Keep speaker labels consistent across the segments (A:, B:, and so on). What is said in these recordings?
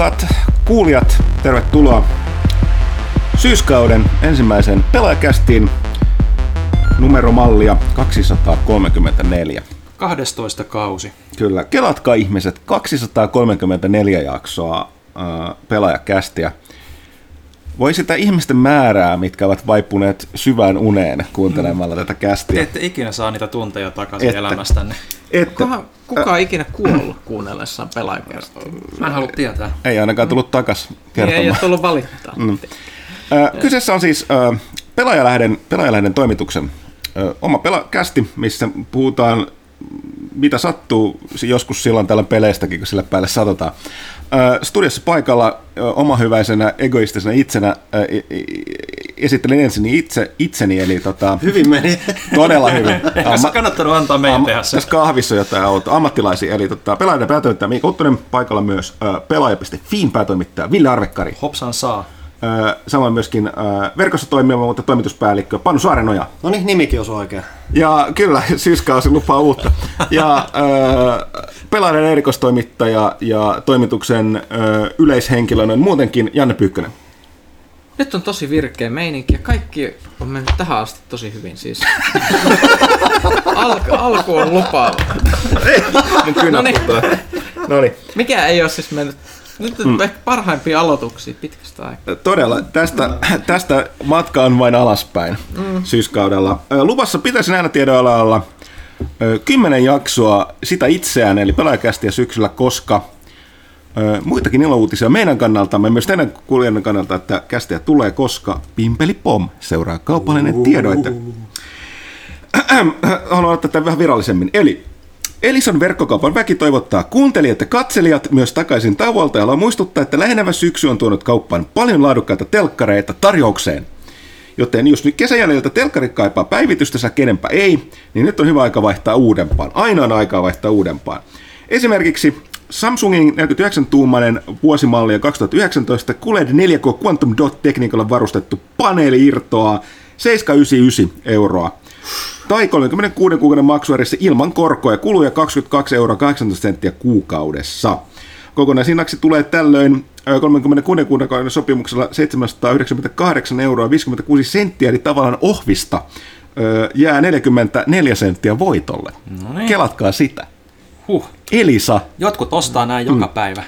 A: Rakkaat kuulijat, tervetuloa syyskauden ensimmäisen pelaajakästiin numeromallia 234.
B: 12 kausi.
A: Kyllä, kelatkaa ihmiset, 234 jaksoa äh, pelaajakästiä. Voi sitä ihmisten määrää, mitkä ovat vaipuneet syvään uneen kuuntelemalla tätä
B: Te
A: kästiä.
B: ette ikinä saa niitä tunteja takaisin
A: Ette.
B: elämästänne.
A: Että,
C: Kuka, kuka on ikinä kuollut kuunnellessaan pelaajakästä?
B: Mä en halua tietää.
A: ei ainakaan tullut takas
C: Ei, ei
A: kertomaan.
C: ole tullut valittaa.
A: Mm. Kyseessä on siis pelaajalähden, pelaajalähden toimituksen oma pelakästi, missä puhutaan mitä sattuu joskus silloin tällä peleistäkin, kun sille päälle satotaan. Studiossa paikalla omahyväisenä, egoistisena itsenä esittelen ensin itse, itseni, eli tota,
D: Hyvin meni.
A: todella hyvin. Amma-
B: kannattanut antaa meidän
A: Amma-
B: tehdä se.
A: Tässä kahvissa on jotain outoa. Ammattilaisia, eli tota, pelaajan päätoimittaja Miika Uttonen, paikalla myös pelaaja.fiin päätoimittaja Ville Arvekkari.
B: Hopsan saa.
A: Samoin myöskin verkossa toimiva, mutta toimituspäällikkö Panu Saarenoja.
D: No niin, nimikin osui oikein.
A: Ja kyllä, syyskausi lupaa uutta. Ja pelaajan erikoistoimittaja ja toimituksen yleishenkilö noin muutenkin Janne Pyykkönen.
C: Nyt on tosi virkeä meininki ja kaikki on mennyt tähän asti tosi hyvin siis. Alku, alku on lupaava.
A: Mun kynä
C: No niin.
A: No niin.
C: Mikä ei ole siis mennyt nyt on ehkä parhaimpia aloituksia pitkästä aikaa.
A: Todella, tästä, tästä matka on vain alaspäin mm. syyskaudella. Luvassa pitäisi näillä tiedoilla olla ö, kymmenen jaksoa sitä itseään, eli pelaajakästiä syksyllä, koska ö, muitakin ilouutisia meidän kannalta, ja myös teidän kuulijoiden kannalta, että kästiä tulee, koska Pimpeli Pom seuraa kaupallinen tiedoite. Haluan ottaa tämän vähän virallisemmin. Eli Elison verkkokaupan väki toivottaa kuuntelijat ja katselijat myös takaisin tauolta ja muistuttaa, että lähenevä syksy on tuonut kauppaan paljon laadukkaita telkkareita tarjoukseen. Joten jos nyt kesäjäljiltä telkkari kaipaa päivitystä, kenenpä ei, niin nyt on hyvä aika vaihtaa uudempaan. Aina on aikaa vaihtaa uudempaan. Esimerkiksi Samsungin 49-tuumainen vuosimalli 2019 QLED 4K Quantum Dot tekniikalla varustettu paneeli irtoaa 799 euroa. Tai 36 kuukauden maksuerissä ilman korkoja kuluja 22 euroa 18 senttiä kuukaudessa. Kokonaishinnaksi tulee tällöin ö, 36 kuukauden sopimuksella 798 euroa 56 senttiä, eli tavallaan ohvista jää 44 senttiä voitolle.
B: No niin.
A: Kelatkaa sitä.
B: Huh.
A: Elisa.
B: Jotkut ostaa näin joka päivä.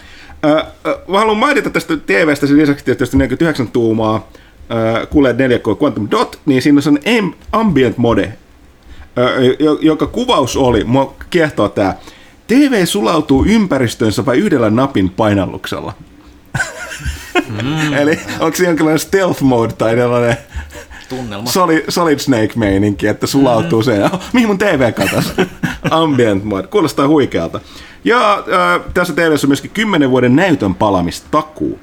A: Ö, ö, mä haluan mainita tästä TVstä sen lisäksi tietysti 49 tuumaa QLED 4K Quantum Dot, niin siinä on Am- Ambient Mode, jo- joka kuvaus oli, mua kiehtoo tää, TV sulautuu ympäristöönsä vai yhdellä napin painalluksella. Mm. Eli onko se jonkinlainen stealth mode tai tällainen
B: Tunnelma.
A: solid, solid Snake-meininki, että sulautuu mm. se. Oh, mihin mun TV katas? Ambient mode. Kuulostaa huikealta. Ja äh, tässä TVssä on myöskin 10 vuoden näytön palamistakuu.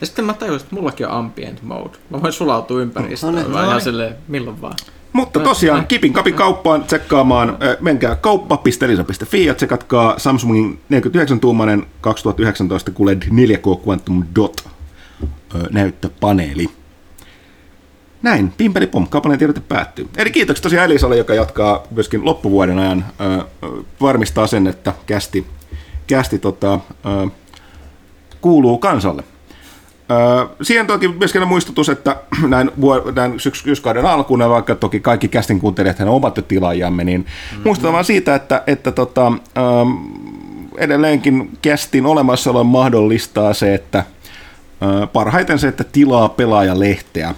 C: Ja sitten mä tajusin, että mullakin on ambient mode. Mä voin sulautua ympäristöön
D: No niin,
C: vaan
D: no
C: ihan
D: niin.
C: silleen milloin vaan.
A: Mutta tosiaan, kipin kapin kauppaan tsekkaamaan, menkää kauppa.elisa.fi ja tsekatkaa Samsungin 49-tuumainen 2019 QLED 4K Quantum Dot näyttöpaneeli. Näin, pimpeli pom, kaupallinen tiedote päättyy. Eli kiitoksia tosiaan Elisalle, joka jatkaa myöskin loppuvuoden ajan, varmistaa sen, että kästi, kästi tota, äh, kuuluu kansalle. Siihen toki myöskin muistutus, että näin, näin syks- syyskauden alkuun, vaikka toki kaikki kästin kuuntelijat hän ovat jo tilaajamme, niin mm-hmm. muistutan vaan siitä, että, että tota, ähm, edelleenkin kästin olemassaolo mahdollistaa se, että äh, parhaiten se, että tilaa pelaajalehteä.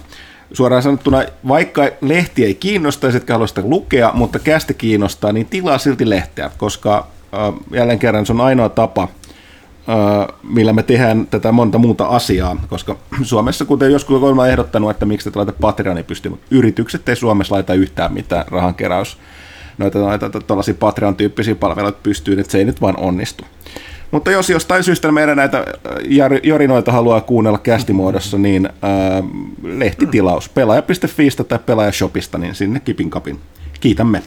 A: Suoraan sanottuna, vaikka lehti ei kiinnostaisi, etkä halua sitä lukea, mutta kästi kiinnostaa, niin tilaa silti lehteä, koska äh, jälleen kerran se on ainoa tapa, millä me tehdään tätä monta muuta asiaa, koska Suomessa, kuten joskus olen ehdottanut, että miksi te laita Patreonin pystyyn, mutta yritykset ei Suomessa laita yhtään mitään rahankeräys, noita, noita tuollaisia Patreon-tyyppisiä palveluita pystyyn, että se ei nyt vaan onnistu. Mutta jos jostain syystä meidän näitä jorinoita haluaa kuunnella kästimuodossa, niin äh, lehtitilaus pelaaja.fiistä tai pelaajashopista, niin sinne kipin kapin. Kiitämme.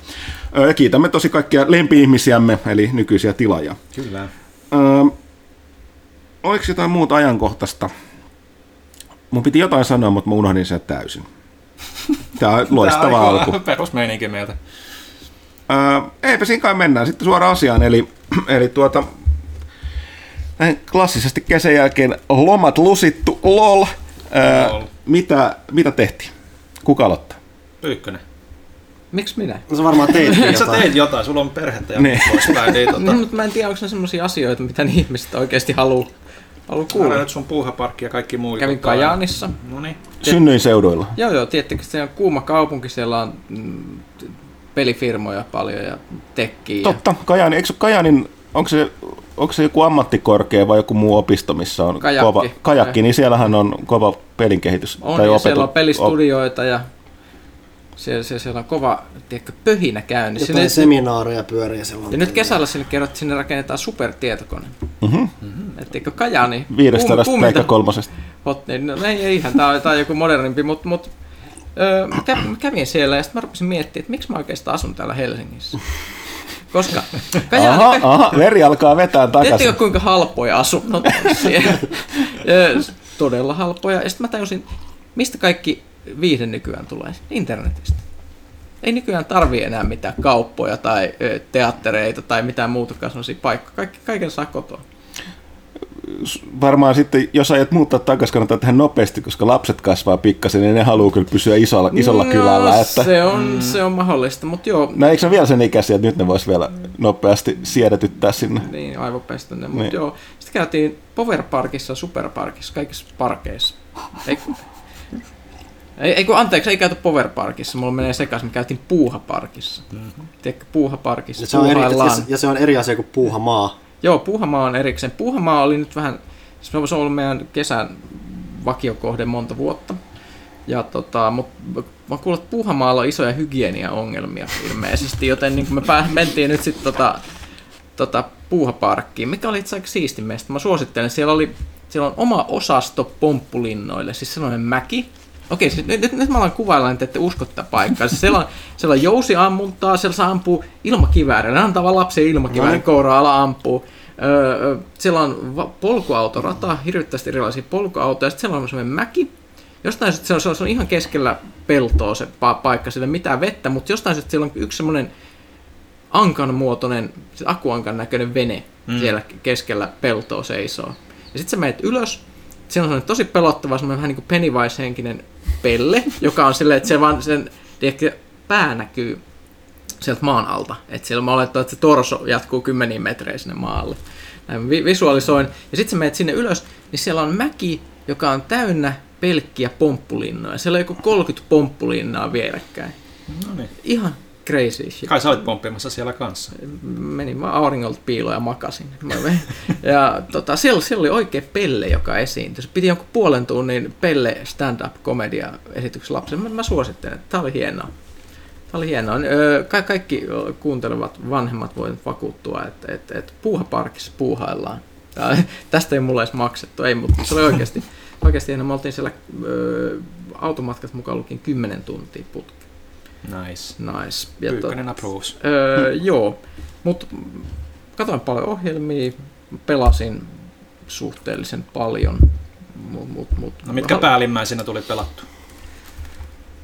A: Ja kiitämme tosi kaikkia lempi-ihmisiämme, eli nykyisiä tilaajia.
B: Kyllä.
A: Öö, oliko jotain muuta ajankohtaista? Mun piti jotain sanoa, mutta mä unohdin sen täysin. Tää on loistava
B: on
A: alku.
B: Perusmeininki meiltä.
A: Öö, eipä siinä kai mennään sitten suoraan asiaan. Eli, eli tuota, näin klassisesti kesän jälkeen lomat lusittu, lol. Ää,
B: Lol.
A: mitä, mitä tehtiin? Kuka aloittaa?
B: Ykkönen.
C: Miksi minä?
D: No sä varmaan teit
B: Sä
D: jotain.
B: teit jotain, sulla on perhettä ja
A: Niin.
B: poispäin. Niin, tota,
C: No, mutta mä en tiedä, onko ne semmoisia asioita, mitä ne ihmiset oikeasti haluaa
B: Kuule
C: kuulla.
B: nyt sun puuhaparkki ja kaikki muu.
C: Kävin Kajaanissa.
B: No niin.
A: Synnyin seuduilla.
C: Joo, joo, tiettikö se on kuuma kaupunki, siellä on mm, pelifirmoja paljon ja tekkiä.
A: Totta, Kajani, eikö Kajanin, onko se, onko se joku ammattikorkea vai joku muu opisto, missä on
C: Kajakki.
A: kova, kajakki, niin siellähän on kova pelinkehitys.
C: On,
A: tai
C: ja
A: opetu-
C: siellä on pelistudioita ja siellä, siellä, siellä on kova tiedätkö, pöhinä käynnissä.
D: Jotain
C: Sinne,
D: seminaareja pyörii silloin.
C: ja nyt kesällä sinne kerrottiin, että sinne rakennetaan supertietokone.
A: Mhm.
C: Että eikö Kajani?
A: 500
C: kuum-
A: Pleikka kolmosesta.
C: Hot, niin, no, ei, eihän, tämä on, tää on joku modernimpi, mutta mut, öö, mä, kävin, siellä ja sitten mä rupesin miettimään, että miksi mä oikeastaan asun täällä Helsingissä. Koska Kajaani,
A: Aha, aha, veri alkaa vetää takaisin.
C: Tiedättekö kuinka halpoja asunnot on siellä? Todella halpoja. Ja sitten mä tajusin, mistä kaikki viihde nykyään tulee? Internetistä. Ei nykyään tarvi enää mitään kauppoja tai teattereita tai mitään muutakaan sellaisia paikkoja. Kaikki, kaiken saa kotoa.
A: Varmaan sitten, jos aiot muuttaa takaisin, kannattaa tehdä nopeasti, koska lapset kasvaa pikkasen, niin ne haluaa kyllä pysyä isolla, isolla
C: no,
A: kylällä. Että...
C: Se on, mm. se on mahdollista, mutta joo,
A: No eikö se vielä sen ikäisiä, että nyt ne vois vielä nopeasti siedätyttää sinne?
C: niin aivopestäne, mutta
A: Niin.
C: joo. Sitten käytiin Power Parkissa, Super Parkissa, kaikissa parkeissa. Ei, kun- ei, ei kun anteeksi, ei käyty Power Parkissa, mulla menee sekaisin, me käytiin Puuhaparkissa. Mm-hmm. Tiedätkö, Puuhaparkissa,
D: Ja se, on eri, ja, se- ja se on eri asia kuin puuhamaa.
C: Joo, Puuhamaa on erikseen. Puuhamaa oli nyt vähän, se on ollut meidän kesän vakiokohde monta vuotta. Ja tota, mut mä kuulin, että Puuhamaalla on isoja hygieniaongelmia ilmeisesti, joten niin me pää, mentiin nyt sitten tota, tota Puuhaparkkiin, mikä oli itse asiassa siisti meistä. Mä suosittelen, siellä oli siellä on oma osasto pomppulinnoille, siis sellainen mäki. Okei, siis nyt, nyt, nyt mä alan kuvailla, että ette usko tätä paikkaa. Siis siellä, on, siellä on jousiammuntaa, siellä saa ampua ilmakiväärillä. Ne antaa vaan lapsen ilmakiväärin
D: No.
C: kouraa ala ampuu. Öö, siellä on va- polkuautorata, hirvittävästi erilaisia polkuautoja. Sitten siellä on semmoinen mäki. Jostain syystä se on, se on, se on ihan keskellä peltoa se pa- paikka, sillä mitään vettä, mutta jostain syystä siellä on yksi semmoinen ankan muotoinen, siis akuankan näköinen vene mm. siellä keskellä peltoa seisoo. Ja sitten sä menet ylös, siellä on tosi pelottava, semmoinen vähän niin kuin Pennywise-henkinen pelle, joka on silleen, että se vaan sen tiedätkö, pää näkyy sieltä maan alta. Että siellä mä oletan, että se torso jatkuu kymmeniin metreihin sinne maalle. Näin vi- visualisoin. Ja sitten sä menet sinne ylös, niin siellä on mäki, joka on täynnä pelkkiä pomppulinnoja. Siellä on joku 30 pomppulinnaa vierekkäin.
B: No niin.
C: Ihan crazy shit.
B: Kai sä olit pomppimassa siellä kanssa.
C: Menin vaan auringolta piiloon ja makasin. Mä. Ja tota, siellä, siellä oli oikea Pelle, joka esiintyi. Se piti jonkun puolen tunnin Pelle stand-up komedia esityksen lapselle. Mä, mä suosittelen, että tää oli hienoa. Tämä oli hienoa. Ka- kaikki ö, kuuntelevat vanhemmat voivat vakuuttua, että, että, että puuhaparkissa puuhaillaan. Tää, tästä ei mulle edes maksettu, ei, mutta se oli oikeasti, oikeasti hienoa. Me oltiin siellä öö, automatkat mukaan lukin 10 tuntia putki.
B: Nice.
C: Nice. Ja to-
B: Pyykkönen approves.
C: Öö, joo, mutta katsoin paljon ohjelmia, pelasin suhteellisen paljon. Mut, mut, mut,
B: No mitkä päällimmäisenä tuli pelattu?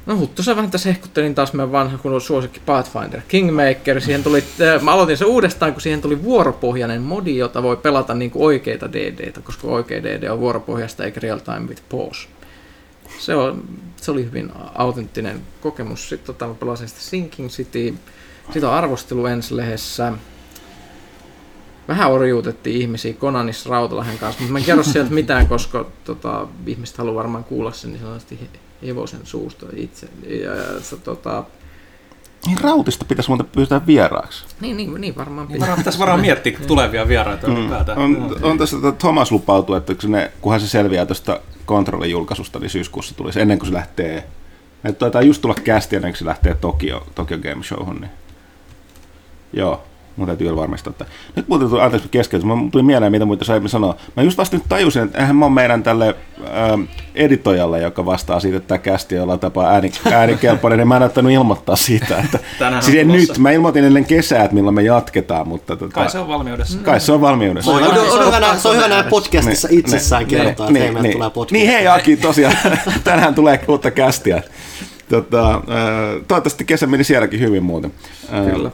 C: No Huttusen vähän tässä hehkuttelin taas meidän vanha kun suosikki Pathfinder Kingmaker. Siihen tuli, äh, mä aloitin se uudestaan, kun siihen tuli vuoropohjainen modi, jota voi pelata niin kuin oikeita DDtä, koska oikea DD on vuoropohjasta eikä real time with pause. Se, on, se oli hyvin autenttinen kokemus. Sitten tota, pelasin sitä Sinking City. Siitä on arvostelu ensi lehdessä. Vähän orjuutettiin ihmisiä Konanissa Rautalahen kanssa, mutta mä en kerro sieltä mitään, koska tota, ihmiset haluaa varmaan kuulla sen niin sanotusti he- hevosen suusta itse. Ja, ja, se, tota,
A: Niin Rautista pitäisi muuten pyytää vieraaksi.
C: niin, niin, niin varmaan
B: Niin
C: pitää.
B: varmaan pitäisi varmaan miettiä tulevia vieraita
A: Mm.
B: ylipäätään.
A: On, on tässä tota, Thomas lupautu, että kun ne, kunhan se selviää tuosta kontrollin julkaisusta, niin syyskuussa tulisi ennen kuin se lähtee. Että taitaa just tulla kästi ennen kuin se lähtee Tokyo, Tokyo Game Showhun. Niin. Joo, mun täytyy vielä varmistaa. Että... Nyt muuten tuli, anteeksi keskeytys, mä tuli mieleen, mitä muita saimme sanoa. Mä just vasta nyt tajusin, että eihän mä oon meidän tälle ähm, editojalle, joka vastaa siitä, että tämä kästi on jollain tapaa ääni, äänikelpoinen, niin mä en ottanut ilmoittaa siitä. Että...
B: Tänään
A: siis
B: on
A: en nyt, mä ilmoitin ennen kesää, että milloin me jatketaan, mutta tota,
B: Kai se on valmiudessa.
A: kai se on valmiudessa.
D: Se on,
C: Voidaan
D: se on, hyvä, se on hyvä näin podcastissa itsessään kertoa, että hei, meille tulee podcast.
A: niin hei Aki, tosiaan, tänään tulee uutta kästiä. Tota, äh, toivottavasti kesä meni sielläkin hyvin muuten. Äh,
C: Kyllä.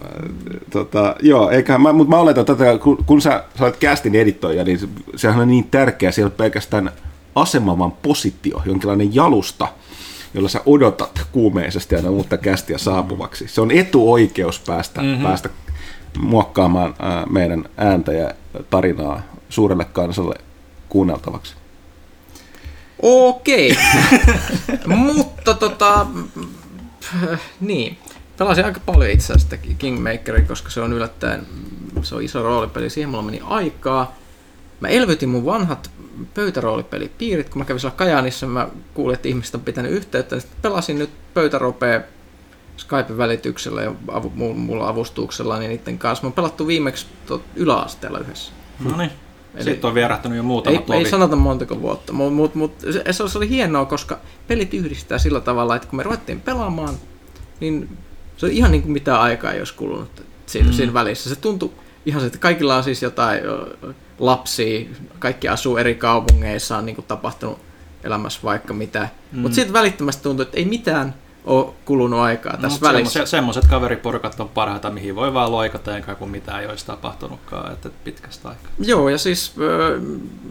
A: Tota, joo, eikä, mä, mutta mä oletan tätä, kun, kun sä, sä olet castin editoija, niin se- sehän on niin tärkeä, siellä pelkästään asema, vaan positio, jonkinlainen jalusta, jolla sä odotat kuumeisesti aina uutta kästiä saapuvaksi. Se on etuoikeus päästä, mm-hmm. päästä muokkaamaan äh, meidän ääntä ja tarinaa suurelle kansalle kuunneltavaksi.
C: Okei. Mutta tota, niin. Pelasin aika paljon itse asiassa sitä Kingmakeria, koska se on yllättäen, se on iso roolipeli. Siihen mulla meni aikaa. Mä elvytin mun vanhat pöytäroolipelipiirit, kun mä kävin siellä Kajaanissa, mä kuulin, että ihmiset on pitänyt yhteyttä. Sitten pelasin nyt pöytäropea Skypen välityksellä ja avu, mu- mulla avustuksella niin niiden kanssa. Mä oon pelattu viimeksi yläasteella yhdessä.
B: No niin.
C: Eli-
B: Sitten on vierähtänyt jo
C: Ei,
B: muutamat
C: ei sanota montako vuotta, mutta mut, mut, se, se oli hienoa, koska pelit yhdistää sillä tavalla, että kun me ruvettiin pelaamaan, niin se oli ihan niin kuin mitään aikaa ei olisi kulunut siinä, mm. siinä välissä. Se tuntui ihan se, että kaikilla on siis jotain lapsia, kaikki asuu eri kaupungeissa, on niin kuin tapahtunut elämässä vaikka mitä. Mm. Mutta siitä välittömästi tuntui, että ei mitään ole kulunut aikaa tässä
B: No,
C: välissä.
B: semmoset- Semmoiset kaveriporukat on parhaita, mihin voi vaan loikata, enkä kun mitään ei olisi tapahtunutkaan että pitkästä aikaa.
C: Joo, ja siis öö,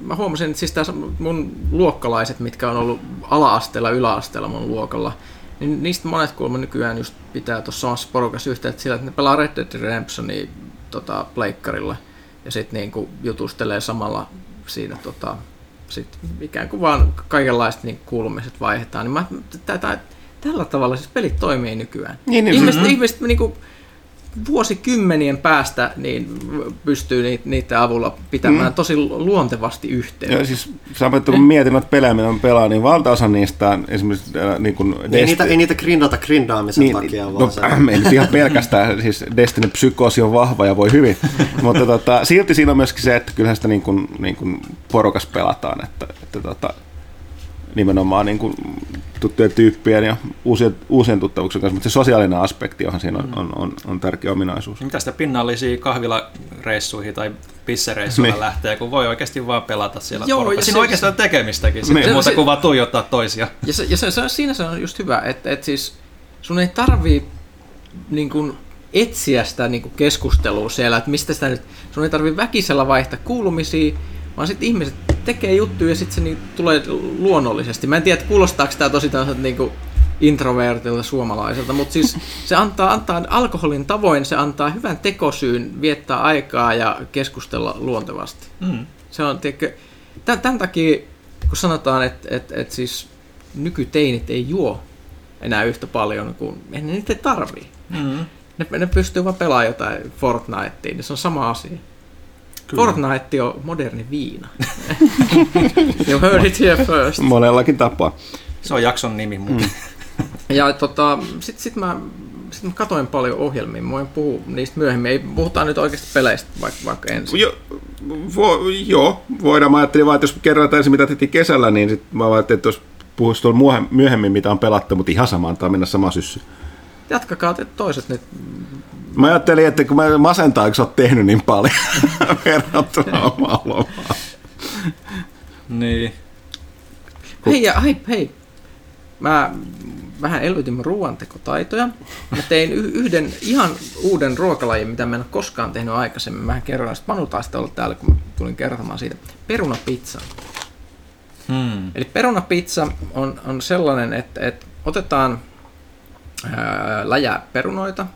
C: mä huomasin, että siis tässä mun luokkalaiset, mitkä on ollut ala-asteella, yläasteella mun luokalla, niin niistä monet kuulemma nykyään just pitää tuossa samassa porukassa yhteyttä sillä, että ne pelaa Red Dead Redemptionia tota, pleikkarilla ja sitten niinku jutustelee samalla siinä tota, sit ikään kuin vaan kaikenlaiset niin kuulumiset vaihdetaan. Niin mä, tä, tä, tällä tavalla siis pelit toimii nykyään.
A: Niin, niin,
C: ihmiset,
A: mm-hmm.
C: ihmiset niinku, vuosikymmenien päästä niin pystyy niitä, niiden avulla pitämään mm. tosi luontevasti yhteyttä.
A: Ja siis samoin, kun mietin noita pelejä, mitä on pelaa, niin valtaosa niistä on esimerkiksi äh, niin kuin
D: Ei niitä, ei niitä grindata grindaamisen
A: niin,
D: takia, vaan
A: no,
D: se...
A: ei nyt ihan pelkästään, siis Destiny psykoosi on vahva ja voi hyvin, mutta tota, silti siinä on myöskin se, että kyllähän sitä niin kuin, niin kuin porukas pelataan, että, että tota, nimenomaan niin kuin tuttujen tyyppien ja uusien, uusien tuttavuuksien kanssa, mutta se sosiaalinen aspekti, johon siinä on, on, on, on tärkeä ominaisuus.
B: Mitä sitä pinnallisia kahvilareissuihin tai pissereissuilla
A: Niin.
B: lähtee, kun voi oikeasti vaan pelata siellä
C: Joo,
B: porukassa.
C: ja
B: Siinä
C: se-
B: on oikeastaan tekemistäkin,
A: Niin.
B: sitten, muuta
C: Se-
B: kuin vaan tuijottaa toisia.
C: Ja, se, ja se, se, siinä se on just hyvä, että, että siis sun ei tarvii niin kuin, etsiä sitä niin kuin keskustelua siellä, että mistä sitä nyt, sun ei tarvii väkisellä vaihtaa kuulumisia, vaan sitten ihmiset tekee juttuja ja sitten se niin, tulee luonnollisesti. Mä en tiedä, että kuulostaako tämä tosi tämmöiseltä niin kuin introvertilta suomalaiselta, mutta siis se antaa, antaa alkoholin tavoin, se antaa hyvän tekosyyn viettää aikaa ja keskustella luontevasti.
B: Mm.
C: Se on, tiedätkö, tämän, tämän takia, kun sanotaan, että et, et siis nykyteinit ei juo enää yhtä paljon kuin en ne niitä tarvii.
B: Mm.
C: Ne, ne pystyy vaan pelaamaan jotain Fortnitea, niin se on sama asia.
B: Kyllä.
C: Fortnite on moderni viina. you heard it here first.
A: Monellakin tapaa.
B: Se on jakson nimi muuten.
C: Ja tota, sit, sit mä, sit mä katoin paljon ohjelmia, mä voin puhua niistä myöhemmin. Ei, puhutaan nyt oikeasti peleistä vaikka, vaikka ensin.
A: Jo, vo, joo, voidaan. Mä ajattelin vaan, että jos kerrotaan ensin mitä tehtiin kesällä, niin sit mä ajattelin, että jos puhuisi tuolla myöhemmin, mitä on pelattu, mutta ihan sama, antaa mennä sama syssy.
C: Jatkakaa te toiset nyt.
A: Mä ajattelin, että kun mä masentaa, kun sä oot tehnyt niin paljon verrattuna omaan lomaan.
B: Niin.
C: Hei, ja, hei, hei. Mä vähän elvytin mun ruoantekotaitoja. Mä tein y- yhden ihan uuden ruokalajin, mitä mä en ole koskaan tehnyt aikaisemmin. Mä kerroin, että Panu taisi olla täällä, kun mä tulin kertomaan siitä. Perunapizza.
B: Hmm.
C: Eli perunapizza on, on sellainen, että, että otetaan ää, läjää perunoita.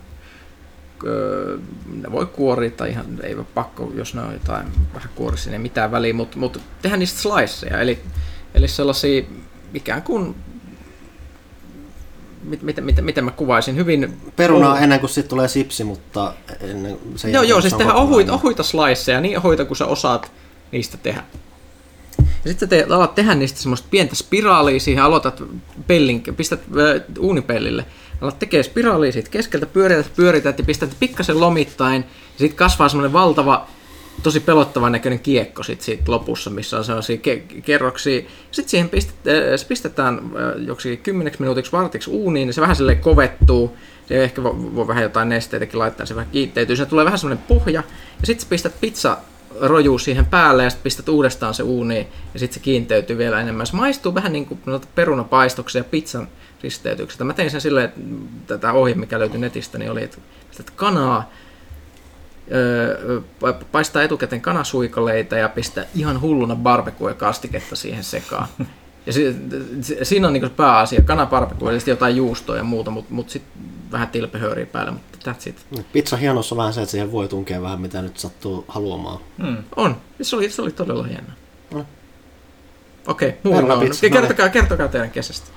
C: Öö, ne voi kuoria tai ihan ei ole pakko, jos ne on jotain vähän kuorissa, niin ei mitään väliä, mutta, mutta tehdään niistä sliceja, eli, eli sellaisia ikään kuin mit, mitä, mitä, miten mä kuvaisin, hyvin...
D: Perunaa ennen kuin sitten tulee sipsi, mutta ennen sen
C: Joo, joo,
D: se
C: siis
D: on
C: tehdään ohuita, ohuita sliceja, niin ohuita kuin sä osaat niistä tehdä. Ja sitten te alat tehdä niistä semmoista pientä spiraalia siihen, aloitat pellin, pistät äh, uunipellille, alat tekee spiraalia siitä keskeltä, pyörität, pyörität ja pistät pikkasen lomittain, ja sitten kasvaa semmoinen valtava, tosi pelottavan näköinen kiekko sit siitä lopussa, missä on sellaisia ke- kerroksia. Sitten siihen pistet, äh, se pistetään äh, joksikin kymmeneksi minuutiksi vartiksi uuniin, ja se vähän silleen kovettuu, se ehkä voi, voi vähän jotain nesteitäkin laittaa, se vähän kiitteytyy, se tulee vähän semmoinen pohja, ja sitten pistät pizza rojuu siihen päälle ja sitten pistät uudestaan se uuniin ja sitten se kiinteytyy vielä enemmän. Se maistuu vähän niin kuin noita perunapaistoksia ja pizzan risteytykseltä. Mä tein sen silleen, että tätä ohje, mikä löytyi netistä, niin oli, että, että kanaa, öö, pa- paistaa etukäteen kanasuikaleita ja pistää ihan hulluna barbecue kastiketta siihen sekaan. Ja si- si- siinä on niin pääasia, kanabarbecue ja sitten jotain juustoa ja muuta, mutta mut sitten vähän tilpehööriä päälle, mutta that's it.
D: Pizza hienossa on vähän se, että siihen voi tunkea vähän mitä nyt sattuu haluamaan.
B: Mm.
C: On, se oli, se oli todella hienoa.
D: No.
C: Okei, okay, muuta on. Kertokaa, kertokaa teidän kesästä.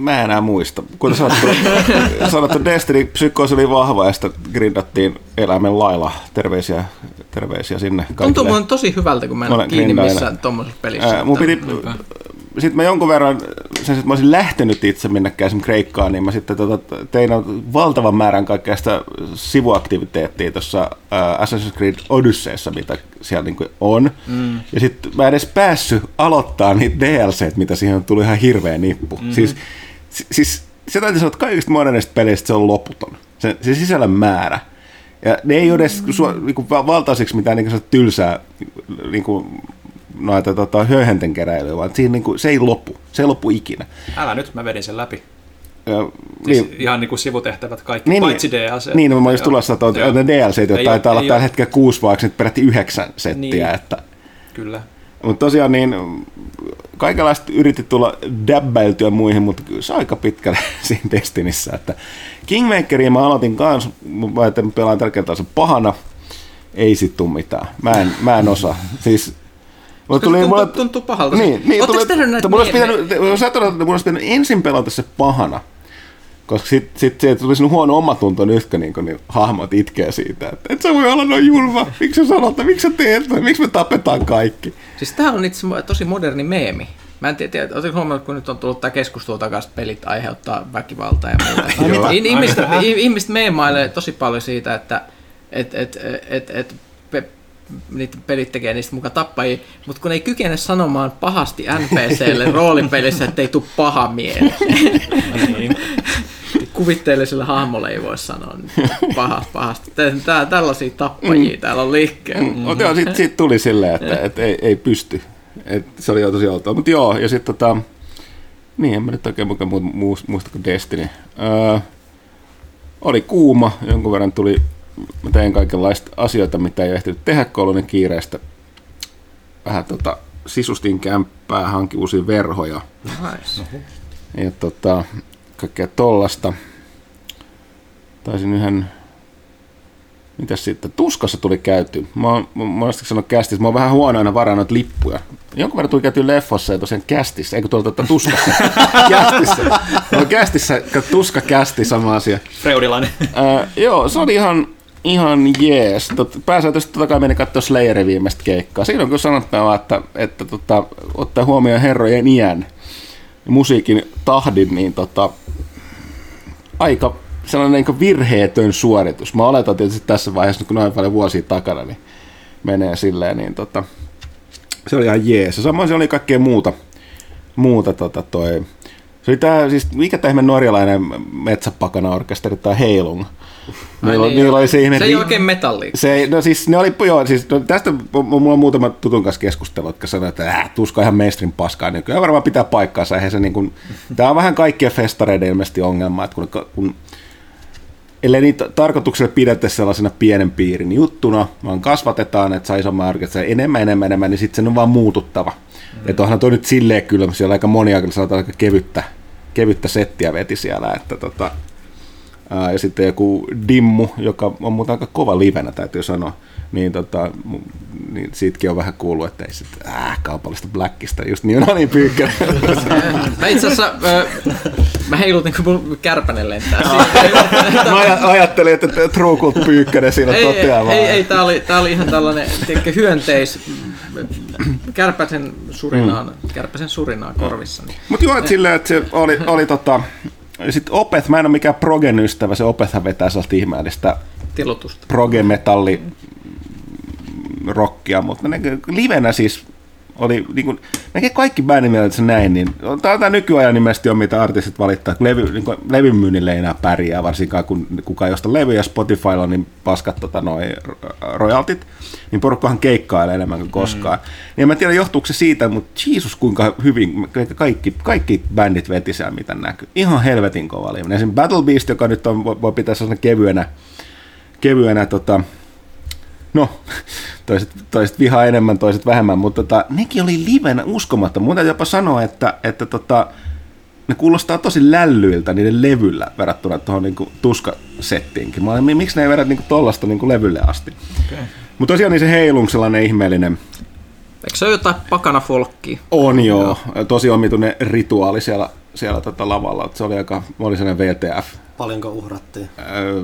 A: Mä en enää muista. Kuten sanottu, sanottu Destiny Psychos oli vahva ja sitä grindattiin eläimen lailla. Terveisiä, terveisiä sinne
C: Tuntuu
A: kaikille.
C: mulle tosi hyvältä, kun mä en ole kiinni missään tuommoisessa pelissä.
A: Ää, mun piti, sitten mä jonkun verran, sen että mä olisin lähtenyt itse minnekään esimerkiksi Kreikkaan, niin mä sitten tota, tein valtavan määrän kaikkea sitä sivuaktiviteettia tuossa Assassin's Creed Odysseyssa, mitä siellä niin on. Mm. Ja sitten mä en edes päässyt aloittaa niitä DLC, mitä siihen on tullut ihan hirveä nippu. Mm-hmm. Siis, si- siis se täytyy sanoa, että kaikista modernista peleistä se on loputon. Se, se sisällön määrä. Ja ne ei ole edes sua, niinku, va- valtaisiksi mitään niinku, tylsää niinku, noita tota, höyhenten keräilyä, vaan siinä, niinku, se ei lopu. Se ei lopu ikinä.
B: Älä nyt, mä vedin sen läpi.
A: Ja,
B: Siis
A: niin,
B: ihan niin kuin sivutehtävät kaikki,
A: niin,
B: paitsi
A: niin,
B: DLC.
A: Niin, no mä just tulossa, että on, ne DLC, joita
B: Ei
A: taitaa olla
B: ei
A: tällä hetkellä kuusi, vaikka nyt peräti yhdeksän settiä.
B: Niin.
A: Että,
B: Kyllä.
A: Mutta tosiaan niin, kaikenlaista yritti tulla dabbailtyä muihin, mutta kyllä se aika pitkälle siinä Destinissä. Että Kingmakeria mä aloitin kanssa, mä että mä pelaan tällä kertaa sen pahana, ei sit tuu mitään. Mä en, mä en osaa. Siis, mulle
C: Tuli, tuntuu,
A: mulle,
C: tuntuu pahalta.
A: niin, niin
C: Oletteko
A: tuli,
C: näitä
A: mulla olisi pitänyt, jos ajatellaan, että mulla olisi pitänyt ensin pelata se pahana, koska sitten sit, sit tuli sinun huono omatunto nyt, kun niin, niin hahmot itkee siitä, että et sä voi olla noin julma, miksi sä sanot, miksi sä teet miksi me tapetaan kaikki.
C: Siis tämä on itse tosi moderni meemi. Mä en tiedä, tiedä oletko huomannut, kun nyt on tullut tämä keskustelu takaisin, että pelit aiheuttaa väkivaltaa ja muuta. Niin ihmiset, ih- ihmiset meemailee tosi paljon siitä, että et, et, et, et, pe, niitä pelit tekee niistä muka tappajia, mutta kun ei kykene sanomaan pahasti NPClle roolipelissä, ettei tule paha mieli. Kuvitteelliselle hahmolle ei voi sanoa paha, pahasti. Tää, tällaisia tappajia täällä on liikkeellä.
A: Mm. Mutta joo, siitä, siitä tuli silleen, että et ei, ei pysty. Et se oli jo tosi outoa. Mutta joo, ja sitten tota, niin en mä nyt oikein muista, muista, kuin Destiny. Öö, oli kuuma, jonkun verran tuli, mä tein kaikenlaista asioita, mitä ei ehtinyt tehdä koulunen kiireestä. Vähän tota, sisustin kämppää, hanki uusia verhoja
C: Nice.
A: ja tota, kaikkea tollasta. Taisin yhden, mitäs sitten, tuskassa tuli käyty. Mä oon monesti sanonut kästissä, mä oon vähän huono aina varannut lippuja. Jonkun verran tuli käyty leffossa ja tosiaan kästissä, eikö tuolta tuota tuskassa, kästissä. No kästissä, ka- tuska kästi, sama asia.
B: Freudilainen.
A: Ää, joo, se oli ihan, ihan jees. Tot, pääsääntöisesti totta kai meni katsoa Slayerin viimeistä keikkaa. Siinä on kyllä sanottavaa, että, että tota, ottaa huomioon herrojen iän musiikin tahdin, niin tota, aika sellainen niin virheetön suoritus. Mä oletan tietysti tässä vaiheessa, kun noin paljon vuosia takana, niin menee silleen, niin tota, se oli ihan jees. Samoin se oli kaikkea muuta, muuta tota toi, se oli tää, siis mikä tämä ihme norjalainen metsäpakana orkesteri, tai Heilung. Niillä,
C: Ai
A: niin, niillä oli se ihme...
C: Se ei oikein metalli.
A: Se, no siis ne oli, joo, siis no tästä mu- mulla on muutama tutun kanssa keskustelu, jotka sanoo, että äh, tuska ihan mainstream paskaa nykyään. Varmaan pitää paikkaansa. Eihän se niin kuin, tämä on vähän kaikkien festareiden ilmeisesti ongelma, että kun, kun ellei niitä tarkoituksella pidetä sellaisena pienen piirin juttuna, vaan kasvatetaan, että saa isomman orkesterin enemmän, enemmän, enemmän, niin sitten sen on vaan muututtava. Mm. Että onhan toi nyt silleen kyllä, siellä aika monia kyllä sanotaan aika kevyttä, kevyttä settiä veti siellä, että tota, Ää, ja sitten joku Dimmu, joka on muuten aika kova livenä, täytyy sanoa, niin, tota, niin siitäkin on vähän kuullut, että ei sitten äh, kaupallista Blackista, just niin, no niin pyykkä.
C: Mä itse asiassa, mä heilutin, kun mun kärpänen lentää.
A: Mä aj- ajattelin, että True Cult Pyykkönen siinä
C: ei, ei,
A: toteaa vaan.
C: ei, ei tää, oli, tää oli ihan tällainen tiedätkö, hyönteis, kärpäsen surinaan, mm. kärpäsen surinaa korvissani.
A: Mutta joo, että silleen, että se oli, oli tota, sitten Opeth, mä en ole mikään Progen ystävä, se Opethhän vetää sellaista ihmeellistä
C: Tilutusta.
A: proge-metalli rockia, mutta ne, livenä siis oli, niin kuin, melkein kaikki bändin mielessä näin, niin tämä tämä nykyajan nimesti on, mitä artistit valittaa, kun levy, niin levyn myynnille ei enää pärjää, varsinkaan kun kukaan ei osta levyjä Spotifylla, niin paskat tota, noi royaltit, niin porukkahan keikkailee enemmän kuin koskaan. Mm. Niin en mä tiedä, johtuuko se siitä, mutta Jeesus kuinka hyvin kaikki, kaikki bändit veti siellä, mitä näkyy. Ihan helvetin kova live. Esimerkiksi Battle Beast, joka nyt on, voi pitää sellaisena kevyenä, kevyenä tota, no, toiset, toiset vihaa enemmän, toiset vähemmän, mutta tota, nekin oli livenä uskomatta. Mun täytyy jopa sanoa, että, että tota, ne kuulostaa tosi lällyiltä niiden levyllä verrattuna tuohon niin tuskasettiinkin. Mä olin, miksi ne ei vedä niin tollasta niin levylle asti. Okay. Mutta tosiaan niin se heilung sellainen ihmeellinen.
C: Eikö se ole jotain pakana folkkia?
A: On joo. joo. Tosi omituinen rituaali siellä, siellä tota lavalla. Se oli aika, oli sellainen VTF
D: Paljonko uhrattiin?
A: Öö,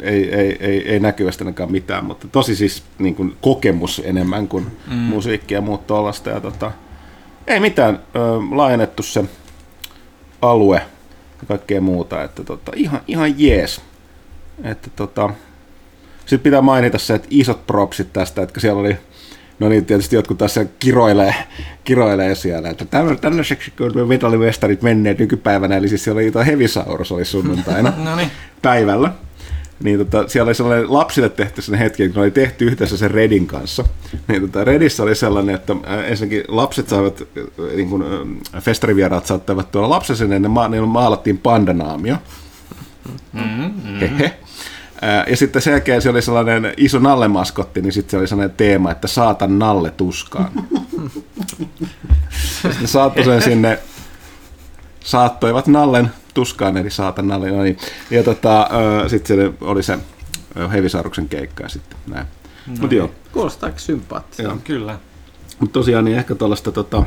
A: ei, ei, ei, ei näkyvästi ainakaan mitään, mutta tosi siis niin kuin kokemus enemmän kuin mm. musiikki ja muut tuollaista. Ja tota, ei mitään, öö, laajennettu se alue ja kaikkea muuta, että tota, ihan, ihan jees. Että tota, sitten pitää mainita se, että isot propsit tästä, että siellä oli No niin, tietysti jotkut tässä kiroilee, kiroilee siellä, että tällaiseksi kun metallimestarit menneet nykypäivänä, eli siis siellä oli jotain Hevisaurus oli sunnuntaina no niin. päivällä. Niin tota, siellä oli sellainen lapsille tehty sen hetki, kun oli tehty yhdessä sen Redin kanssa. Niin tota, Redissä oli sellainen, että äh, ensinnäkin lapset saivat, äh, niin kuin äh, festarivieraat saattavat tuolla lapsen sinne, ne ma- maalattiin pandanaamio. Mm-hmm. Hehe. Ja sitten sen jälkeen se oli sellainen iso Nalle-maskotti, niin sitten se oli sellainen teema, että saatan Nalle tuskaan. sitten saattoi sen sinne, saattoivat Nallen tuskaan, eli saatan Nalle. No niin. Ja tota, sitten se oli se Hevisauruksen keikka ja sitten näin.
C: No Mut joo. Kuulostaa aika sympaattista.
B: Kyllä.
A: Mutta tosiaan niin ehkä tuollaista tota,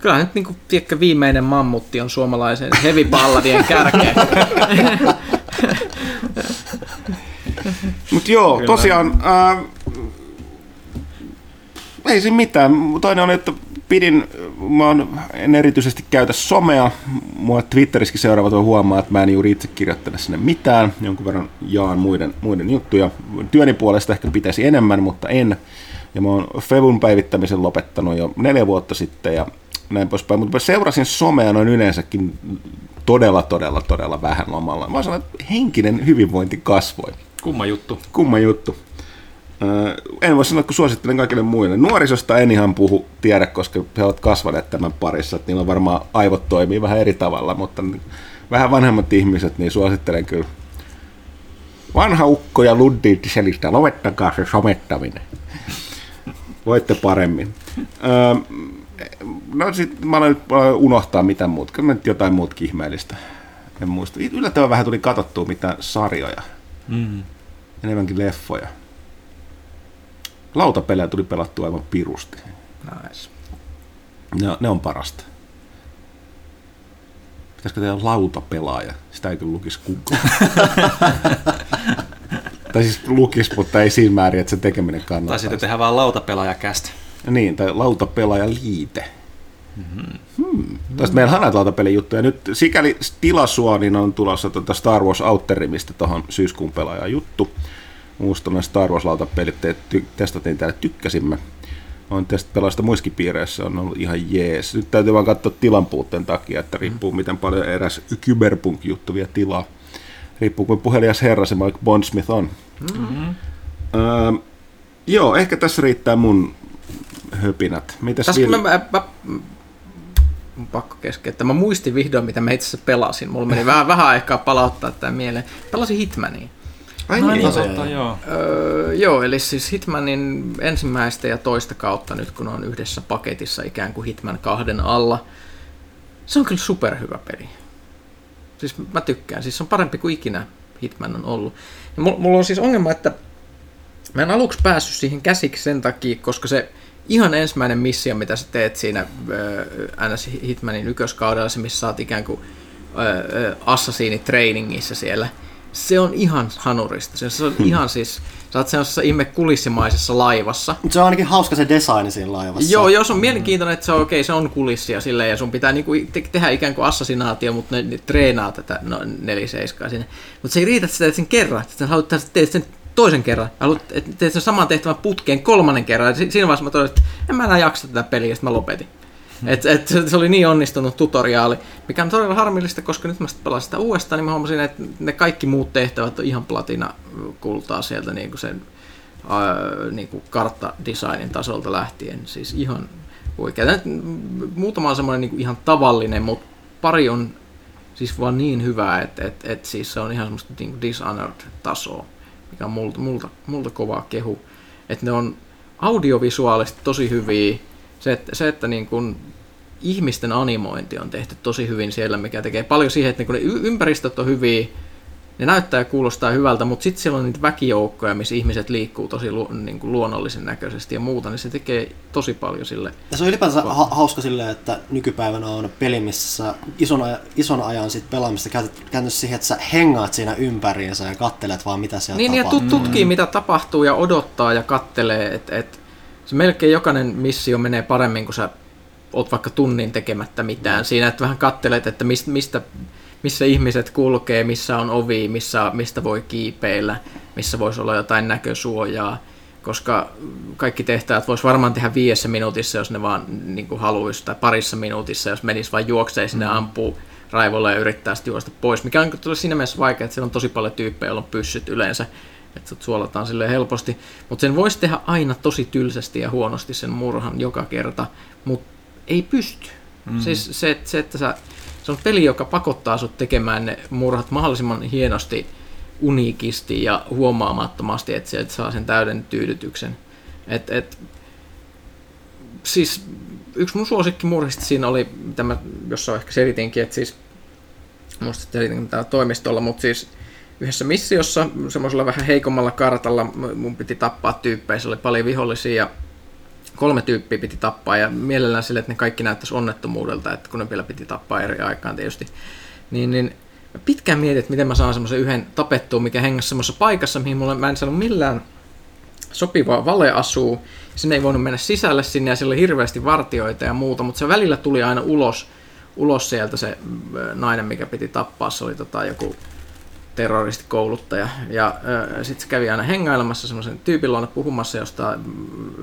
C: Kyllä nyt niin kuin, tiedätkö, viimeinen mammutti on suomalaisen heavy balladien kärkeä.
A: Mutta joo, Kyllä. tosiaan, ää, ei siinä mitään. Toinen on, että pidin, mä oon, en erityisesti käytä somea. Mua Twitterissäkin seuraavat voi huomaa, että mä en juuri itse kirjoittele sinne mitään. Jonkun verran jaan muiden, muiden juttuja. Työni puolesta ehkä pitäisi enemmän, mutta en. Ja mä oon Fevun päivittämisen lopettanut jo neljä vuotta sitten ja näin poispäin. Mutta mä seurasin somea noin yleensäkin todella, todella, todella vähän lomalla. Mä sanon, että henkinen hyvinvointi kasvoi.
B: Kumma juttu.
A: Kumma juttu. En voi sanoa, kun suosittelen kaikille muille. Nuorisosta en ihan puhu, tiedä, koska he ovat kasvaneet tämän parissa. Että niillä on varmaan aivot toimii vähän eri tavalla, mutta vähän vanhemmat ihmiset, niin suosittelen kyllä. Vanha ukko ja Luddi selistä, lopettakaa se somettaminen. Voitte paremmin. Öö, no sit mä aloin unohtaa mitä muut, kyllä nyt jotain muut ihmeellistä. En muista. Yllättävän vähän tuli katsottua mitään sarjoja. Mm. Enemmänkin leffoja. Lautapelejä tuli pelattua aivan pirusti.
C: Nice.
A: Ne, ne on parasta. Pitäisikö tehdä lautapelaaja? Sitä ei kyllä lukisi kukaan. tai siis lukisi, mutta ei siinä määrin, että se tekeminen kannattaa. Tai
B: sitten tehdään vaan lautapelaajakästä.
A: Niin, tai lautapelaaja liite. Mm-hmm. Hmm. Tästä meillä on näitä lautapelijuttuja. Nyt sikäli tilasua, niin on tulossa tuota Star Wars Outerimista tuohon syyskuun pelaajan juttu. Muusta Star Wars lautapelit testattiin täällä, tykkäsimme. On tästä pelaista muissakin piireissä on ollut ihan jees. Nyt täytyy vaan katsoa tilan puutteen takia, että riippuu mm. miten paljon eräs Cyberpunk-juttu vie tilaa. Riippuu kuin puhelias herra se Mike Bondsmith on. Mm-hmm. Öö, joo, ehkä tässä riittää mun höpinät. Mitäs
C: Tässä vielä? Mä, mä, mä, pakko keskeyttää. Mä muistin vihdoin, mitä mä itse asiassa pelasin. Mulla meni vähän, vähän aikaa palauttaa tämä mieleen. Pelasin Hitmania.
B: Ai no, niin, totta, joo.
C: Öö, joo, eli siis Hitmanin ensimmäistä ja toista kautta nyt, kun on yhdessä paketissa ikään kuin Hitman kahden alla. Se on kyllä superhyvä peli. Siis mä tykkään. Siis se on parempi kuin ikinä Hitman on ollut. Ja mulla on siis ongelma, että mä en aluksi päässyt siihen käsiksi sen takia, koska se ihan ensimmäinen missio, mitä sä teet siinä äh, NS Hitmanin ykköskaudella, se missä sä oot ikään kuin äh, assassini-trainingissa siellä, se on ihan hanurista. Se, se on hmm. ihan siis, sä oot sellaisessa ihme kulissimaisessa laivassa.
D: Se on ainakin hauska se design siinä laivassa.
C: Joo, joo, se on mielenkiintoinen, että se on okei, okay, se on kulissia silleen, ja sun pitää niinku te- tehdä ikään kuin assassinaatio, mutta ne, ne treenaa tätä no, 4 sinne. Mutta se ei riitä, että sä teet sen kerran, että sä haluat tehdä sen toisen kerran. Haluat, että teet sen saman tehtävän putkeen kolmannen kerran. Ja si- siinä vaiheessa mä totesin, että en mä enää jaksa tätä peliä, ja sitten mä lopetin. Et, et, se oli niin onnistunut tutoriaali, mikä on todella harmillista, koska nyt mä sitten pelasin sitä uudestaan, niin mä huomasin, että ne kaikki muut tehtävät on ihan platina kultaa sieltä niin kuin sen niin kuin karttadesignin tasolta lähtien. Siis ihan huikea. Nyt Muutama on semmoinen niin kuin ihan tavallinen, mutta pari on siis vaan niin hyvää, että et, et siis se on ihan semmoista niin Dishonored-tasoa, mikä on multa, multa, multa kovaa kehu. Että ne on audiovisuaalisesti tosi hyviä. Se, että, se, että niin kuin ihmisten animointi on tehty tosi hyvin siellä, mikä tekee paljon siihen, että niin kuin ne ympäristöt on hyviä, ne näyttää ja kuulostaa hyvältä, mutta sitten siellä on niitä väkijoukkoja, missä ihmiset liikkuu tosi lu, niin kuin luonnollisen näköisesti ja muuta, niin se tekee tosi paljon sille.
D: Ja se on ylipäänsä ha- hauska silleen, että nykypäivänä on peli, missä sä ison, ajan, ison ajan sit pelaamista käytännössä siihen, että sä hengaat siinä ympäriinsä ja kattelet vaan mitä siellä
C: Niin, ja
D: tapahtuu.
C: tut- tutkii mitä tapahtuu ja odottaa ja kattelee, että et, se melkein jokainen missio menee paremmin, kun sä oot vaikka tunnin tekemättä mitään. Siinä, että vähän kattelet, että mistä, mistä missä ihmiset kulkee, missä on ovi, missä, mistä voi kiipeillä, missä voisi olla jotain näkösuojaa, koska kaikki tehtävät vois varmaan tehdä viidessä minuutissa, jos ne vaan niin kuin haluaisi, tai parissa minuutissa, jos menisi vain juoksee sinne ampuu raivolle ja yrittää sitten juosta pois, mikä on siinä mielessä vaikea, että siellä on tosi paljon tyyppejä, joilla on pyssyt yleensä, että sut suolataan sille helposti, mutta sen voisi tehdä aina tosi tylsästi ja huonosti sen murhan joka kerta, mutta ei pysty. Mm. Siis se, että- se, että sä, se on peli, joka pakottaa sut tekemään ne murhat mahdollisimman hienosti, uniikisti ja huomaamattomasti, että sieltä saa sen täyden tyydytyksen. Et, et, siis yksi mun suosikkimurhista siinä oli, mitä mä jossain ehkä selitinkin, että siis, muista selitin täällä toimistolla, mutta siis yhdessä missiossa, semmoisella vähän heikommalla kartalla, mun piti tappaa tyyppejä, se oli paljon vihollisia ja kolme tyyppiä piti tappaa ja mielellään sille, että ne kaikki näyttäisi onnettomuudelta, että kun ne vielä piti tappaa eri aikaan tietysti. Niin, niin mä pitkään mietin, että miten mä saan semmoisen yhden tapettua, mikä hengässä semmoisessa paikassa, mihin mulle mä en saanut millään sopivaa valeasua. Sinne ei voinut mennä sisälle sinne ja siellä oli hirveästi vartioita ja muuta, mutta se välillä tuli aina ulos, ulos sieltä se nainen, mikä piti tappaa. Se oli tota, joku terroristikouluttaja. Ja sitten se kävi aina hengailemassa semmoisen tyypin luona puhumassa jostain mm,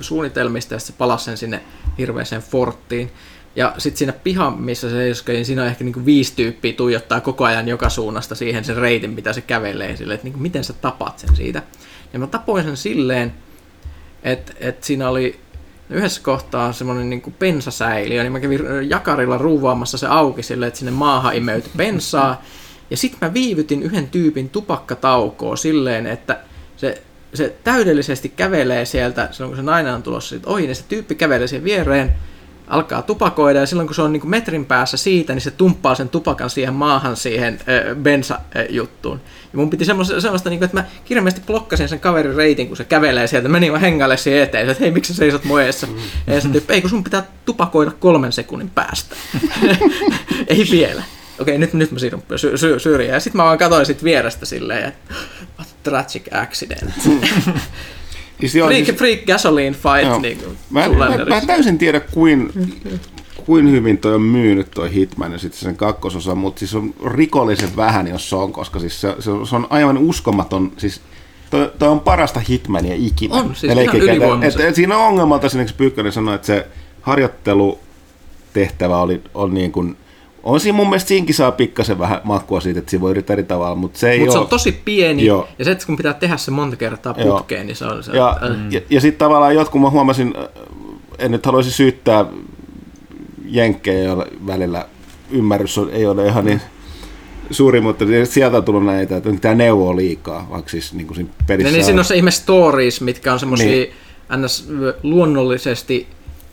C: suunnitelmista ja sitten se palasi sen sinne hirveäseen forttiin. Ja sitten siinä piha, missä se seiskoi, niin siinä on ehkä niinku viisi tyyppiä tuijottaa koko ajan joka suunnasta siihen sen reitin, mitä se kävelee sille, että niinku miten sä tapat sen siitä. Ja mä tapoin sen silleen, että et siinä oli yhdessä kohtaa semmoinen niin pensasäiliö, niin mä kävin jakarilla ruuvaamassa se auki silleen, että sinne maahan imeytyi bensaa. Ja sitten mä viivytin yhden tyypin tupakkataukoa silleen, että se, se täydellisesti kävelee sieltä, silloin kun se nainen on tulossa siitä ohi, niin se tyyppi kävelee siihen viereen, alkaa tupakoida ja silloin kun se on niin metrin päässä siitä, niin se tumppaa sen tupakan siihen maahan siihen ö, bensa-juttuun. Ja mun piti semmoista, semmoista niin kuin, että mä kirjaimellisesti blokkasin sen kaverin reitin, kun se kävelee sieltä, menin vaan hengalle siihen eteen, että hei, miksi sä seisot mun eessä? Ja se tyyppi, ei kun sun pitää tupakoida kolmen sekunnin päästä. ei vielä. Okei, nyt, nyt mä siirryn sy- sy- syrjään. Ja sitten mä vaan katsoin sit vierestä silleen, että what tragic accident.
A: Siis joo,
C: Freak,
A: siis-
C: freak gasoline fight,
A: Joo.
C: niin kuin
A: Mä en, mä, mä en täysin tiedä, kuin, kuin hyvin toi on myynyt toi Hitman ja sitten sen kakkososa, mutta siis on rikollisen vähän, jos se on, koska siis se, se, se on aivan uskomaton, siis toi, toi on parasta Hitmania ikinä.
C: On, siis ihan
A: et, et siinä on ongelmalta, esimerkiksi Pyykkönen sanoi, että se harjoittelutehtävä oli, on niin kuin, on siinä mun mielestä siinkin saa pikkasen vähän makkua siitä, että siinä voi yrittää eri tavalla, mutta se ei
C: Mutta se on tosi pieni,
A: Joo.
C: ja se, että kun pitää tehdä se monta kertaa
A: Joo.
C: putkeen, niin se on se.
A: Ja,
C: äh,
A: ja, ja sitten tavallaan jotkut mä huomasin, äh, en nyt haluaisi syyttää jenkkejä, joilla välillä ymmärrys on, ei ole ihan niin suuri, mutta sieltä on tullut näitä, että tämä neuvoo liikaa, vaikka siis niin kuin siinä pelissä
C: Ja niin siinä on se ihme stories, mitkä on semmoisia
A: Niin.
C: ns. luonnollisesti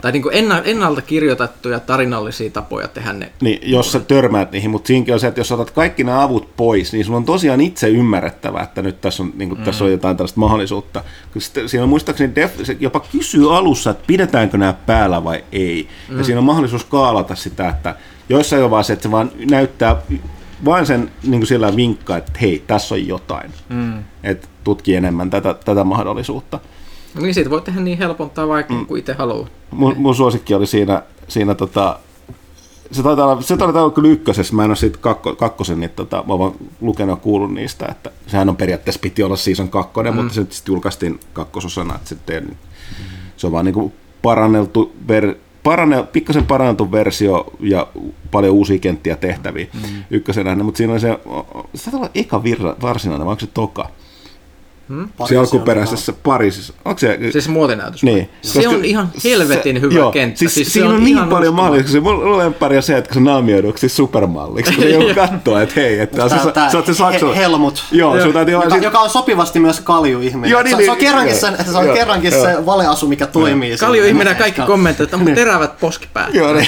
C: tai niin kuin enna, ennalta kirjoitettuja tarinallisia tapoja tehdä ne.
A: Niin, jos sä törmäät niihin, mutta siinäkin on se, että jos otat kaikki nämä avut pois, niin sun on tosiaan itse ymmärrettävä, että nyt tässä on, niin kuin, mm. tässä on jotain tällaista mahdollisuutta. Sitten, siinä on muistaakseni def, se jopa kysyy alussa, että pidetäänkö nämä päällä vai ei. Mm. Ja siinä on mahdollisuus kaalata sitä, että joissain on vaan se, että se vaan näyttää vain sen niin kuin sillä vinkkaa, että hei, tässä on jotain. Mm. Että tutki enemmän tätä, tätä mahdollisuutta.
C: Niin siitä voi tehdä niin helpon tai vaikean
A: Mm.
C: kuin itse haluaa.
A: Mun, mun suosikki oli siinä, siinä tota, se taitaa olla, se taitaa olla kyllä ykkösessä, mä en ole siitä kakko, kakkosen, niin tota, mä oon vaan lukenut ja kuullut niistä, että sehän on periaatteessa piti olla season kakkonen, mm. mutta se nyt sitten julkaistiin kakkososana, että sitten se on vaan niinku paranneltu, ver, paranne, pikkasen paranneltu versio ja paljon uusia kenttiä tehtäviä mm. ykkösenä, mutta siinä on se, se taitaa olla eka virra, varsinainen, vai onko se toka? Hmm? Se alkuperäisessä Pariisissa. Onko se?
C: Siis muotinäytös.
A: Niin.
C: Se Koska on ihan helvetin se, hyvä joo, kenttä.
A: Siis, siis siinä on, on niin paljon mahdollisuuksia. Mulla on pari se, että se naamioiduksi siis supermalliksi. Kun se joku katsoo, että hei, että sä, sä, sä oot se saksa.
D: Helmut.
A: Joo, joo. Täytyy
D: joka, sit... joka, on sopivasti myös kalju-ihminen. Joo, niin, se, se, on kerrankin, se, se, on kerrankin se valeasu, mikä toimii.
C: Kalju-ihminen kaikki kommentoivat, että on terävät poskipäät.
A: Joo, niin.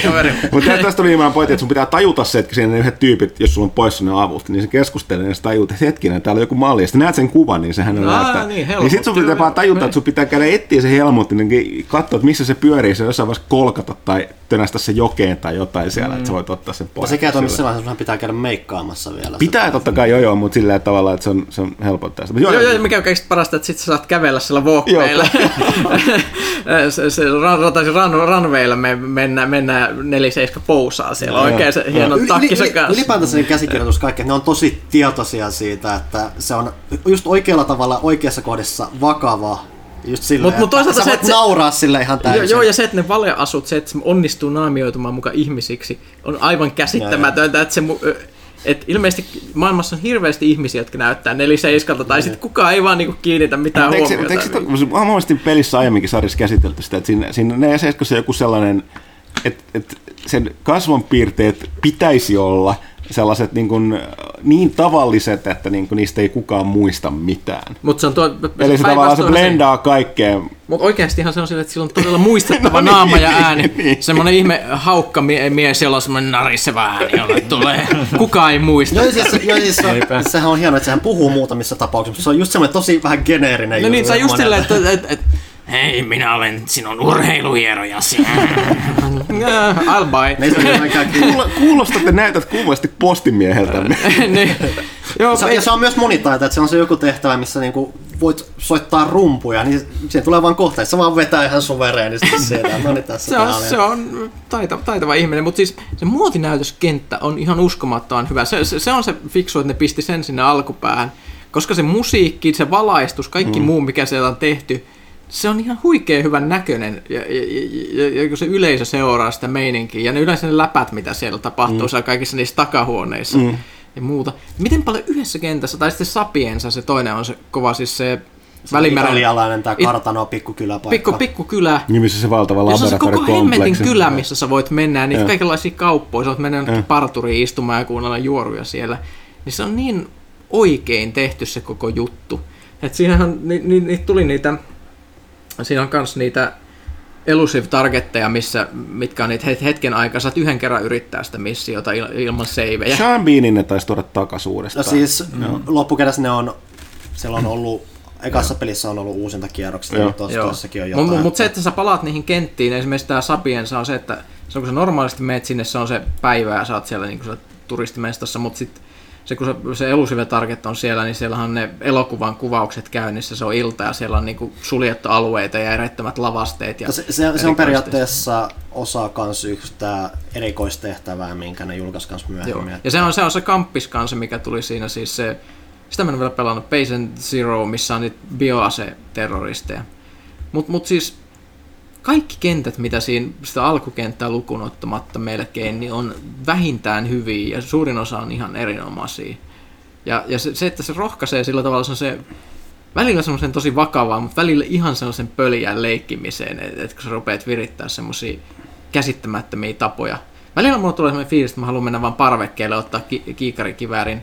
A: Mutta tästä tuli viimeinen pointti, että sun pitää tajuta se, että siinä ne yhdet tyypit, jos sulla on poissa ne avut, niin se keskustelee ja sä tajut, että hetkinen, täällä on joku malli. Ja sitten näet sen kuvan, niin sehän on näyttää. Niin, niin sit sun pitää vaan tajuta, että sun pitää käydä etsiä se helmutti, niin katsoa, että missä se pyörii, se jossain vaiheessa kolkata tai tönästä se jokeen tai jotain siellä, mm. että sä voit ottaa sen pois.
D: Ja sekä toimi sellainen, että pitää käydä meikkaamassa vielä.
A: Pitää totta kai joo joo, mutta sillä tavalla, että se on, se on helpottaa sitä.
C: Joo, joo, joo, mikä on kaikista parasta, että sit sä saat kävellä sillä walkmaylla. se, se rataisin ran, runwaylla me mennään, mennään 47 pousaa siellä, oikein se hieno no, takkisen yli, kanssa.
D: Ylipäätänsä se käsikirjoitus kaikki, ne on tosi tietoisia siitä, että se on just oikealla tavalla oikeassa kohdassa vakava Just silleen, mut, mut toisaalta se, että se, nauraa sille ihan täysin.
C: Joo, ja se, että ne valeasut, se, että se onnistuu naamioitumaan mukaan ihmisiksi, on aivan käsittämätöntä, että se et ilmeisesti maailmassa on hirveästi ihmisiä, jotka näyttää 47 tai sitten kukaan ei vaan niinku kiinnitä mitään
A: eikö,
C: huomiota.
A: Eikö, eikö, mä oon pelissä aiemminkin sarjassa käsitelty sitä, että siinä, siinä 47 joku sellainen, että, että sen kasvonpiirteet pitäisi olla – sellaiset niin, kuin, niin tavalliset, että niin kuin, niistä ei kukaan muista mitään.
C: Mut se on tuo,
A: Eli se tavallaan se blendaa kaikkea.
C: Mutta oikeastihan se on sillä, että sillä on todella muistettava no, naama niin, ja ääni. Niin, niin. Semmoinen ihme haukka mies, jolla on semmoinen nariseva ääni, jolle tulee. Kukaan ei muista.
D: Joo, siis, joo, siis on, sehän on hienoa, että sehän puhuu muutamissa tapauksissa, mutta se on just semmoinen tosi vähän geneerinen.
C: No niin, se on just silleen, että, että, että hei, minä olen sinun urheiluhierojasi. I'll buy.
A: Kuulostat, että näytät kuumasti postimieheltä.
D: niin. Joo, se, ja se on myös monitaita, että se on se joku tehtävä, missä niinku voit soittaa rumpuja, niin siihen tulee vaan kohta, että se vaan vetää ihan suvereenisti sieltä. No niin, tässä
C: se, on, se on taitava, taitava ihminen, mutta siis se muotinäytöskenttä on ihan uskomattoman hyvä. Se, se, se on se fiksu, että ne pisti sen sinne alkupäähän, koska se musiikki, se valaistus, kaikki mm. muu, mikä siellä on tehty, se on ihan huikean hyvän näköinen, ja, ja, ja, ja kun se yleisö seuraa sitä meininkiä, ja ne yleensä ne läpät, mitä siellä tapahtuu, mm. siellä kaikissa niissä takahuoneissa mm. ja muuta. Miten paljon yhdessä kentässä, tai sitten Sapiensa, se toinen on se kova, siis se
D: Välimeren... Italialainen tämä kartano pikkukyläpaikka.
C: Pikku, pikkukylä.
A: Niin missä se valtava laboratoriokompleksi.
C: Se on se koko hemmetin kylä, missä sä voit mennä, niitä kaikenlaisia kauppoja, sä voit mennä ja. parturiin istumaan ja kuunnella juoruja siellä. Niin se on niin oikein tehty se koko juttu. että siinähän ni, ni, ni, tuli niitä Siinä on myös niitä elusive targetteja, missä, mitkä on niitä hetken aikaa. Saat yhden kerran yrittää sitä missiota ilman saveja.
A: Sean Beanin ne taisi tuoda takaisin uudestaan.
D: No siis mm. loppukädessä ne on, siellä on ollut ekassa pelissä on ollut uusinta kierroksia, mutta tuossakin on jotain.
C: Mutta mut se, että sä palaat niihin kenttiin, esimerkiksi tämä Sapiensa on se, että se on, kun sä normaalisti meet sinne, se on se päivä ja sä oot siellä niin turistimestassa, mutta sitten se kun se, se Elusive Target on siellä, niin siellä on ne elokuvan kuvaukset käynnissä, se on ilta ja siellä on niinku suljettu alueita ja erättömät lavasteet. Ja
D: se, se, se on periaatteessa osa kans yhtä erikoistehtävää, minkä ne julkaisi kans myöhemmin. Joo.
C: Ja se on, se on se kamppis kanssa, mikä tuli siinä siis se, sitä mä en vielä pelannut, Patient Zero, missä on niitä bioase-terroristeja. Mutta mut siis kaikki kentät, mitä siinä sitä alkukenttää lukuun ottamatta melkein, niin on vähintään hyviä ja suurin osa on ihan erinomaisia. Ja, ja se, se, että se rohkaisee sillä tavalla, se on se välillä semmoisen tosi vakavaa, mutta välillä ihan semmoisen pöljään leikkimiseen, että et kun sä rupeat virittää semmoisia käsittämättömiä tapoja. Välillä mulla tulee semmoinen fiilis, että mä haluan mennä vaan parvekkeelle, ottaa ki- kiikarikiväärin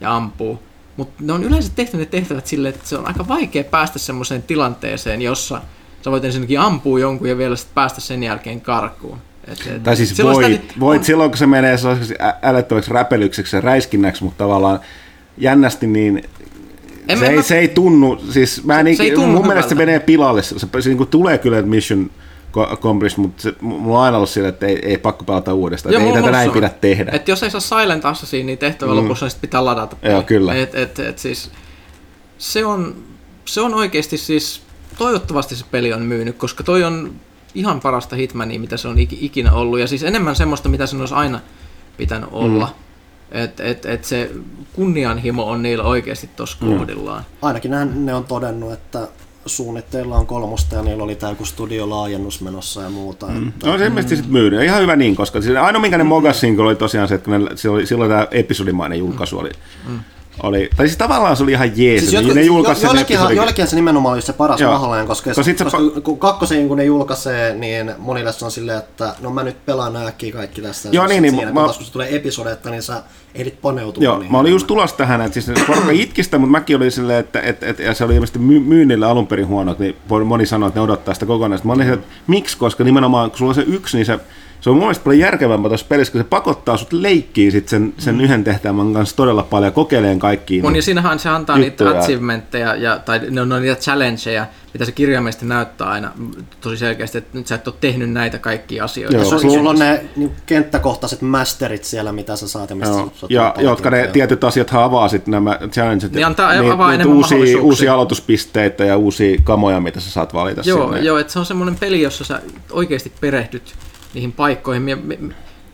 C: ja ampuu. Mutta ne on yleensä tehty ne tehtävät silleen, että se on aika vaikea päästä semmoiseen tilanteeseen, jossa – sä voit ensinnäkin ampua jonkun ja vielä sit päästä sen jälkeen karkuun.
A: Et, et, tai siis voit, sitä, voit on... silloin, kun se menee älyttömäksi räpelykseksi ja räiskinnäksi, mutta tavallaan jännästi niin en, se, en ei, mä... se ei tunnu, siis mä en se, se ei tunnu mun hyvältä. mielestä se menee pilalle, se, se, se niin tulee kyllä mission accomplished, mutta se, mulla on aina ollut sillä, että ei, ei pakko pelata uudestaan, Joo, ei tätä näin pidä tehdä.
C: Et jos ei saa Silent Assassin, niin tehtävä mm. lopussa niin pitää ladata.
A: Joo, kyllä.
C: Et, et, et, siis, se, on, se on oikeasti siis toivottavasti se peli on myynyt, koska toi on ihan parasta Hitmania, mitä se on ik- ikinä ollut. Ja siis enemmän semmoista, mitä sen olisi aina pitänyt olla. Mm. Että et, et se kunnianhimo on niillä oikeasti tuossa mm. kohdillaan.
D: Ainakin ne, ne on todennut, että suunnitteilla on kolmosta ja niillä oli tämä joku studiolaajennus menossa ja muuta.
A: Mm. No se ilmeisesti sitten myynyt. Ihan hyvä niin, koska siis ainoa minkä ne mogasin oli tosiaan se, että kun ne, silloin, silloin tämä episodimainen julkaisu oli. Mm. Oli, tai siis tavallaan se oli ihan jees, siis jotkut, ne julkaisi jo,
D: joillekin, joillekin se nimenomaan oli se paras Joo. mahdollinen, koska, koska, koska se, kun kakkosen kun ne julkaisee, niin monille se on silleen, että no mä nyt pelaan äkkiä kaikki tästä.
A: Joo, niin, niin,
D: siinä, mä, kun se tulee episodetta, niin sä ehdit paneutua.
A: Joo,
D: niin
A: mä olin just tulossa tähän, että siis porukka itkistä, mutta mäkin olin silleen, että, että, että, ja se oli ilmeisesti my, myynnillä alun perin huono, niin moni sanoi, että ne odottaa sitä kokonaista. Mä olin että miksi, koska nimenomaan kun sulla on se yksi, niin se se on mun mielestä paljon järkevämpää tuossa pelissä, kun se pakottaa sut leikkiin sit sen, sen mm. yhden tehtävän kanssa todella paljon, kokeileen kaikkiin.
C: On, ja siinähän se antaa juttuja. niitä achievementteja, ja, tai ne on, ne on niitä challengeja, mitä se kirjaimellisesti näyttää aina tosi selkeästi, että nyt sä et ole tehnyt näitä kaikkia asioita.
D: Joo. Sulla, sulla on ne niin, kenttäkohtaiset masterit siellä, mitä sä saat ja mistä
A: Joo. sä Ja jotka ne tietyt asiat avaa sitten nämä challenget.
C: Niin antaa niin, avaa
A: niin, uusia, uusia aloituspisteitä ja uusia kamoja, mitä sä saat valita
C: joo,
A: sinne.
C: Joo, että se on semmoinen peli, jossa sä oikeasti perehdyt niihin paikkoihin. Ja me,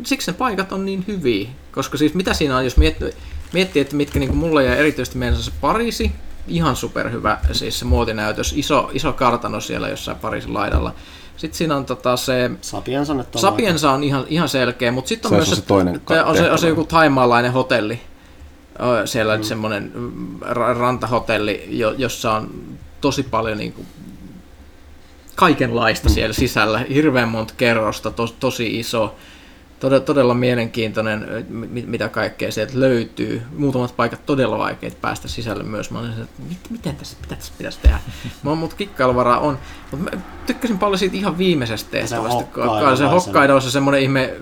C: siksi ne paikat on niin hyviä, koska siis mitä siinä on, jos miettii, miettii että mitkä niin mulle ja erityisesti meidän se Pariisi, ihan superhyvä siis se muotinäytös, iso, iso kartano siellä jossain Pariisin laidalla. Sitten siinä on tota se...
D: Sapiensa, on
C: Sapiensa on ihan, ihan selkeä, mutta sitten on
A: se
C: myös
A: se, se, toinen
C: on se, on se joku taimaalainen hotelli. Siellä mm. semmoinen rantahotelli, jossa on tosi paljon niin kuin kaikenlaista siellä sisällä, hirveän monta kerrosta, to, tosi iso, todella, todella mielenkiintoinen, mitä kaikkea sieltä löytyy. Muutamat paikat todella vaikeita päästä sisälle myös. Mä olin, että miten tässä, mitä tässä pitäisi tehdä? Mutta kikkailuvaraa on. Mutta mä tykkäsin paljon siitä ihan viimeisestä tehtävästä. Se, se Hokkaido on se semmoinen ihme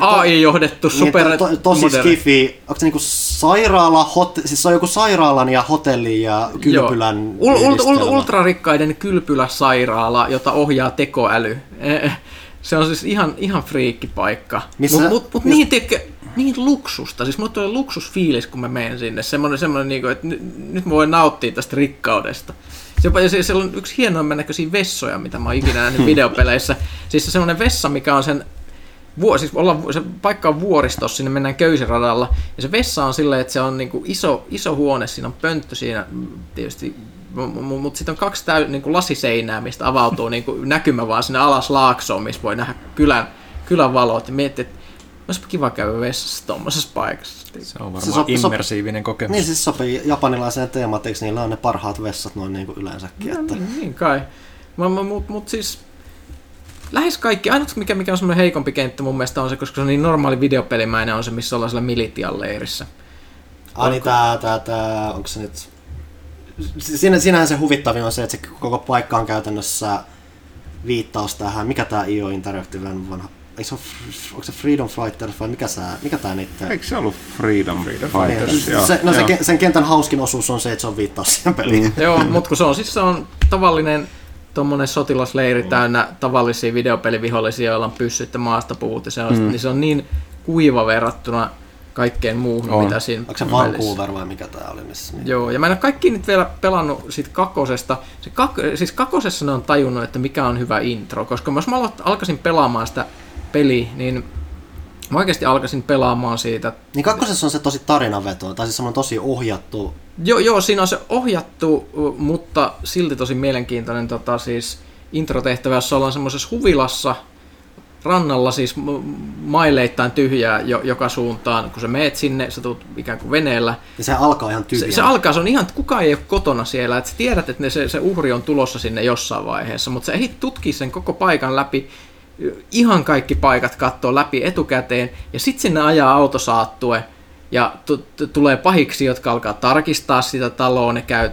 C: AI-johdettu super niin, to, to,
D: Tosi skifi. Onko se niinku sairaala, hot, siis se on joku sairaalan ja hotellin ja kylpylän
C: Ul, ul, ul, ultrarikkaiden kylpyläsairaala, jota ohjaa tekoäly. Se on siis ihan, ihan friikkipaikka. Mutta mut, mut niin, tiedätkö, niin luksusta. Siis mulle tulee luksusfiilis, kun mä menen sinne. Semmoinen, semmoinen niin kuin, että nyt mä voin nauttia tästä rikkaudesta. Jopa, ja siellä on yksi hienoimman näköisiä vessoja, mitä mä oon ikinä nähnyt videopeleissä. Siis se semmoinen vessa, mikä on sen Vuo, siis olla, se paikka on vuoristossa, sinne mennään köysiradalla, ja se vessa on silleen, että se on niinku iso, iso huone, siinä on pönttö siinä, tietysti mutta sitten on kaksi täy, niin kuin lasiseinää, mistä avautuu niin kuin näkymä vaan sinne alas laaksoon, missä voi nähdä kylän, kylän valot ja miettiä, että olisipa kiva käydä vessassa tuommoisessa paikassa.
B: Se on varmaan se sopii, immersiivinen kokemus.
D: Niin siis sopii japanilaiseen teemaan, että niillä on ne parhaat vessat noin niin kuin yleensäkin.
C: No, että... niin, niin kai. Mutta mut, mut siis lähes kaikki, ainut mikä, mikä on semmoinen heikompi kenttä mun mielestä on se, koska se on niin normaali videopelimäinen, on se, missä ollaan siellä militian leirissä.
D: Ah, niin tää, tää, tää, onko se nyt siinä, siinähän se huvittavin on se, että se koko paikka on käytännössä viittaus tähän, mikä tämä IO Interactive on vanha, Eikö se ole, onko se Freedom Fighters vai mikä, sä, mikä tämä niitä?
A: Eikö se ollut Freedom, Freedom Fighters?
D: Niin, se, no se, sen kentän hauskin osuus on se, että se on viittaus siihen peliin.
C: Mm. Joo, mutta kun se on siis se on tavallinen tuommoinen sotilasleiri täynnä tavallisia videopelivihollisia, joilla on pyssyt ja maasta puhut, ja se on, mm. niin se on niin kuiva verrattuna kaikkeen muuhun, on. mitä siinä
D: Onko se Vancouver vai mikä tämä oli? Missä
C: niin? Joo, ja mä en ole kaikki nyt vielä pelannut siitä kakosesta. Se kak, siis kakosessa ne on tajunnut, että mikä on hyvä intro, koska jos mä alkaisin pelaamaan sitä peliä, niin mä oikeasti alkaisin pelaamaan siitä.
D: Niin kakkosessa on se tosi tarinaveto, tai siis on tosi ohjattu.
C: Joo, joo, siinä on se ohjattu, mutta silti tosi mielenkiintoinen tota, siis introtehtävä, jossa ollaan semmoisessa huvilassa, rannalla siis maileittain tyhjää jo, joka suuntaan. Kun sä meet sinne, sä tulet ikään kuin veneellä.
D: Ja se alkaa ihan tyhjää.
C: Se, se alkaa, se on ihan, kukaan ei ole kotona siellä. Et sä tiedät, että ne, se, se uhri on tulossa sinne jossain vaiheessa, mutta sä ehdit tutkia sen koko paikan läpi. Ihan kaikki paikat katsoo läpi etukäteen. Ja sitten sinne ajaa autosaattue ja t- t- tulee pahiksi, jotka alkaa tarkistaa sitä taloa, ne käy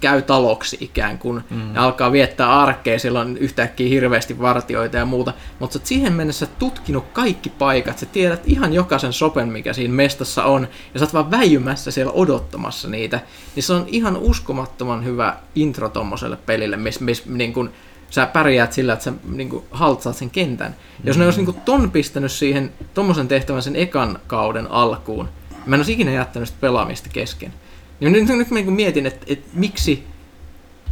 C: käy taloksi ikään kuin mm. ja alkaa viettää arkea, siellä on yhtäkkiä hirveästi vartioita ja muuta, mutta sä oot siihen mennessä tutkinut kaikki paikat, sä tiedät ihan jokaisen sopen, mikä siinä mestassa on, ja sä oot vaan väijymässä siellä odottamassa niitä, niin se on ihan uskomattoman hyvä intro tommoselle pelille, missä mis, niin kun, sä pärjäät sillä, että sä niin kuin, haltsaat sen kentän. Mm. Jos ne olisi niin kuin, ton pistänyt siihen tommosen tehtävän sen ekan kauden alkuun, mä en olisi ikinä jättänyt sitä pelaamista kesken. Niin nyt, nyt mä niin mietin, että, että miksi,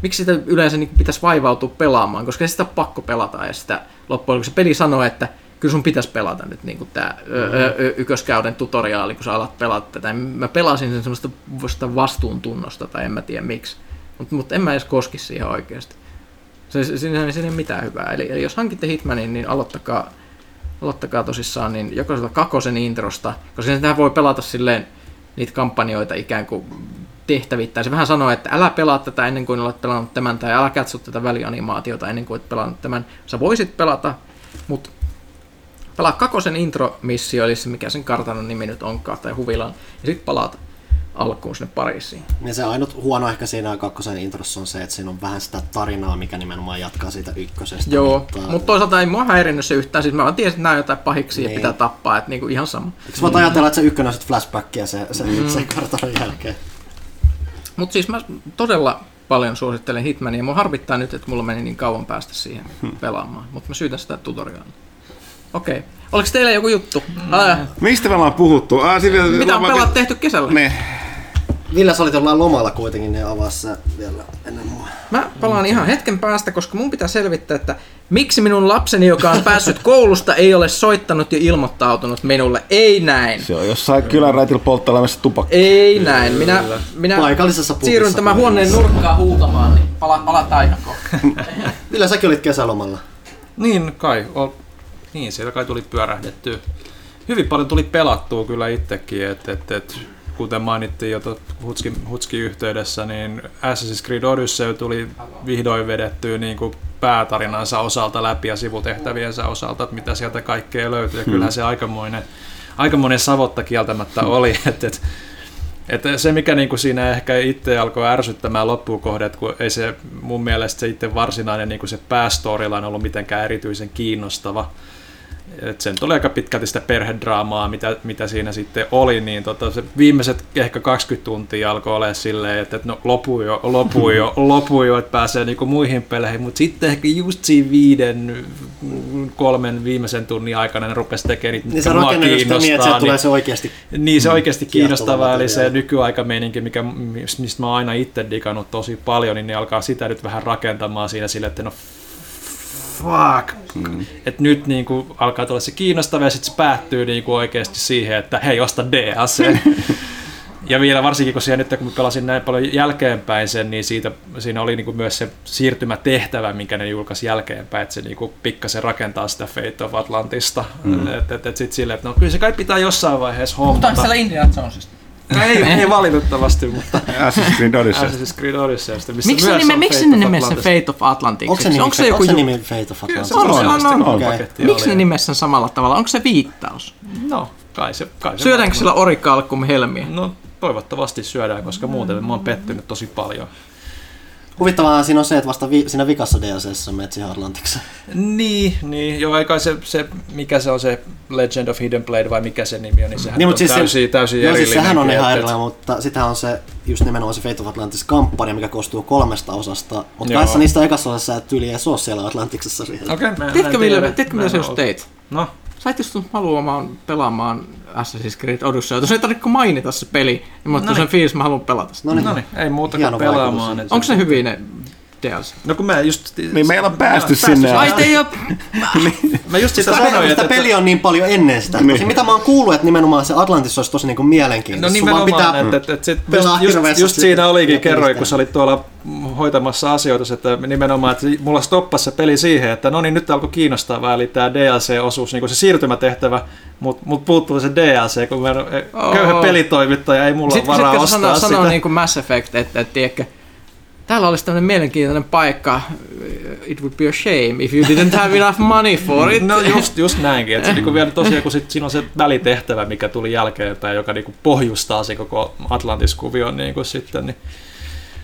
C: miksi sitä yleensä niin pitäisi vaivautua pelaamaan, koska sitä ole pakko pelata ja sitä loppujen lopuksi se peli sanoo, että kyllä sun pitäisi pelata nyt niin tämä mm-hmm. ykköskäyden tutoriaali, kun sä alat pelata tätä. Mä pelasin sen semmoista semmoista vastuuntunnosta tai en mä tiedä miksi, mutta mut en mä edes koski siihen oikeasti. Se, se, siinä, siinä ei ole mitään hyvää. Eli, eli jos hankitte Hitmanin, niin aloittakaa, aloittakaa tosissaan niin jokaisella kakosen introsta, koska sitä voi pelata silleen niitä kampanjoita ikään kuin tehtävittäin. Se vähän sanoo, että älä pelaa tätä ennen kuin olet pelannut tämän, tai älä katso tätä välianimaatiota ennen kuin olet pelannut tämän. Sä voisit pelata, mutta pelaa kakosen intro-missio, eli se mikä sen kartanon nimi nyt onkaan, tai huvilan, ja sitten palaat alkuun sinne Pariisiin.
D: Ja se ainut huono ehkä siinä kakkosen introssa on se, että siinä on vähän sitä tarinaa, mikä nimenomaan jatkaa siitä ykkösestä.
C: Joo, mutta, mutta toisaalta ei mua häirinnyt se yhtään, siis mä vaan tiesin, että nämä on jotain pahiksi niin. ja pitää tappaa, että niinku ihan sama.
D: Eikö voit ajatella, että se ykkönen on sitten flashbackia se, se, mm. se kartanon jälkeen?
C: Mutta siis mä todella paljon suosittelen Hitmania. Mua harvittaa nyt, että mulla meni niin kauan päästä siihen hmm. pelaamaan, mutta mä syytän sitä tutoriaalia. Okei. Okay. Oliko teillä joku juttu? Mm.
A: Äh. Mistä me ollaan puhuttu? Ah,
C: sillä, Mitä on pelat tehty kesällä?
D: Ne. Ville, sä olit jollain lomalla kuitenkin, avaa se vielä ennen mua.
C: Mä palaan ihan hetken päästä, koska mun pitää selvittää, että miksi minun lapseni, joka on päässyt koulusta, ei ole soittanut ja ilmoittautunut minulle. Ei näin.
A: Se on jossain kylän raitilla polttelemassa tupakkaa.
C: Ei näin. Minä, minä
D: Paikallisessa
C: siirryn tämän huoneen nurkkaan huutamaan, niin pala, palataan ihan
D: Ville, säkin olit kesälomalla.
B: Niin kai. Niin, siellä kai tuli pyörähdettyä. Hyvin paljon tuli pelattua kyllä itsekin, että et, et, kuten mainittiin jo Hutski, Hutski-yhteydessä, niin Assassin's Creed Odyssey tuli vihdoin vedettyä niin kuin päätarinansa osalta läpi ja sivutehtäviensä osalta, että mitä sieltä kaikkea löytyy. Ja kyllähän se aikamoinen, aikamoinen savotta kieltämättä oli, että, että että se, mikä niin kuin siinä ehkä itse alkoi ärsyttämään loppuun kohde, että kun ei se mun mielestä se itse varsinainen niin kuin se päästoryline ollut mitenkään erityisen kiinnostava, et sen tuli aika pitkälti sitä perhedraamaa, mitä, mitä siinä sitten oli, niin tota, se viimeiset ehkä 20 tuntia alkoi olla silleen, että, että no lopu jo, lopu jo, lopu jo, että pääsee niinku muihin peleihin, mutta sitten ehkä just siinä viiden, kolmen viimeisen tunnin aikana ne rupesi tekemään niitä,
D: niin se kiinnostaa. Niin, että se tulee se oikeasti
B: Niin se oikeasti kiinnostavaa, eli se nykyaika-meininki, mikä, mistä mä oon aina itse digannut tosi paljon, niin ne alkaa sitä nyt vähän rakentamaan siinä sille, että no fuck. Mm. Että nyt niin kuin, alkaa tulla se kiinnostava ja sitten se päättyy niin kuin oikeasti siihen, että hei, osta DLC. ja vielä varsinkin, kun siellä nyt kun pelasin näin paljon jälkeenpäin sen, niin siitä, siinä oli niin kuin myös se siirtymätehtävä, minkä ne julkaisi jälkeenpäin, että se niin kuin pikkasen rakentaa sitä Fate of Atlantista. Mm. Että et, et sitten silleen, että no kyllä se kai pitää jossain vaiheessa hommata.
C: Puhutaanko siellä Indiana Jonesista?
B: Ei, ei valitettavasti, mutta...
A: Assassin's Creed Odyssey.
B: Assassin's Creed Odyssey, missä
C: miksi
B: myös
C: nime, miksi ne nimessä Fate of Atlantic?
D: Onko se, nimi, onko se, joku onko se nimi Fate of Atlantic?
C: Se on, on, on, on. Okay. Miksi ne nimessä on samalla tavalla? Onko se viittaus?
B: No, kai se... Kai se
C: Syödäänkö sillä orikalkkum helmiä?
B: No, toivottavasti syödään, koska muuten mä oon pettynyt tosi paljon.
D: Huvittavaa siinä on se, että vasta vi, siinä vikassa DLCssä menet siihen Atlantikseen.
B: Niin, niin. Joo, eikä se, se, mikä se on se Legend of Hidden Blade vai mikä se nimi on, niin sehän niin, on siis täysin, se, täysin
D: erillinen. Siis sehän on ihan erillinen, mutta sitähän on se just nimenomaan se Fate of Atlantis-kampanja, mikä koostuu kolmesta osasta. Mutta kanssa niistä ekassa osassa et tyyli ei ole siellä Atlantiksessa.
B: Okei, okay,
C: Tiedätkö, tiedätkö mitä se just teit?
B: No?
C: Sä et just haluamaan pelaamaan Assassin's Creed Odyssey. Tuossa ei tarvitse mainita se peli. Mä no sen fiilis, mä haluan pelata sitä.
B: No niin, ei muuta kuin pelaamaan.
C: Onko se hyvin ne DLC.
B: No kun mä just...
A: Niin meillä on päästy sinne.
C: Ai te ei ole...
B: mä just sitä
D: sanoin, että... Sitä peli on niin paljon ennen sitä. Niin. mitä mä oon kuullut, että nimenomaan se Atlantis olisi tosi niinku mielenkiintoista.
B: No nimenomaan, pitää että, että, että sit just, just, just siinä olikin kerroin, kun sä olit tuolla hoitamassa asioita, että nimenomaan, että mulla stoppasi se peli siihen, että no niin, nyt alkoi kiinnostavaa, eli tämä DLC-osuus, niin kuin se siirtymätehtävä, mutta mut puuttuu se DLC, kun mä, oh. köyhä pelitoimittaja ei mulla
C: sit,
B: varaa
C: sit,
B: ostaa
C: sanoo,
B: sitä.
C: Sanoo niin kuin Mass Effect, että, että, että täällä olisi tämmöinen mielenkiintoinen paikka. It would be a shame if you didn't have enough money for it.
B: No just, just näinkin. Että se niinku vielä tosiaan, kun sit, siinä on se välitehtävä, mikä tuli jälkeenpäin, joka niinku pohjustaa se koko Atlantis-kuvion niinku sitten, niin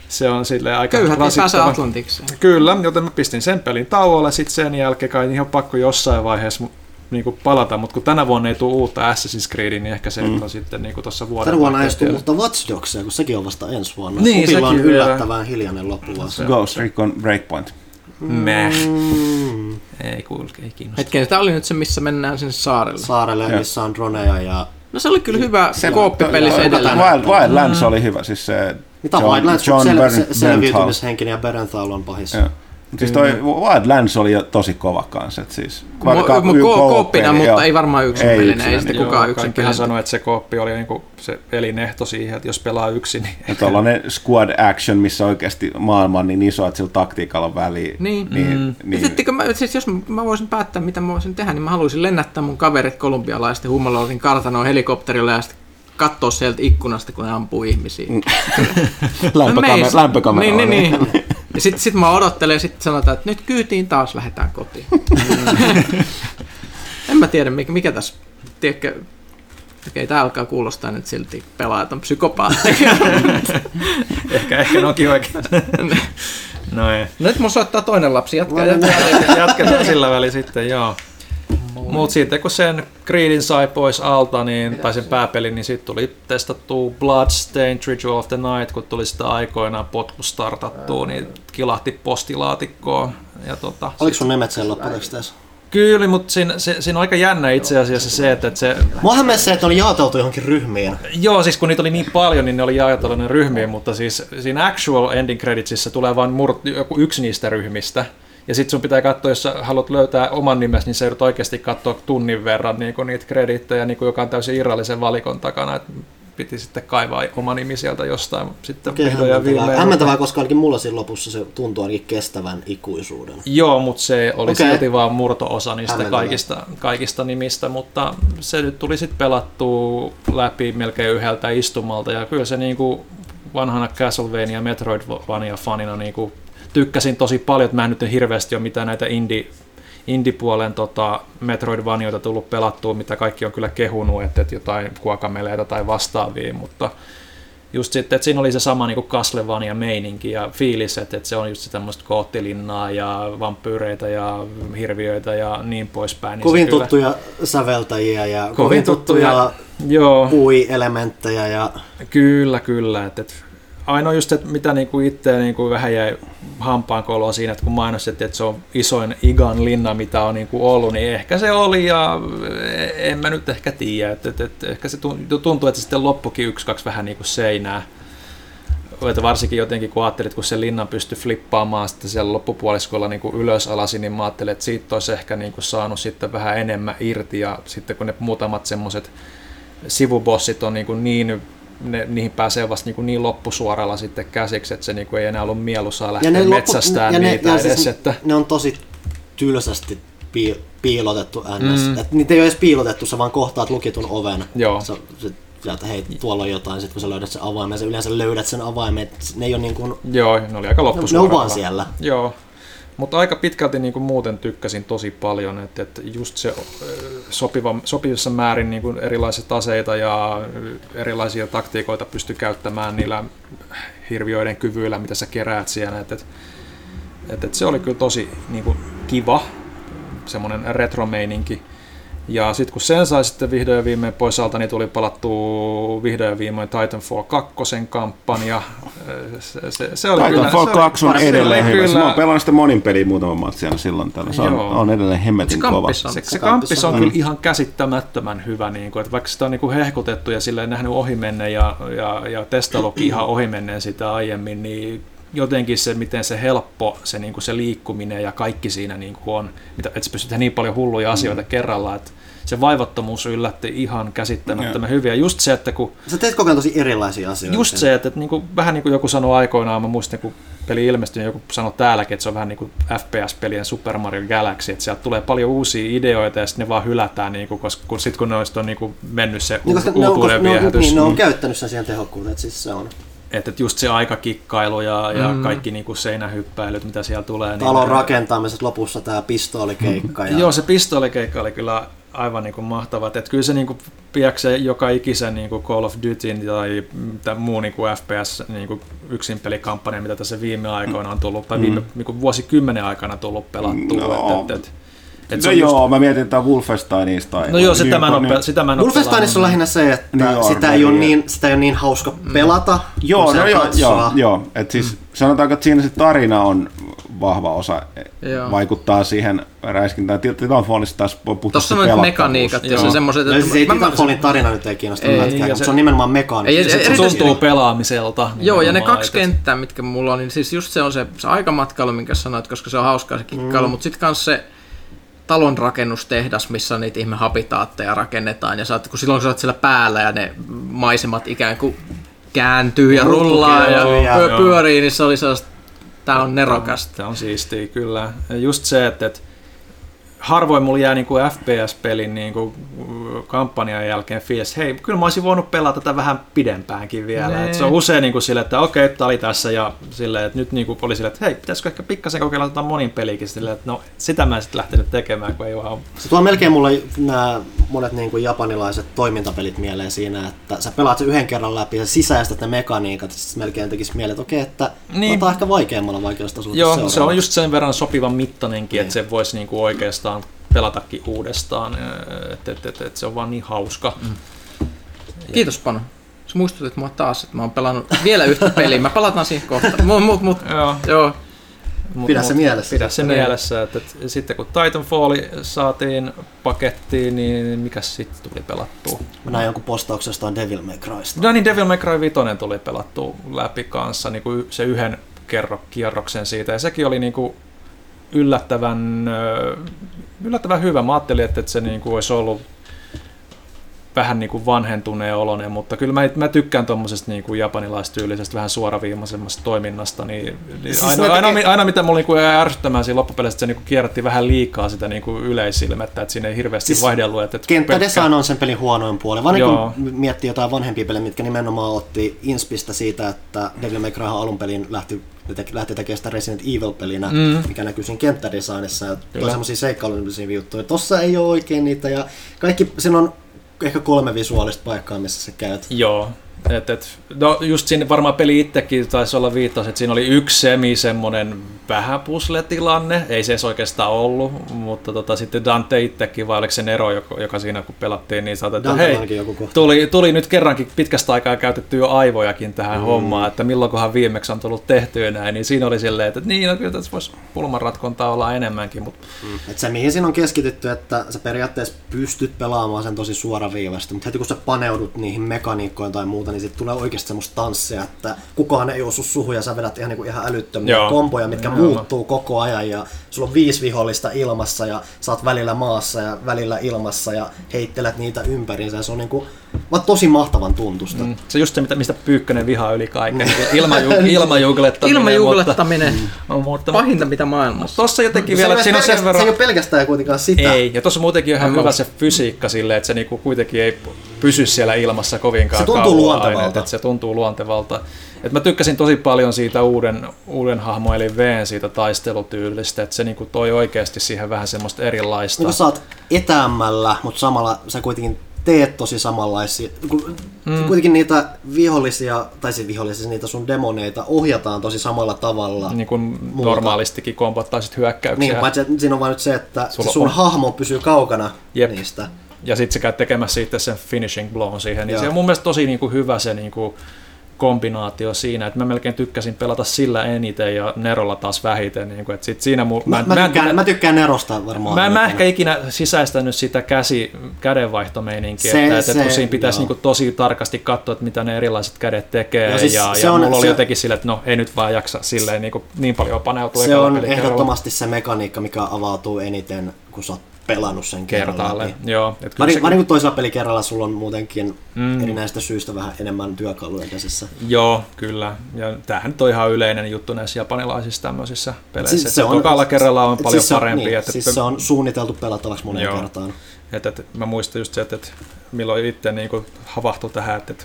B: se on sille aika
C: Köyhät rasittava. Atlantiksi.
B: Kyllä, joten mä pistin sen pelin tauolle, sitten sen jälkeen kai ihan pakko jossain vaiheessa niin kuin palata, mutta kun tänä vuonna ei tule uutta Assassin's Creedia, niin ehkä se mm. on sitten niin tuossa vuoden
D: Tänä vuonna ei tule uutta Watch Dogsia, kun sekin on vasta ensi vuonna.
B: Niin,
D: sekin on yllättävän hiljainen loppuvuosi.
A: Ghost Recon Breakpoint.
B: Meh. Mm. Ei kuulu, ei kiinnosta.
C: Hetken, tämä oli nyt se, missä mennään sinne saarelle.
D: Saarelle, ja. missä on droneja ja...
C: No se oli kyllä hyvä se, kooppipeli se
A: edelleen. Wild, Wild Lands mm. oli hyvä, siis se
D: Mitä
A: John-
D: Wildlands
A: John
D: sel-
A: Bern-
D: se-
A: Bernthal.
D: selviytymishenkinen ja Berenthal on pahis.
A: Joo. Mut Siis toi Wildlands oli jo tosi kova kanssa, et siis...
C: Mo- mo- ko- kooppina, mutta ei varmaan yksin
A: Ei
C: ei sitten
A: niin.
C: kukaan
B: Joo,
C: yksin pelaa.
B: sanoi, että se kooppi oli niinku se elinehto siihen, että jos pelaa yksin, niin
A: Ja tuollainen squad action, missä oikeasti maailma on niin iso, että sillä taktiikalla on väliä.
C: Niin.
A: niin,
B: Mm.
A: niin.
C: Ja sitten, mä, siis jos mä voisin päättää, mitä mä voisin tehdä, niin mä haluaisin lennättää mun kaverit kolumbialaisten Humalodin kartanoon helikopterilla ja sitten katsoa sieltä ikkunasta, kun ne ampuu ihmisiä.
A: Mm. Lämpökamer-
C: meis-
A: lämpökameralla.
C: Niin, niin, niin. Ja sitten sit mä odottelen ja sitten sanotaan, että nyt kyytiin taas lähdetään kotiin. en mä tiedä, mikä, mikä tässä, tiedätkö, okei, tää alkaa kuulostaa nyt silti pelaajat on psykopaatteja.
B: ehkä, ehkä ne onkin oikein. No ei.
C: Nyt mun soittaa toinen lapsi, jatkaa. Jatkaa.
B: Jatketaan sillä välin sitten, joo. Mutta sitten kun sen Creedin sai pois alta, niin, tai sen pääpelin, niin sitten tuli testattu Bloodstained Ritual of the Night, kun tuli sitä aikoinaan potku startattua, niin kilahti postilaatikkoon. Ja tota,
D: Oliko sun Nemetseen lopputeksteissä?
B: Kyllä, mutta siinä, se, siinä on aika jännä itse asiassa se, että, että se,
D: mielestä se, että on jaoteltu johonkin ryhmiin.
B: joo, siis kun niitä oli niin paljon, niin ne oli jaettu ne ryhmiin, mutta siis siinä actual ending creditsissa tulee vain mur, joku yksi niistä ryhmistä. Ja sitten sun pitää katsoa, jos sä haluat löytää oman nimesi, niin sä joudut oikeasti katsoa tunnin verran niin niitä kredittejä, niin joka on täysin irrallisen valikon takana. Et piti sitten kaivaa oma nimi sieltä jostain. Sitten
D: Okei, hämmentävää. hämmentävää, koska ainakin mulla siinä lopussa se tuntuu ainakin kestävän ikuisuuden.
B: Joo, mutta se oli
D: Okei.
B: silti vaan murto-osa niistä kaikista, kaikista nimistä, mutta se nyt tuli sitten pelattua läpi melkein yhdeltä istumalta, ja kyllä se niinku vanhana Castlevania Metroidvania-fanina niinku tykkäsin tosi paljon, että mä en nyt hirveästi ole mitään näitä indie, indie-puolen tota, Metroidvanioita tullut pelattua, mitä kaikki on kyllä kehunut, että, että jotain kuakameleita tai vastaavia, mutta just sitten, että siinä oli se sama niin Castlevania meininki ja fiilis, että, että se on just tämmöistä koottilinnaa ja vampyyreitä ja hirviöitä ja niin poispäin. Niin
D: Kovin
B: kyllä-
D: tuttuja säveltäjiä ja kovin,
B: Kovin tuttuja, joo,
D: pui-elementtejä ja
B: kyllä, kyllä. Että, että ainoa just, että mitä niinku itse niinku vähän jäi hampaan koloa siinä, että kun mainostettiin, että se on isoin Igan linna, mitä on niinku ollut, niin ehkä se oli ja en mä nyt ehkä tiedä. Että, että, että ehkä se tuntuu, että se sitten loppukin yksi, kaksi vähän niin kuin seinää. Että varsinkin jotenkin kun ajattelit, kun se linnan pystyi flippaamaan sitten siellä loppupuoliskolla niin kuin ylös alasin, niin mä ajattelin, että siitä olisi ehkä niin kuin saanut sitten vähän enemmän irti ja sitten kun ne muutamat semmoiset sivubossit on niin, kuin niin ne, niihin pääsee vasta niin, kuin niin loppusuoralla sitten käsiksi, että se niin kuin ei enää ollut mieluisaa lähteä
D: loppu-
B: metsästään
D: ja ne,
B: niitä
D: ja
B: edes.
D: siis
B: että,
D: ne on tosi tylsästi pii- piilotettu ns.
B: Mm.
D: Et niitä ei ole edes piilotettu, sä vaan kohtaat lukitun oven.
B: Joo.
D: Sä, sä, sä, että hei, tuolla on jotain, sit kun sä löydät sen avaimen, sä yleensä löydät sen avaimen, ne ei ole niin kuin,
B: joo, ne oli aika
D: ne
B: loppusuoralla.
D: on vaan siellä.
B: Joo, mutta aika pitkälti niin kuin muuten tykkäsin tosi paljon, että, että just se sopiva, sopivissa määrin niin kuin erilaiset aseita ja erilaisia taktiikoita pysty käyttämään niillä hirviöiden kyvyillä, mitä sä keräät siellä. Että, että, että, että se oli kyllä tosi niin kuin kiva, semmoinen retromeininki. Ja sitten kun sen sai sitten vihdoin ja viimein pois alta, niin tuli palattua vihdoin ja viimein Titanfall 2 kampanja. Se, se, se oli kyllä,
A: Titanfall
B: se
A: 2 on edelleen hyvä.
B: kyllä-
A: Mä oon pelannut sitä monin peliä muutaman matsia silloin tällä. Se on,
B: Joo.
A: on edelleen hemmetin
C: Se
A: kova.
C: kamppis on.
B: Se, se
D: Se
B: kamppis
D: kamppis
B: on
D: on-
B: kyllä ihan käsittämättömän hyvä, niin kuin, että vaikka sitä on niin kuin hehkutettu ja sille nähnyt ohimenne ja, ja, ja testailukin ihan ohimenneen sitä aiemmin, niin jotenkin se, miten se helppo se, niin kuin se liikkuminen ja kaikki siinä niin kuin on, että sä pystyt niin paljon hulluja asioita kerralla, että se vaivattomuus yllätti ihan käsittämättömän hyvin. Ja just se, että kun
D: Sä teet koko ajan tosi erilaisia asioita.
B: Just se, että, että niin kuin, vähän niin kuin joku sanoi aikoinaan, mä muistan kun peli ilmestyi, niin joku sanoi täälläkin, että se on vähän niin kuin FPS-pelien Super Mario Galaxy, että sieltä tulee paljon uusia ideoita ja sitten ne vaan hylätään, niin kuin, koska kun, sit kun ne on, on niin kuin mennyt se
D: Niin, koska
B: uutuuden
D: ne on,
B: viehätys.
D: niin, ne on käyttänyt sen siihen tehokkuuteen, että siis se on.
B: Että, just se aikakikkailu ja, ja
C: Mm.
B: kaikki niin kuin seinähyppäilyt, mitä siellä tulee.
D: Talon
B: niin,
D: rakentamisessa lopussa tää pistoolikeikka. Ja...
B: Joo, se pistolikeikka oli kyllä aivan niin kuin mahtava. Että kyllä se niin kuin, piäksee joka ikisen niin kuin Call of Dutyn tai mitä muu niin kuin FPS niin kuin yksin pelikampanja, mitä tässä viime aikoina on tullut, tai viime niin kuin vuosikymmenen aikana tullut pelattua.
A: No.
B: Et, et, et, et se
A: No
B: on
A: joo,
B: just,
A: mä mietin tätä Wolfensteinista. tai-
B: no joo, sitä mä en ole,
A: niin-
B: sitä mä en
D: Wolfensteinissa on lähinnä se, että
A: Niin,
D: sitä, ei ole niin, sitä ei ole niin hauska pelata,
A: Joo, no
D: se
A: joo, joo, joo. Et siis sanotaanko, että siinä se tarina on vahva osa
C: Joo.
A: vaikuttaa siihen räiskintään. Titanfallissa taas
C: Tuossa
A: puhtaasti
C: on mekaniikat ja
B: Joo.
C: se semmoiset,
D: No, siis ei Titanfallin tarina nyt ei kiinnosta
C: Ei,
D: mutta
B: se-
D: se on nimenomaan
C: ei,
D: Se-
B: Se
D: se-
C: erityisesti-
B: tuntuu pelaamiselta.
C: Joo, ja ne kaksi
B: että-
C: kenttää, mitkä mulla on, niin siis just se on se, se aikamatkailu, minkä sanoit, koska se on hauskaa se kikkailu, mm. mutta sitten kans se talon rakennustehdas, missä niitä ihme habitaatteja rakennetaan, ja saat, kun silloin kun sä oot siellä päällä ja ne maisemat ikään kuin kääntyy ja rullaa ja,
D: ja-
C: pyörii, niin se oli sellaista, tää on nerokasta.
B: Tämä on siistiä, kyllä. Ja just se, että, että harvoin mulla jää niin kuin FPS-pelin niin kuin kampanjan jälkeen fiilis, hei, kyllä mä olisin voinut pelata tätä vähän pidempäänkin vielä.
C: Nee.
B: Et se on usein niin kuin sille, että okei, tämä oli tässä ja silleen, että nyt niin kuin oli silleen, että hei, pitäisikö ehkä pikkasen kokeilla tätä monin pelikin silleen, että no sitä mä en sitten lähtenyt tekemään, kun ei vaan
D: Se tuo melkein mulle nämä monet niin kuin japanilaiset toimintapelit mieleen siinä, että sä pelaat sen yhden kerran läpi ja sisäistät ne mekaniikat, siis melkein tekisi mieleen, että okei, että
B: Niin.
D: otetaan ehkä vaikeammalla vaikeustasolla.
B: Joo, se on just sen verran sopivan mittanenkin,
D: Niin.
B: että se voisi niinku oikeastaan pelatakin uudestaan, että et, et, et se on vaan niin hauska. Mm.
C: Kiitos Panu. Sä muistutit mua taas, että mä oon pelannut vielä yhtä peliä. Mä palataan siihen kohta. Mut, mut, mut,
B: Joo.
C: joo.
B: Mut,
D: Pidä se mielessä.
B: Pidä se
C: Niin.
B: mielessä, että, että sitten kun Titanfall saatiin pakettiin, niin mikä sitten tuli pelattua?
D: Mä näin jonkun postauksen jostain Devil May Crysta.
B: No niin, Devil May Cry 5 tuli pelattua läpi kanssa, niin kuin se yhden kerro, kierroksen siitä, ja sekin oli niin kuin yllättävän, yllättävän hyvä. Mä ajattelin, että että se niin kuin olisi ollut vähän niin kuin vanhentuneen oloinen, mutta kyllä mä, mä tykkään tuommoisesta niin kuin japanilaistyyllisestä, vähän suoraviimaisemmasta toiminnasta, niin, niin
D: Siis
B: aina, aina,
D: tekee-
B: aina, mitä mulla niin kuin jäi ärsyttämään siinä loppupeleissä, että se niin kuin kierrätti vähän liikaa sitä niin kuin yleisilmettä, että siinä ei hirveästi
D: Siis
B: vaihdellut. Että, että
D: Kenttädesign on sen pelin huonoin puoli. Vaan
B: Joo.
D: kun miettii jotain vanhempia pelejä, mitkä nimenomaan otti inspistä siitä, että Devil May Cry alun pelin lähti, lähti tekemään sitä Resident Evil-pelinä,
B: Mm.
D: mikä näkyy siinä kenttädesignissa ja toi semmosia seikkailullisia juttuja. Tossa ei ole oikein niitä ja kaikki, siinä on ehkä kolme visuaalista paikkaa, missä sä käyt.
B: Joo. Et, et, no just siinä varmaan peli itsekin taisi olla viittaus, että siinä oli yksi semi semmonen vähän puzzle-tilanne, ei se edes oikeastaan ollut, mutta tota, sitten Dante itsekin, vai oliko se Nero, joka, joka siinä kun pelattiin, niin sanoi, että hei, tuli, tuli nyt kerrankin pitkästä aikaa käytetty jo aivojakin tähän mm. hommaan, että milloinkohan viimeksi on tullut tehtyä näin, niin siinä oli silleen, että niin, no kyllä tässä voisi pulmanratkontaa olla enemmänkin, mutta
D: Et se mihin siinä on keskitytty, että sä periaatteessa pystyt pelaamaan sen tosi suoraviivasti, mutta heti kun sä paneudut niihin mekaniikkoihin tai muuta, niin sit tulee oikeasti semmoista tanssia, että kukaan ei osu suhun ja sä vedät ihan, niinku ihan älyttömiä
B: Joo.
D: komboja, mitkä
B: Joo.
D: muuttuu koko ajan ja sulla on viisi vihollista ilmassa ja sä oot välillä maassa ja välillä ilmassa ja heittelet niitä ympäriinsä ja se on niinku vaan tosi mahtavan tuntusta.
B: mm, se just se, mitä- mistä Pyykkönen vihaa yli kaiken, ilmaju, ilmajuuglettaminen.
C: Ilmajuulettaminen,
B: Mutta, mutta,
C: pahinta mitä maailmassa.
B: Tossa jotenkin
D: Se,
B: vielä,
D: ei
B: että siinä on sen
D: pelkästään, se
B: verran...
D: ei ole pelkästään kuitenkaan sitä.
B: Ei, ja tuossa muutenkin on ihan hyvä se fysiikka silleen, että se niinku kuitenkin ei pysy siellä ilmassa kovinkaan
D: Se tuntuu luontevalta.
B: aina, että se tuntuu luontevalta. Et mä tykkäsin tosi paljon siitä uuden, uuden hahmo eli Veen siitä taistelutyylistä, että se niinku toi oikeasti siihen vähän semmoista erilaista.
D: Niin sä oot etäämmällä, mutta samalla sä kuitenkin teet tosi samanlaisia, mm. kuitenkin niitä vihollisia, tai siis vihollisia, niitä sun demoneita ohjataan tosi samalla tavalla.
B: niin kuin normaalistikin kombottaisit hyökkäyksiä.
D: Niin, paitsi siinä on vain nyt se, että
B: Sulla
D: se sun
B: on-
D: hahmo pysyy kaukana
B: Jep.
D: niistä.
B: Ja sitten sä käyt tekemässä sitten sen finishing blown siihen, niin
D: Joo.
B: se on mun mielestä tosi niinku hyvä se niinku kombinaatio siinä, että mä melkein tykkäsin pelata sillä eniten ja Nerolla taas vähiten, niinku, että sit siinä mu-
D: Mä, mä,
B: en-
D: tykkään, mä tykkään Nerosta varmaan.
B: Mä en mä ehkä ikinä sisäistänyt sitä käsi, kädenvaihtomeininkiä,
D: Se-
B: että, että,
D: se-
B: siinä pitäisi niinku tosi tarkasti katsoa, että mitä ne erilaiset kädet tekee, ja,
D: siis
B: ja,
D: se
B: ja
D: on-
B: mulla oli
D: se-
B: jotenkin sille, että no ei nyt vaan jaksa silleen niinku, niin paljon paneutua
D: Se on ehdottomasti se mekaniikka, mikä avautuu eniten, kun sä oot pelannut sen
B: kertaalle.
D: läpi.
B: Joo, et kyllä
D: Varin,
B: sekin-
D: varin kuin toisella pelikerralla sulla on muutenkin
B: Mm.
D: erinäistä syistä vähän enemmän työkaluja käsissä.
B: Joo, kyllä. Ja tämähän nyt on ihan yleinen juttu näissä japanilaisissa tämmöisissä peleissä.
D: Siis
B: Siis se on, tokalla kerralla on
D: et
B: paljon
D: siis se
B: parempi.
D: Niin,
B: että,
D: siis se on suunniteltu pelattavaksi moneen
B: Joo.
D: kertaan.
B: että, että, mä muistan just se, että, että milloin itse niin havahtui tähän, että, että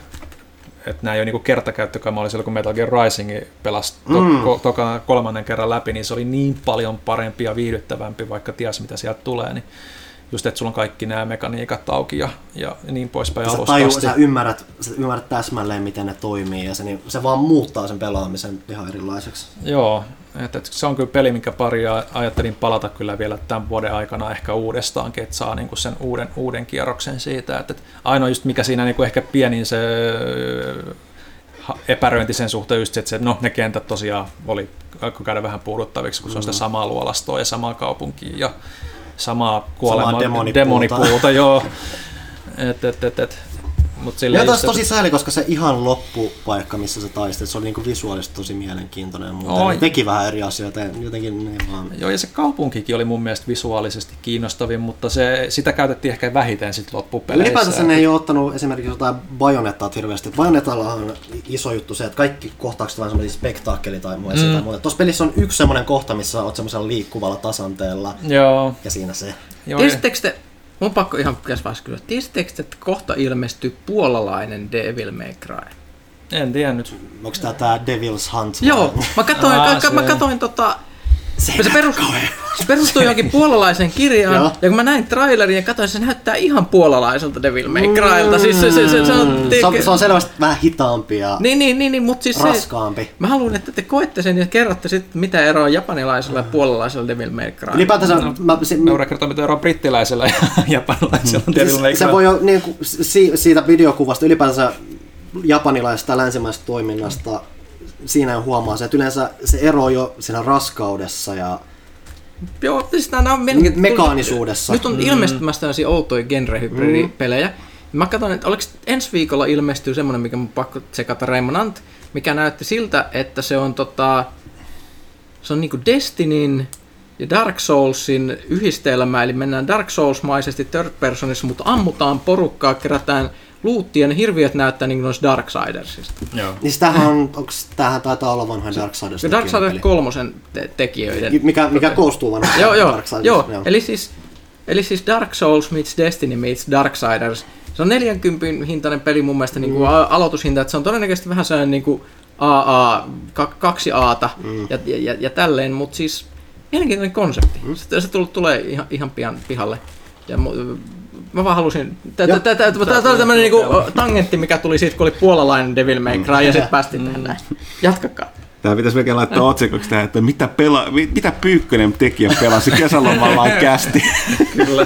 B: että nämä ei ole niin kertakäyttökamali silloin, kun Metal Gear Rising pelasi to,
D: Mm.
B: ko, toka, kolmannen kerran läpi, niin se oli niin paljon parempi ja viihdyttävämpi, vaikka ties mitä sieltä tulee, niin just, että sulla on kaikki nämä mekaniikat auki ja, ja niin poispäin
D: sä,
B: alusta
D: taju,
B: asti.
D: sä, ymmärrät, sä ymmärrät täsmälleen, miten ne toimii, ja se, niin, se vaan muuttaa sen pelaamisen ihan erilaiseksi.
B: Joo, että, se on kyllä peli, minkä paria ajattelin palata kyllä vielä tämän vuoden aikana ehkä uudestaankin, että saa niinku sen uuden, uuden kierroksen siitä. Että, ainoa just mikä siinä niinku ehkä pienin se epäröinti sen suhteen just se, että se, no, ne kentät tosiaan oli alkoi käydä vähän puuduttaviksi, kun se on sitä samaa luolastoa ja samaa kaupunkia ja samaa kuolemaa,
D: demonipuuta.
B: demonipuuta joo. Et, et, et, et. Mut
D: Ja taas
B: just,
D: tosi sääli, koska se ihan loppupaikka, missä sä taistelit, se oli niinku visuaalisesti tosi mielenkiintoinen. Mutta
B: Oi.
D: ne teki vähän eri asioita jotenkin ne vaan...
B: Joo, ja se kaupunkikin oli mun mielestä visuaalisesti kiinnostavin, mutta se, sitä käytettiin ehkä vähiten sitten loppupeleissä.
D: Ylipäätänsä ne ei ole ottanut esimerkiksi jotain bajonettaa hirveästi. Bajonettallahan on iso juttu se, että kaikki kohtaukset on semmoisia spektaakkeli tai muuta. Mm. muuta. Tuossa pelissä on yksi semmoinen kohta, missä oot semmoisella liikkuvalla tasanteella
B: Joo,
D: ja siinä se.
B: joo
C: Tiesittekö te, mun pakko ihan vaiheessa kysyä, tiesittekö te, että kohta ilmestyy puolalainen Devil May Cry?
B: en tiennyt.
D: Onko tää tää Devil's Hunt?
C: Joo, mä katsoin,
B: Aa,
C: ka, mä katsoin tota, se, perus, se perustuu johonkin puolalaiseen kirjaan,
D: Joo.
C: ja kun mä näin trailerin ja katsoin, se näyttää ihan puolalaiselta Devil May Crylta. Siis se, se, se, se, on,
D: Mm, se, on, se on selvästi vähän hitaampi ja
C: Niin, niin, niin, niin mutta siis se,
D: raskaampi.
C: mä haluan, että te koette sen ja kerrotte sitten, mitä eroa on japanilaisella ja puolalaisella Devil May Cry.
D: Ylipäätänsä mä, se,
B: Noura kertoo, mitä eroa brittiläisellä ja japanilaisella
C: Mm.
B: Devil May
D: Siis se voi jo niin kuin, si, siitä videokuvasta ylipäänsä japanilaisesta ja länsimaisesta toiminnasta siinä jo huomaa se, että yleensä se ero jo siinä raskaudessa ja
C: Joo, siis nämä on mielenkiintoisia.
D: mekaanisuudessa.
C: Nyt on ilmestymässä tällaisia outoja genre-hybridipelejä. Mä katson, että oliko ensi viikolla ilmestyy semmoinen, mikä mun pakko tsekata Remnant, mikä näytti siltä, että se on tota, se on niinku Destinyn ja Dark Soulsin yhdistelmä, eli mennään Dark Souls-maisesti third personissa, mutta ammutaan porukkaa, kerätään ne hirviöt näyttää niin kuin noissa Darksidersista.
B: Joo.
D: Niin tämähän, on, onks, tämähän taitaa olla vanha Darksiders.
C: Ja Darksiders kolmosen te- tekijöiden
D: Mikä, mikä koostuu vanhasta
C: joo, joo,
D: Darksiders.
C: joo. Eli, siis, eli siis Dark Souls meets Destiny meets Darksiders. Se on 40 hintainen peli mun mielestä niin kuin mm. aloitushinta, että se on todennäköisesti vähän sellainen niin kuin AA, ka- kaksi Aata mm. ja, ja, ja, ja tälleen, mutta siis mielenkiintoinen konsepti. Mm. Se, se tulee, tulee ihan, ihan pian pihalle. Ja mä vaan halusin, tämä oli tämmöinen niinku tangentti, mikä tuli siitä, kun oli puolalainen Devil May Cry, ja sitten päästiin tähän näin. Jatkakaa.
A: Tämä pitäisi melkein laittaa otsikoksi tähän, että mitä, pela, mi- mitä Pyykkönen tekijä pelasi kesälomallaan kästi.
B: Kyllä.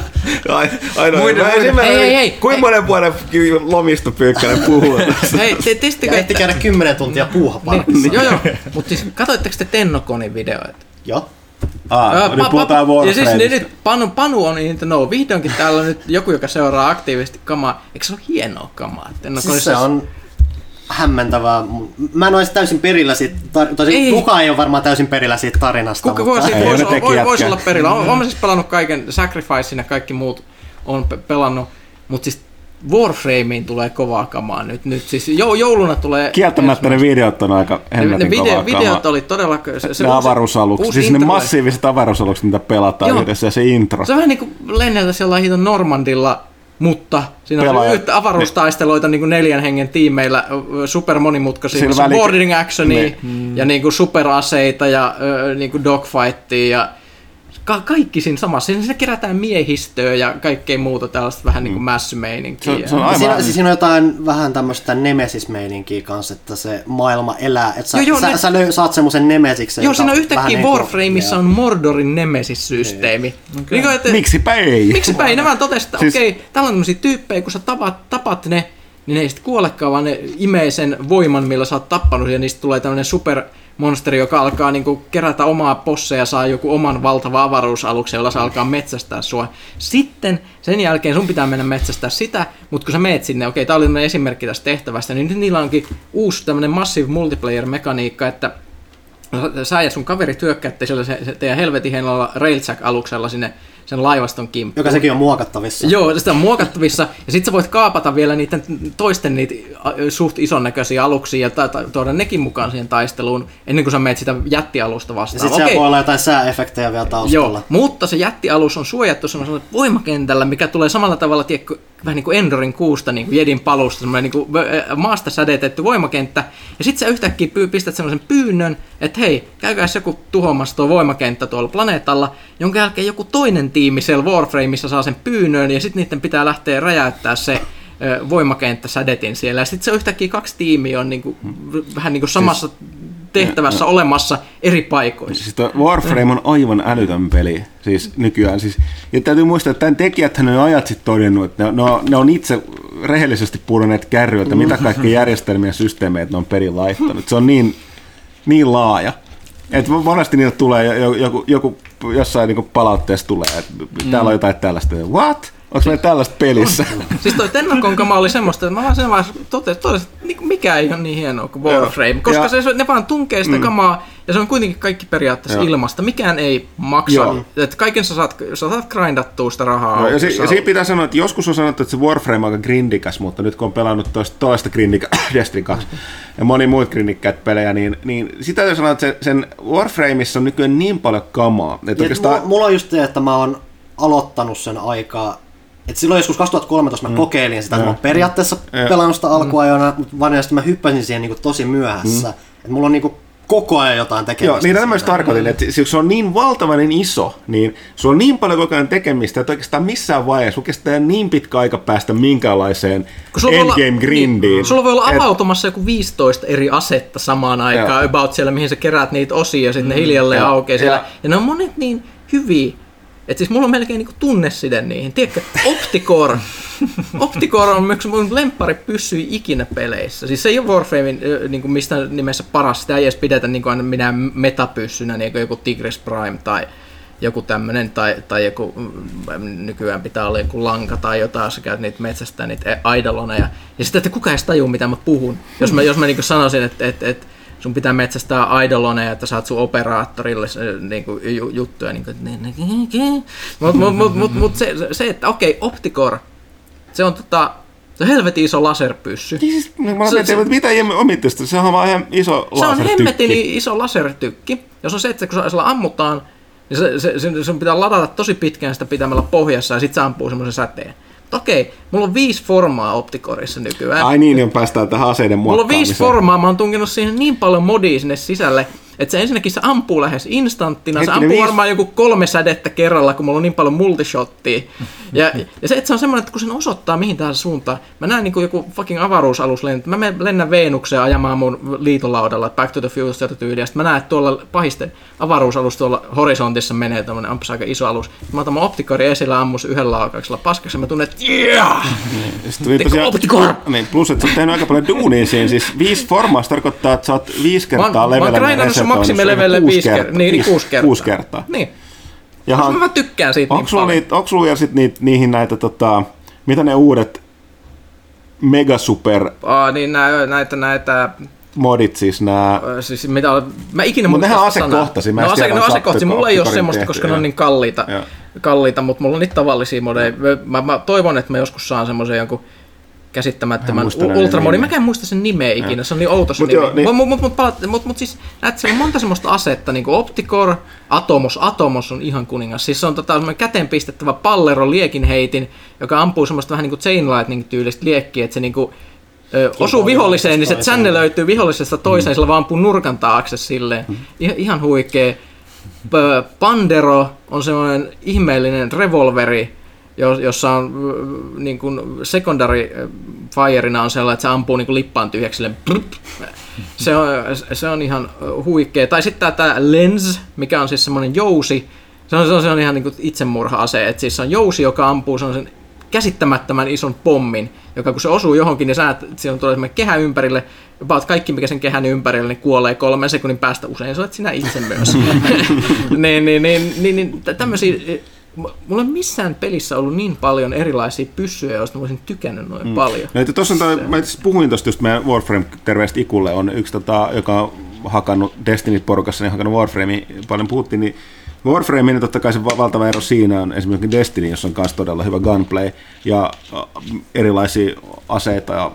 A: Ai- Ainoa,
B: Muiden-
A: mä
B: muiden-
A: esimerkiksi-
C: Ei, ei, ei.
A: Kuinka monen vuoden lomista Pyykkönen puhuu?
C: Hei, te, testikö,
D: Ehti käydä 10 tuntia puuha
C: niin, joo, joo. Mutta siis katsoitteko te Tennokonin videoita?
D: Joo.
A: Ah,
C: Ää,
A: nyt
C: pa-
A: puhutaan
C: pa- Ja siis niin, nyt Panu, Panu on niin, että no vihdoinkin täällä on nyt joku, joka seuraa aktiivisesti kamaa. Eikö se ole hienoa kamaa? Tennokonissa
D: Siis se on hämmentävää. Mä en olisi täysin perillä siitä, tar- tosi
C: Ei.
D: kukaan ei ole varmaan täysin perillä siitä tarinasta.
C: Kuka
D: mutta-
C: siitä
A: Ei,
C: voisi
A: ne
C: olla, voi,
A: tekijätkään.
C: vois olla perillä? Olen siis pelannut kaiken, Sacrificein ja kaikki muut on pe- pelannut, mutta siis Warframeen tulee kovaa kamaa nyt. nyt siis jou, jouluna tulee...
A: Kieltämättä ne videot on aika
C: ne,
A: hemmetin
C: ne video,
A: kovaa
C: videot
A: kamaa.
C: oli todella... Se, se
A: ne avaruusalukset, siis ne
C: intro-
A: massiiviset avaruusalukset, mitä pelataan
C: Joo.
A: yhdessä ja se intro.
C: Se on vähän niin kuin lenneltä siellä hiton Normandilla, mutta siinä on
A: Pelaaja-
C: se yhtä avaruustaisteluita niin kuin neljän hengen tiimeillä, super monimutkaisia,
A: Sillä
C: missä on
A: väli-
C: boarding actionia
A: Niin.
C: ja niin kuin superaseita ja niin kuin dogfightia ja ka- kaikki siinä samassa. Siinä, kerätään miehistöä ja kaikkea muuta tällaista vähän niin kuin mässymeininkiä.
A: Se- se on aivan-
D: Siinä, siis siinä on jotain vähän tämmöistä nemesis-meininkiä kanssa, että se maailma elää. Että sä,
C: Joo, joo,
D: sä,
C: ne-
D: sä löy, saat semmoisen nemesiksen.
C: Joo, siinä on yhtäkkiä
D: niinku-
C: Warframeissa on Mordorin nemesis-systeemi. Niin kuin, että-
A: Miksipä ei?
C: Miksipä ei? Ne vaan totesi, että
A: Siis-
C: okei, täällä on tämmöisiä tyyppejä, kun sä tapat, tapat ne, niin ne ei sitten kuolekaan, vaan ne imee sen voiman, millä sä oot tappanut, ja niistä tulee tämmöinen supermonsteri, joka alkaa niinku kerätä omaa posseja ja saa joku oman valtava avaruusaluksen, jolla se alkaa metsästää sua. Sitten sen jälkeen sun pitää mennä metsästää sitä, mutta kun sä meet sinne, okei, tää oli esimerkki tästä tehtävästä, niin nyt niillä onkin uusi tämmöinen massive multiplayer-mekaniikka, että sä ja sun kaveri työkkäätte siellä se, se teidän helvetin hienolla Railjack-aluksella sinne sen laivaston kimppuun.
D: Joka sekin on muokattavissa.
C: Joo, sitä on muokattavissa. Ja sit sä voit kaapata vielä niiden toisten niitä suht ison näköisiä aluksia ja ta- ta- tuoda nekin mukaan siihen taisteluun, ennen kuin sä meet sitä jättialusta
D: Ja
C: vastaan.
D: sitten siellä voi olla jotain sääefektejä vielä taustalla.
C: Joo, mutta se jättialus on suojattu semmoisella voimakentällä, mikä tulee samalla tavalla, tiedätkö, vähän niin kuin Endorin kuusta, niin kuin Jedin palusta, semmoinen niin kuin maasta sädetetty voimakenttä. Ja sitten sä yhtäkkiä pyy- pistät semmoisen pyynnön, että hei, käykääs joku tuhoamassa tuo voimakenttä tuolla planeetalla, jonka jälkeen joku toinen tiimi siellä Warframeissa saa sen pyynnön, ja sitten niiden pitää lähteä räjäyttää se voimakenttä sädetin siellä. Ja sitten se yhtäkkiä kaksi tiimiä on niin kuin, vähän niin kuin samassa tehtävässä olemassa eri paikoissa.
A: Siis Warframe on aivan älytön peli siis nykyään. Siis, ja täytyy muistaa, että tämän tekijät on jo ajat sitten todennut, että ne, ne, on, ne on itse rehellisesti pudonneet kärryiltä, mitä kaikkia järjestelmiä ja systeemeitä ne on perin laittanut. Se on niin, niin laaja. Et monesti niitä tulee joku, joku, jossain niin palautteessa tulee, että täällä on jotain tällaista. What? Onko meillä tällaista pelissä?
C: Siis toi Tennakon kama oli semmoista, että mä vaan sen vaiheessa totesin, että niin mikä ei ole niin hienoa kuin Warframe, koska
A: Ja-
C: se, ne vaan tunkee sitä mm. kamaa, ja se on kuitenkin kaikki periaatteessa
A: Joo.
C: ilmasta. Mikään ei maksa.
A: Joo.
C: Että kaiken sä saat, sä saat grindattua sitä rahaa.
A: No, ja, si- ja siinä pitää sanoa, että joskus on sanottu, että se Warframe on aika grindikäs, mutta nyt kun on pelannut toista, toista 2 ja moni muut grindikkäät pelejä, niin, niin sitä täytyy sanoa, että se, sen Warframeissa on nykyään niin paljon kamaa. Että
D: Ja
A: oikeastaan,
D: mulla, mulla on just se, että mä oon aloittanut sen aikaa, että silloin joskus 2013 mä kokeilin sitä, että mä oon periaatteessa
A: Joo.
D: pelannut sitä alkuajona, mutta varsinaisesti mä hyppäsin siihen niinku tosi myöhässä. Että mulla on niinku koko ajan jotain tekemistä.
A: Joo, niin tätä mä just
D: siinä.
A: tarkoitin, että se- se on niin valtavan iso, niin sulla on niin paljon koko ajan tekemistä, että oikeastaan missään vaiheessa sulla kestää niin pitkä aika päästä minkäänlaiseen
C: Kun sulla voi olla-
A: endgame grindiin.
C: Niin, sulla voi olla
A: Et-
C: avautumassa joku 15 eri asetta samaan aikaan,
A: Joo.
C: about siellä, mihin sä keräät niitä osia, ja sitten ne hiljalleen aukeaa siellä.
A: Ja-
C: Ja ne on monet niin hyviä, että siis mulla on melkein niinku tunneside niihin. Tiedätkö, Opticore. Opticore on yksi mun lemppari pyssyi ikinä peleissä. Siis se ei ole Warframein niinku mistä nimessä paras. Sitä ei edes pidetä niinku aina minä metapyssynä, niin joku Tigris Prime tai joku tämmönen, tai, tai joku, mm, nykyään pitää olla joku lanka tai jotain, sä käyt niitä metsästä, niitä aidaloneja. Ja sitten, että kukaan ei tajua, mitä mä puhun. Jos mä, jos mä niinku sanoisin, että, että, että sun pitää metsästää aidaloneja, että saat sun operaattorille se, niinku, ju, juttuja. Niinku, mutta mut, mut, mut, mut se, se, että okei, Opticore, se on tota, se on helvetin iso laserpyssy.
A: Niin siis, mä
C: Se-
A: mietin,
C: se-
A: että mitä jemme omitte sitä, sehän on vaan ihan iso
C: Se on
A: lasertykki.
C: hemmetin iso lasertykki. Jos on se, että kun sillä ammutaan, niin se, se, se, sun pitää ladata tosi pitkään sitä pitämällä pohjassa ja sitten se ampuu semmoisen säteen. Okei, mulla on viisi formaa Opticorissa nykyään.
A: Ai niin, niin päästään tähän aseiden
C: Mulla on viisi
A: muokkaamiseen.
C: formaa, mä oon tunkenut siihen niin paljon modia sinne sisälle, että se ensinnäkin se ampuu lähes instanttina, se
A: Hetkinen,
C: ampuu
A: viisi-
C: varmaan joku kolme sädettä kerralla, kun mulla on niin paljon multishottia. Ja, ja se, että se on semmoinen, että kun sen osoittaa mihin tahansa suuntaan, mä näen niin kuin joku fucking avaruusalus lennä, mä menen, lennän Veenukseen ajamaan mun liitolaudalla, Back to the Future tyyliä, sitten mä näen, että tuolla pahisten avaruusalus tuolla horisontissa menee tämmönen ampas aika iso alus. Mä otan mun optikori esillä ammus yhdellä laukauksella paskaksi ja mä tunnen, että yeah!
A: Tosiaan-
C: Opticore!
A: Niin, plus, että sä oot tehnyt aika paljon duunia siinä. Siis viisi formaa, se tarkoittaa, että sä oot viisi
C: Mä
A: kertaa
C: mä oon
A: resetannut
C: maksimilevelle
A: kuusi
C: viisi kertaa. Niin, niin kuusi kertaa.
A: Kuusi kertaa.
C: Niin.
A: Ja
C: Koska
A: han-
C: mä tykkään siitä
A: Onko
C: niin
A: sulla, niitä, onko sulla vielä sit niitä, niihin näitä, tota, mitä ne uudet mega super
C: Aa, niin nää, näitä, näitä,
A: modit, siis nämä...
C: siis mitä on, mä ikinä
A: Mut
C: muista
A: nehän
C: sitä
A: asekohtaisia, mä
C: no, ase, no
A: onko
C: asekohtaisia, mulla ei ole semmoista,
A: tehty,
C: koska ne on niin kalliita, kalliita mutta mulla on niitä tavallisia modeja. Mä, mä, toivon, että mä joskus saan semmoisen jonkun käsittämättömän
A: nimeä.
C: Mä en muista sen nimeä ikinä, se on niin outo se
A: Mut
C: nimi.
A: niin-
C: Mut, mut, mut, mut, mut siis näet, siellä on monta semmoista asetta, niin kuin Opticore, Atomos, Atomos on ihan kuningas. Siis se on tota, semmoinen käteen pistettävä pallero liekinheitin, joka ampuu semmoista vähän niin kuin chain lightning tyylistä liekkiä, että se niin kuin, ö, osuu viholliseen, niin se sänne löytyy vihollisesta toiseen, sillä vaan ampuu nurkan taakse silleen. Ihan, ihan huikea. Pandero on semmoinen ihmeellinen revolveri, jossa on äh, niin kuin secondary äh, fireina on sellainen, että se ampuu niin kuin lippaan tyhjäksi se, on, se on ihan äh, huikea. Tai sitten tämä lens, mikä on siis semmoinen jousi, se on, se on, se on ihan niin kuin itsemurha-ase, että siis se on jousi, joka ampuu sen käsittämättömän ison pommin, joka kun se osuu johonkin, niin sä siellä tulee semmoinen kehä ympärille, about kaikki mikä sen kehän ympärille, niin kuolee kolmen sekunnin päästä usein, sä olet sinä itse myös. niin, niin, niin, niin, niin tä- tämmöisiä, mulla ole missään pelissä ollut niin paljon erilaisia pyssyjä, joista mä olisin tykännyt noin mm. paljon.
A: No, että tuossa on toi, mä puhuin tuosta just meidän Warframe, terveistä Ikulle, on yksi, tota, joka on hakannut Destiny-porukassa, niin hakannut Warframe, paljon puhuttiin, niin Warframe, niin totta kai se va- valtava ero siinä on esimerkiksi Destiny, jossa on myös todella hyvä gunplay ja äh, erilaisia aseita ja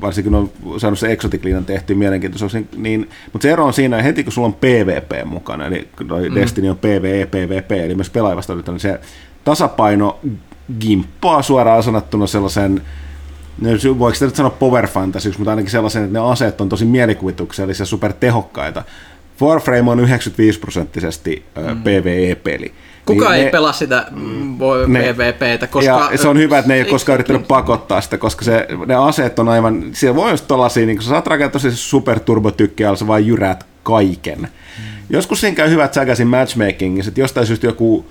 A: varsinkin on saanut se Exotic Liinan tehty mielenkiintoiseksi, niin, mutta se ero on siinä, heti kun sulla on PvP mukana, eli noi Destiny on PvE, PvP, eli myös pelaajasta niin se tasapaino gimppaa suoraan sanottuna sellaisen No, voiko sitä nyt sanoa power fantasyksi, mutta ainakin sellaisen, että ne aseet on tosi mielikuvituksellisia ja supertehokkaita. Warframe on 95 prosenttisesti mm. PvE-peli.
C: Kukaan
A: Niin
C: ei
A: ne-
C: pelaa sitä mm, PvPtä, koska...
A: ja se on hyvä, että ne ei ole koskaan yrittänyt pakottaa sitä, koska se, ne aseet on aivan, siellä voi olla tollasia, niin kun sä saat rakentaa tosi superturbotykkiä, sä vaan jyräät kaiken. Joskus siinä käy hyvät säkäsin matchmakingissa, että jostain syystä joku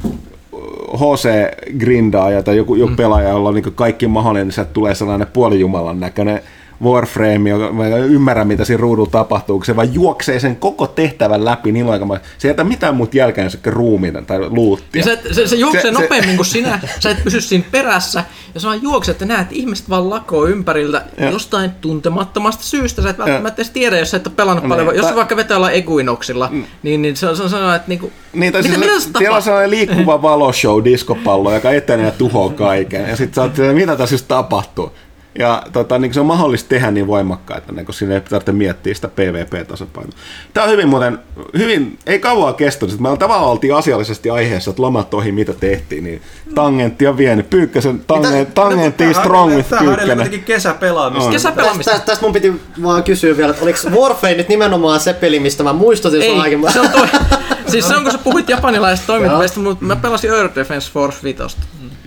A: HC-grindaaja tai joku, joku pelaaja, jolla on niin kaikki mahdollinen, niin sieltä tulee sellainen puolijumalan näköinen Warframe, joka mä ymmärrä, mitä siinä ruudulla tapahtuu, kun se vaan juoksee sen koko tehtävän läpi niin aikaa. Se ei jätä mitään muuta jälkeen se ruumiita tai luuttia.
C: Ja se, se, se juoksee
A: Se-
C: se,
A: se-
C: nopeammin kuin sinä, sä et pysy siinä perässä, ja sä vaan juokset, että näet ihmiset vaan lakoo ympäriltä
A: Ja.
C: jostain tuntemattomasta syystä. Sä et välttämättä edes tiedä, jos sä et ole pelannut
A: Niin,
C: paljon. Jos
A: tai-
C: sä vaikka vetää olla Equinoxilla, niin, niin se on, se on sellainen, että niinku,
A: Niin, tai
C: mitä,
A: siis,
C: mitä
A: se, siellä on sellainen liikkuva valoshow, diskopallo, joka etenee ja tuhoaa kaiken. Ja sitten sä oot, mitä tässä just tapahtuu. Ja tota, niin se on mahdollista tehdä niin voimakkaita, niin kun sinne ei tarvitse miettiä sitä PvP-tasapainoa. Tämä on hyvin muuten, hyvin, ei kauan kestänyt. Me tavallaan oltiin asiallisesti aiheessa, että lomat ohi, mitä tehtiin, niin tangentti on vienyt. Pyykkäsen tangen, tangentti strong with
B: Tämä kesäpelaamista.
A: On.
C: Kesäpelaamista.
D: Tästä, tästä mun piti vaan kysyä vielä, että oliko Warframe nyt nimenomaan se peli, mistä mä muistutin sun
C: Ei,
D: aiemmin?
C: se on toi, siis se on kun sä puhuit japanilaisesta toimintapeistä, mutta mä pelasin Earth Defense Force 5.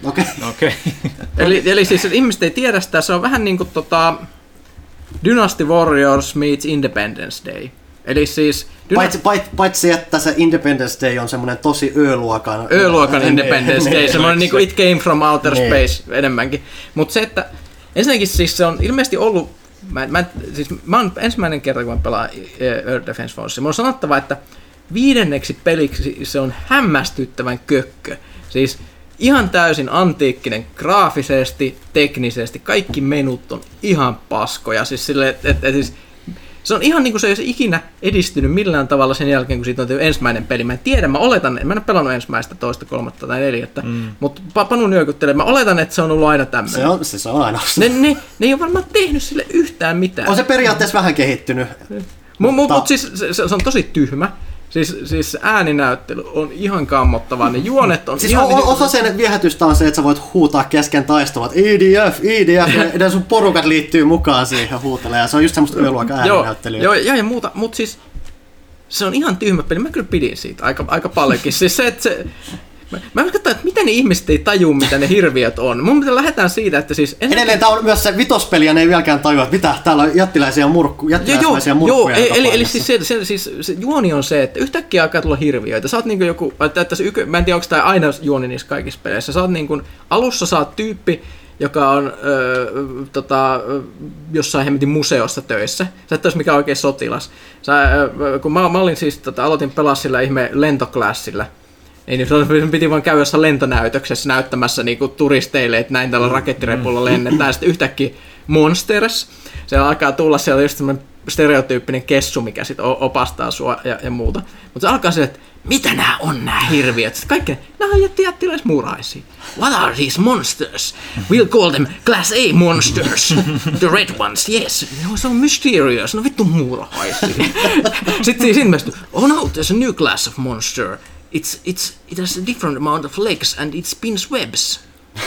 D: Okei.
B: Okei.
C: Eli, eli siis että ihmiset ei tiedä sitä, se on vähän niin kuin tota, Dynasty Warriors meets Independence Day. Eli siis Dyna-
D: Paitsi, paitsi, paitsi, että se Independence Day on semmoinen tosi Ö-luokan...
C: Ö-luokan
D: Niin,
C: Independence
D: niin.
C: Day, semmoinen niinku It Came from Outer
D: Niin.
C: Space enemmänkin. Mutta se, että ensinnäkin siis se on ilmeisesti ollut, mä, mä, siis mä oon ensimmäinen kerta, kun mä pelaan Earth Defense Force, mun on sanottava, että viidenneksi peliksi se on hämmästyttävän kökkö. Siis ihan täysin antiikkinen graafisesti, teknisesti, kaikki menut on ihan paskoja. Siis sille, et, et, et, siis se on ihan niin kuin se ei olisi ikinä edistynyt millään tavalla sen jälkeen, kun siitä on tehty ensimmäinen peli. Mä en tiedä, mä oletan, mä en ole pelannut ensimmäistä, toista, kolmatta tai neljättä, mm. mutta Panu nyökyttelee, mä oletan, että se on ollut aina tämmöinen.
D: Se on, se, se on aina.
C: Ne, ne, ne ei ole varmaan tehnyt sille yhtään mitään.
D: On se periaatteessa vähän kehittynyt.
C: Mut, mut,
D: Mutta-
C: mut siis se, se, se on tosi tyhmä. Siis, siis ääninäyttely on ihan kammottavaa, ne juonet on
D: Siis
C: ihan...
D: o- osa sen viehätystä on se, että sä voit huutaa kesken taistelua, että EDF, EDF, ja edes sun porukat liittyy mukaan siihen huutelee, ja se on just semmoista Ö-luokan
C: joo,
D: ääninäyttelyä.
C: joo, ja, ja muuta, mutta siis se on ihan tyhmä peli. Mä kyllä pidin siitä aika, aika paljonkin. siis se, että se, mä, mä katsoin, että miten ne ihmiset ei taju, mitä ne hirviöt on. Mun pitää lähdetään siitä, että siis... ensinnäkin-
D: Edelleen tää on myös se vitospeli, ja ne ei vieläkään tajua, että mitä, täällä on jättiläisiä, murkku,
C: Joo, joo,
D: jättiläisiä
C: joo
D: murkkuja.
C: eli,
D: joka
C: eli, eli siis, se, se, siis se juoni on se, että yhtäkkiä alkaa tulla hirviöitä. Sä oot niinku joku, että, että se ykö, mä en tiedä onko tämä aina juoni niissä kaikissa peleissä. Sä oot niinku, alussa sä oot tyyppi, joka on öö, tota, jossain hemmetin museossa töissä. Sä et olisi mikään oikein sotilas. Sä, öö, kun mä, mä olin siis, tota, aloitin pelaa sillä ihme lentoklassilla, ei niin, se piti vaan käydä jossain lentonäytöksessä näyttämässä niinku turisteille, että näin tällä rakettirepulla lennetään. Sitten yhtäkkiä Monsters, siellä alkaa tulla siellä just semmoinen stereotyyppinen kessu, mikä sitten opastaa sua ja, ja muuta. Mutta se alkaa sille, että mitä nämä on nämä hirviöt? Sitten kaikki, nämä on jätti jättiläismuraisia. What are these monsters? We'll call them Class A monsters. The red ones, yes. No, se on mysterious. No vittu muurahaisia. Sitten siinä ilmestyy, oh no, there's a new class of monster. It's, it's, it has a different amount of legs and it spins webs.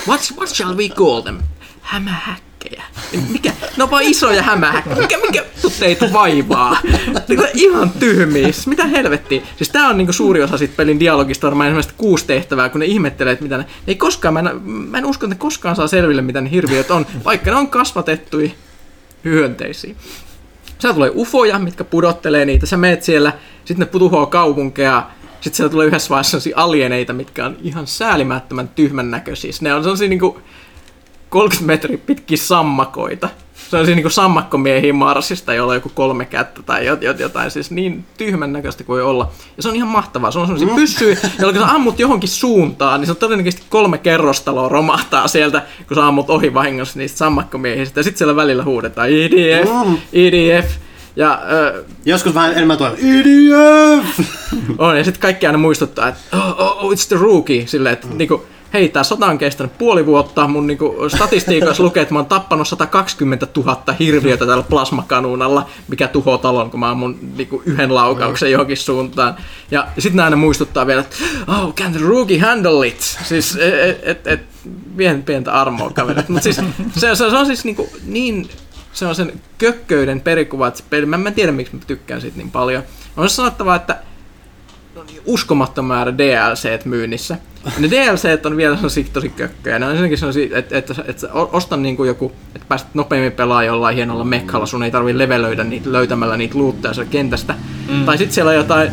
C: What, what shall we call them? Hämähäkkejä. Mikä? Ne on vaan isoja hämähäkkejä. Mikä, mikä teitä vaivaa? Ihan tyhmiä. Siis mitä helvettiä? Siis tää on niinku suuri osa sit pelin dialogista, varmaan ensimmäistä kuusi tehtävää, kun ne ihmettelee, että mitä ne... ne ei koskaan, mä en, mä en usko, että ne koskaan saa selville, mitä ne hirviöt on, vaikka ne on kasvatettuja hyönteisiä. Siellä tulee ufoja, mitkä pudottelee niitä. Sä meet siellä, sitten ne tuhoaa kaupunkeja. Sitten siellä tulee yhdessä vaiheessa sellaisia alieneita, mitkä on ihan säälimättömän tyhmän näköisiä. Ne on sellaisia niinku 30 metriä pitkiä sammakoita. Sellaisia niinku sammakkomiehiä Marsista, joilla on joku kolme kättä tai jot- jot- jotain. Siis niin tyhmän näköistä kuin olla. Ja se on ihan mahtavaa. Se on sellaisia pyssyjä, joilla kun sä ammut johonkin suuntaan, niin se on todennäköisesti kolme kerrostaloa romahtaa sieltä, kun sä ammut ohi vahingossa niistä sammakkomiehistä. Ja sitten siellä välillä huudetaan IDF,
D: Mm.
C: IDF. Ja ö,
D: Joskus vähän enemmän tuolla, EDF!
C: on, ja sitten kaikki aina muistuttaa, että oh, oh, oh, it's the rookie, silleen, että mm. niinku, hei, tää sota on kestänyt puoli vuotta, mun niinku, statistiikoissa lukee, että mä oon tappanut 120 000 hirviötä tällä plasmakanuunalla, mikä tuhoaa talon, kun mä ammun niinku, yhden laukauksen johonkin suuntaan. Ja sitten aina muistuttaa vielä, että oh, can the rookie handle it? Siis, et, et, et, pientä, pientä armoa kaverit. Mutta siis, se, se, se, on siis niinku, niin se on sen kökköyden perikuva, että se peli, mä, en tiedä miksi mä tykkään siitä niin paljon. On sanottava, että on uskomattoman määrä DLC myynnissä. Ne DLC on vielä sellaisia tosi kökköjä. Ne on ensinnäkin sellaisia, että, että, että, ostan niin kuin joku, että pääset nopeammin pelaamaan jollain hienolla mekkalla, sun ei tarvitse levelöidä niitä löytämällä niitä luutteja sieltä kentästä. Mm. Tai sitten siellä on jotain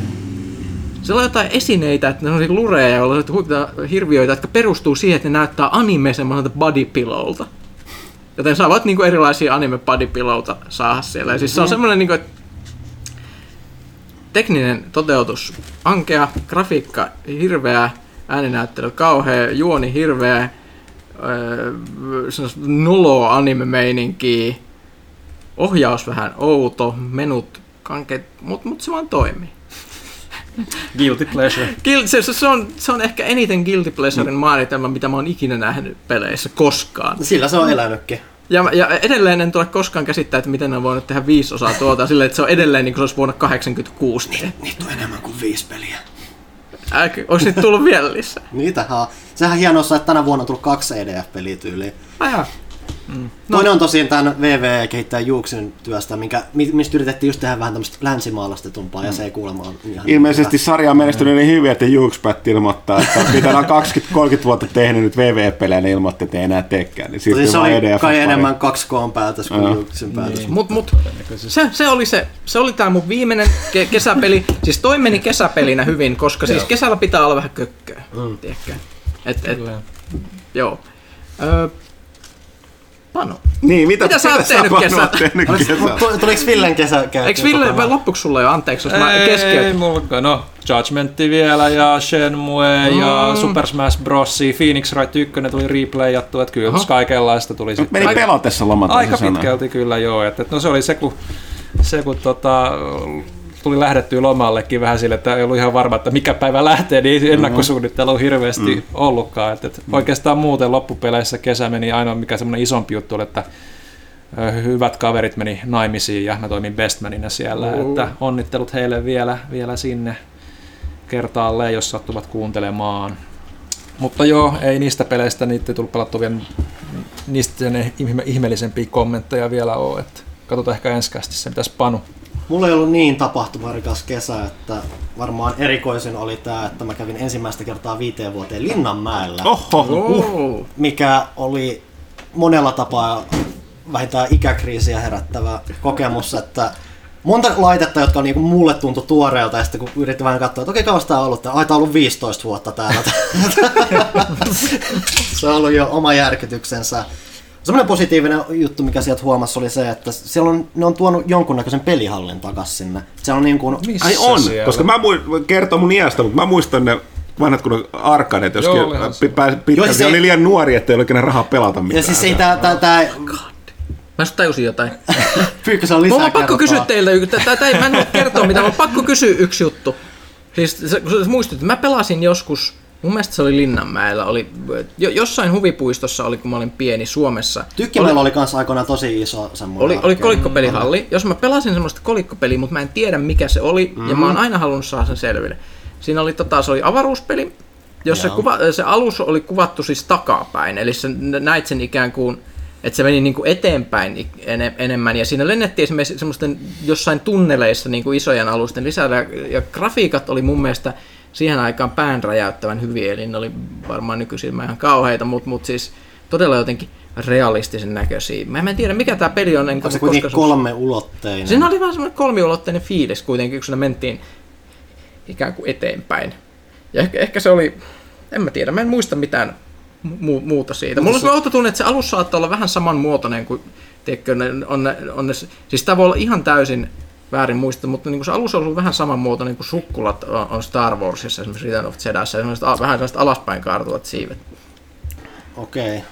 C: siellä on jotain esineitä, että ne on lureja, joilla on hirviöitä, jotka perustuu siihen, että ne näyttää anime semmoiselta bodypillowlta. Joten sä voit niinku erilaisia anime bodypillowta saada siellä. Ja siis se on semmoinen, niinku, että tekninen toteutus ankea, grafiikka hirveä, ääninäyttely kauhea, juoni hirveä, öö, semmoista noloa anime-meininkiä, ohjaus vähän outo, menut kankeet, mutta mut se vaan toimii.
B: Guilty pleasure.
C: Guil- se, se, on, se on ehkä eniten Guilty Pleasurein määritelmä, mitä mä oon ikinä nähnyt peleissä koskaan.
D: Sillä se on elänytkin.
C: Ja, ja edelleen en tule koskaan käsittää, että miten ne on voinut tehdä viisi osaa tuota, silleen, että se on edelleen niin kuin se olisi vuonna 86 tehty.
D: Niitä on enemmän kuin viisi peliä.
C: Äk, onko niitä tullut vielä lisää?
D: Niitähän on. Sehän on hienoa, että tänä vuonna on tullut kaksi EDF-peliä tyyliin.
C: Ajaa.
D: No. Toinen on tosiaan tämän VV-kehittäjä Juuksin työstä, minkä, mi- mistä yritettiin just tehdä vähän tämmöistä länsimaalastetumpaa, ja se ei kuulemma ole ihan
A: Ilmeisesti sarja on menestynyt niin hyvin, että Jukespat ilmoittaa, että mitä on 20-30 vuotta tehnyt nyt VV-pelejä, niin ilmoitti, että ei enää teekään. Niin siirtyy
D: se oli
A: EDF
D: kai
A: pariin.
D: enemmän 2K päätös kuin. Juuksin päätös.
C: Niin. Mut, mut, se, se, oli se, se oli tää mun viimeinen ke- kesäpeli. Siis toi meni kesäpelinä hyvin, koska siis kesällä pitää olla vähän kökköä. Mm. Tiedätkö? Et, et,
B: Kyllä.
C: joo. Öö, Pano.
A: Niin, mitä,
C: Mitä sä oot tehnyt
A: oot tehnyt
D: tu- Tuliko Villen kesä käytyä
C: Eikö Ville, vai
D: kokonaan?
C: loppuks sulla jo anteeksi, jos mä
B: Ei,
C: keskeytän?
B: mulla, no, Judgmentti vielä ja Shenmue mm. ja Super Smash Bros. Phoenix Wright 1 tuli replayattu, että kyllä kaikenlaista tuli sitten.
A: Meni pelatessa lomat.
B: Aika pitkälti kyllä joo. Että, no se oli se, kun, se, kun tota, tuli lähdettyä lomallekin vähän sille, että ei ollut ihan varma, että mikä päivä lähtee, niin ei ennakkosuunnittelu hirveästi mm. ollutkaan. Että, että oikeastaan muuten loppupeleissä kesä meni ainoa mikä semmoinen isompi juttu oli, että hyvät kaverit meni naimisiin ja mä toimin bestmanina siellä,
C: Oho.
B: että onnittelut heille vielä, vielä sinne kertaalleen, jos sattuvat kuuntelemaan. Mutta joo, ei niistä peleistä, niitä ei tullut pelattua vielä, niistä ihme- ihmeellisempiä kommentteja vielä ole, että katsotaan ehkä ensi kästissä, mitäs Panu.
D: Mulla ei ollut niin tapahtumarikas kesä, että varmaan erikoisin oli tämä, että mä kävin ensimmäistä kertaa viiteen vuoteen Linnanmäellä,
A: Oho,
C: Oh.
D: mikä oli monella tapaa vähintään ikäkriisiä herättävä kokemus, että monta laitetta, jotka niinku mulle tuntui tuoreelta, ja sitten kun yritti vähän katsoa, että okei, kauas tää on ollut, ai tää on ollut 15 vuotta täällä. se on ollut jo oma järkytyksensä. Semmoinen positiivinen juttu, mikä sieltä huomasi, oli se, että siellä on, ne on tuonut jonkunnäköisen pelihallin takas sinne. Se on niin kuin,
B: Missä
A: Ai on,
B: siellä?
A: koska mä mui- kertoo mun iästä, mutta mä muistan ne vanhat kun arkadet, joskin
B: Joo, olihan se.
A: pi- pääsi
D: Joo,
A: pitkälti,
D: siis ei-
A: oli liian nuori, että ei ole oikein rahaa pelata mitään.
D: ja siis ei tää, tää, tää
C: Mä just tajusin jotain.
D: Pyykkösen on lisää
C: Mulla on pakko kysyä teiltä, tää, mä en voi kertoa mitä, mutta pakko kysyä yksi juttu. Siis se, kun sä muistit, mä pelasin joskus, mun mielestä se oli Linnanmäellä, oli, jo, jossain huvipuistossa oli, kun mä olin pieni Suomessa.
D: Tykkimäellä oli kans aikoinaan tosi iso semmoinen.
C: Oli, oli kolikkopelihalli. Jos mä pelasin semmoista kolikkopeliä, mutta mä en tiedä mikä se oli, mm. ja mä oon aina halunnut saada sen selville. Siinä oli, tota, se oli avaruuspeli, jossa kuva, se alus oli kuvattu siis takapäin, eli sä näit sen ikään kuin, että se meni niin kuin eteenpäin enemmän, ja siinä lennettiin esimerkiksi semmoisten jossain tunneleissa niin kuin isojen alusten lisällä, ja, ja grafiikat oli mun mielestä siihen aikaan pään räjäyttävän hyviä, eli ne oli varmaan nykyisin ihan kauheita, mutta mut siis todella jotenkin realistisen näköisiä. Mä en tiedä, mikä tämä peli on,
D: Onko se
C: ole
D: kuitenkin
C: koskaan
D: kolme ulotteinen?
C: Siinä oli vaan semmoinen kolmiulotteinen fiilis kuitenkin, kun mentiin ikään kuin eteenpäin. Ja ehkä, ehkä se oli, en mä tiedä, mä en muista mitään mu- muuta siitä. Mulla on se outo tunne, että se alus saattaa olla vähän samanmuotoinen kuin, tiedätkö, ne, on, ne, on ne, siis tämä voi olla ihan täysin väärin muista, mutta niin kuin se alus on ollut vähän samanmuotoinen kuin sukkulat on, Star Warsissa, esimerkiksi Return of a- vähän sellaiset alaspäin kaartuvat siivet.
D: Okei.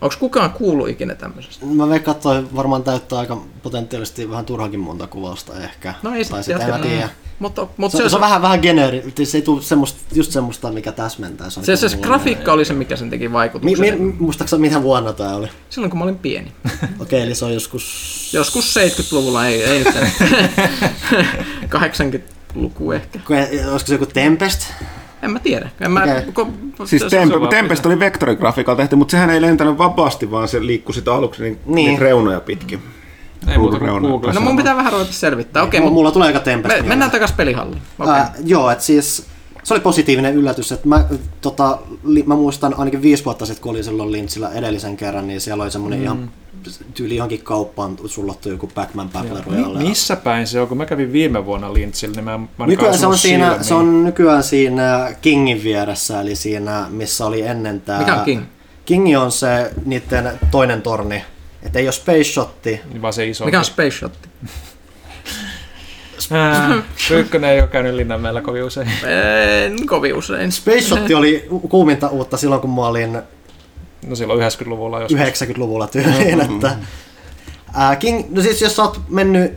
C: Onko kukaan kuullut ikinä tämmöisestä?
D: Mä veikkaan, että varmaan täyttää aika potentiaalisesti vähän turhankin monta kuvausta ehkä.
C: No ei
D: tai
C: sit
D: sitten en mä tiedä.
C: Mutta, mutta
D: Se, se, on vähän, vähän geneeri, se ei tule semmoista, just semmoista, mikä täsmentää.
C: se, se, se grafiikka oli se, mikä sen teki
D: Mi,
C: vaikutuksen.
D: mi, muistaaksä mitä vuonna tää oli?
C: Silloin kun mä olin pieni.
D: Okei, eli se on joskus...
C: Joskus 70-luvulla, ei, ei nyt 80-luku ehkä.
D: Olisiko se joku Tempest?
C: En mä tiedä. En mä,
D: Okei.
C: ko,
A: Siis
C: se-
A: Tempe, Tempest oli vektorigrafiikalla tehty, mutta sehän ei lentänyt vapaasti, vaan se liikkui sitä aluksi niin,
D: Niin.
A: niin. reunoja pitkin.
B: Ei muuta kuin.
C: No mun pitää vähän ruveta selvittää. Okei,
D: Okay, Mulla tulee aika Tempest.
C: me, mennään takaisin pelihalliin. Okei.
D: Ää, joo, että siis se oli positiivinen yllätys, että mä, tota, li, mä muistan ainakin viisi vuotta sitten, kun olin silloin Lynchillä edellisen kerran, niin siellä oli semmoinen mm. ihan tyyli johonkin kauppaan sullottu joku Pac-Man Battle Royale.
B: Mi- missä päin se on? Kun mä kävin viime vuonna Lintsillä, niin mä, mä
D: Nykyään se on, siinä,
B: silmiin.
D: se on nykyään siinä Kingin vieressä, eli siinä, missä oli ennen tämä...
C: Mikä on King?
D: Kingi on se niiden toinen torni. Että ei ole Space Shotti.
B: Niin Vaan se iso.
C: Mikä on Space Shot?
B: Ykkönen ei ole käynyt Linnanmäellä kovin usein.
C: En kovin usein.
D: Space Shotti oli kuuminta uutta silloin, kun mä olin
B: No silloin 90-luvulla joskus.
D: 90-luvulla tyyliin. Että, ää, King, no siis jos sä oot mennyt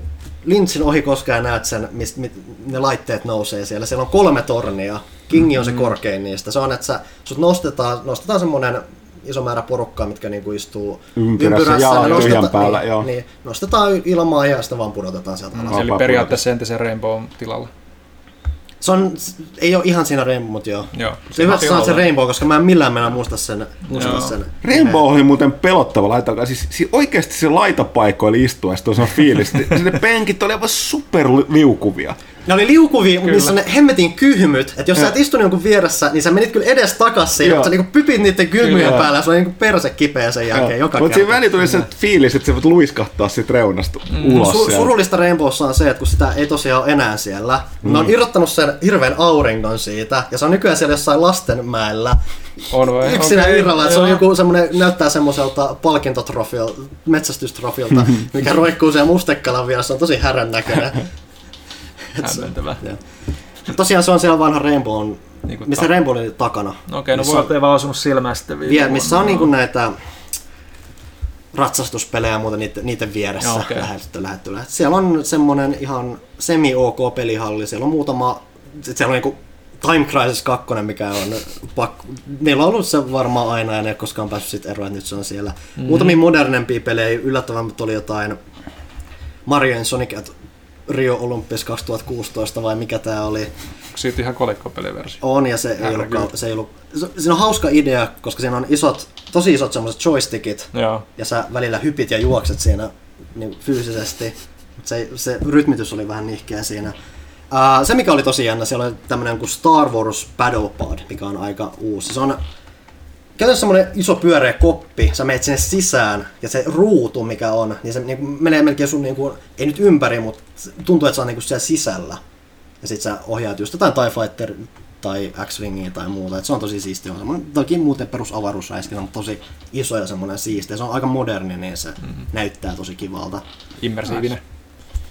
D: Linchin ohi koskaan ja näet sen, mistä mit, ne laitteet nousee siellä. Siellä on kolme tornia. Kingi on se korkein niistä. Se on, että sä, sut nostetaan, nostetaan semmonen iso määrä porukkaa, mitkä niinku istuu
A: Ympyrässä,
D: ja
A: jalat
D: nosteta-
A: tyhjän päällä,
D: niin,
A: joo.
D: Niin, nostetaan ilmaan ja sitten vaan pudotetaan sieltä alas.
B: Se oli
A: Vapaa
B: periaatteessa entisen Rainbow tilalla.
D: Se on, ei ole ihan siinä Rainbow, mutta joo.
B: Joo.
D: Se hyvä, että sanoit se. Rainbow, koska mä en millään mennä muista sen. Muista
B: Joo.
D: sen
A: Rainbow oli muuten pelottava laita. Siis, siis oikeasti se laitapaikko oli istuessa tuossa fiilis. ne penkit oli aivan superliukuvia.
D: Ne oli liukuvia, mutta niissä on ne hemmetin kyhmyt. Että jos sä et istunut jonkun vieressä, niin sä menit kyllä edes takas
A: Joo.
D: mutta sä niinku pypit niiden kyhmyjen
A: Kyllä.
D: päällä ja sulla oli niinku perse kipeä sen jälkeen joka
A: Mutta siinä väliin tuli se fiilis, että se voit luiskahtaa sit reunasta ulos.
D: Su- surullista Rainbowssa on se, että kun sitä ei tosiaan ole enää siellä, mm. ne on irrottanut sen hirveän auringon siitä, ja se on nykyään siellä jossain lastenmäellä
B: On vai?
D: yksinä
B: Okei,
D: irralla, että se on joku semmoinen, näyttää semmoiselta palkintotrofilta, metsästystrofilta, mikä roikkuu siellä mustekalan vieressä, se on tosi härän näköinen.
B: Hämmentävä.
D: Joo. Tosiaan se on siellä vanha Rainbow,
B: Niin kuin
D: missä
B: ta-
D: Rainbow oli takana.
B: No okei, no
D: missä
B: voi vaan osunut silmään sitten viime
D: Vie, missä on niinku näitä ratsastuspelejä ja muuta niiden, niiden vieressä okay.
B: okei.
D: lähetty, lähetty, lähetty. Siellä on semmonen ihan semi-ok pelihalli, siellä on muutama, siellä on niinku Time Crisis 2, mikä on pakko, niillä on ollut se varmaan aina ja ne ei ole koskaan päässyt sit eroon, että nyt se on siellä. Mm-hmm. Muutamia modernempia pelejä, yllättävän oli jotain Mario Sonic Rio Olympics 2016 vai mikä tää oli.
B: Siitä ihan kolikkopeliversio.
D: On ja se ei, ollut, se ei ollut, siinä on hauska idea, koska siinä on isot, tosi isot semmoiset joystickit,
B: Joo.
D: ja sä välillä hypit ja juokset siinä niin fyysisesti. Se, se rytmitys oli vähän nihkeä siinä. Uh, se mikä oli tosi jännä, siellä oli tämmönen kuin Star Wars Battle Pod, mikä on aika uusi. Se on käytännössä semmoinen iso pyöreä koppi, sä menet sinne sisään ja se ruutu mikä on, niin se niinku menee melkein sun niinku, ei nyt ympäri, mutta tuntuu, että se on niinku siellä sisällä. Ja sit sä ohjaat just jotain TIE Fighter tai X-Wingia tai muuta. Et se on tosi siisti. On semmoinen, toki muuten perus avaruusräiskintä, mutta tosi iso ja semmoinen siisti. Se on aika moderni, niin se mm-hmm. näyttää tosi kivalta.
B: Immersiivinen.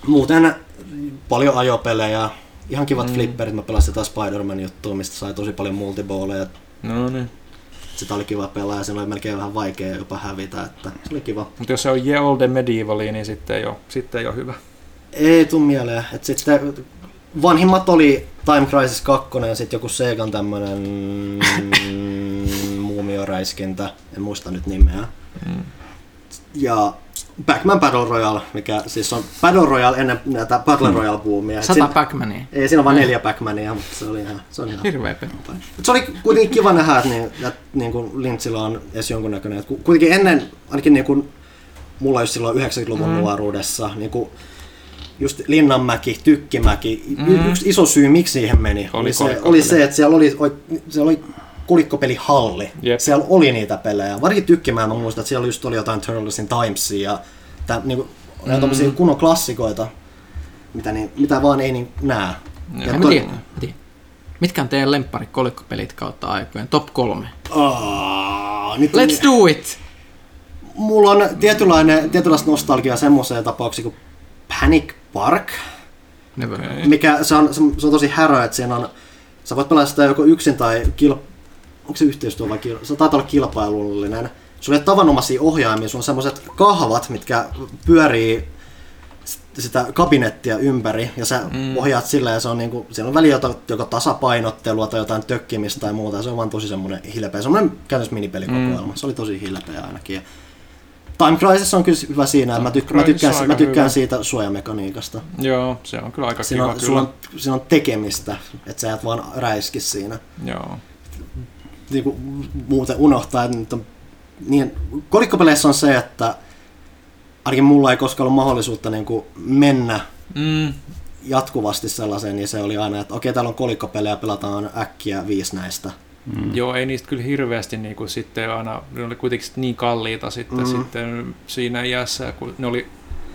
D: Muuten paljon ajopelejä, ihan kivat mm. flipperit. Mä pelasin jotain Spider-Man juttua, mistä sai tosi paljon multiballeja.
B: No niin.
D: Sitä oli kiva pelaa ja siinä oli melkein vähän vaikea jopa hävitä, että se oli kiva.
B: Mutta jos se on Ye Olde Medievalia, niin sitten ei ole, sitten ei ole hyvä.
D: Ei tuu mieleen. Et sitten vanhimmat oli Time Crisis 2 ja sitten joku Segan tämmönen muumioräiskintä, en muista nyt nimeä.
B: Mm.
D: Ja Pac-Man Battle Royale, mikä siis on Battle Royale ennen näitä Battle Royale boomia.
C: Sata
D: siinä-
C: Pac-Mania.
D: Ei, siinä on vain neljä Pac-Mania, mutta se oli ihan, se on ihan
C: Hirveä
D: se oli kuitenkin kiva nähdä, että, niin, että niin kuin Lynchillä on edes jonkunnäköinen. Että ku- kuitenkin ennen, ainakin niin kuin mulla just silloin 90-luvun mm. nuoruudessa, niin kuin just Linnanmäki, Tykkimäki, mm. yksi iso syy miksi siihen meni,
B: Oli
D: oli, se,
B: kolikkopeli.
D: oli se, että siellä oli, siellä oli kolikkopelihalli.
B: Jep.
D: Siellä oli niitä pelejä. Varsinkin Tykkimään mä muistan, että siellä just oli jotain Turtles in Timesia ja tää, niin kuin, mm. kunnon klassikoita, mitä, niin, mitä vaan ei niin näe.
C: Ja mä tiedän, mä tiedän. Mitkä on teidän lemppari kolikkopelit kautta aikojen? Top kolme.
D: Aa, nyt on-
C: Let's do it!
D: Mulla on tietynlainen, tietynlaista nostalgiaa semmoiseen tapaukseen kuin Panic Park,
C: Never.
D: Mikä se on, se on tosi härö, että siinä on, sä voit pelata sitä joko yksin tai kil, onko se yhteistyö vai kil, se taitaa olla kilpailullinen. Sulla ei tavanomaisia ohjaimia, sulla on semmoiset kahvat, mitkä pyörii sitä kabinettia ympäri ja sä mm. ohjaat sillä ja se on niinku, siellä on väliä joko tasapainottelua tai jotain tökkimistä tai muuta ja se on vaan tosi semmoinen hilpeä, semmoinen käytännössä minipelikokoelma. Mm. Se oli tosi hilpeä ainakin. Ja Time Crisis on kyllä hyvä siinä, että mä, tyk- mä, tykkään, mä tykkään
B: hyvä.
D: siitä suojamekaniikasta.
B: Joo, se on kyllä aika
D: Siinä
B: kiva
D: on,
B: kyllä.
D: sulla on, siinä on tekemistä, että sä et vaan räiski siinä.
B: Joo.
D: Niin kuin muuten unohtaa, että nyt on, niin, kolikkopeleissä on se, että ainakin mulla ei koskaan ollut mahdollisuutta niin kuin mennä
B: Mm,
D: jatkuvasti sellaisen, niin se oli aina, että okei, täällä on kolikkopelejä, pelataan äkkiä viisi näistä.
B: Mm. Joo, ei niistä kyllä hirveästi niin kuin sitten aina, ne oli kuitenkin niin kalliita sitten, mm. sitten siinä iässä, kun ne oli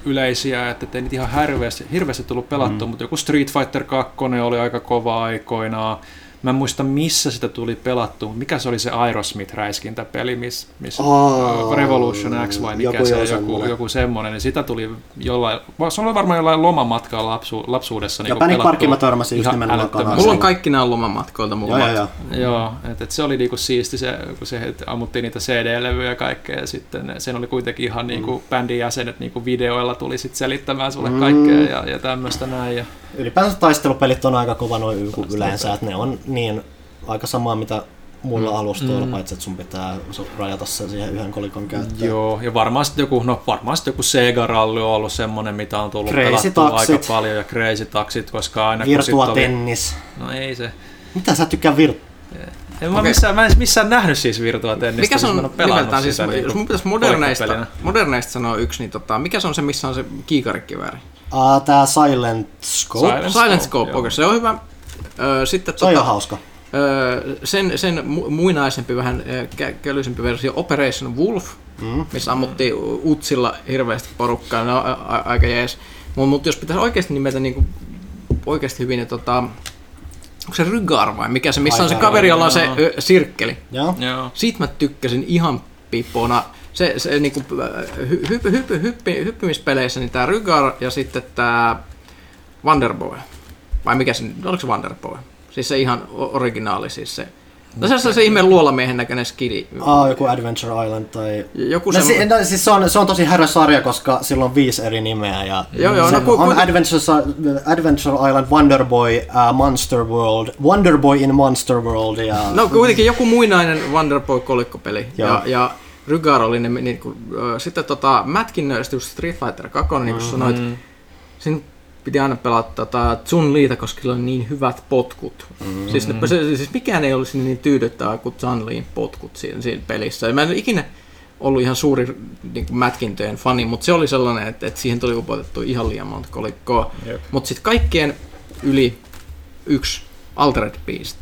B: yleisiä, että ei niitä ihan hirveästi, hirveästi tullut pelattua, mm. mutta joku Street Fighter 2 oli aika kova aikoinaan. Mä en muista, missä sitä tuli pelattu. Mikä se oli se Aerosmith-räiskintäpeli, missä miss oh, Revolution X vai mikä joku se, joku, joku semmoinen. Niin sitä tuli jollain, se oli varmaan jollain lomamatkalla lapsu, lapsuudessa.
D: Niin ja Panic Parkin mä törmäsin just nimenomaan
C: Mulla on kaikki nämä lomamatkoilta mulla.
B: Joo, joo, joo. joo et, et se oli niinku siisti se, kun se että ammuttiin niitä CD-levyjä ja kaikkea. Ja sitten sen oli kuitenkin ihan mm. niinku bändin jäsenet niinku videoilla tuli sit selittämään sulle mm. kaikkea ja, ja tämmöistä näin. Ja...
D: Ylipäänsä taistelupelit on aika kova noin yleensä, että ne on niin aika samaa, mitä muilla mm. alustoilla, mm. paitsi että sun pitää rajata se siihen yhden kolikon käyttöön.
B: Joo, ja varmasti joku, no varmasti joku Sega Rally on ollut semmonen, mitä on tullut Crazy pelattua aika paljon, ja Crazy Taxit, koska aina
D: Virtua kun Tennis.
B: Oli... No ei se.
D: Mitä sä tykkää Virtua?
B: En mä, okay. missään, mä en missään nähnyt siis Virtua Tennistä.
C: Mikä se on nimeltään siis, sitä, jos mun pitäisi moderneista, moderneista sanoa yksi, niin tota, mikä se on se, missä on se kiikarikivääri?
D: Uh, tää Silent Scope.
C: Silent, Silent Scope, okei, okay, se on hyvä. sitten,
D: se tota, on jo hauska.
C: Sen, sen muinaisempi, vähän kälyisempi versio Operation Wolf, mm. missä ammuttiin utsilla hirveästi porukkaa, no, a, a, aika jees. Mutta jos pitäisi oikeasti nimetä niin kuin, oikeasti hyvin, niin tota, onko se Rygar vai mikä se, missä on se kaveri, jolla on se ö, sirkkeli.
D: Joo.
C: Siitä mä tykkäsin ihan pipona. Se, se niin kuin, hy, hy, hy, hy, hyppi, hyppimispeleissä niin tämä Rygar ja sitten tämä Wonderboy. Vai mikä se, oliko se Wonderboy? Siis se ihan originaali, siis se. No se on se ihme luolamiehen näköinen skidi.
D: Ah, joku Adventure Island tai... Joku no, se, no, siis se, on, se on tosi härä sarja, koska sillä on viisi eri nimeä. Ja joo, joo, no, ku, on ku, Adventure, Adventure Island, Wonderboy, uh, Monster World, Wonderboy in Monster World ja...
C: No kuitenkin joku muinainen Wonderboy kolikkopeli. Ja, ja Rygar oli ne, niin, kuin, uh, sitten tota, Mätkin Street Fighter 2, niin kuin mm-hmm. sanoit, siinä piti aina pelata tota Chun Liita, koska sillä oli niin hyvät potkut. Mm-hmm. Siis, ne, se, siis mikään ei olisi niin tyydyttävää kuin Chun Liin potkut siinä, siinä pelissä. Ja mä en ikinä ollut ihan suuri niin kuin mätkintöjen fani, mutta se oli sellainen, että, että siihen tuli upotettu ihan liian monta kolikkoa. Yep. Mutta sitten kaikkien yli yksi Altered Beast.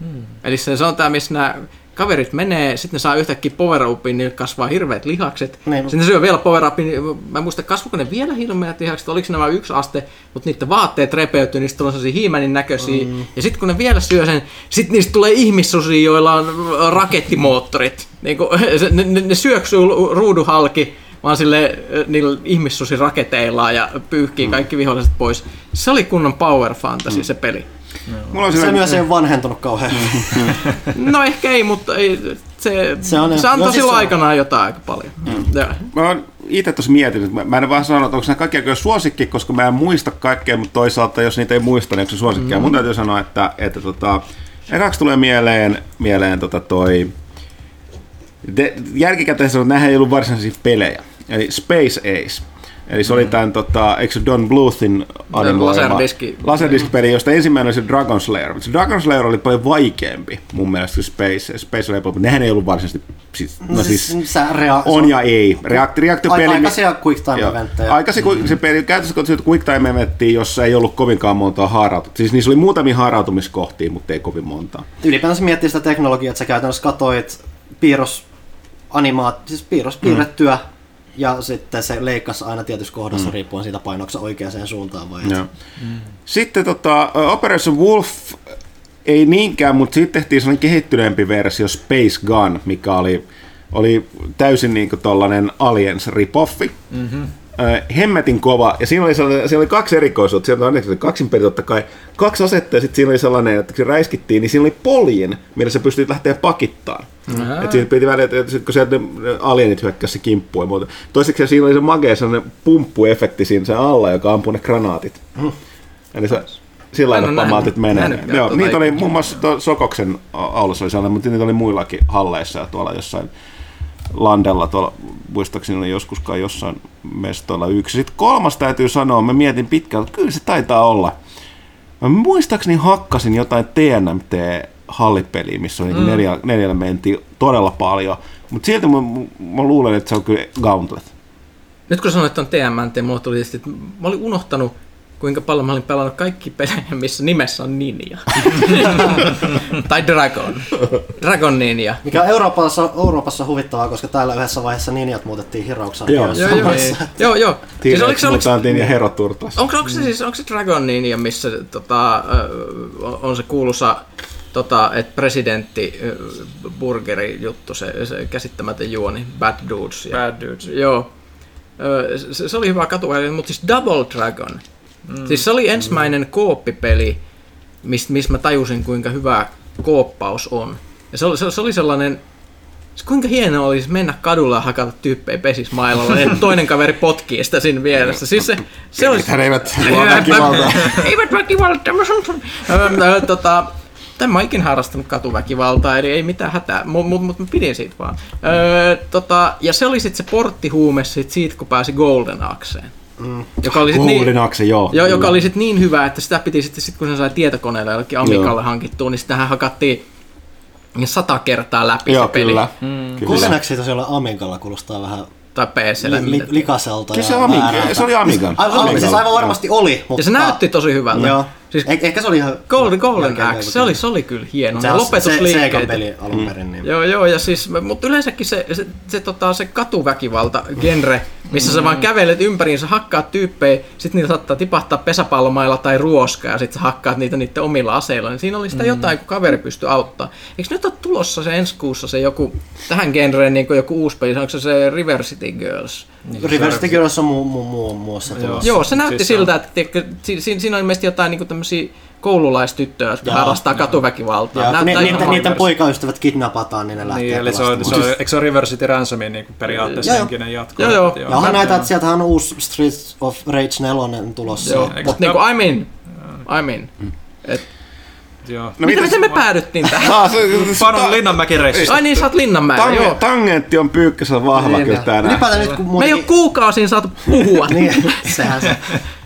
C: Hmm. Eli se on tämä, missä nämä kaverit menee, sitten ne saa yhtäkkiä power upin, niin kasvaa hirveät lihakset. Niin. Sitten ne syö vielä power upin, niin mä en muista kasvuko ne vielä hirveät lihakset, oliko vain yksi aste, mutta niiden vaatteet repeytyy, niistä tulee sellaisia hiimänin näköisiä. Mm. Ja sitten kun ne vielä syö sen, sitten niistä tulee ihmissusia, joilla on rakettimoottorit. Niin kun, ne, ne, ne syöksyy ruuduhalki, vaan sille niillä ihmissusi raketeillaan ja pyyhkii mm. kaikki viholliset pois. Se oli kunnon power fantasy mm. se peli.
D: Mulla on se myös ei vanhentunut kauhean.
C: no ehkä ei, mutta ei, se, se, on, se antoi silloin aikanaan jotain aika paljon. Mm.
A: Mä oon itse tuossa miettinyt, mä, mä en vaan sano, että onko nämä kaikki aika suosikki, koska mä en muista kaikkea, mutta toisaalta jos niitä ei muista, niin onko se suosikki. Mm. Mun täytyy sanoa, että, että tota, ekaksi tulee mieleen, mieleen tota toi, de, jälkikäteen sanoa, että nämähän ei ollut varsinaisia pelejä. Eli Space Ace. Eli se oli tämän, tota, eikö Don Bluthin animoima
C: Laserdiski.
A: Laserdisk-peli, josta ensimmäinen oli se Dragon Slayer. Se Dragon Slayer oli paljon vaikeampi mun mielestä kuin Space. Space oli paljon, nehän ei ollut varsinaisesti, siis, no siis,
D: Sä rea-
A: on ja ei. React,
D: reaktio-peli, aikaisia quick time eventteja.
A: Aikaisia, mm. se peli, käytössä kun quick time eventtiä, jossa ei ollut kovinkaan montaa haarautumista. Siis niissä oli muutamia haarautumiskohtia, mutta ei kovin montaa.
D: Ylipäänsä miettii sitä teknologiaa, että sä käytännössä katoit piirros animaat, siis piirros piirrettyä mm ja sitten se leikkasi aina tietyssä kohdassa mm. riippuen siitä painoksa oikeaan suuntaan vai
A: Mm. Sitten tota, Operation Wolf ei niinkään, mutta sitten tehtiin sellainen kehittyneempi versio Space Gun, mikä oli, oli täysin niin kuin Aliens ripoffi. Mm-hmm hemmetin kova, ja siinä oli, sellainen, siinä oli kaksi erikoisuutta, sieltä on kaksin peli totta kai, kaksi asetta, ja sitten siinä oli sellainen, että kun se räiskittiin, niin siinä oli poljin, millä sä pystyt lähteä pakittaan. Mm-hmm. Että siinä piti välillä, että kun sieltä alienit hyökkäsi kimppuun ja muuta. Toiseksi siinä oli se magea sellainen pumppuefekti siinä sen alla, joka ampui ne granaatit. Mm. Eli se, sillä lailla pamaatit menee. Joo, tuota niitä oli muun muassa Sokoksen aulussa oli sellainen, mutta niitä oli muillakin halleissa ja tuolla jossain Landella tuolla, muistaakseni oli joskus kai jossain mestoilla yksi. Sitten kolmas täytyy sanoa, mä mietin pitkään, että kyllä se taitaa olla. Mä muistaakseni hakkasin jotain TNMT hallipeliä, missä on mm. neljä, neljä elementtiä todella paljon, mutta silti mä, mä, luulen, että se on kyllä Gauntlet.
C: Nyt kun sanoit on TMNT, mulla tuli tietysti, että mä olin unohtanut kuinka paljon mä olin pelannut kaikki pelejä, missä nimessä on Ninja. tai Dragon. Dragon Ninja.
D: Mikä on Euroopassa, Euroopassa huvittavaa, koska täällä yhdessä vaiheessa ninjat muutettiin Hirouksan.
A: Joo.
C: Joo, joo, joo, joo. Siis oliko, se- oliko,
A: Mutantin ja Hero Turtles.
C: onko, onko, se siis, onko se Dragon Ninja, missä tota, on se kuuluisa, tota, että presidentti burgeri juttu, se, se käsittämätön juoni, Bad Dudes. Ja,
B: Bad dudes.
C: Joo. Se, se oli hyvä katuväli, mutta siis Double Dragon. Mm. Siis se oli ensimmäinen kooppipeli, mistä mis mä tajusin, kuinka hyvä kooppaus on. Ja se oli, se, se oli sellainen, se kuinka hienoa olisi mennä kadulla ja hakata tyyppejä pesismailalla ja toinen kaveri potkii sitä siinä vieressä. Siis se, se olisi...
A: Hän eivät väkivaltaa.
C: Eivät väkivaltaa. Ö, ö, tota, en mä ikinä harrastanut katuväkivaltaa, eli ei mitään hätää, mutta mut, mut mä pidin siitä vaan. Öö, tota, ja se oli sitten se porttihuume sit siitä, kun pääsi Golden Axeen. Mm. Joka oli sit niin,
A: Axe, joo.
C: jo, joka oli sit niin hyvä, että sitä piti sitten, sit kun se sai tietokoneelle jollekin Amigalle hankittua, niin sitähän hakattiin sata kertaa läpi
A: Joo,
C: se peli.
A: kyllä.
C: Mm.
A: kyllä.
D: Kolmeksi tosiaan Amigalla kuulostaa vähän
C: Tai PClle.
D: li, li, likaselta.
A: Kyllä
D: ja
A: se, se oli Amigan.
D: Aivan, aivan, siis aivan varmasti oli, mutta...
C: Ja se näytti tosi hyvältä.
D: Joo.
C: Siis
D: eh, ehkä se oli ihan...
C: Golden, Golden Axe, se oli, se oli kyllä hieno.
D: Se on se,
C: lopetusliikkeet.
D: peli alun perin. Niin.
C: Joo, joo, ja siis, mutta yleensäkin se, se, se, tota, se katuväkivalta genre, missä mm. sä vaan kävelet ympäriinsä, hakkaat tyyppejä, sit niitä saattaa tipahtaa pesäpallomailla tai ruoska, ja sit sä hakkaat niitä niiden omilla aseilla, niin siinä oli sitä mm. jotain, kun kaveri pystyy auttaa. Eikö nyt ole tulossa se ensi kuussa se joku, tähän genreen niin joku uusi peli, onko se se River City Girls?
D: Reverse City Girls on muu, muu, muu muassa tulossa.
C: Joo, se näytti
B: Siis
C: siis
B: se on-
C: siltä, että tiedätkö, si, si, siinä on ilmeisesti jotain niin tämmöisiä koululaistyttöjä, jotka
D: Joo,
C: harrastaa katuväkivaltaa.
D: Ja,
C: Näyttää
D: ni,
C: ihan
D: niiden, niiden
C: mankerista.
D: poikaystävät kidnapataan, niin ne lähtee
B: Niin, eli se on, se on, eikö se ole River City Ransomin niin periaatteessa
D: Joo, joo.
B: henkinen jatko?
C: Joo, joo.
D: Ja onhan näitä, että sieltähän on uusi Streets of Rage 4 tulossa.
C: Joo, mutta niinku I'm in. I'm in. Et,
B: Joo.
A: No mitäs-
C: miten me päädyttiin tähän?
A: Ah, se, se,
B: Panon Linnanmäki reissusta.
C: Ai niin, sä oot Linnanmäellä,
A: Tange,
C: joo.
A: tangentti on pyykkässä vahva
C: Niin,
A: kyllä
C: niin.
A: tänään.
D: Ylipäätään nyt kun
C: Me ei ole kuukausiin saatu puhua.
D: niin, sehän se.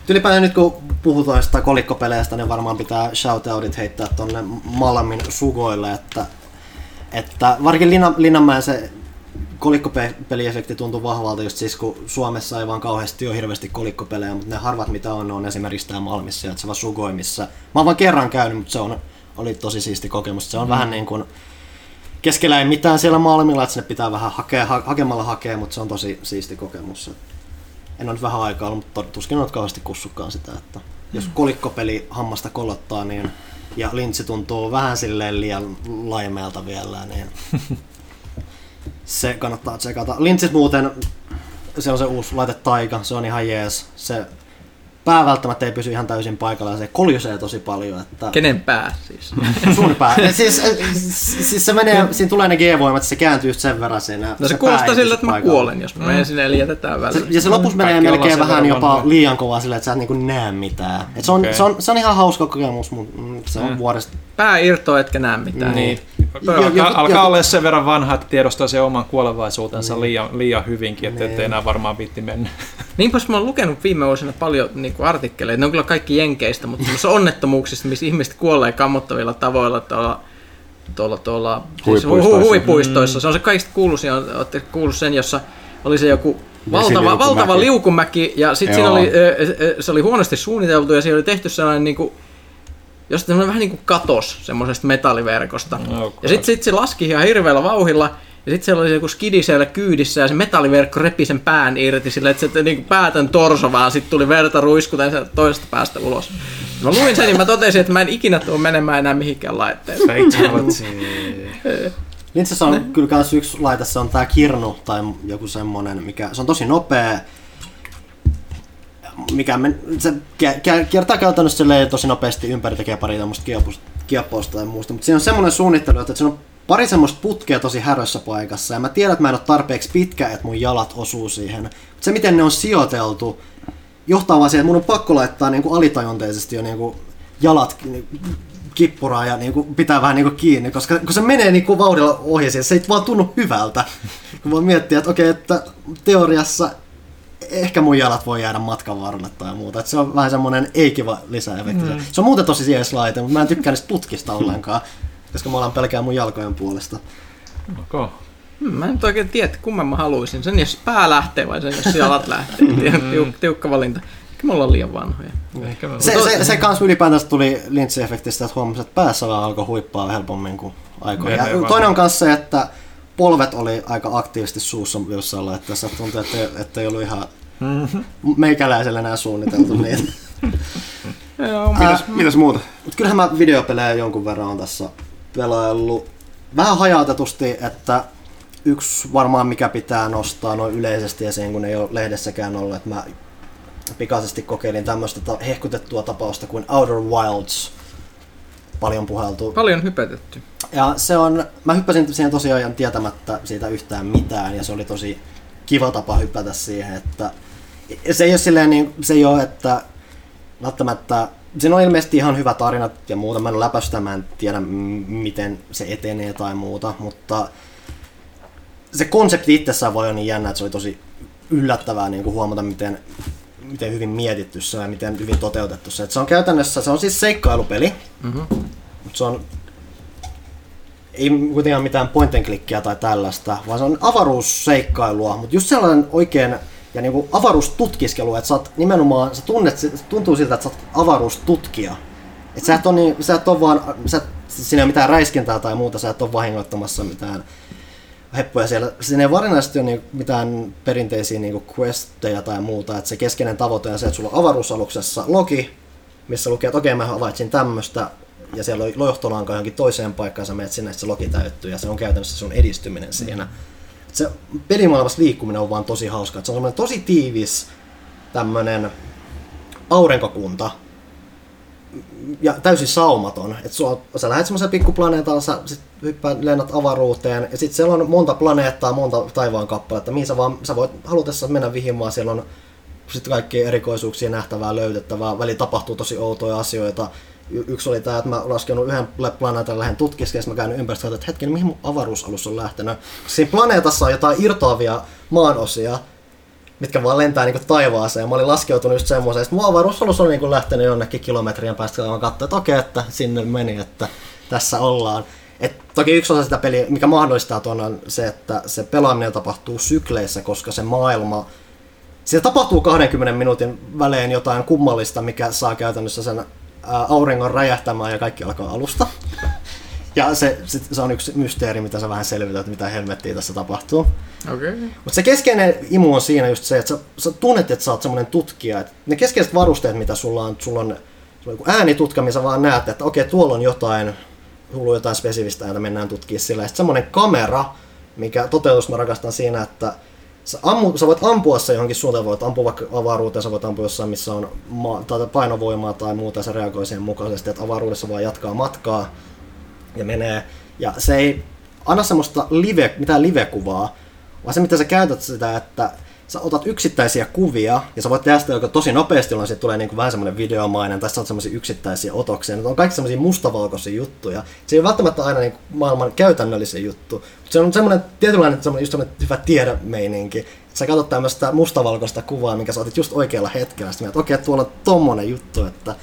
D: Ylipäätään nyt kun puhutaan sitä kolikkopeleistä, niin varmaan pitää shoutoutit heittää tonne Malamin sugoille, että, että varsinkin Linna, Linnanmäen se kolikkopeliefekti tuntuu vahvalta just siis, kun Suomessa ei vaan kauheasti ole hirveästi kolikkopelejä, mutta ne harvat mitä on, on esimerkiksi tää Malmissa sijaitseva Sugoi, missä mä oon vaan kerran käynyt, mutta se on, oli tosi siisti kokemus. Se on mm. vähän niin kuin keskellä ei mitään siellä Malmilla, että sinne pitää vähän hakea, ha, hakemalla hakea, mutta se on tosi siisti kokemus. En ole nyt vähän aikaa ollut, mutta tuskin olet kauheasti kussukkaan sitä, että jos kolikkopeli hammasta kolottaa, niin ja linssi tuntuu vähän silleen liian laimeelta vielä, niin se kannattaa tsekata. Linssit muuten, se on se uusi laite Taika, se on ihan jees. Se pää välttämättä ei pysy ihan täysin paikalla ja se koljusee tosi paljon. Että
C: Kenen pää siis?
D: sun pää. siis, äh, siis, se menee, siinä tulee ne G-voimat, se kääntyy just sen verran siinä.
C: No se
D: pää
C: kuulostaa siltä,
D: pysy
C: että mä
D: paikalla.
C: kuolen, jos mä menen sinne eli jätetään
D: Se,
C: väliin.
D: ja se lopussa menee
B: Kaikki ollaan
D: melkein vähän jopa
B: vanhoja.
D: liian kovaa silleen, että sä et niinku näe mitään. Et se, on,
B: Okei.
D: se, on, se on ihan hauska kokemus, mutta mm, se on vuodesta.
C: Pää irtoaa, etkä näe mitään.
D: Niin.
B: Alkaa,
D: Jo- jo-
B: alkaa
D: jo-
B: olla sen verran vanha, että tiedostaa sen oman kuolevaisuutensa liian, liian hyvinkin, että
D: Niin.
B: ettei enää varmaan viitti mennä.
C: Niinpäs mä oon lukenut viime vuosina paljon niin kuin artikkeleita, ne on kyllä kaikki jenkeistä, mutta semmoisista onnettomuuksista, missä ihmiset kuolee kammottavilla tavoilla tuolla, tuolla, tuolla siis hu-
A: Huipuistoissa.
C: hu- huipuistoissa. Se on se kaikista kuuluisin, olette kuullut sen, jossa oli se joku valtava, valtava liukumäki ja sitten siinä oli, se oli huonosti suunniteltu ja siinä oli tehty sellainen niin kuin, semmoinen vähän niin kuin katos semmoisesta metalliverkosta.
B: Oh,
C: ja sitten sit se laski ihan hirveällä vauhilla, ja sitten siellä oli se joku skidi siellä kyydissä, ja se metalliverkko repi sen pään irti sillä, että se niin päätön torso vaan sitten tuli verta ruiskuten sieltä toisesta päästä ulos. Mä luin sen, niin mä totesin, että mä en ikinä tule menemään enää mihinkään laitteeseen.
D: Lintsissä on kyllä kans yksi laite, se on tää kirnu tai joku semmonen, mikä, se on tosi nopea. Mikä men, se kiertää käytännössä tosi nopeasti ympäri, tekee pari tämmöistä kiepausta tai muusta. Mutta siinä on semmonen suunnittelu, että siinä on pari semmoista putkea tosi härössä paikassa. Ja mä tiedän, että mä en ole tarpeeksi pitkä, että mun jalat osuu siihen. Mutta se, miten ne on sijoiteltu, johtaa vaan siihen, että mun on pakko laittaa niin kuin alitajunteisesti jo niin kuin jalat niin kippuraa ja niin kuin pitää vähän niin kuin kiinni, koska kun se menee niin kuin vauhdilla ohi, siihen, se ei vaan tunnu hyvältä. Kun vaan miettii, että okei, että teoriassa ehkä mun jalat voi jäädä matkan varrelle tai muuta. Että se on vähän semmoinen ei-kiva lisäefekti. Mm. Se on muuten tosi jees laite, mutta mä en tykkää niistä putkista ollenkaan, koska mä alan pelkää mun jalkojen puolesta.
B: Okay.
C: Hmm, Mä en nyt oikein tiedä, että kumman mä haluaisin. Sen jos pää lähtee vai sen jos jalat lähtee. Tiuk, tiukka valinta. Me ollaan liian vanhoja.
B: Ehkä
D: Se, se, se kans ylipäätänsä tuli linssiefektistä, että huomasi, että päässä vaan alkoi huippaa helpommin kuin aikoina.
B: Menee
D: Ja toinen on kanssa se, että polvet oli aika aktiivisesti suussa jossain laitteessa. Tuntui, että, että ei ollut ihan meikäläiselle enää suunniteltu niitä.
C: Joo,
A: Mitäs, mitäs muuta?
D: Mutta kyllähän mä videopelejä jonkun verran on tässä pelaillut. Vähän hajautetusti, että yksi varmaan mikä pitää nostaa noin yleisesti esiin, kun ei ole lehdessäkään ollut, että mä pikaisesti kokeilin tämmöistä ta- hehkutettua tapausta kuin Outer Wilds. Paljon puheltu.
C: paljon hypetetty.
D: Ja se on, mä hyppäsin siihen tosiaan tietämättä siitä yhtään mitään ja se oli tosi kiva tapa hypätä siihen, että se ei ole silleen niin, se ei ole, että välttämättä, siinä on ilmeisesti ihan hyvä tarina ja muuta, mä en ole läpäistä, mä en tiedä miten se etenee tai muuta, mutta se konsepti itsessään voi olla niin jännä, että se oli tosi yllättävää niin kuin huomata, miten, miten hyvin mietitty se on ja miten hyvin toteutettu se. Että se on käytännössä, se on siis seikkailupeli,
C: Mhm.
D: mutta se on ei kuitenkaan mitään point and clickia tai tällaista, vaan se on avaruusseikkailua, mutta just sellainen oikein ja niinku avaruustutkiskelu, että sä oot nimenomaan, sä tunnet, se tuntuu siltä, että sä oot avaruustutkija. Et sä et ole, niin, sä et ole vaan, sä siinä ei mitään räiskintää tai muuta, sä et ole vahingoittamassa mitään heppuja siellä. Siinä ei varsinaisesti ole niinku mitään perinteisiä niinku questeja tai muuta, että se keskeinen tavoite on se, että sulla on avaruusaluksessa logi, missä lukee, että okei mä havaitsin tämmöistä, ja siellä on johtolanka johonkin toiseen paikkaan, sä menet sinne, että se logi täyttyy, ja se on käytännössä sun edistyminen siinä. Se pelimaailmassa liikkuminen on vaan tosi hauska, että se on semmoinen tosi tiivis tämmönen aurinkokunta, ja täysin saumaton. Et sua, sä lähdet semmoisen pikkuplaneetalla, sä sit hyppäät, lennät avaruuteen, ja sitten siellä on monta planeettaa, monta taivaan kappaletta, mihin sä, vaan, sä voit halutessa mennä vihimaan, siellä on sitten kaikkia erikoisuuksia nähtävää, löydettävää. Väli tapahtuu tosi outoja asioita. Y- yksi oli tämä, että mä laskenut yhden planeetan lähden tutkiskeen, mä käyn ympäristöä, että hetken, mihin mun avaruusalus on lähtenyt. Siinä planeetassa on jotain irtoavia maanosia, mitkä vaan lentää niinku taivaaseen. Ja mä olin laskeutunut just semmoiseen, että mun avaruusalus on niinku lähtenyt jonnekin kilometrien päästä, kun mä katsoin, että okei, että sinne meni, että tässä ollaan. Et toki yksi osa sitä peliä, mikä mahdollistaa tuon on se, että se pelaaminen tapahtuu sykleissä, koska se maailma siellä tapahtuu 20 minuutin välein jotain kummallista, mikä saa käytännössä sen auringon räjähtämään ja kaikki alkaa alusta. Ja se, sit, se on yksi mysteeri, mitä sä vähän selvität, että mitä helvettiä tässä tapahtuu.
C: Okei. Okay.
D: Mutta se keskeinen imu on siinä just se, että sä, sä tunnet, että sä oot semmoinen tutkija. Et ne keskeiset varusteet, mitä sulla on, sulla on, sulla on äänitutka, missä vaan näet, että okei, tuolla on jotain, hullu jotain spesifistä ääntä, mennään tutkimaan sillä. Ja sitten semmoinen kamera, mikä toteutus mä rakastan siinä, että sä, ammu, sä voit ampua se johonkin suuntaan, voit ampua vaikka avaruuteen, sä voit ampua jossain, missä on maa, tai painovoimaa tai muuta, ja se reagoi siihen mukaisesti, että avaruudessa vaan jatkaa matkaa ja menee. Ja se ei anna semmoista live, mitään live-kuvaa, vaan se mitä sä käytät sitä, että sä otat yksittäisiä kuvia ja sä voit tehdä sitä joko tosi nopeasti, jolloin siitä tulee niinku vähän semmoinen videomainen, tai sä otat semmoisia yksittäisiä otoksia. Ne on kaikki semmoisia mustavalkoisia juttuja. Se ei ole välttämättä aina niinku maailman käytännöllisen juttu, mutta se on semmoinen tietynlainen semmoinen, just semmoinen hyvä tiedemeininki. Sä katsot tämmöistä mustavalkoista kuvaa, mikä sä otit just oikealla hetkellä. Sitten että okei, tuolla on tommonen juttu, että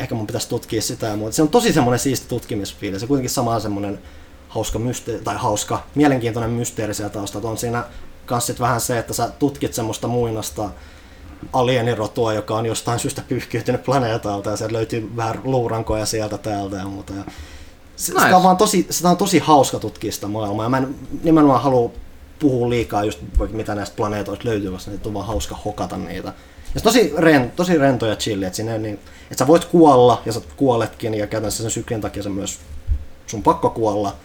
D: ehkä mun pitäisi tutkia sitä ja muuta. Se on tosi semmoinen siisti tutkimisfiili. Se kuitenkin sama semmoinen hauska mysteeri, tai hauska, mielenkiintoinen mysteeri siellä taustalla. On siinä kans sit vähän se, että sä tutkit semmoista muinasta alienirotua, joka on jostain syystä pyyhkiytynyt planeetalta ja sieltä löytyy vähän luurankoja sieltä täältä ja muuta. Ja se,
C: Nice.
D: sitä, on vaan tosi, sitä on tosi hauska tutkia sitä maailmaa ja mä en nimenomaan halua puhua liikaa just mitä näistä planeetoista löytyy, koska niitä on vaan hauska hokata niitä. Ja se tosi, ren, tosi rento ja chilli, että, siinä ei niin, että sä voit kuolla ja sä kuoletkin ja käytännössä sen syklin takia se myös sun pakko kuolla.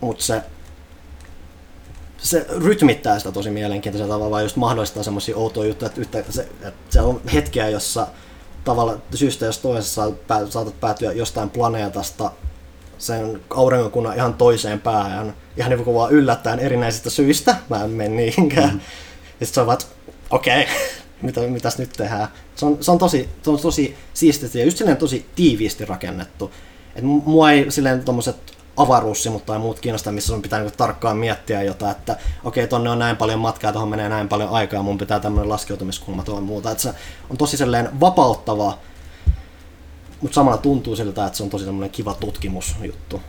D: Mutta se, se rytmittää sitä tosi mielenkiintoisella tavalla, vaan just mahdollistaa semmoisia outoja juttuja, että, yhtä, se, että se on hetkiä, jossa tavalla syystä jos toisessa saatat päätyä jostain planeetasta sen aurinkokunnan ihan toiseen päähän, ihan niin kuin vaan yllättäen erinäisistä syistä, mä en mene niinkään. Mm. Ja sit vaan, että okei, okay, mitä, mitäs nyt tehdään. Se on, se on tosi, se on tosi siististi ja just silleen tosi tiiviisti rakennettu. Et mu- mua ei silleen tommoset avaruussimut tai muut kiinnostaa, missä sun pitää niinku tarkkaan miettiä jotain, että okei, okay, tonne on näin paljon matkaa, tuohon menee näin paljon aikaa, mun pitää tämmöinen laskeutumiskulma tuohon muuta. Et se on tosi silleen vapauttava, mutta samalla tuntuu siltä, että se on tosi semmoinen kiva tutkimusjuttu.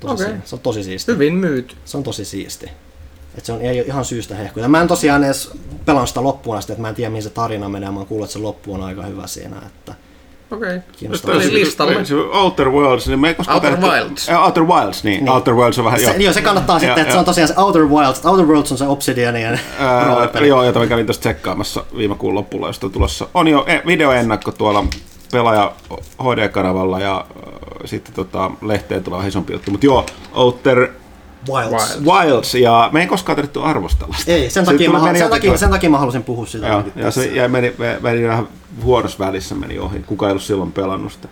D: Tosi okay. Se on tosi siisti.
C: Hyvin myyt.
D: Se on tosi siisti. että se on ihan syystä hehkuja. Mä en tosiaan edes pelannut sitä loppuun asti, että mä en tiedä mihin se tarina menee, mä oon kuullut, että se loppu on aika hyvä siinä. Että
C: Okei.
D: kiinnostavaa.
C: Oli listalle.
A: Se Outer Worlds, niin me ei koskaan
C: Outer Wilds.
A: Ä, Outer Wilds, niin.
D: Niin.
A: Outer Worlds on vähän,
D: Se, joo, se kannattaa sitten, että se on tosiaan se Outer Wilds. Outer Worlds on se Obsidianien roolipeli.
A: joo, jota mä kävin tuosta tsekkaamassa viime kuun lopulla, josta on tulossa. On jo e- videoennakko tuolla pelaaja HD-kanavalla ja äh, sitten tota, lehteen tulee vähän isompi juttu. Mutta joo, Outer
D: Wilds.
C: Wild.
A: Wilds, ja me ei koskaan tarvittu arvostella sitä.
D: Ei, sen
A: Se
D: takia, mä, sen,
A: jotenkin
D: takia, sen takia mä halusin puhua sitä.
A: Joo, ja se jäi, meni, meni vähän huonossa välissä meni ohi. Kuka ei ollut silloin pelannut sitä.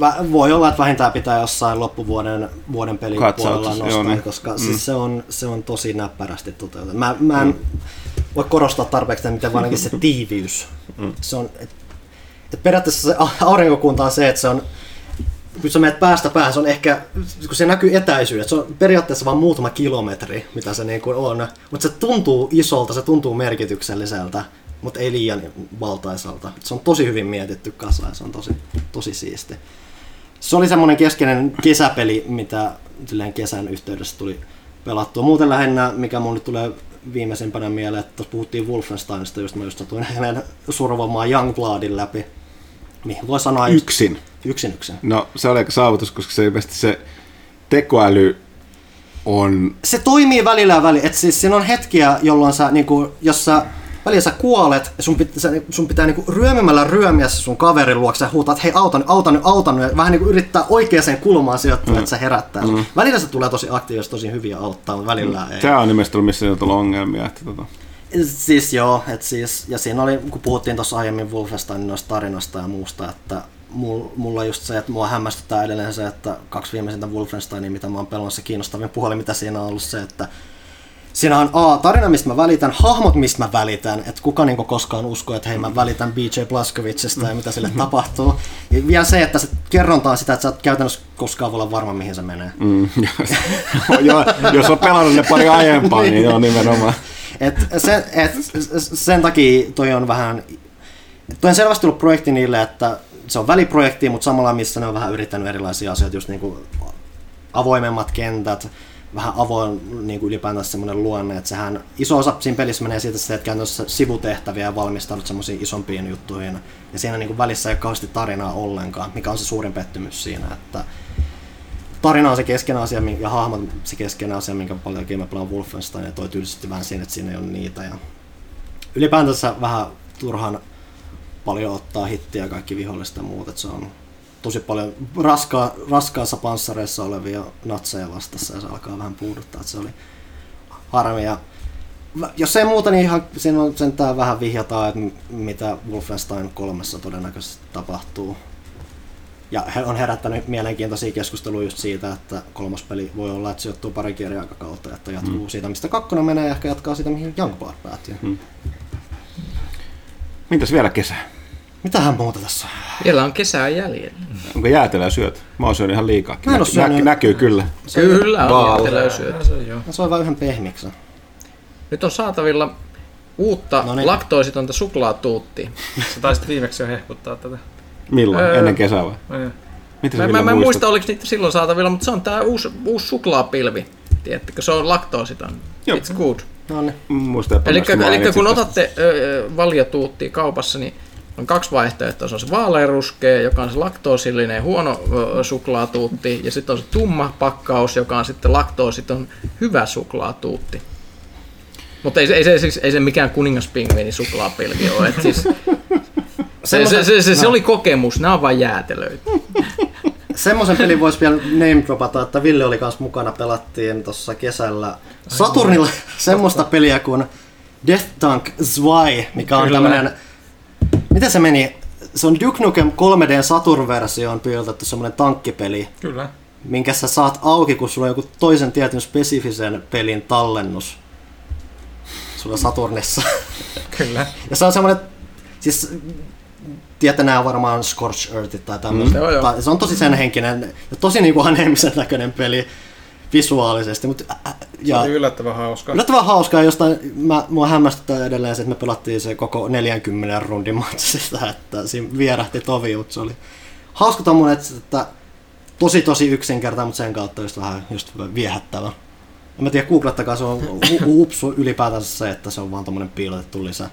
D: Vä- Voi olla, että vähintään pitää jossain loppuvuoden vuoden pelin
A: Katsauksessa,
D: puolella
A: joo,
D: nostaa,
A: niin.
D: koska
A: Mm.
D: siis se, on, se on tosi näppärästi toteutettu. Mä, mä en voi korostaa tarpeeksi, miten ainakin se tiiviys. Se on, et, et periaatteessa se au- aurinkokunta on se, että se on kun sä menet päästä päähän, se on ehkä, kun se näkyy etäisyydet, se on periaatteessa vain muutama kilometri, mitä se niin kuin on. Mutta se tuntuu isolta, se tuntuu merkitykselliseltä, mutta ei liian valtaisalta. Se on tosi hyvin mietitty kasa ja se on tosi, tosi siisti. Se oli semmoinen keskeinen kesäpeli, mitä kesän yhteydessä tuli pelattua. Muuten lähinnä, mikä mun nyt tulee viimeisimpänä mieleen, että puhuttiin Wolfensteinista, just mä just satuin hänen survomaan Youngbloodin läpi. Mihin voi sanoa just-
A: Yksin.
D: yksin yksin.
A: No se oli aika saavutus, koska se ilmeisesti se tekoäly on...
D: se toimii välillä ja välillä. Että siis siinä on hetkiä, jolloin sä, niinku, jos sä välillä sä kuolet ja sun, pit, sä, sun pitää niinku ryömimällä ryömiä sun kaverin luokse ja huutaa, että hei auta nyt, auta nyt, auta nyt. Ja vähän niinku yrittää oikeaan kulmaan sijoittua, mm. että se herättää. Mm. Välillä se tulee tosi aktiivisesti, tosi hyviä auttaa, mutta välillä ei.
A: Tämä on nimesti missä ei ole tullut ongelmia. Että tota.
D: Siis joo, et siis, ja siinä oli, kun puhuttiin tuossa aiemmin Wolfensteinin noista tarinoista ja muusta, että mul- mulla just se, että mua hämmästyttää edelleen se, että kaksi viimeisintä Wolfensteinia, mitä mä oon pelannut, se kiinnostavin puoli, mitä siinä on ollut se, että siinä on A, tarina, mistä mä välitän, hahmot, mistä mä välitän, että kuka niinku koskaan uskoo, että hei mä välitän BJ Blaskovicista ja mitä sille tapahtuu. Ja vielä se, että se kerronta on sitä, että sä et käytännössä koskaan voi olla varma, mihin se menee.
A: Mm, joo, jos on pelannut ne pari aiempaa, niin joo nimenomaan.
D: Et sen, et sen takia toi on vähän, toi on selvästi ollut projekti niille, että se on väliprojekti, mutta samalla missä ne on vähän yrittänyt erilaisia asioita, just niinku avoimemmat kentät, vähän avoin niin kuin ylipäätänsä semmoinen luonne, että sehän iso osa siinä pelissä menee siitä, että käytännössä sivutehtäviä ja valmistaudut semmoisiin isompiin juttuihin. Ja siinä niin kuin välissä ei ole kauheasti tarinaa ollenkaan, mikä on se suurin pettymys siinä, että tarina on se keskeinen asia ja hahmot se keskeinen asia, minkä paljon mä pelaan Wolfenstein ja toi tyylisesti vähän siinä, että siinä ei ole niitä. Ja ylipäätänsä vähän turhan paljon ottaa hittiä kaikki viholliset ja muut, että se on tosi paljon raska, raskaassa panssareissa olevia natseja vastassa ja se alkaa vähän puuduttaa, että se oli harmi. Ja jos ei muuta, niin ihan siinä on sentään vähän vihjataan, että mitä Wolfenstein kolmessa todennäköisesti tapahtuu. Ja he on herättänyt mielenkiintoisia keskusteluja just siitä, että kolmas peli voi olla, että se sijoittuu pari kirja-aikakautta, että jatkuu mm. siitä, mistä kakkonen menee ja ehkä jatkaa siitä, mihin Youngblood päätyy. Mm.
A: Mitäs vielä kesä?
D: Mitähän muuta tässä?
C: Vielä on kesää jäljellä.
A: Onko jäätelöä syöt? Mä oon syönyt ihan liikaa.
D: Mä en
A: Näky,
D: syönyt-
A: näky, näkyy kyllä.
C: Kyllä on
B: joo.
D: No, se on vain yhden pehmiksen.
C: Nyt on saatavilla uutta
D: Noniin.
C: laktoositonta suklaatuuttia.
B: Sä taisit viimeksi jo hehkuttaa tätä.
A: Milloin?
C: Öö.
A: Ennen kesää vai?
B: Ei.
A: Mitä
C: Mä, mä, mä en muista, oliko niitä silloin saatavilla, mutta se on tää uusi, uusi suklaapilvi. Tiedättekö, se on laktoositon.
A: Joo.
C: It's good.
D: No niin.
A: Muista, että
C: Eli, eli kun
A: tästä.
C: otatte ö, valiotuuttia kaupassa, niin on kaksi vaihtoehtoa. Se on se vaaleanruskea, joka on se laktoosillinen huono ö, suklaatuutti, ja sitten on se tumma pakkaus, joka on sitten laktoositon hyvä suklaatuutti. Mutta ei, se- ei, se, siis, ei se mikään kuningaspingviini suklaapilvi ole. Et siis, se, se, se, se, se, oli kokemus, nämä on vain jäätelöitä.
D: Semmoisen pelin voisi vielä name dropata, että Ville oli kanssa mukana, pelattiin tuossa kesällä Saturnilla semmoista peliä kuin Death Tank Zwei, mikä on
B: Kyllä.
D: tämmönen, miten se meni? Se on Duke Nukem 3D Saturn-versioon piirretty semmoinen tankkipeli,
B: Kyllä.
D: minkä sä saat auki, kun sulla on joku toisen tietyn spesifisen pelin tallennus sulla Saturnissa.
B: Kyllä.
D: Ja se on semmoinen, siis tiedätte nämä varmaan Scorch Earthit tai tämmöistä.
C: Mm, joo, joo.
D: Tai Se on tosi sen henkinen ja tosi niinku aneemisen näköinen peli visuaalisesti. Mutta, ä- ä- ja
B: Oli yllättävän hauska.
D: yllättävän hauskaa jostain, mä, mua hämmästyttää edelleen se, että me pelattiin se koko 40 rundin matsi sitä, että siinä vierähti tovi, mutta se oli hauska tommonen, että, että tosi tosi yksinkertainen, mutta sen kautta just vähän just viehättävä. En mä tiedä, googlettakaa, se on hupsu ylipäätänsä se, että se on vaan tommonen piilotettu lisä.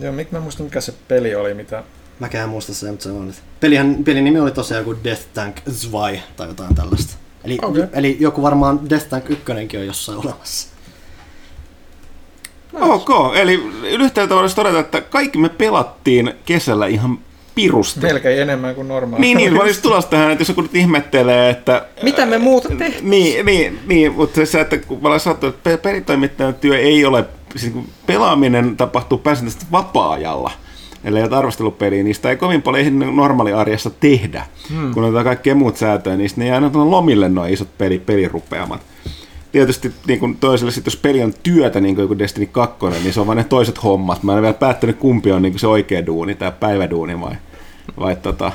B: Joo, mä muistan mikä se peli oli, mitä...
D: Mäkään en muista se, mutta se on. Pelihän, pelin nimi oli tosiaan joku Death Tank Zwei tai jotain tällaista. Eli,
B: Okei.
D: eli joku varmaan Death Tank 1 on jossain olemassa.
A: Ok, eli yhteyttä voisi todeta, että kaikki me pelattiin kesällä ihan pirusti.
B: Melkein enemmän kuin normaali.
A: Niin, niin, mä olisin tulossa tähän, että jos joku nyt ihmettelee, että...
C: Mitä me muuta tehtiin?
A: Niin, niin, niin mutta se, että kun mä olen sanottu, että pe- pelitoimittajan työ ei ole, siis kun pelaaminen tapahtuu pääsääntöisesti vapaa-ajalla, ellei ole arvostelupeliä, sitä ei kovin paljon ehdi normaali arjessa tehdä. Hmm. Kun on kaikkea muut säätöä, niin sitten ne jää aina lomille nuo isot peli, pelirupeamat. Tietysti niin kun toiselle, sit jos peli on työtä, niin kuin Destiny 2, niin se on vain ne toiset hommat. Mä en vielä päättänyt, kumpi on niin se oikea duuni, tämä päiväduuni vai, vai tota,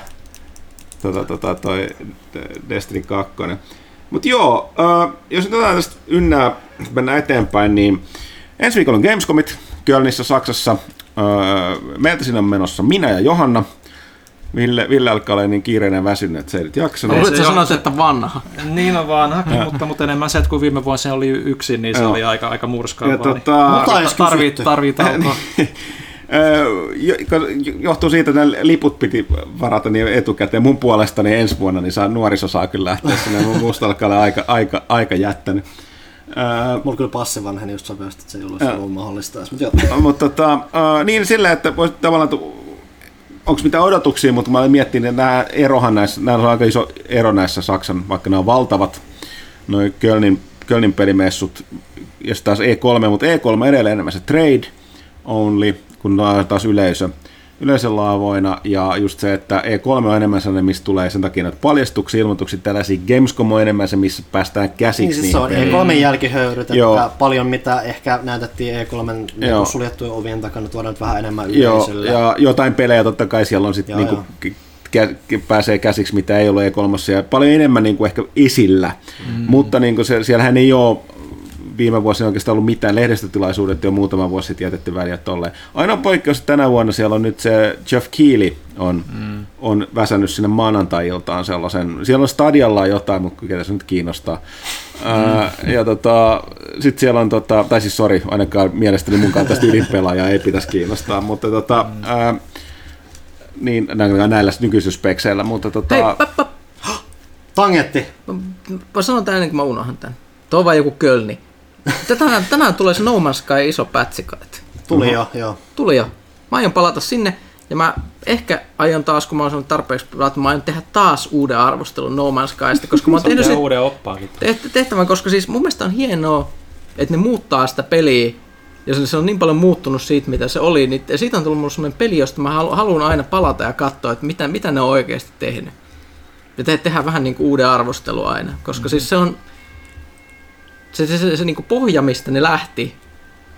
A: tota, tota, toi Destiny 2. Mutta joo, äh, jos nyt otetaan tästä ynnää, mennään eteenpäin, niin ensi viikolla on Gamescomit Kölnissä Saksassa. Äh, meiltä siinä on menossa minä ja Johanna. Ville, Ville alkaa olla niin kiireinen ja väsynyt, että se ei nyt jaksanut.
B: Ei
C: Luulet,
B: jo-
C: sanoit, että vanha.
B: Niin on vanhakin, mutta, mutta enemmän se, että kun viime vuonna se oli yksin, niin se
A: Joo.
B: oli aika, aika
A: Ja
B: murskaavaa.
A: tota,
D: Mutta edes
B: tarvii, tarvii taukoa.
A: Öö, johtuu siitä, että ne liput piti varata niin etukäteen. Mun puolestani ensi vuonna niin saa, nuoriso saa kyllä lähteä sinne. Mun musta alkaa olla aika, aika, aika jättänyt. Öö,
D: Mulla kyllä passi vanheni just sopeasti, että se ei
A: Joo.
D: ollut mahdollista. Mutta
A: tota, niin sillä, että vois tavallaan, onko mitään odotuksia, mutta mä olen miettinyt, että nämä erohan näissä, nämä on aika iso ero näissä Saksan, vaikka nämä on valtavat, noin Kölnin, Kölnin pelimessut, ja taas E3, mutta E3 on edelleen enemmän se trade only, kun taas yleisö, yleisön laavoina, ja just se, että E3 on enemmän sellainen, mistä tulee sen takia näitä paljastuksia, ilmoituksia, tällaisia Gamescom on enemmän se, missä päästään käsiksi
D: Niin siis se on
A: niihin
D: E3 jälkihöyryt,
A: Joo.
D: että paljon mitä ehkä näytettiin E3
A: Joo.
D: niin suljettujen ovien takana, tuodaan nyt vähän enemmän
A: Joo,
D: yleisölle.
A: ja jotain pelejä totta kai siellä on sitten
D: Joo,
A: niinku,
D: joo.
A: pääsee käsiksi, mitä ei ole E3, ja paljon enemmän niinku ehkä esillä, mm. mutta niinku se, siellähän ei ole viime vuosina oikeastaan ollut mitään lehdistötilaisuudet jo muutama vuosi sitten jätetty väliä tolleen. Ainoa poikkeus tänä vuonna siellä on nyt se Jeff Keely on, mm. on väsännyt sinne maanantai-iltaan sellaisen, siellä on stadialla jotain, mutta ketä se nyt kiinnostaa. Mm. Ää, ja tota, sitten siellä on, tota, tai siis sori, ainakaan mielestäni mun kaltaista ydinpelaajaa ei pitäisi kiinnostaa, mutta tota, mm. ää, niin näillä, näillä nykyisillä spekseillä, mutta tota,
C: Hei, pap, pap.
D: Tangetti!
C: Mä sanon tän ennen kuin mä unohan tän. Tuo on vaan joku Kölni. Tänään, tänään tulee se No Man's Sky iso pätsikait.
D: Tuli jo, joo.
C: Tuli jo. Mä aion palata sinne ja mä ehkä aion taas, kun mä oon saanut tarpeeksi pelata, mä aion tehdä taas uuden arvostelun No Man's Skysta, koska mä oon tehnyt sen
B: uuden oppaakin.
C: teht- tehtävän, koska siis mun mielestä on hienoa, että ne muuttaa sitä peliä, ja se- on niin paljon muuttunut siitä, mitä se oli, niin siitä on tullut mulle sellainen peli, josta mä halu- haluan aina palata ja katsoa, että mitä, mitä ne on oikeasti tehnyt. Ja te- tehdään vähän niin kuin uuden arvostelun aina, koska mm-hmm. siis se on se, se, se, se niin kuin pohja, mistä ne lähti,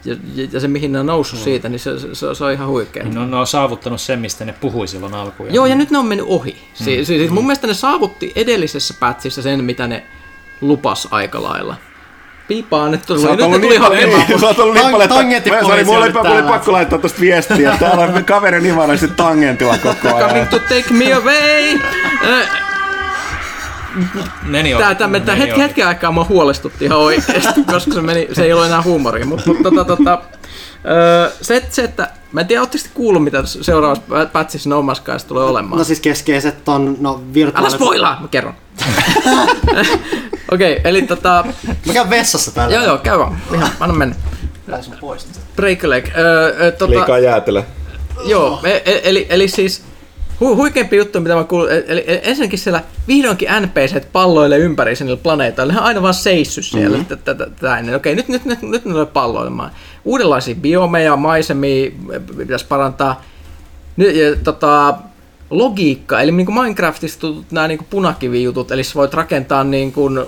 C: ja, ja, ja se mihin ne on noussut mm. siitä, niin se, se, se, se on ihan huikea.
B: Ne on, ne on saavuttanut sen, mistä ne puhui silloin alkuun.
C: Joo, ja nyt ne on mennyt ohi. Si- si- siis mun mielestä ne saavutti edellisessä pätsissä sen, mitä ne lupas aika lailla. Piipaa, nyt tuli,
A: Sä oot
C: nyt ne
A: ollut
C: tuli
A: niin paljon,
C: hakemaan.
A: niin, sä oot ollut niin
D: Tang-
A: paljon, että
D: tangentti
A: mä-
D: poliisi
A: mulla oli,
D: oli
A: mulla oli pakko laittaa tosta viestiä, täällä on kaveri nimaraisesti tangentilla koko ajan.
C: Coming to take me away!
B: Meni
C: Tää, tää,
B: meni
C: hetki,
B: ohi.
C: hetken aikaa mua huolestutti ihan oikeesti, koska se, meni, se ei ollut enää huumoria. Mutta mut, tota, tota, öö, se, se, että mä en tiedä, ootteko te kuullut, mitä seuraavassa pätsissä No Man's Skyssa tulee olemaan?
D: No siis keskeiset on, no
C: Älä
D: virtuaaliset...
C: spoilaa, mä kerron. Okei, okay, eli tota,
D: Mä käyn vessassa tällä.
C: joo joo, käy vaan, ihan, anna mennä.
D: Pääsin pois.
C: Break a leg. Öö, öö, tota,
A: Liikaa jäätelä.
C: Joo, e- e- eli, eli siis hu- huikeampi juttu, mitä mä kuulin, eli, eli ensinnäkin siellä vihdoinkin NPCt palloille ympäri niillä planeetoilla, ne on aina vaan seissyt siellä mm-hmm. tätä, ennen. Okei, nyt, nyt, nyt, nyt ne tulee palloilemaan. Uudenlaisia biomeja, maisemia e, pitäisi parantaa. Nyt, ja, tota, logiikka, eli niin kuin Minecraftista tutut nämä niin punakivijutut, eli sä voit rakentaa niin kuin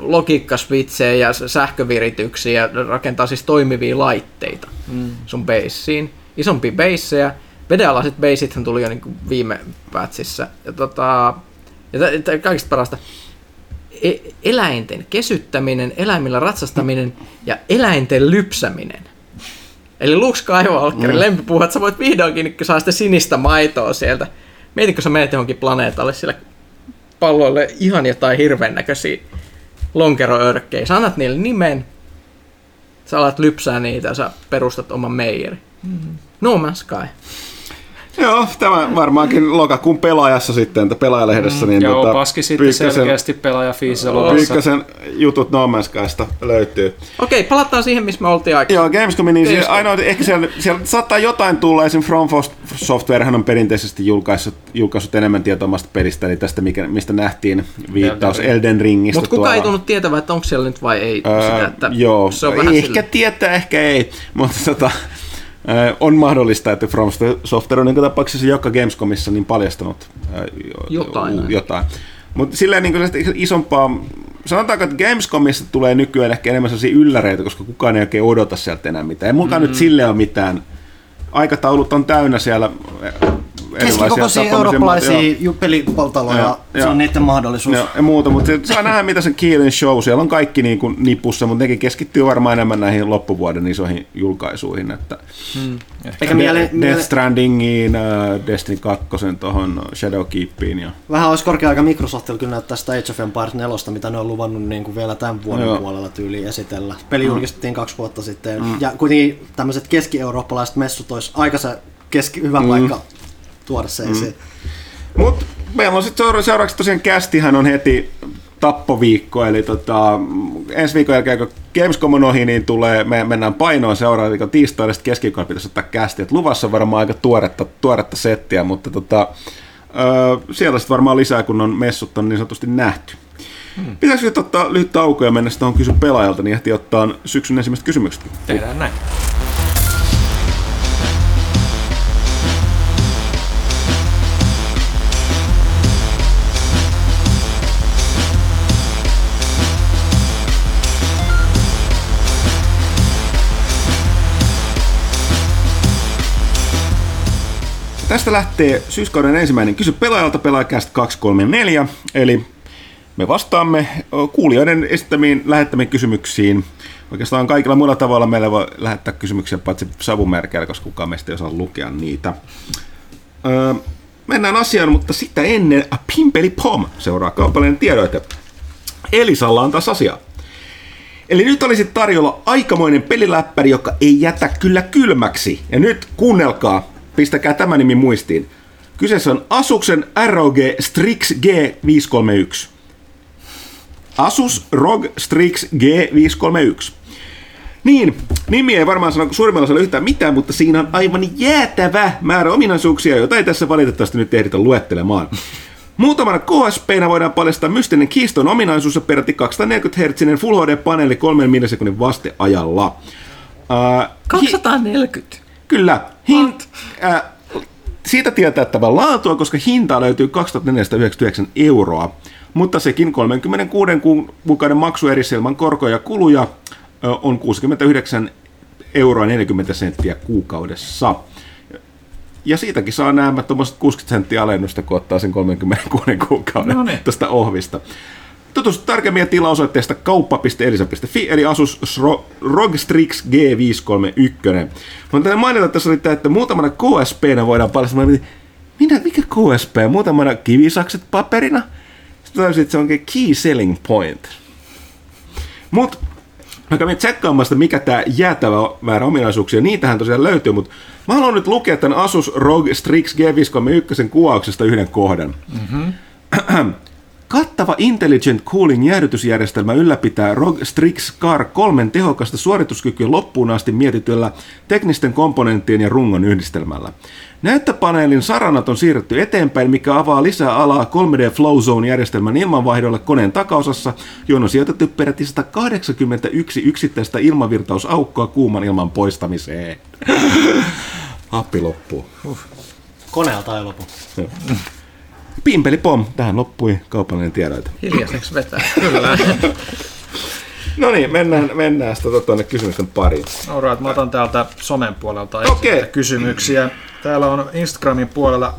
C: logiikkasvitsejä ja sähkövirityksiä, ja rakentaa siis toimivia laitteita mm. sun beissiin. Isompia beissejä. Vedenalaiset beisithän tuli jo niin kuin viime pätsissä. Ja, tota, ja tä- tä- kaikista parasta, e- eläinten kesyttäminen, eläimillä ratsastaminen ja eläinten lypsäminen. Eli Luke Skywalkerin mm. lempipuhu, että sä voit vihdoinkin saa sitä sinistä maitoa sieltä. Mietitkö sä menet johonkin planeetalle sillä palloille ihan jotain hirveän näköisiä lonkeroörkkejä. Sä annat niille nimen, sä alat lypsää niitä ja sä perustat oman meijeri. No Man's Sky.
A: Joo, tämä varmaankin lokakuun pelaajassa sitten, että pelaajalehdessä. Niin
B: Ja
A: tota,
B: opaski sitten selkeästi pelaaja.
A: Pyykkösen jutut No Man's Skysta löytyy.
C: Okei, palataan siihen, missä me oltiin aikaisemmin.
A: Joo, Gamescomin, niin
C: Gamescom.
A: ainoa, ehkä siellä, siellä saattaa jotain tulla, esim. From Softwarehan on perinteisesti julkaissut, julkaissut enemmän tietoa omasta pelistä, eli tästä, mikä, mistä nähtiin viittaus
B: Elden
A: Elden Ringistä.
C: Mutta kukaan ei tunnu tietävää, että onko siellä nyt vai ei
A: Öö,
C: sitä, että
A: joo,
C: se on vähän
A: ehkä
C: sille-
A: tietää, ehkä ei, mutta tota, on mahdollista, että From Software on niin tapauksessa joka Gamescomissa niin paljastanut jo-
C: Jotain
A: jotain. Mutta silleen niin kuin isompaa, sanotaanko, että Gamescomissa tulee nykyään ehkä enemmän sellaisia ylläreitä, koska kukaan ei oikein odota sieltä enää mitään. Ei mullakaan
C: Mm.
A: nyt sille ole mitään. Aikataulut on täynnä siellä ö,
D: Keskikokoisia eurooppalaisia pelipoltaloja,
A: Joo,
D: se on niiden mahdollisuus.
A: Joo, ja muuta, mutta se, saa nähdä, mitä se Kielen show, siellä on kaikki niin kuin nipussa, mutta nekin keskittyy varmaan enemmän näihin loppuvuoden isoihin julkaisuihin, että
D: Eikä miele,
A: Death
D: miele,
A: Strandingiin, äh, Destiny 2, tuohon Shadowkeepiin ja
D: vähän olisi korkea aika Microsoftilla kyllä näyttää sitä Age of Empires 4, mitä ne on luvannut niin kuin vielä tämän vuoden
A: Joo.
D: puolella tyyliin esitellä. Peli julkistettiin kaksi vuotta sitten, ja kuitenkin tämmöiset keski-eurooppalaiset messut olisi aika se keski, hyvä paikka tuoda se esiin.
A: Mutta meillä on sitten seura- seuraavaksi tosiaan kästihän on heti tappoviikko, eli tota, ensi viikon jälkeen, kun Gamescom on ohi, niin tulee, me mennään painoon seuraava viikon tiistaina, sitten keskiviikkona pitäisi ottaa kästi. Et luvassa on varmaan aika tuoretta, tuoretta settiä, mutta tota, öö, siellä sitten varmaan lisää, kun on messut on niin sanotusti nähty. Hmm. Pitäisikö nyt ottaa lyhyt tauko ja mennä sitten kysy pelaajalta, niin ehti ottaa syksyn ensimmäiset kysymykset.
B: Tehdään näin.
A: Tästä lähtee syyskauden ensimmäinen kysy pelaajalta pelaajakästä 234, eli me vastaamme kuulijoiden esittämiin lähettämiin kysymyksiin. Oikeastaan kaikilla muilla tavoilla meille voi lähettää kysymyksiä paitsi savumerkeillä, koska kukaan meistä ei osaa lukea niitä. Öö, mennään asiaan, mutta sitä ennen a Pimpeli Pom seuraa kaupallinen tiedoite. Elisalla on taas asiaa. Eli nyt olisi tarjolla aikamoinen peliläppäri, joka ei jätä kyllä kylmäksi. Ja nyt kuunnelkaa, pistäkää tämä nimi muistiin. Kyseessä on Asuksen ROG Strix G531. Asus ROG Strix G531. Niin, nimi ei varmaan sano suurimmalla osalla yhtään mitään, mutta siinä on aivan jäätävä määrä ominaisuuksia, joita ei tässä valitettavasti nyt ehditä luettelemaan. Muutamana KSPnä voidaan paljastaa mystinen kiiston ominaisuus ja peräti 240 Hz Full HD-paneeli 3 millisekunnin vasteajalla. Uh,
C: 240.
A: Kyllä. Hin, äh, siitä tietää tämän laatua, koska hinta löytyy 2499 euroa, mutta sekin 36 kuun- kuukauden maksuerissä ilman korkoja ja kuluja ö, on 69 euroa 40 senttiä kuukaudessa. Ja siitäkin saa nämä tuommoiset 60 senttiä alennusta, kun ottaa sen 36 kuukauden
B: No niin.
A: tästä ohvista. Tutustu tarkemmin ja tilaa osoitteesta kauppa.elisa.fi, eli Asus Sro- ROG Strix G531. Mutta täytyy mainita, että tässä oli tämä, että muutamana KSPnä voidaan paljastaa. Mä Minä, mikä KSP? Muutamana kivisakset paperina? Sitten tajusin, että se onkin key selling point. Mutta Mä kävin tsekkaamaan sitä, mikä tämä jäätävä määrä ominaisuuksia. Niitähän tosiaan löytyy, mutta mä haluan nyt lukea tämän Asus ROG Strix G531 kuvauksesta yhden kohdan. Kattava Intelligent Cooling jäähdytysjärjestelmä ylläpitää ROG Strix Car 3 tehokasta suorituskykyä loppuun asti mietityllä teknisten komponenttien ja rungon yhdistelmällä. Näyttöpaneelin saranat on siirretty eteenpäin, mikä avaa lisää alaa 3D Flow Zone-järjestelmän ilmanvaihdolle koneen takaosassa, johon on sijoitettu peräti 181 yksittäistä ilmavirtausaukkoa kuuman ilman poistamiseen. Happi loppuu.
D: Koneelta ei lopu.
A: Pimpeli pom, tähän loppui kaupallinen tiedoite.
C: Hiljaiseksi vetää. Kyllä.
A: No niin, mennään, mennään sitten tuonne kysymysten pariin.
B: Alright, mä otan täältä somen puolelta okay. kysymyksiä. Täällä on Instagramin puolella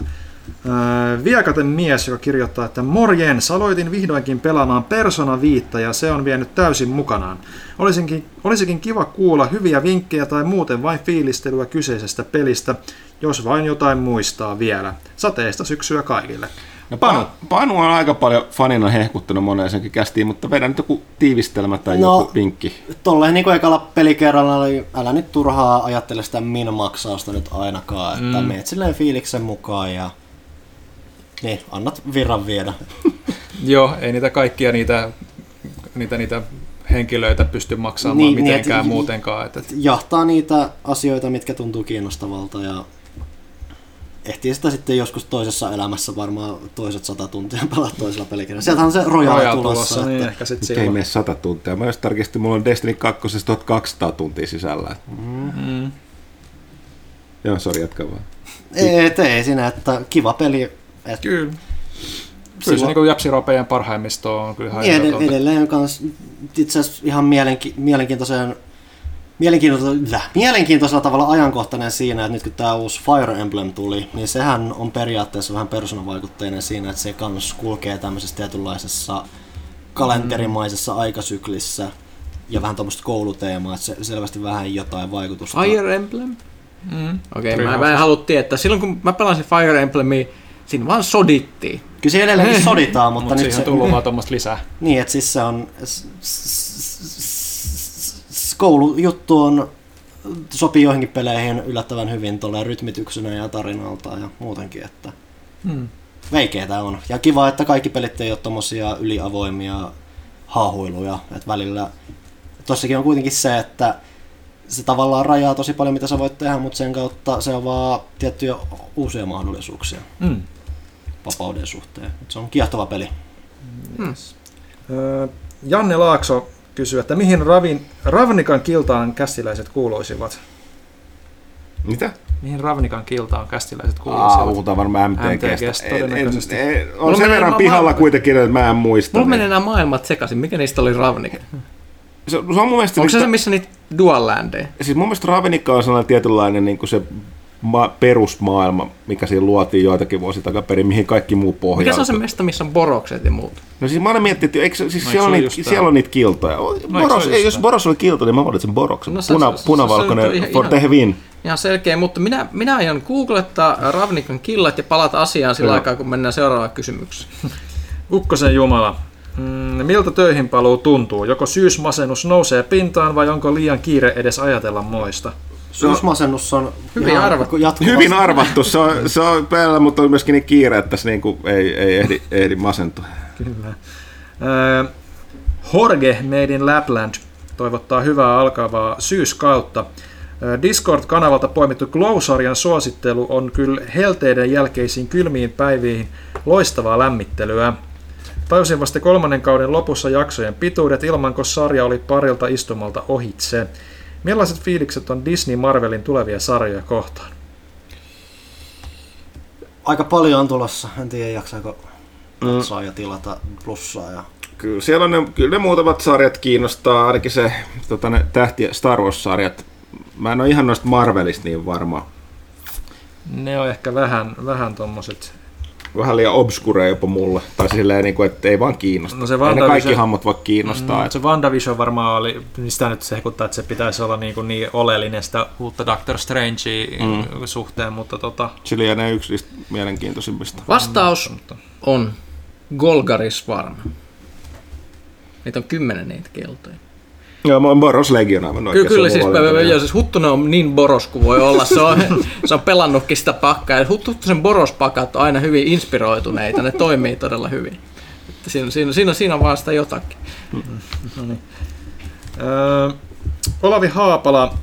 B: äh, viekaten mies, joka kirjoittaa, että Morjens, aloitin vihdoinkin pelaamaan Persona 5 ja se on vienyt täysin mukanaan. Olisinkin, olisikin kiva kuulla hyviä vinkkejä tai muuten vain fiilistelyä kyseisestä pelistä, jos vain jotain muistaa vielä. Sateista syksyä kaikille.
A: No, Panu. Panu on aika paljon fanina hehkuttanut moneen senkin kästiin, mutta vedän nyt joku tiivistelmä tai
D: No.
A: joku vinkki.
D: Tolleen niin kuin ekalla pelikerralla oli, älä nyt turhaa ajattele sitä min-maksausta nyt ainakaan, että mm. meet silleen fiiliksen mukaan ja niin, annat virran viedä.
B: Joo, ei niitä kaikkia niitä, niitä, niitä henkilöitä pysty maksamaan
D: Niin,
B: niin,
D: niin,
B: mitenkään
D: et-
B: muutenkaan. Että, että
D: Jahtaa niitä asioita, mitkä tuntuu kiinnostavalta ja ehtii sitä sitten joskus toisessa elämässä varmaan toiset sata tuntia pelata toisella pelikirjalla. Sieltähän on se Royal tulossa.
B: tulossa, niin
D: että,
B: ehkä sitten
A: Nyt ei mene 100 tuntia. Mä just tarkistin, mulla on Destiny 2 1200 tuntia sisällä.
B: Mm.
A: Joo, sori, jatka vaan.
D: ei, et ei siinä, että kiva peli. Et,
B: Kyllä. Kyllä se niin Japsi Ropejen parhaimmisto on kyllä ihan
D: Niin, ed- edelleen kans itse asiassa ihan mielenki- mielenkiintoisen mielenkiintoisella, mielenkiintoisella tavalla ajankohtainen siinä, että nyt kun tämä uusi Fire Emblem tuli, niin sehän on periaatteessa vähän persoonavaikutteinen siinä, että se kans kulkee tämmöisessä tietynlaisessa kalenterimaisessa aikasyklissä ja vähän tuommoista kouluteemaa, että se selvästi vähän jotain vaikutusta.
C: Fire Emblem?
B: Mm.
C: Okei, okay, mä, mä en halua tietää. Silloin kun mä pelasin Fire Emblemia, siinä vaan sodittiin.
D: Kyllä se edelleenkin soditaan, mutta
B: Mutta
D: nyt
B: siihen
D: se,
B: on tullut vaan tuommoista lisää.
D: Niin, että siis se on... s- s- Koulujuttu on sopii joihinkin peleihin yllättävän hyvin tuolla rytmityksenä ja tarinalta ja muutenkin, että
B: Mm.
D: veikeetä on. Ja kiva, että kaikki pelit ei ole tommosia yliavoimia haahuiluja, että välillä tossakin on kuitenkin se, että se tavallaan rajaa tosi paljon mitä sä voit tehdä, mutta sen kautta se avaa tiettyjä uusia mahdollisuuksia
B: Mm.
D: vapauden suhteen. Se on kiehtova peli.
B: Öö, Janne Laakso kysyy, että mihin Ravin, Ravnikan kiltaan kästiläiset kuuluisivat?
A: Mitä?
B: Mihin Ravnikan kiltaan kästiläiset
A: Aa,
B: kuuluisivat?
A: puhutaan varmaan MTGstä.
B: MTGstä.
A: En- en-
C: Mulla
A: on sen verran pihalla
C: ma-
A: kuitenkin, että mä en muista.
C: Mulla
A: niin.
C: menee nämä maailmat sekaisin. Mikä niistä oli Ravnik?
A: Se, se on mun mielestä...
C: Onko se se, missä niitä dual landeja?
A: Siis mun mielestä Ravenikka on sellainen tietynlainen niin kuin se ma- perusmaailma, mikä siinä luotiin joitakin vuosia takaperin, mihin kaikki muu pohjautuu.
C: Mikä se on se mesta, missä on borokset ja muut?
A: No siis mä olen miettinyt, että eikö, se- siis
B: No,
A: siellä,
B: eikö
A: on
B: se
A: niitä, siellä on niitä kiltoja.
B: eikö
A: Boros,
B: se
A: ei, jos? Boros oli kilto, niin mä valitsen Boroksen.
C: No se-
A: Puna,
C: se- se-
A: punavalkoinen
C: se on ihan-
A: for
C: ihan-
A: the win.
C: Ihan selkeä, mutta minä, minä aion googlettaa Ravnikan killat ja palata asiaan sillä
A: Joo.
C: aikaa, kun mennään seuraavaan kysymykseen.
B: Ukkosen Jumala. Mm, miltä töihin paluu tuntuu? Joko syysmasennus nousee pintaan vai onko liian kiire edes ajatella moista?
D: Syysmasennus on
C: Hyvin
D: ihan
C: arvattu.
D: jatkuvasti-
A: Hyvin arvattu, se on, se on päällä, mutta on myöskin niin kiire, että se niin kuin ei, ei ehdi, ehdi masentua.
B: Kyllä. Öö, Jorge Made in Lapland toivottaa hyvää alkavaa syyskautta. Öö, Discord-kanavalta poimittu Glow-sarjan suosittelu on kyllä helteiden jälkeisiin kylmiin päiviin loistavaa lämmittelyä. Tajusin vasta kolmannen kauden lopussa jaksojen pituudet ilman, kun sarja oli parilta istumalta ohitse. Millaiset fiilikset on Disney Marvelin tulevia sarjoja kohtaan?
D: Aika paljon on tulossa. En tiedä jaksaako katsoa ja tilata plussaa. Ja...
A: Kyllä siellä on ne, kyllä ne muutamat sarjat kiinnostaa, ainakin se tota, ne tähti Star Wars-sarjat. Mä en ole ihan noista Marvelista niin varma.
B: Ne on ehkä vähän, vähän tommoset
A: Vähän liian obskureja jopa mulle. Tai silleen, niin kuin, että ei vaan kiinnosta.
B: No se
A: ei ne kaikki hammot voi kiinnostaa.
B: Mm, se WandaVision varmaan oli, niin sitä nyt se hekuttaa, että se pitäisi olla niin, kuin niin oleellinen sitä uutta Doctor Strangea mm. suhteen, mutta tota...
A: Se lienee yksi niistä mielenkiintoisimmista.
C: Vastaus
B: mutta
C: on Golgaris Farm. Niitä on kymmenen niitä keltoja.
A: Joo, mä oon Boros Legion aivan
C: Kyllä,
A: oikein.
C: kyllä siis,
A: valinta.
C: joo, siis Huttunen on niin boros kuin voi olla. Se on, se on pelannutkin sitä pakkaa. Ja Hut- Huttusen borospakat on aina hyvin inspiroituneita. Ne toimii todella hyvin. Että siinä, siinä, siinä, siinä on vaan sitä jotakin.
B: Öö, Olavi Haapala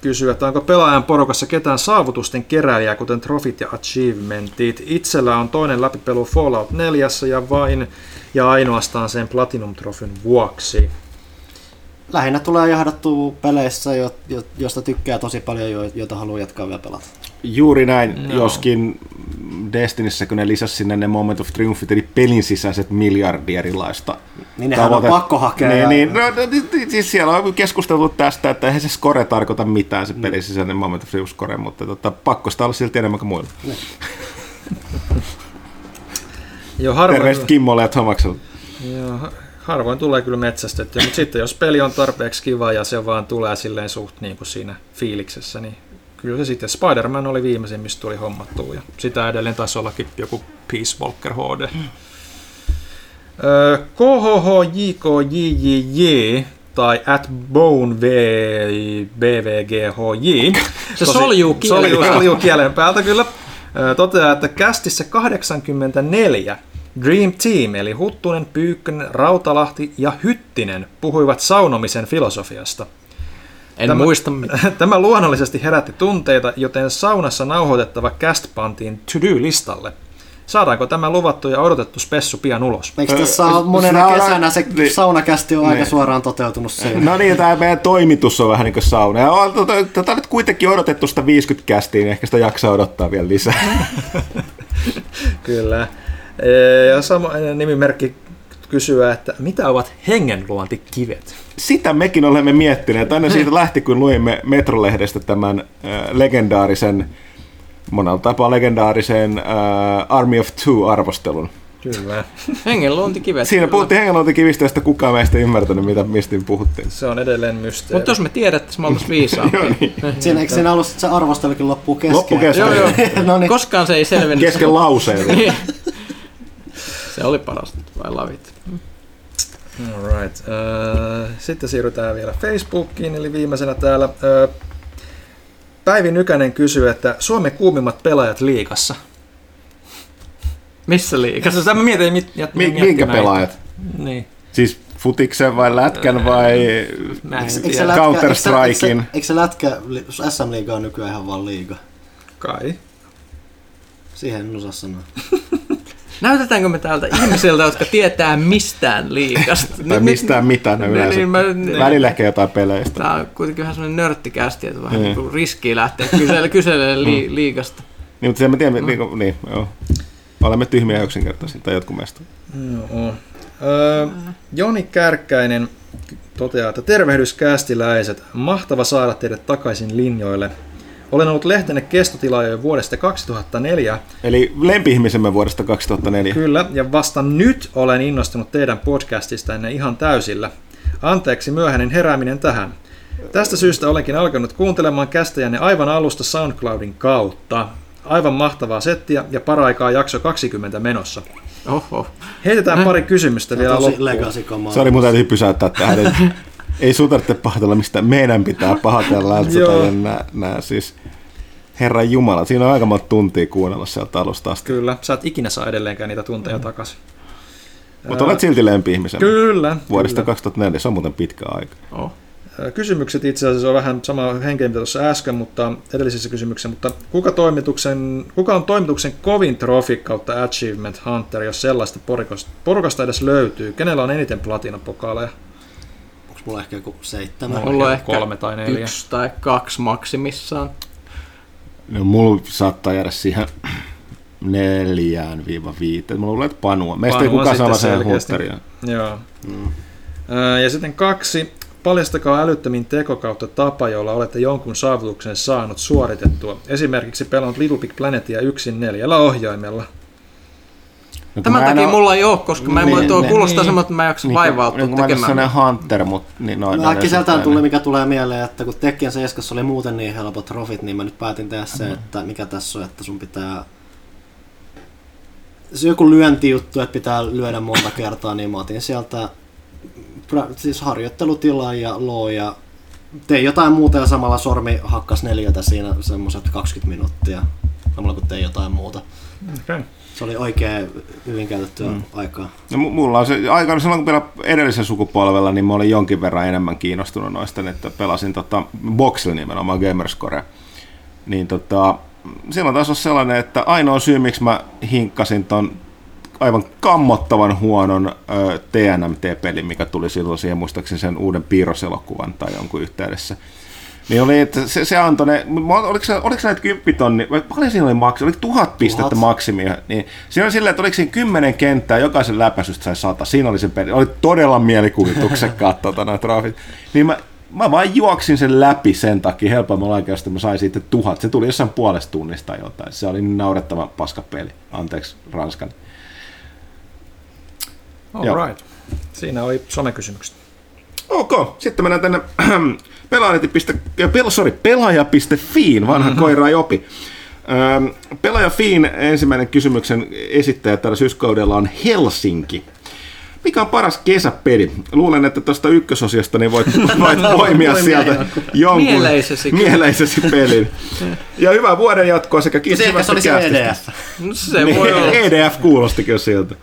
B: kysyy, että onko pelaajan porukassa ketään saavutusten keräilijää, kuten trofit ja achievementit. Itsellä on toinen läpipelu Fallout 4 ja vain ja ainoastaan sen Platinum Trofyn vuoksi.
D: Lähinnä tulee jahdattua peleissä, jo, jo, josta tykkää tosi paljon, jo, joita haluaa jatkaa vielä pelata.
A: Juuri näin,
B: No.
A: joskin Destinissä, kun ne lisäsi sinne ne Moment of Triumphit, eli pelin sisäiset miljardi erilaista
D: Niin nehän on pakko hakea.
A: Niin,
D: ja-
A: niin, no, no, niin, niin, siis siellä on keskusteltu tästä, että eihän se score tarkoita mitään, se pelin sisäinen Moment of Triumph score, mutta tota, pakko sitä olla silti enemmän kuin muilla.
B: Jo harvoin,
A: Terveiset Kimmolle ja Tomakselle.
B: Joo, harvoin tulee kyllä metsästettyä, mutta sitten jos peli on tarpeeksi kiva ja se vaan tulee silleen suht niin kuin siinä fiiliksessä, niin kyllä se sitten Spider-Man oli viimeisin, mistä tuli hommattua ja sitä edelleen taisi ollakin joku Peace Walker HD. Öö, KHHJKJJJ tai at bone v, BVGHJ.
C: Se soljuu kielen
B: soljuu, soljuu kielen päältä kyllä. Öö, toteaa, että kästissä 84 Dream Team eli Huttunen, Pyykkönen, Rautalahti ja Hyttinen puhuivat saunomisen filosofiasta.
C: En
B: Tämä-
C: muista mitään.
B: Tämä luonnollisesti herätti tunteita, joten saunassa nauhoitettava cast pantiin to-do-listalle. Saadaanko tämä luvattu ja odotettu spessu pian ulos?
D: Eikö tässä ole monena
A: se on-
D: kesänä se
A: niin.
D: saunakästi on aika
A: Niin.
D: suoraan toteutunut siinä?
A: No niin, tämä meidän toimitus on vähän niin kuin sauna. Ja on, tota, tätä on nyt kuitenkin odotettu sitä 50 kästiin, niin ehkä sitä jaksaa odottaa vielä lisää.
B: Kyllä. Ee, Ja sama nimimerkki kysyä, että mitä ovat hengenluontikivet?
A: Sitä mekin olemme miettineet. Aina siitä lähti, kun luimme Metrolehdestä tämän äh, legendaarisen, monella tapaa legendaarisen Army of Two-arvostelun.
B: Kyllä.
C: Hengenluontikivet.
A: Siinä
C: kyllä.
A: puhuttiin hengenluontikivistä, josta kukaan meistä ei ymmärtänyt, mitä, mistä puhuttiin.
B: Se on edelleen mysteeri.
C: Mutta jos me tiedettäisiin, me oltaisiin viisaampia.
D: Siinä, eikö siinä alussa se arvostelukin loppuu kesken?
A: Loppu kesken.
C: Joo, joo.
D: no niin.
C: Koskaan se ei selvennyt.
A: Kesken lauseen.
C: Se oli parasta, vai lavit.
B: Alright. Uh, sitten siirrytään vielä Facebookiin, eli viimeisenä täällä. Uh, Päivi Nykänen kysyy, että Suomen kuumimmat pelaajat liikassa.
C: Missä liikassa?
B: Tässä mä mietin, mit, jät,
A: Mi- minkä
B: näitä.
A: pelaajat?
B: Niin.
A: Siis futiksen vai lätkän vai
B: tiedä.
D: lätkä,
A: Counter-Strikein.
D: Eikö se lätkä, SM-liiga on nykyään ihan vaan liiga?
B: Kai.
D: Siihen en osaa sanoa.
C: Näytetäänkö me täältä ihmisiltä, jotka tietää mistään liikasta?
A: tai mistään mitään ne
C: Niin,
A: yleensä.
C: niin, mä-
A: Välillä ehkä jotain peleistä.
C: Tämä on kuitenkin vähän semmoinen nörttikästi, että vähän
A: Mm.
C: niin kuin riskiä lähteä kysele, kyselemään li, liikasta.
A: Niin, mutta sen mä tiedän, niin, niin, niin joo. Olemme tyhmiä yksinkertaisia, tai jotkut meistä.
B: Joo. Öö, Joni Kärkkäinen toteaa, että tervehdys kästiläiset. Mahtava saada teidät takaisin linjoille. Olen ollut lehtenne kestotilaaja jo vuodesta 2004.
A: Eli lempi-ihmisemme vuodesta 2004.
B: Kyllä, ja vasta nyt olen innostunut teidän podcastistanne ihan täysillä. Anteeksi myöhäinen herääminen tähän. Tästä syystä olenkin alkanut kuuntelemaan kästäjänne aivan alusta SoundCloudin kautta. Aivan mahtavaa settiä ja paraikaa jakso 20 menossa.
C: Oho.
B: Heitetään pari kysymystä vielä loppuun.
A: Sori, mun täytyy pysäyttää tähän. Ei sun tarvitse pahoitella, mistä meidän pitää pahoitella. Että
B: Joo.
A: tota, nää, nää, siis, Herran Jumala, siinä on aika monta tuntia kuunnella sieltä alusta asti.
B: Kyllä, sä et ikinä saa edelleenkään niitä tunteja takaisin.
A: Mutta olet silti lempi-ihmisen.
B: Kyllä.
A: Vuodesta
B: kyllä.
A: 2004, se on muuten pitkä aika.
C: Oh.
B: Kysymykset itse asiassa on vähän sama henkeä mitä tuossa äsken, mutta edellisissä kysymyksissä, mutta kuka, toimituksen, kuka on toimituksen kovin trofi kautta Achievement Hunter, jos sellaista porukasta, porukasta edes löytyy? Kenellä on eniten platinapokaaleja?
D: Mulla ehkä joku seitsemän?
B: Mulla-
C: Mulla on
B: ehkä kolme tai neljä.
C: yksi tai kaksi maksimissaan.
A: No, mulla saattaa jäädä siihen neljään viiva viiteen. Mulla luulen, että panua. Meistä ei
B: on
A: kukaan saa sen hunteria.
B: Joo.
D: Mm.
B: Ja sitten kaksi. Paljastakaa älyttömin teko kautta tapa, jolla olette jonkun saavutuksen saanut suoritettua. Esimerkiksi pelannut Little Big Planetia yksin neljällä ohjaimella.
A: No,
C: Tämän takia
A: oo-
C: mulla ei ole, koska mä en
A: Niin,
C: voi tuo
A: niin.
C: kuulostaa
B: Niin.
C: semmoinen, että mä en jaksa
A: Niin,
C: vaivautua
A: niin,
C: tekemään.
A: sellainen hunter, mutta niin noin.
D: No, äkkiseltään tuli, mikä tulee mieleen, että kun Tekken 7 oli muuten niin helpot trofit, niin mä nyt päätin tehdä se, että mikä tässä on, että sun pitää... Se on joku lyöntijuttu, että pitää lyödä monta kertaa, niin mä otin sieltä siis harjoittelutilaa ja loo ja tein jotain muuta ja samalla sormi hakkas neljätä siinä semmoiset 20 minuuttia. Samalla kun tein jotain muuta.
B: Okay.
D: Se oli oikein hyvin käytettyä mm. aikaa.
A: No, mu- mulla on se, aikana silloin kun pelaa edellisen sukupolvella, niin mä olin jonkin verran enemmän kiinnostunut noista, niin että pelasin tota, Boxilla nimenomaan Gamerscore. Niin tota, silloin taas on sellainen, että ainoa syy, miksi mä hinkkasin ton aivan kammottavan huonon TNMT-pelin, mikä tuli silloin siihen muistaakseni sen uuden piirroselokuvan tai jonkun yhteydessä. Niin oli, että se, se antoi ne, oliko, se, oliko se näitä 10 tonni, vai paljon siinä oli maksimi, oliko tuhat pistettä
D: Tuhat.
A: maksimia, niin siinä oli silleen, että oliko siinä kymmenen kenttää, jokaisen läpäisystä sai sata, siinä oli se peli, oli todella mielikuvituksekkaat tota, nämä trafit, niin mä, mä vaan juoksin sen läpi sen takia helpommalla oikeasti, mä sain siitä tuhat, se tuli jossain puolesta tunnista tai jotain, se oli niin naurettavan paska peli, anteeksi Ranskan. Joo.
B: All right. Siinä oli somekysymykset.
A: Ok, sitten mennään tänne pel, sorry, pelaaja.fiin, vanha mm-hmm. koira ei opi. Ähm, pelaaja Fiin ensimmäinen kysymyksen esittäjä tällä syyskaudella on Helsinki. Mikä on paras kesäpeli? Luulen, että tuosta ykkösosiasta niin voit, voit poimia sieltä
C: jonkun. Mieleisesi.
A: mieleisesi pelin. Ja hyvää vuoden jatkoa sekä kiitos
D: Se se oli se. EDF.
C: No, se
A: Niin,
C: voi olla.
A: EDF kuulosti kyllä siltä.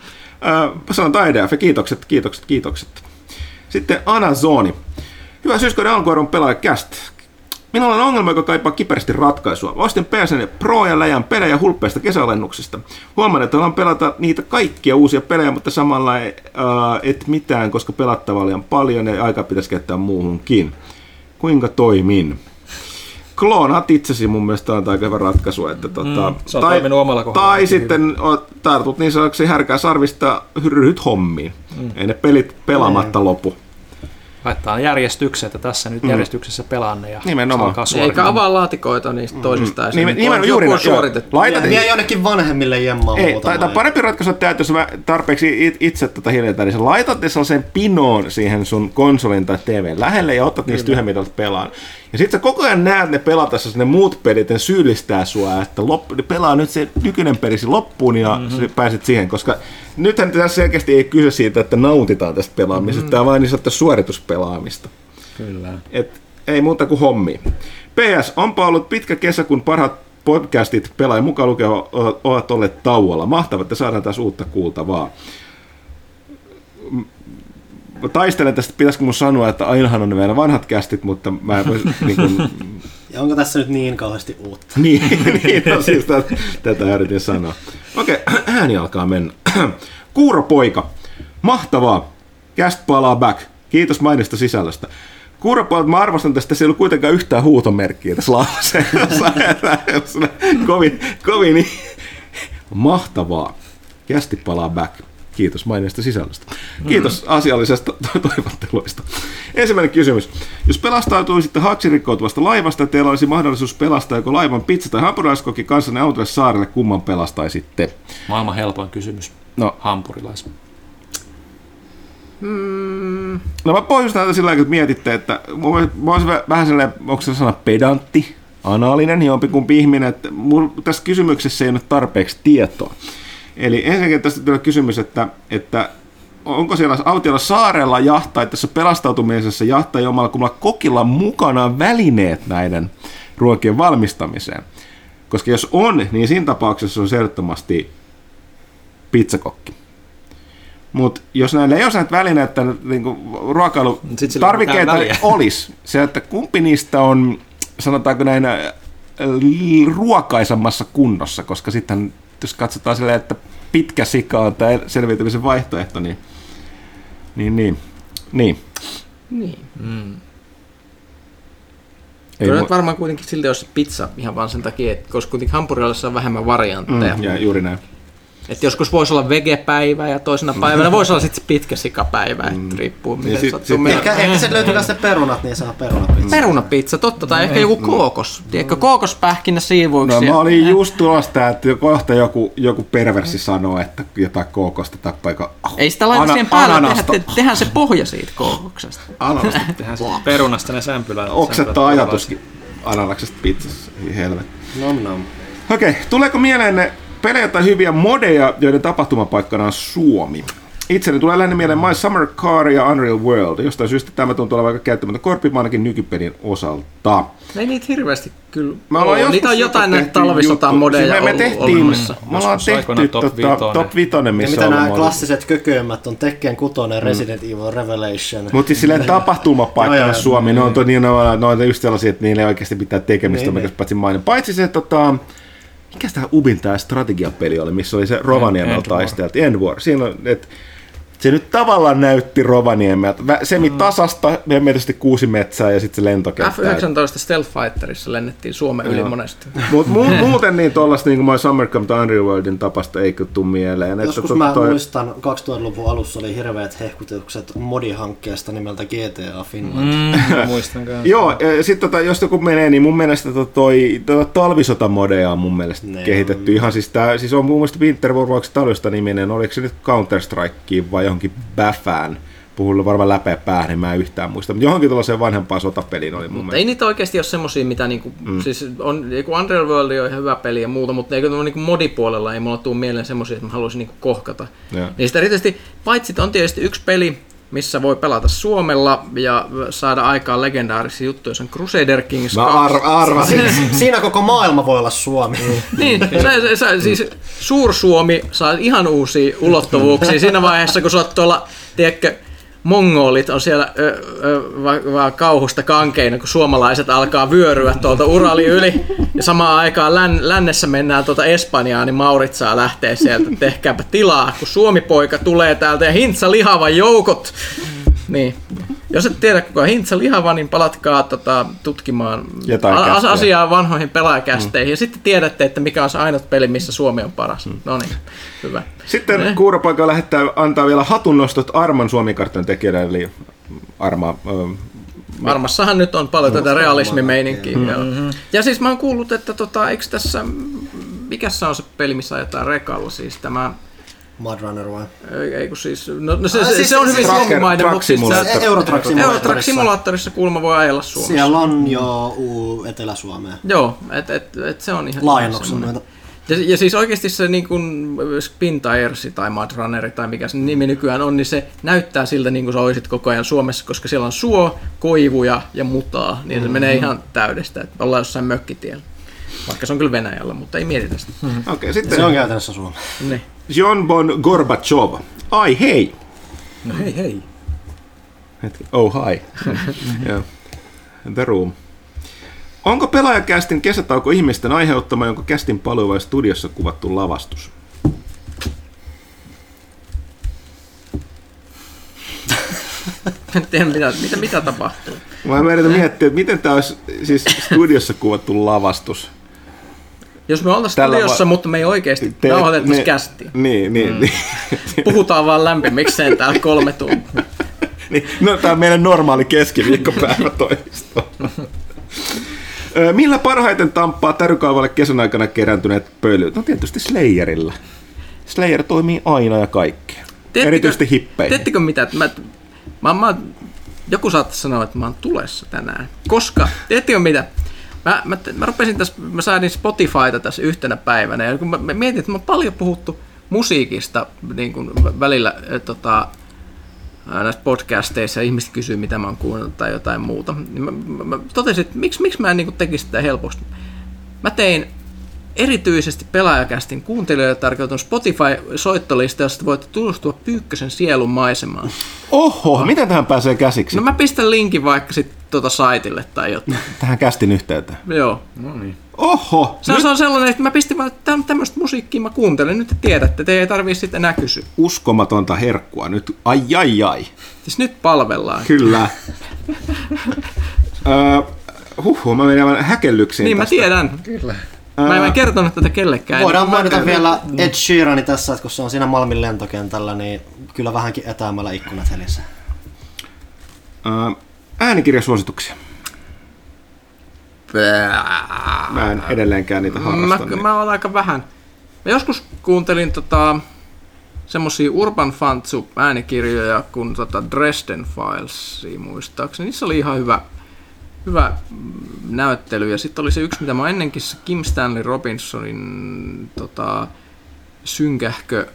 A: Äh, sanotaan EDF ja kiitokset, kiitokset, kiitokset. Sitten Anazoni. Hyvä syyskauden alkuarvon pelaaja Cast. Minulla on ongelma, joka kaipaa kiperästi ratkaisua. Ostin PSN Pro ja läjän pelejä hulppeista kesäalennuksista. Huomaan, että haluan pelata niitä kaikkia uusia pelejä, mutta samalla ei, äh, et mitään, koska pelattavaa on liian paljon ja aika pitäisi käyttää muuhunkin. Kuinka toimin? Kloonaat itsesi mun mielestä on aika hyvä ratkaisu. Että tota,
B: Mm, se on toiminut omalla kohdalla
A: Tai sitten oot- tartut niin sanoksi härkää sarvista ryhdyt hommiin. Mm. Ei ne pelit pelaamatta lopu.
B: Laittaa järjestykseen, että tässä nyt järjestyksessä pelaan ne ja
A: Nimenomaan.
B: alkaa
C: Eikä
B: suorittamaan.
C: avaa laatikoita niistä toisistaan.
A: Nimen-
C: Niin,
A: nimen-
C: on
A: juuri
C: joku suoritettu.
A: Laitat-
D: Vie, jonnekin vanhemmille jemmaa
A: Ei, tai, tai parempi ratkaisu on, että jos mä tarpeeksi it- itse tätä hiljentää, niin sä laitat ne sellaisen pinoon siihen sun konsolin tai TVn lähelle ja otat niistä yhden mitalta pelaan. Ja sit sä koko ajan näet ne pelatessa ne muut pelit, ne syyllistää sua, että loppu, pelaa nyt se nykyinen pelisi loppuun ja mm-hmm. pääset siihen, koska nythän tässä selkeästi ei kyse siitä, että nautitaan tästä pelaamisesta, mm-hmm. tämä vain niin sanottu suorituspelaamista.
B: Kyllä.
A: Et ei muuta kuin hommi. PS, onpa ollut pitkä kesä, kun parhaat podcastit pelaajan mukaan lukea ovat olleet tauolla. Mahtavaa, että saadaan taas uutta kuultavaa. Mä taistelen tästä, pitäisikö mun sanoa, että ainahan on ne vielä vanhat kästit, mutta mä en voi, niin kuin,
D: Ja onko tässä nyt niin kauheasti uutta?
A: niin, niin no, siis tätä, tätä yritin sanoa. Okei, ääni alkaa mennä. Kuuropoika. Mahtavaa. Cast palaa back. Kiitos mainista sisällöstä. Kuuropoika, mä arvostan tästä, siellä ei ollut kuitenkaan yhtään huutomerkkiä tässä lauseessa. kovin, kovin. Mahtavaa. Kästi palaa back. Kiitos mainiosta sisällöstä. Kiitos asiallisesta to- toivotteluista. Ensimmäinen kysymys. Jos pelastautuisitte haksirikkoutuvasta laivasta teillä olisi mahdollisuus pelastaa joko laivan pizza tai hampurilaskoki kanssanne autolle saarelle, kumman pelastaisitte?
B: Maailman helpoin kysymys.
A: No,
B: Hampurilais.
A: no mä pohjustan tätä sillä tavalla, että mietitte, että mä mä olisin vä- vähän sellainen, onko se sana pedantti, anaalinen, jompikumpi ihminen, että mulla tässä kysymyksessä ei ole tarpeeksi tietoa. Eli ensinnäkin tästä tulee kysymys, että, että onko siellä autiolla saarella jahtaa, tässä pelastautumisessa jahtaa jomalla kummalla kokilla mukana välineet näiden ruokien valmistamiseen. Koska jos on, niin siinä tapauksessa se on selvättömästi pizzakokki. Mutta jos näillä ei ole näitä välineitä, niin ruokailu,
B: Sit sillä ei ole
A: tarvikkeita
B: mitään väliä.
A: olisi. Se, että kumpi niistä on, sanotaanko näin, äh, ruokaisammassa kunnossa, koska sitten jos katsotaan silleen, että pitkä sika on tämä selviytymisen vaihtoehto, niin niin, niin. niin.
C: Niin.
B: Mm.
A: Ei
C: Kyllä
A: mu-
C: varmaan kuitenkin silti olisi pizza ihan vaan sen takia, että koska kuitenkin hampurilaisissa on vähemmän variantteja.
A: mm, ja juuri näin.
C: Että joskus voisi olla vegepäivä ja toisena päivänä voisi olla sitten pitkä sikapäivä, että riippuu miten
A: Mm. sit-
C: sattuu.
A: sit-
D: Ehkä, ehkä se löytyy myös ne perunat, niin saa perunapizza.
C: Perunapizza, totta, tai ehkä joku kookos. Tiedätkö, kookospähkinä siivuiksi.
A: No mä olin just tulosta, että kohta joku, joku perversi sanoo, että jotain kookosta tai paikka.
C: Ei sitä laita
A: Ana-
C: siihen päälle,
A: ananasta.
C: tehdään, te, tehdään se pohja siitä kookoksesta.
B: Ananasta tehdään se perunasta ne sämpylät.
A: Oksettaa ajatuskin ananaksesta pizzassa. Helvetti.
D: Nom nom.
A: Okei, tuleeko mieleen ne pelejä tai hyviä modeja, joiden tapahtumapaikkana on Suomi? Itseni tulee lähinnä mieleen My Summer Car ja Unreal World. Jostain syystä tämä tuntuu olevan aika käyttämättä korpima ainakin nykypelin osalta.
C: Ei niitä hirveästi kyllä
A: Me ollaan
C: ole. Niitä on jotain näitä talvisotan
A: juttu.
C: modeja
A: Siis me, me
C: ollut
A: tehtiin,
C: olemassa.
A: me ollaan tehty
B: top
A: tota,
B: vitonen.
A: top vitonen,
D: Ja
A: missä
D: mitä
A: on
D: nämä
A: ollut-
D: klassiset kököimmät on Tekken 6, Resident Evil Revelation.
A: Mutta siis silleen tapahtumapaikkana
D: joo.
A: Suomi, ne on, to, niin, ne on, ne on just sellaisia, että niillä ei oikeasti mitään tekemistä,
D: Niin,
A: niin,
D: niin.
A: paitsi mainen. Paitsi se, tota, mikä tämä Ubin tämä strategiapeli oli, missä oli se
B: War.
A: taisteltu, End War. Siinä on, et, se nyt tavallaan näytti Rovaniemeltä. Vä- Semi-tasasta, mm. tietysti kuusi metsää ja sitten se lentokenttä.
C: F-19 Stealth Fighterissa lennettiin Suomen yli
A: Joo.
C: monesti.
A: Mutta mu- muuten niin tuollaista niin kuin My Summer Camp tai Unreal Worldin tapasta ei kyllä tule mieleen. Että
D: Joskus
A: to-
D: mä
A: toi-
D: muistan, 2000-luvun alussa oli hirveät hehkutukset modihankkeesta nimeltä GTA Finland.
B: Mm, muistan kanssa.
A: Joo, sitten tota, jos joku menee, niin mun mielestä tota toi, tota talvisotamodeja on mun mielestä
D: Ne
A: kehitetty.
D: on.
A: Ihan siis, tää, siis on mun mielestä Winter Warbox talvista niminen, oliko se nyt Counter-Strikeen vai johonkin Bäfään puhuu varmaan läpeä päähän, niin mä en yhtään muista. Mutta johonkin tuollaiseen vanhempaan sotapeliin oli mun
C: Mutta
A: mielestä.
C: ei niitä oikeasti ole semmosia, mitä niinku, mm. siis on, niinku Underworld on ihan hyvä peli ja muuta, mutta eikö niinku modipuolella ei mulla tule mieleen semmosia, että mä haluaisin niinku kohkata.
A: Joo.
C: Niistä erityisesti, paitsi on tietysti yksi peli, missä voi pelata Suomella ja saada aikaan legendaarisia juttuja, se on Crusader Kings
A: Mä
C: 2.
A: ar- arvasin.
D: Siinä koko maailma voi olla Suomi.
C: Niin, se, se, se, siis Suursuomi saa ihan uusia ulottuvuuksia siinä vaiheessa, kun sä oot tuolla, tiedätkö, mongolit on siellä ö, ö, va, va, kauhusta kankeina, kun suomalaiset alkaa vyöryä tuolta Urali yli. Ja samaan aikaan län, lännessä mennään tuota Espanjaa, niin Mauritsaa lähtee sieltä. Tehkääpä tilaa, kun Suomi-poika tulee täältä ja Hintsa lihava joukot. Niin. Jos et tiedä kuka Hintsa lihava, niin palatkaa tota, tutkimaan a- asiaa vanhoihin pelaajakästeihin. Ja sitten tiedätte, että mikä on se ainut peli, missä Suomi on paras. No niin, hyvä.
A: Sitten
C: Ne.
A: Kuuropoika lähettää, antaa vielä hatunnostot Arman Suomi-kartan tekijälle, eli Arma, ö,
C: Armassahan nyt on paljon tätä realismimeininkiä. Mm-hmm. Ja siis mä oon kuullut, että tota, eikö tässä, mikässä on se peli, missä ajetaan rekalla, siis tämä,
D: Mud Runner vai?
C: ei, ei kun siis, no, no se,
D: Ah,
C: se,
D: siis
C: se on hyvin
A: Truck
C: mutta siis
D: Eurotrack. Simulatorissa
C: kuulemma voi ajella Suomessa.
D: Siellä on jo Etelä-Suomea.
C: Joo, et, et, et se on ihan
D: Laajennuksen myötä.
C: Ja, ja siis oikeasti se niin kuin Spintairsi tai Mud Runneri tai mikä se nimi nykyään on, niin se näyttää siltä niin kuin sä olisit koko ajan Suomessa, koska siellä on suo, koivuja ja mutaa, niin se menee ihan täydestä, että ollaan jossain mökkitiellä. Vaikka se on kyllä Venäjällä, mutta ei mietitä sitä.
A: okei, okay, sitten
D: Se on käytännössä Suomi.
C: Niin.
A: John Bon Gorbachev. Ai hei!
B: No hei hei.
A: Hetki. Oh hi. Joo. The Room. Onko pelaajakästin kesätauko ihmisten aiheuttama, jonka kästin paluu vai studiossa kuvattu lavastus?
C: En tiedä, mitä, mitä, mitä tapahtuu.
A: Mä yritän miettiä, että miten tämä olisi siis studiossa kuvattu lavastus.
C: Jos me oltaisiin
A: Tällä
C: studiossa,
A: va-
C: mutta me ei oikeasti
A: Te-
C: nauhoitettaisi
A: ne-
C: kästiä.
A: Niin, niin, mm. niin.
C: Puhutaan vaan lämpimikseen täällä kolme tuntia.
A: niin. No, tämä on meidän normaali keskiviikkopäivä toimisto. Ö, Millä parhaiten tamppaa tärykaavalle kesän aikana kerääntyneet pölyt? No tietysti Slayerilla. Slayer toimii aina ja kaikkea.
C: Teettekö-
A: Erityisesti hippeihin.
C: Teettekö mitä? Mä, mä, mä, joku saattaisi sanoa, että mä oon tulessa tänään. Koska, teettekö mitä? Mä, mä, mä rupesin tässä, mä sain Spotifyta tässä yhtenä päivänä, ja kun mä, mä mietin, että mä oon paljon puhuttu musiikista niin kuin välillä äh, tota, näissä podcasteissa ja ihmiset kysyy, mitä mä oon kuunnellut tai jotain muuta. Niin mä, mä, mä totesin, että miksi, miksi mä en niin kuin tekisi sitä helposti. Mä tein erityisesti pelaajakästin kuuntelijoille tarkoitun Spotify-soittolista, josta voitte tutustua Pyykkösen sielun maisemaan.
A: Oho, miten tähän pääsee käsiksi?
C: No mä pistän linkin vaikka sitten tuota saitille tai jotain.
A: Tähän kästin yhteyteen.
C: Joo.
B: No niin.
A: Oho,
C: Se on, se on sellainen, että mä pistin vaan, että tämmöistä musiikkia mä kuuntelen, nyt te tiedätte, te ei tarvii sitten enää kysyä.
A: uskomatonta herkkua nyt. Ai ai ai.
C: Siis nyt palvellaan.
A: Kyllä. Öö, huhhuh, mä menin aivan häkellyksiin
C: Niin mä
A: tästä.
C: tiedän.
B: Kyllä.
C: Mä en
A: Ää,
C: kertonut tätä kellekään.
D: Voidaan
C: Mä-
D: mainita vielä Ed Sheerani tässä, että kun se on siinä Malmin lentokentällä, niin kyllä vähänkin etäämällä ikkunat helisee.
A: öö, äänikirjasuosituksia. Mä en edelleenkään niitä
C: Mä,
A: harrasta. niin.
C: mä oon aika vähän. Mä joskus kuuntelin tota, semmosia Urban Fantsu äänikirjoja kuin tota Dresden Files muistaakseni. Niissä oli ihan hyvä, hyvä näyttely. Ja sitten oli se yksi, mitä mä ennenkin, se Kim Stanley Robinsonin tota, synkähkö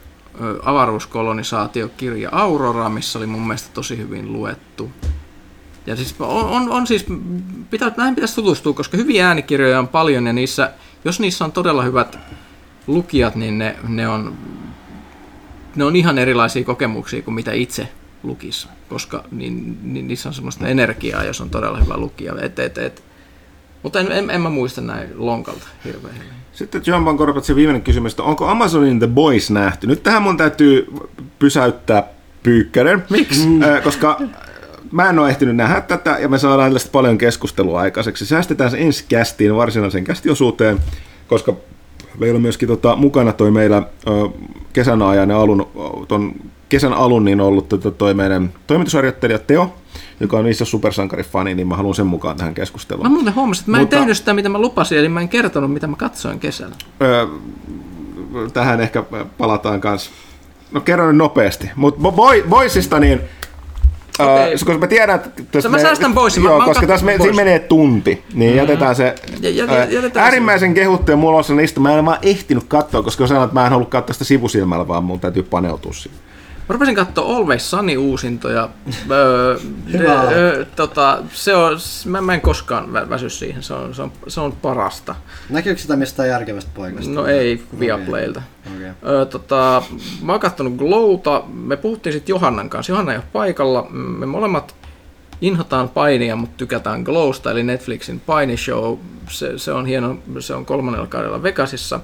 C: avaruuskolonisaatiokirja Aurora, missä oli mun mielestä tosi hyvin luettu. Ja siis on, on, on siis, pitää, näihin pitäisi tutustua, koska hyviä äänikirjoja on paljon ja niissä, jos niissä on todella hyvät lukijat, niin ne, ne, on, ne on ihan erilaisia kokemuksia kuin mitä itse lukisi, koska niin, niin, niissä on semmoista energiaa, jos on todella hyvä lukija. Et, et, et. Mutta en, en, en mä muista näin lonkalta hirveän hyvin.
A: Sitten John Van Gorbatsin viimeinen kysymys, että onko Amazonin The Boys nähty? Nyt tähän mun täytyy pysäyttää Pyykkänen.
C: Miksi?
A: Äh, koska mä en ole ehtinyt nähdä tätä ja me saadaan tästä paljon keskustelua aikaiseksi. Säästetään se ensi kästiin varsinaiseen kästiosuuteen, koska meillä on myöskin tota, mukana toi meillä ö, kesän ajan ja alun, ton kesän alun niin ollut tota, toi meidän toimitusharjoittelija Teo, joka on niissä supersankarifani, niin mä haluan sen mukaan tähän keskusteluun.
C: Mä muuten huomasin, että mä en
A: Mutta-
C: tehnyt sitä, mitä mä lupasin, eli mä en kertonut, mitä mä katsoin kesällä.
A: Öö, tähän ehkä palataan kanssa. No kerron nopeasti. Mutta Boysista niin
C: Okei.
A: Uh, koska mä tiedän, että...
C: mä
A: menee-
C: säästän pois,
A: Joo,
C: mä
A: koska tässä me, siinä menee tunti, niin jätetään se...
C: Jätetään
A: äärimmäisen kehuttu ja mulla on se lista. Mä en vaan ehtinyt katsoa, koska sanoin, että mä en halua katsoa sitä sivusilmällä, vaan mun täytyy paneutua siihen.
C: Mä rupesin katsoa Always Sunny uusintoja. Öö,
D: Hyvä.
C: öö, tota, se on, mä, mä en koskaan vä- väsy siihen, se on, se on, se on parasta.
D: Näkyykö sitä mistään järkevästä paikasta?
C: No ei Viaplaylta.
D: Okei.
C: Öö, tota, mä oon kattonut Glowta, me puhuttiin sitten Johannan kanssa, Johanna ei ole paikalla, me molemmat inhotaan painia, mutta tykätään Glowsta, eli Netflixin painishow, se, se on hieno, se on kolmannella kaudella Vegasissa.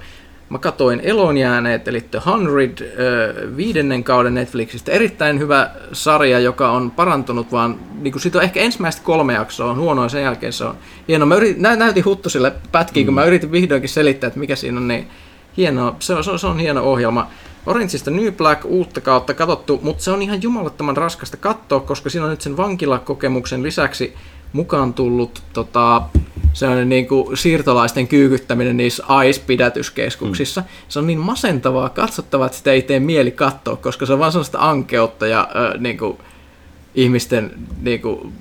C: Mä katoin Elonjääneet, eli The Hundred, öö, viidennen kauden Netflixistä. Erittäin hyvä sarja, joka on parantunut vaan, niin kuin siitä on ehkä ensimmäistä kolme jaksoa on huonoa, sen jälkeen se on hieno. Mä yritin, nä, näytin Huttusille pätkiä, kun mä yritin vihdoinkin selittää, että mikä siinä on, niin hieno, se on, se on, se on hieno ohjelma. Orangeista New Black uutta kautta katsottu, mutta se on ihan jumalattoman raskasta katsoa, koska siinä on nyt sen vankilakokemuksen lisäksi mukaan tullut tota, sellainen niin kuin siirtolaisten kyykyttäminen niissä AIS-pidätyskeskuksissa. Mm. Se on niin masentavaa katsottavaa, että sitä ei tee mieli katsoa, koska se on vaan sellaista ankeutta ja äh, niin kuin, ihmisten niin kuin,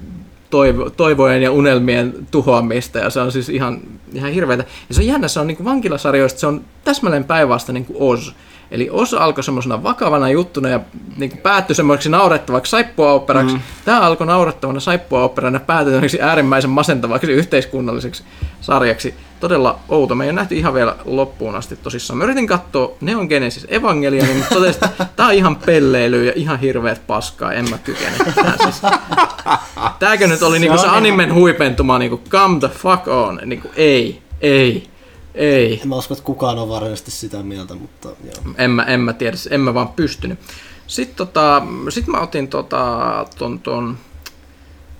C: toivo, toivojen ja unelmien tuhoamista ja se on siis ihan, ihan hirveätä. Ja se on jännä, se on niin kuin vankilasarjoista, se on täsmälleen päinvastainen niin kuin Oz. Eli Oz alkoi semmoisena vakavana juttuna ja niin kuin päättyi semmoiseksi naurettavaksi saippuaoperaksi. Mm. Tämä alkoi naurettavana saippuaoperana ja päätyi äärimmäisen masentavaksi yhteiskunnalliseksi sarjaksi. Todella outo. Me ei ole nähty ihan vielä loppuun asti tosissaan. Mä yritin katsoa Neon Genesis Evangelion, mutta totesin, että tää on ihan pelleilyä ja ihan hirveät paskaa. En mä kykene. tähän siis. Tääkö nyt oli niinku se animen huipentuma, niinku come the fuck on, niinku ei, ei, ei.
D: En mä usko, että kukaan on varsinaisesti sitä mieltä, mutta joo.
C: En mä, en mä tiedä, en mä vaan pystynyt. Sitten tota, sit mä otin tota, ton, ton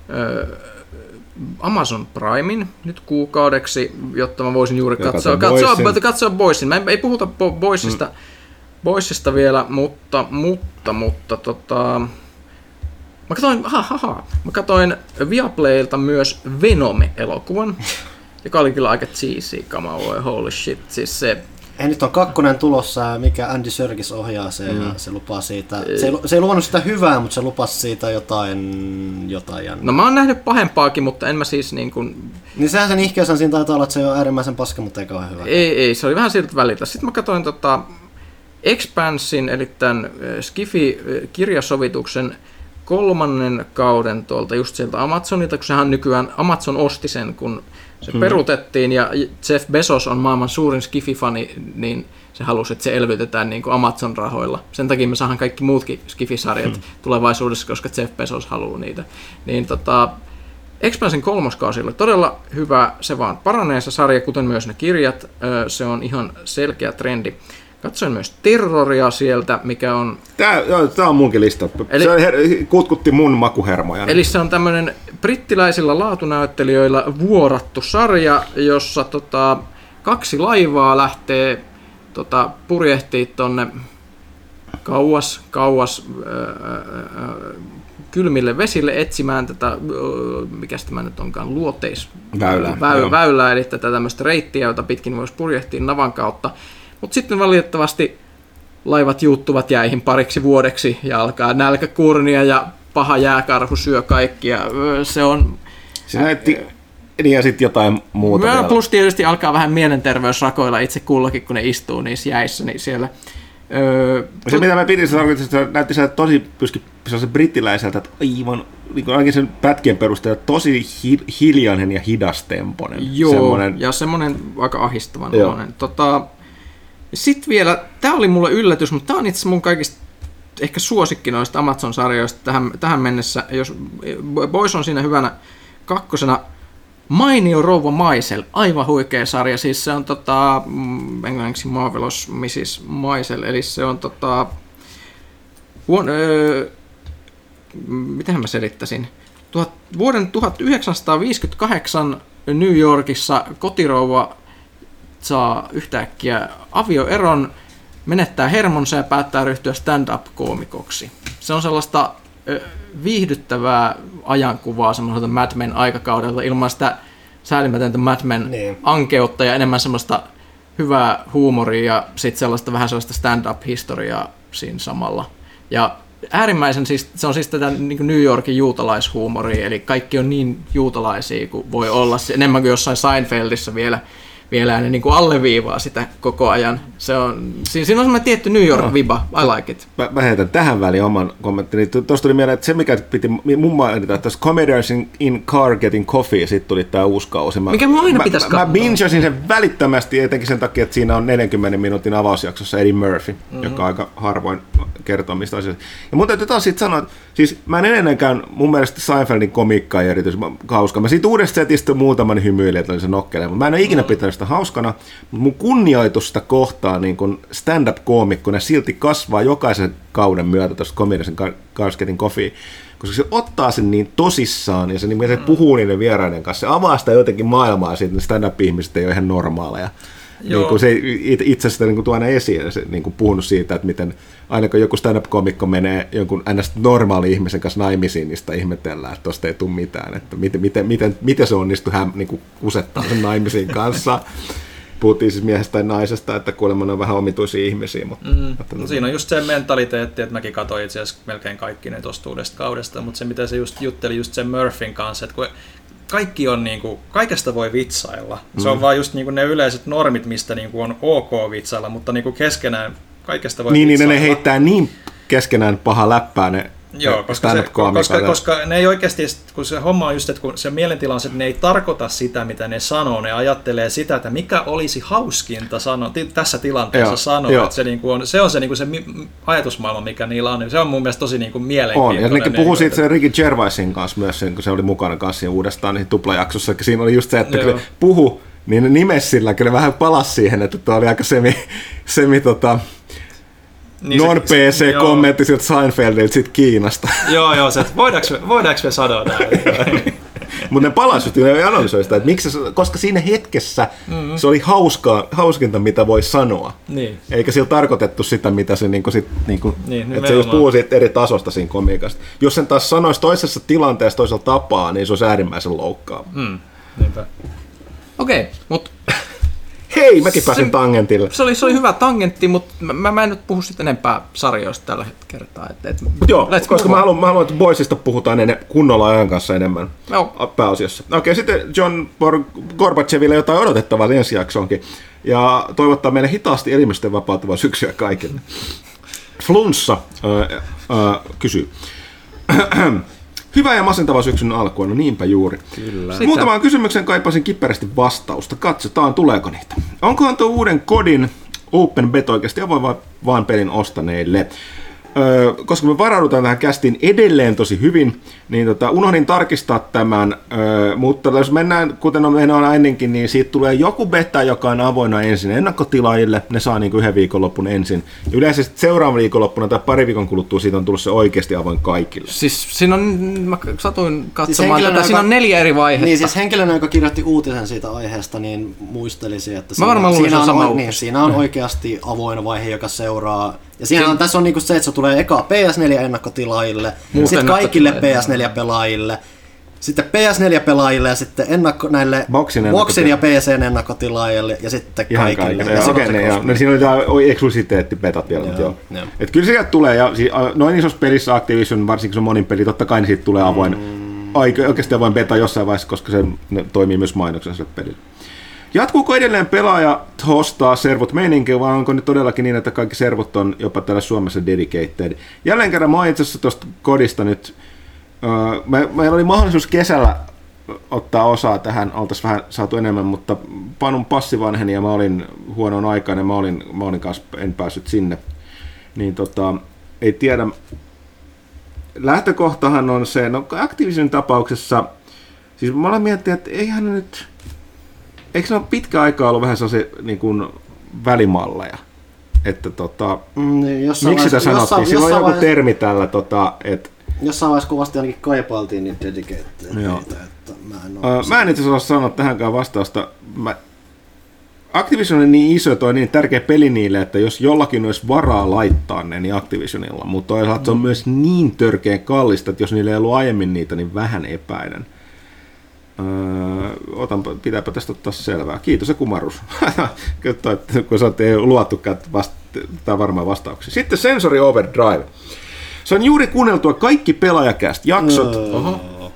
C: ö, Amazon Primein nyt kuukaudeksi, jotta mä voisin juuri
A: Ja
C: katsoa,
A: katsoa
C: katsoa, katsoa Boysin. Mä en, ei puhuta Bo- Boysista, mm. Boysista vielä, mutta, mutta, mutta tota, Mä katsoin, ha, ha, ha. Mä katsoin Viaplaylta myös Venom-elokuvan, joka oli kyllä aika cheesy kama, voi holy shit. Siis se,
D: Ei nyt on kakkonen tulossa, mikä Andy Serkis ohjaa se, mm. ja se lupaa siitä, se ei, se ei luvannut sitä hyvää, mutta se lupasi siitä jotain, jotain jännää.
C: no mä oon nähnyt pahempaakin, mutta en mä siis niin kuin,
D: Niin sehän sen ihkeys siinä taitaa olla, että se on äärimmäisen paska, mutta ei kauhean hyvä.
C: ei, ei, se oli vähän siltä väliltä. Sitten mä katsoin tota Expansin, eli tämän Skifi-kirjasovituksen kolmannen kauden tuolta just sieltä Amazonilta, kun sehän nykyään Amazon osti sen, kun se hmm. perutettiin ja Jeff Bezos on maailman suurin Skifi-fani, niin se halusi, että se elvytetään niin kuin Amazon-rahoilla. Sen takia me saadaan kaikki muutkin Skifi-sarjat hmm. tulevaisuudessa, koska Jeff Bezos haluaa niitä. Niin tota, Expansin kolmoskausi oli todella hyvä, se vaan paranee se sarja, kuten myös ne kirjat, se on ihan selkeä trendi. Katsoin myös Terroria sieltä, mikä on
A: Tää, joo, tää on munkin lista.
C: Eli-
A: se her- kutkutti mun makuhermoja.
C: Eli se on tämmöinen brittiläisillä laatunäyttelijöillä vuorattu sarja, jossa tota, kaksi laivaa lähtee tota, purjehtii tonne kauas, kauas öö, kylmille vesille etsimään tätä, öö, mikä tämä nyt onkaan, luoteis,
A: Väylää,
C: väy,
A: joo.
C: väylää, eli tätä tämmöistä reittiä, jota pitkin voisi purjehtia navan kautta. Mutta sitten valitettavasti laivat juuttuvat jäihin pariksi vuodeksi ja alkaa nälkäkurnia ja paha jääkarhu syö kaikkia. Se on...
A: Se näytti, niin ja sitten jotain muuta vielä.
C: Plus tietysti alkaa vähän mielenterveysrakoilla itse kullakin, kun ne istuu niissä jäissä, niin siellä... Öö,
A: Se mitä mä pidin, se tarkoitti, että se näytti sieltä tosi pysky, se brittiläiseltä, että aivan, niin kuin ainakin sen pätkien perusteella, tosi hi, hiljainen ja hidastemponen.
C: Joo,
A: Semmoinen,
C: ja semmoinen aika ahistavan
A: Joo.
C: oloinen. Tota, Sitten vielä, tämä oli mulle yllätys, mutta tämä on itse mun kaikista ehkä suosikki noista Amazon-sarjoista tähän, tähän mennessä. Jos Boys on siinä hyvänä kakkosena, Mainio rouva Maisel, aivan huikea sarja. Siis se on tota, mm, englanniksi Marvelous Mrs. Maisel, eli se on tota, vuon, öö, miten mä selittäisin? Tuhat, vuoden 1958 New Yorkissa kotirouva saa yhtäkkiä avioeron, menettää hermonsa ja päättää ryhtyä stand-up-koomikoksi. Se on sellaista ö, viihdyttävää ajankuvaa semmoiselta Mad Men aikakaudelta ilman sitä säälimätöntä Mad Men
D: Niin.
C: ankeutta ja enemmän semmoista hyvää huumoria ja sitten sellaista vähän sellaista stand-up-historiaa siinä samalla. Ja äärimmäisen, siis, se on siis tätä niin New Yorkin juutalaishuumoria, eli kaikki on niin juutalaisia kuin voi olla, enemmän kuin jossain Seinfeldissä vielä, vielä ne niin kuin alleviivaa sitä koko ajan. Se on, siinä, siinä on semmoinen tietty New York-viba, I like it.
A: Mä, mä heitän tähän väliin oman kommenttini. Tuosta tuli mieleen, että se mikä piti mun mainita, että tässä Comedians in, in Car Getting Coffee, sitten tuli tämä uusi kausi. Mä,
C: Mikä mun aina
A: mä,
C: pitäisi
A: mä, mä
C: katsoa.
A: bingeasin sen välittömästi, etenkin sen takia, että siinä on 40 minuutin avausjaksossa Eddie Murphy, mm-hmm. joka aika harvoin kertoo mistä asioista. Ja mun täytyy taas siitä sanoa, että siis mä en ennenkään, mun mielestä Seinfeldin komiikka ei erityisen hauska. Mä siitä uudesta setistä muutaman hymyilin, että oli se nokkelee, mutta mä en ole ikinä pitänyt sitä hauskana, mutta mun kunnioitusta kohtaan niin kun stand-up-koomikkona silti kasvaa jokaisen kauden myötä tuosta Comedian Karsketin Coffee, koska se ottaa sen niin tosissaan ja se, niin, se puhuu niiden vieraiden kanssa, se avaa sitä jotenkin maailmaa siitä, että stand-up-ihmiset ei ole ihan normaaleja.
B: Joo.
A: Niin kuin se itse sitä niin kuin tuo aina esiin se niin kuin puhunut siitä, että miten aina kun joku stand-up-komikko menee jonkun ns. normaali ihmisen kanssa naimisiin, niin sitä ihmetellään, että tosta ei tule mitään. Että miten, miten, miten, miten se onnistui hän niin kuin kusettaa sen naimisiin kanssa. Puhuttiin siis miehestä ja naisesta, että kuulemma ne on vähän omituisia ihmisiä. Mutta,
B: Mm.
A: että,
B: No, siinä on just se mentaliteetti, että mäkin katsoin itse asiassa melkein kaikki ne tuosta uudesta kaudesta, mutta se mitä se just jutteli just sen Murphyn kanssa, että kun kaikki on niinku, kaikesta voi vitsailla. Se on vaan just niinku ne yleiset normit, mistä niinku on ok vitsailla, mutta niinku keskenään kaikesta voi
A: niin, niin ne
B: vitsailla.
A: heittää niin keskenään paha läppää ne
B: Joo, koska, se, koska, koska ne ei oikeasti, kun se homma on just, että kun se mielentila on se, että ne ei tarkoita sitä, mitä ne sanoo, ne ajattelee sitä, että mikä olisi hauskinta sano, ti, tässä tilanteessa
A: Joo,
B: sanoa,
A: joo.
B: että se, niin kuin on, se on se, niin kuin se ajatusmaailma, mikä niillä on, se on mun mielestä tosi niin kuin
A: On,
B: mielenkiintoinen.
A: ja nekin puhuu
B: niin
A: siitä sen Ricky Gervaisin kanssa myös, sen, kun se oli mukana kanssa uudestaan niin tuplajaksossa. että Siinä oli just se, että
B: Joo.
A: puhu, niin nimes sillä, kyllä vähän palas siihen, että tuo oli aika semi, semi tota,
B: niin
A: non-PC-kommentti siltä Seinfeldiltä siitä Kiinasta.
B: Joo, joo, se, että voidaanko me, voidaanko me sanoa näin?
A: Mutta ne palasivat ja ne analysoi sitä, että miksi se, koska siinä hetkessä mm-hmm. se oli hauskaa, hauskinta, mitä voi sanoa.
B: niin.
A: Eikä sillä tarkoitettu sitä, mitä se, niinku sit, niinku,
B: Niin,
A: että se just puhuu siitä eri tasosta siinä komiikasta. Jos sen taas sanoisi toisessa tilanteessa toisella tapaa, niin se olisi äärimmäisen loukkaava.
B: Mm, niinpä.
C: Okei, okay, mutta
A: Hei, mäkin pääsin
C: Se-
A: tangentille.
C: se oli, se oli hyvä tangentti, mutta mä, mä en nyt puhu sitten enempää sarjoista tällä kertaa. Et, et,
A: Mut joo,
C: let's
A: koska mä haluan, mä haluan, että Boysista puhutaan ennen, kunnolla ajan kanssa enemmän
C: Joo.
A: pääosiossa. Okei, sitten John Bor- Gorbacheville jotain odotettavaa ensi jaksoonkin. Ja toivottaa meille hitaasti elimistön vapautuvaa syksyä kaikille. Flunssa äh, äh, kysyy. Hyvä ja masentava syksyn alku, no niinpä juuri.
C: Kyllä. Sitä.
A: Muutamaan kysymyksen kaipasin kiperästi vastausta. Katsotaan, tuleeko niitä. Onkohan tuo uuden kodin Open Bet oikeasti avoin vai vaan pelin ostaneille? Öö, koska me varaudutaan tähän kästiin edelleen tosi hyvin, niin tota, unohdin tarkistaa tämän, öö, mutta jos mennään, kuten on mennyt aina ennenkin, niin siitä tulee joku beta, joka on avoinna ensin ennakkotilaajille, ne saa niin yhden viikonloppun ensin. Ja yleensä seuraavan viikonloppuna tai pari viikon kuluttua siitä on tullut se oikeasti avoin kaikille.
C: Siis siinä on, mä satuin katsomaan
D: Siis
C: tätä, siinä
D: joka-
C: on neljä eri vaihetta.
D: Niin siis henkilönä, joka kirjoitti uutisen siitä aiheesta, niin muistelisi, että
C: Mä varmaan
D: siinä, on,
C: sama
D: oi- niin, siinä on oikeasti avoin vaihe, joka seuraa. Ja siinä on, tässä on niinku se, että se tulee eka PS4-ennakkotilaajille,
C: Muut
D: sitten kaikille
C: ennakkotilaajille.
D: PS4-pelaajille, sitten PS4-pelaajille ja sitten ennakko, näille
A: Boxin
D: Boxin ja PCn ennakkotilaajille ja sitten
A: Ihan
D: kaikille.
A: kaikille.
D: Ja
A: Okei,
D: se
A: joo. No, siinä oli tämä eksklusiteettipetat vielä, mutta
D: Joo,
A: joo. Et kyllä sieltä tulee, ja noin isossa pelissä Activision, varsinkin se on monin peli, totta kai niin siitä tulee avoin,
D: Mm.
A: aika, oikeasti avoin beta jossain vaiheessa, koska se toimii myös mainoksena sille pelille. Jatkuuko edelleen pelaaja hostaa servut meininkiä, vai onko nyt todellakin niin, että kaikki servut on jopa täällä Suomessa dedicated? Jälleen kerran mä itse asiassa tuosta kodista nyt, me, meillä oli mahdollisuus kesällä ottaa osaa tähän, oltaisiin vähän saatu enemmän, mutta Panun passi vanheni ja mä olin huonoon aikaan ja mä olin, mä olin kanssa, en päässyt sinne. Niin tota, ei tiedä, lähtökohtahan on se, no Activision tapauksessa, siis mä olen miettinyt, että eihän nyt, eikö ne ole pitkä aikaa ollut vähän sellaisia niin kuin välimalleja? Että tota,
D: Mm, niin, jossain
A: miksi sitä sanottiin?
D: jossain-
A: Sillä on
D: jossain
A: joku
D: vaiheessa-
A: termi tällä, tota, että
D: Jossain vaiheessa kuvasti ainakin kaipailtiin niitä dedicated
A: Joo.
D: niitä, että mä en
A: Öö, mä en itse asiassa sanoa tähänkään vastausta. Mä... Activision on niin iso toi niin tärkeä peli niille, että jos jollakin olisi varaa laittaa ne, niin Activisionilla. Mutta toisaalta
D: Mm.
A: se on myös niin törkeä kallista, että jos niillä ei ollut aiemmin niitä, niin vähän epäinen. Öö, otanpa, pitääpä tästä ottaa selvää. Kiitos se kumarus. Kyllä toi, että kun ei luottukaan, vasta, tämä varmaan vastauksia. Sitten Sensory Overdrive. Se on juuri kuunneltua kaikki pelaajakäst jaksot,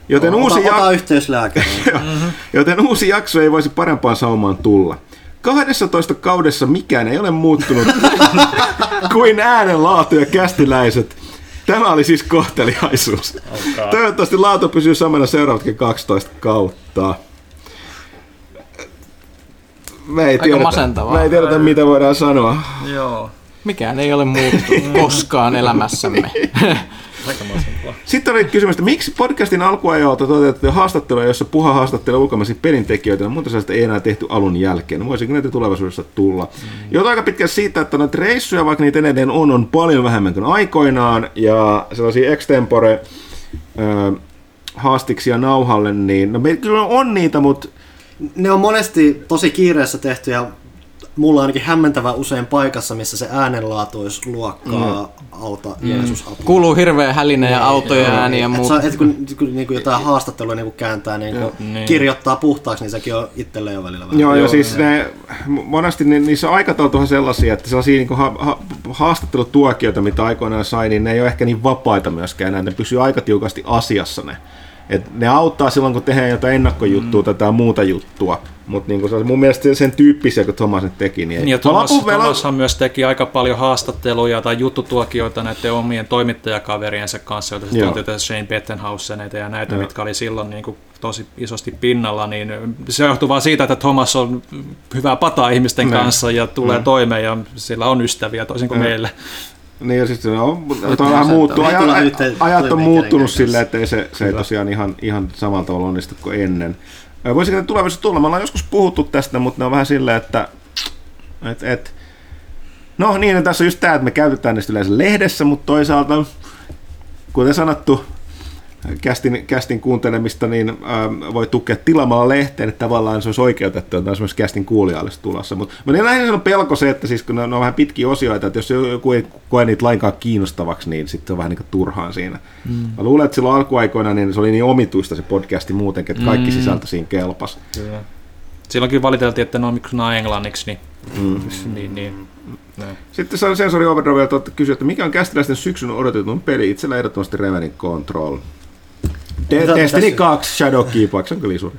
A: joten uusi,
D: ota,
A: ja-
D: ota lääkäriin.
A: joten uusi jakso ei voisi parempaan saumaan tulla. 12 kaudessa mikään ei ole muuttunut kuin äänenlaatu ja kästiläiset. Tämä oli siis kohteliaisuus. Toivottavasti laatu pysyy samana seuraavatkin 12 kautta. Me ei
C: Aika
A: tiedetä,
C: masentavaa.
A: me ei tiedetä mitä voidaan sanoa.
B: Joo.
C: Mikään ei ole muuttunut koskaan elämässämme.
A: Sitten oli kysymys, että miksi podcastin alkuajalta toteutettuja haastatteluja, jossa puha haastattelee ulkomaisia pelintekijöitä, ja muuta sellaista ei enää tehty alun jälkeen. Voisiko näitä tulevaisuudessa tulla? Mm. Jotain aika pitkälti siitä, että noita reissuja, vaikka niitä edelleen on, on paljon vähemmän kuin aikoinaan, ja sellaisia extempore haastiksia nauhalle, niin no meillä kyllä on niitä, mutta
D: Ne on monesti tosi kiireessä tehty ja mulla ainakin hämmentävä usein paikassa, missä se äänenlaatu olisi mm. auta Jeesus apua.
C: Kuuluu hirveä hälinä ja autojen ääni ja
D: Et
C: muut.
D: se on- et kun, kun niinku jotain haastattelua niinku kääntää, niinku
B: Niin.
D: kirjoittaa puhtaaksi, niin sekin on itselle jo välillä vähän.
A: Joo, ja siis ne, monesti ne, niissä on aikataulutuhan sellaisia, että sellaisia niin ha, ha, haastattelutuokioita, mitä aikoinaan sai, niin ne ei ole ehkä niin vapaita myöskään enää, ne pysyy aika tiukasti asiassa ne. Et ne auttaa silloin, kun tehdään jotain ennakkojuttua mm. tai muuta juttua, mutta niin se, mun mielestä sen tyyppisiä, kun Thomas nyt teki, niin ei.
B: Ja Thomas, Thomashan myös teki aika paljon haastatteluja tai juttutuokioita näiden omien toimittajakaveriensa kanssa, joita tunti tässä Shane Bettenhauseneita ja näitä, Joo. mitkä oli silloin niin kuin tosi isosti pinnalla, niin se johtuu vaan siitä, että Thomas on hyvää pataa ihmisten
A: Niin.
B: kanssa ja tulee
A: Mm.
B: toimeen ja sillä on ystäviä toisin kuin
A: Mm.
B: meillä.
A: Niin ja siis se on, toi on vähän
D: tulla
A: Ajat, ajat on muuttunut silleen, että ei se, se ei tosiaan ihan, ihan samalla tavalla onnistu kuin ennen. Voisiko ne tulevaisuudessa tulla? Me ollaan joskus puhuttu tästä, mutta ne on vähän silleen, että et, et, no niin, no tässä on just tämä, että me käytetään niistä yleensä lehdessä, mutta toisaalta, kuten sanottu, kästin, kästin kuuntelemista, niin ähm, voi tukea tilaamalla lehteen, että tavallaan se olisi oikeutettu, että olisi myös kästin kuulijalle tulossa. Mutta mut lähinnä on pelko se, että siis kun ne on, ne on vähän pitkiä osioita, että jos joku ei koe niitä lainkaan kiinnostavaksi, niin sitten se on vähän niin kuin turhaan siinä. Mm. Mä luulen, että silloin alkuaikoina niin se oli niin omituista se podcasti muutenkin, että kaikki
B: Mm.
A: sisältö siinä kelpas.
B: Kyllä. Silloinkin valiteltiin, että ne on miksi nämä englanniksi, niin,
A: Mm.
B: niin, niin no.
A: Sitten se Sensori Overdrive kysyä, että mikä on kästiläisten syksyn odotetun peli? Itsellä ehdottomasti Revenin Control. De-
D: Mitä-
A: Destiny
D: tässä-
A: 2 Shadowkeep, se on kyllä suuri.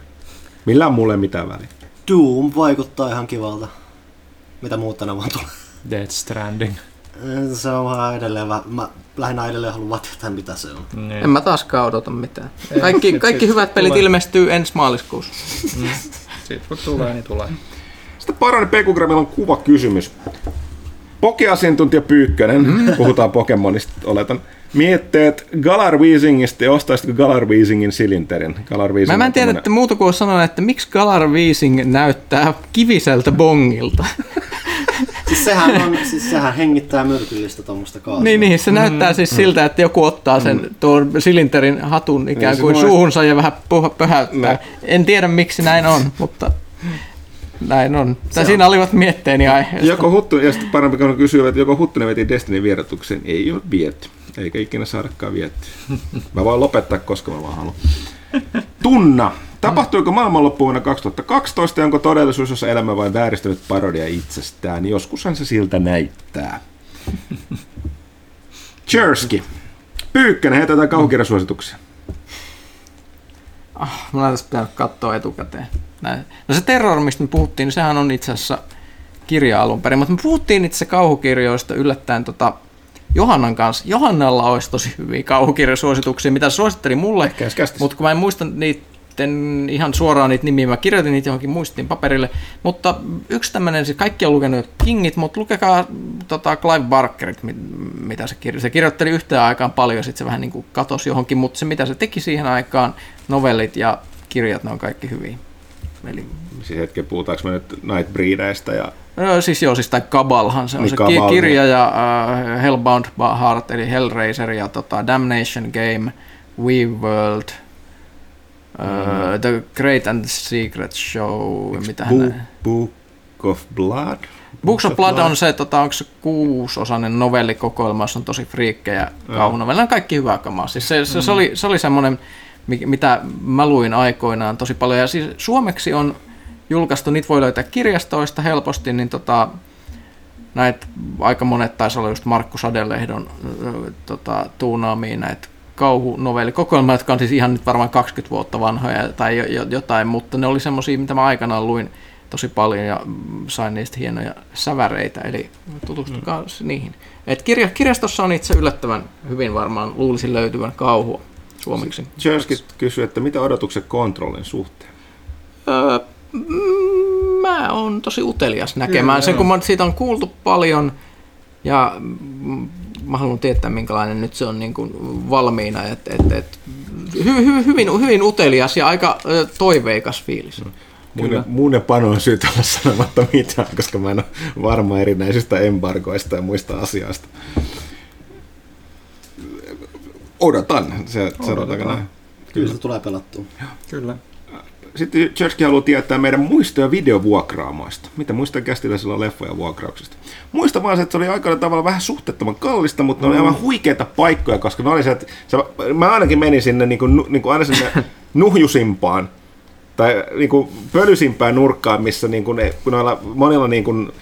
A: Millään mulle mitään väliä.
D: Doom vaikuttaa ihan kivalta. Mitä muut tänä vaan tulee.
B: Death Stranding.
D: Se on vähän edelleen, mä lähinnä edelleen haluan tietää mitä se on.
B: Niin.
C: En mä taaskaan odota mitään. Kaikki, kaikki
B: sit
C: hyvät pelit
B: tulee.
C: ilmestyy ensi maaliskuussa.
B: Sitten kun tulee, niin tulee.
A: Sitten Parani Pekugramilla on kuva kysymys. Poke-asiantuntija Pyykkönen, mm. puhutaan Pokemonista, oletan. Mietteet Galar Weasingista ja ostaisitko Galar Weasingin silinterin? Galar Weasing
C: Mä, mä en
A: on
C: tiedä, että muuta kuin sanoa, että miksi Galar Weasing näyttää kiviseltä bongilta.
D: Siis sehän, on, siis sehän hengittää myrkyllistä tuommoista kaasua.
C: niin, niin, se näyttää siis siltä, että joku ottaa sen tuon silinterin hatun ikään
A: se
C: kuin
A: voi-
C: suuhunsa ja vähän pöhäyttää.
A: No.
C: En tiedä miksi näin on, mutta näin on. Tai
D: on.
C: siinä olivat mietteeni aiheesta.
A: Joko Huttu, ja sitten Pekugramilla kysyy, että joko Huttunen veti Destiny vierotukseen. Ei ole vietty. Eikä ikinä saadakaan vietty. Mä voin lopettaa, koska mä vaan haluan. Tunna. Tapahtuiko maailmanloppu vuonna 2012 ja onko todellisuus, jossa elämä vain vääristynyt parodia itsestään? Joskushan se siltä näyttää. Chersky. Pyykkönen, heitä jotain kauhukirjasuosituksia.
C: Mulla olisi pitänyt katsoa etukäteen. Näin. No se terror, mistä me puhuttiin, niin sehän on itse asiassa kirja alun perin, mutta me puhuttiin itse kauhukirjoista yllättäen tota Johannan kanssa. Johannalla olisi tosi hyviä kauhukirjasuosituksia, mitä suositteli mulle, mutta kun mä en muista niiden ihan suoraan niitä nimiä, mä kirjoitin niitä johonkin muistiin paperille, mutta yksi tämmöinen, siis kaikki on lukenut Kingit, mutta lukekaa tota Clive Barkerit, mit- mitä se kirjoitti. Se kirjoitteli yhteen aikaan paljon, sitten se vähän niin kuin katosi johonkin, mutta se mitä se teki siihen aikaan, novellit ja kirjat, ne on kaikki hyviä. Eli,
A: Siis hetken puhutaanko me nyt Nightbreederistä ja
C: no, siis joo, siis tai Kabalhan se on
A: Niin,
C: se
A: Cabal,
C: ki- kirja ja uh, Hellbound Heart, eli Hellraiser ja tota, Damnation Game, Weave World, uh, The Great and Secret Show, mitä
A: Book,
C: hän...
A: Book of Blood?
C: Books of Blood on se, tota, onko se kuusosainen novellikokoelma, jossa on tosi friikkejä kauhunovelleja. Kaikki hyvää kamaa. Siis se, se, se, oli, se oli semmoinen, mi- mitä mä luin aikoinaan tosi paljon. Ja siis suomeksi on julkaistu, niitä voi löytää kirjastoista helposti, niin tota, näitä aika monet taisi olla just Markku Sadelehdon tota, tuunaamia näitä kauhunovelikokoelmia, jotka on siis ihan nyt varmaan 20 vuotta vanhoja tai jo, jo, jotain, mutta ne oli semmoisia, mitä mä aikanaan luin tosi paljon ja sain niistä hienoja säväreitä, eli tutustukaa mm. niihin. Et kirja, kirjastossa on itse yllättävän hyvin varmaan luulisin löytyvän kauhua suomeksi.
A: Jersky kysyy, että mitä odotukset kontrollin suhteen?
C: Öö, mä oon tosi utelias näkemään
A: Kyllä,
C: sen, kun
A: joo.
C: mä, siitä on kuultu paljon ja mm, mä haluan tietää, minkälainen nyt se on niin kuin valmiina. Et, et, et, hy, hy, hyvin, hyvin utelias ja aika toiveikas fiilis.
A: Mun, ja- mun ja Pano on syytä olla sanomatta mitään, koska mä en ole varma erinäisistä embargoista ja muista asioista. Odotan, se sanotaanko näin.
D: Kyllä se tulee pelattua.
B: Kyllä.
A: Sitten Churchkin haluaa tietää meidän muistoja videovuokraamoista. Mitä muistan kästillä silloin leffoja vuokrauksista? Muista vaan se, että se oli aikana tavalla vähän suhteettoman kallista, mutta ne oli aivan huikeita paikkoja, koska ne oli se, että se, mä ainakin menin sinne niin kuin, niin kuin aina sinne nuhjusimpaan tai niin kuin pölysimpään nurkkaan, missä niin kuin, ne, kun noilla monilla niin kuin,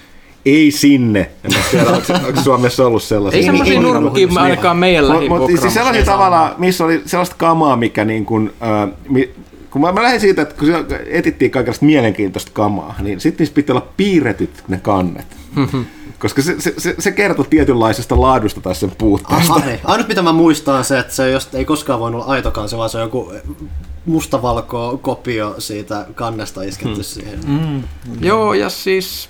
A: ei sinne. En mä tiedä, onko, onko Suomessa ollut sellaisia.
C: Ei semmoisia
D: niin,
C: nurkkia ainakaan meidän
A: Mutta siis sellaisia tavalla, missä oli sellaista kamaa, mikä niin kuin, äh, mi, kun mä, mä lähdin siitä, että kun etittiin kaikenlaista mielenkiintoista kamaa, niin sitten niissä pitää olla piirretyt ne kannet. Koska se, se, se, se kertoo tietynlaisesta laadusta tai sen puutteesta.
D: Aha, niin. Ainut mitä mä muistan on se, että se jos, ei koskaan voinut olla aitokaan se, vaan se on joku mustavalko kopio siitä kannesta isketty hmm. siihen. Mm.
C: Joo, ja siis...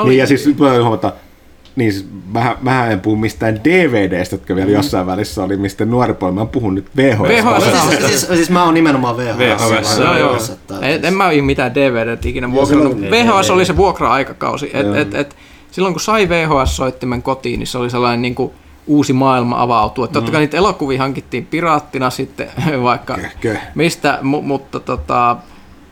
C: oli,
A: Niin, ja siis huomata, niin siis mähän, mähän en puhu mistään DVDstä, jotka vielä jossain välissä oli, mistä nuori polvi. Mä puhun nyt VHS.
C: VHS.
D: Siis, siis, siis, mä oon nimenomaan VHS.
B: VHS,
C: Joo, joo.
D: Että,
C: En, en mä ole mitään DVD ikinä
D: Joo,
C: vuokrannut. VHS oli se vuokra-aikakausi. Et,
A: Joo.
C: et, et, silloin kun sai VHS-soittimen kotiin, niin se oli sellainen niin kuin uusi maailma avautui. Et totta kai niitä elokuvia hankittiin piraattina sitten, vaikka
A: Köhkö.
C: mistä, mu, mutta tota,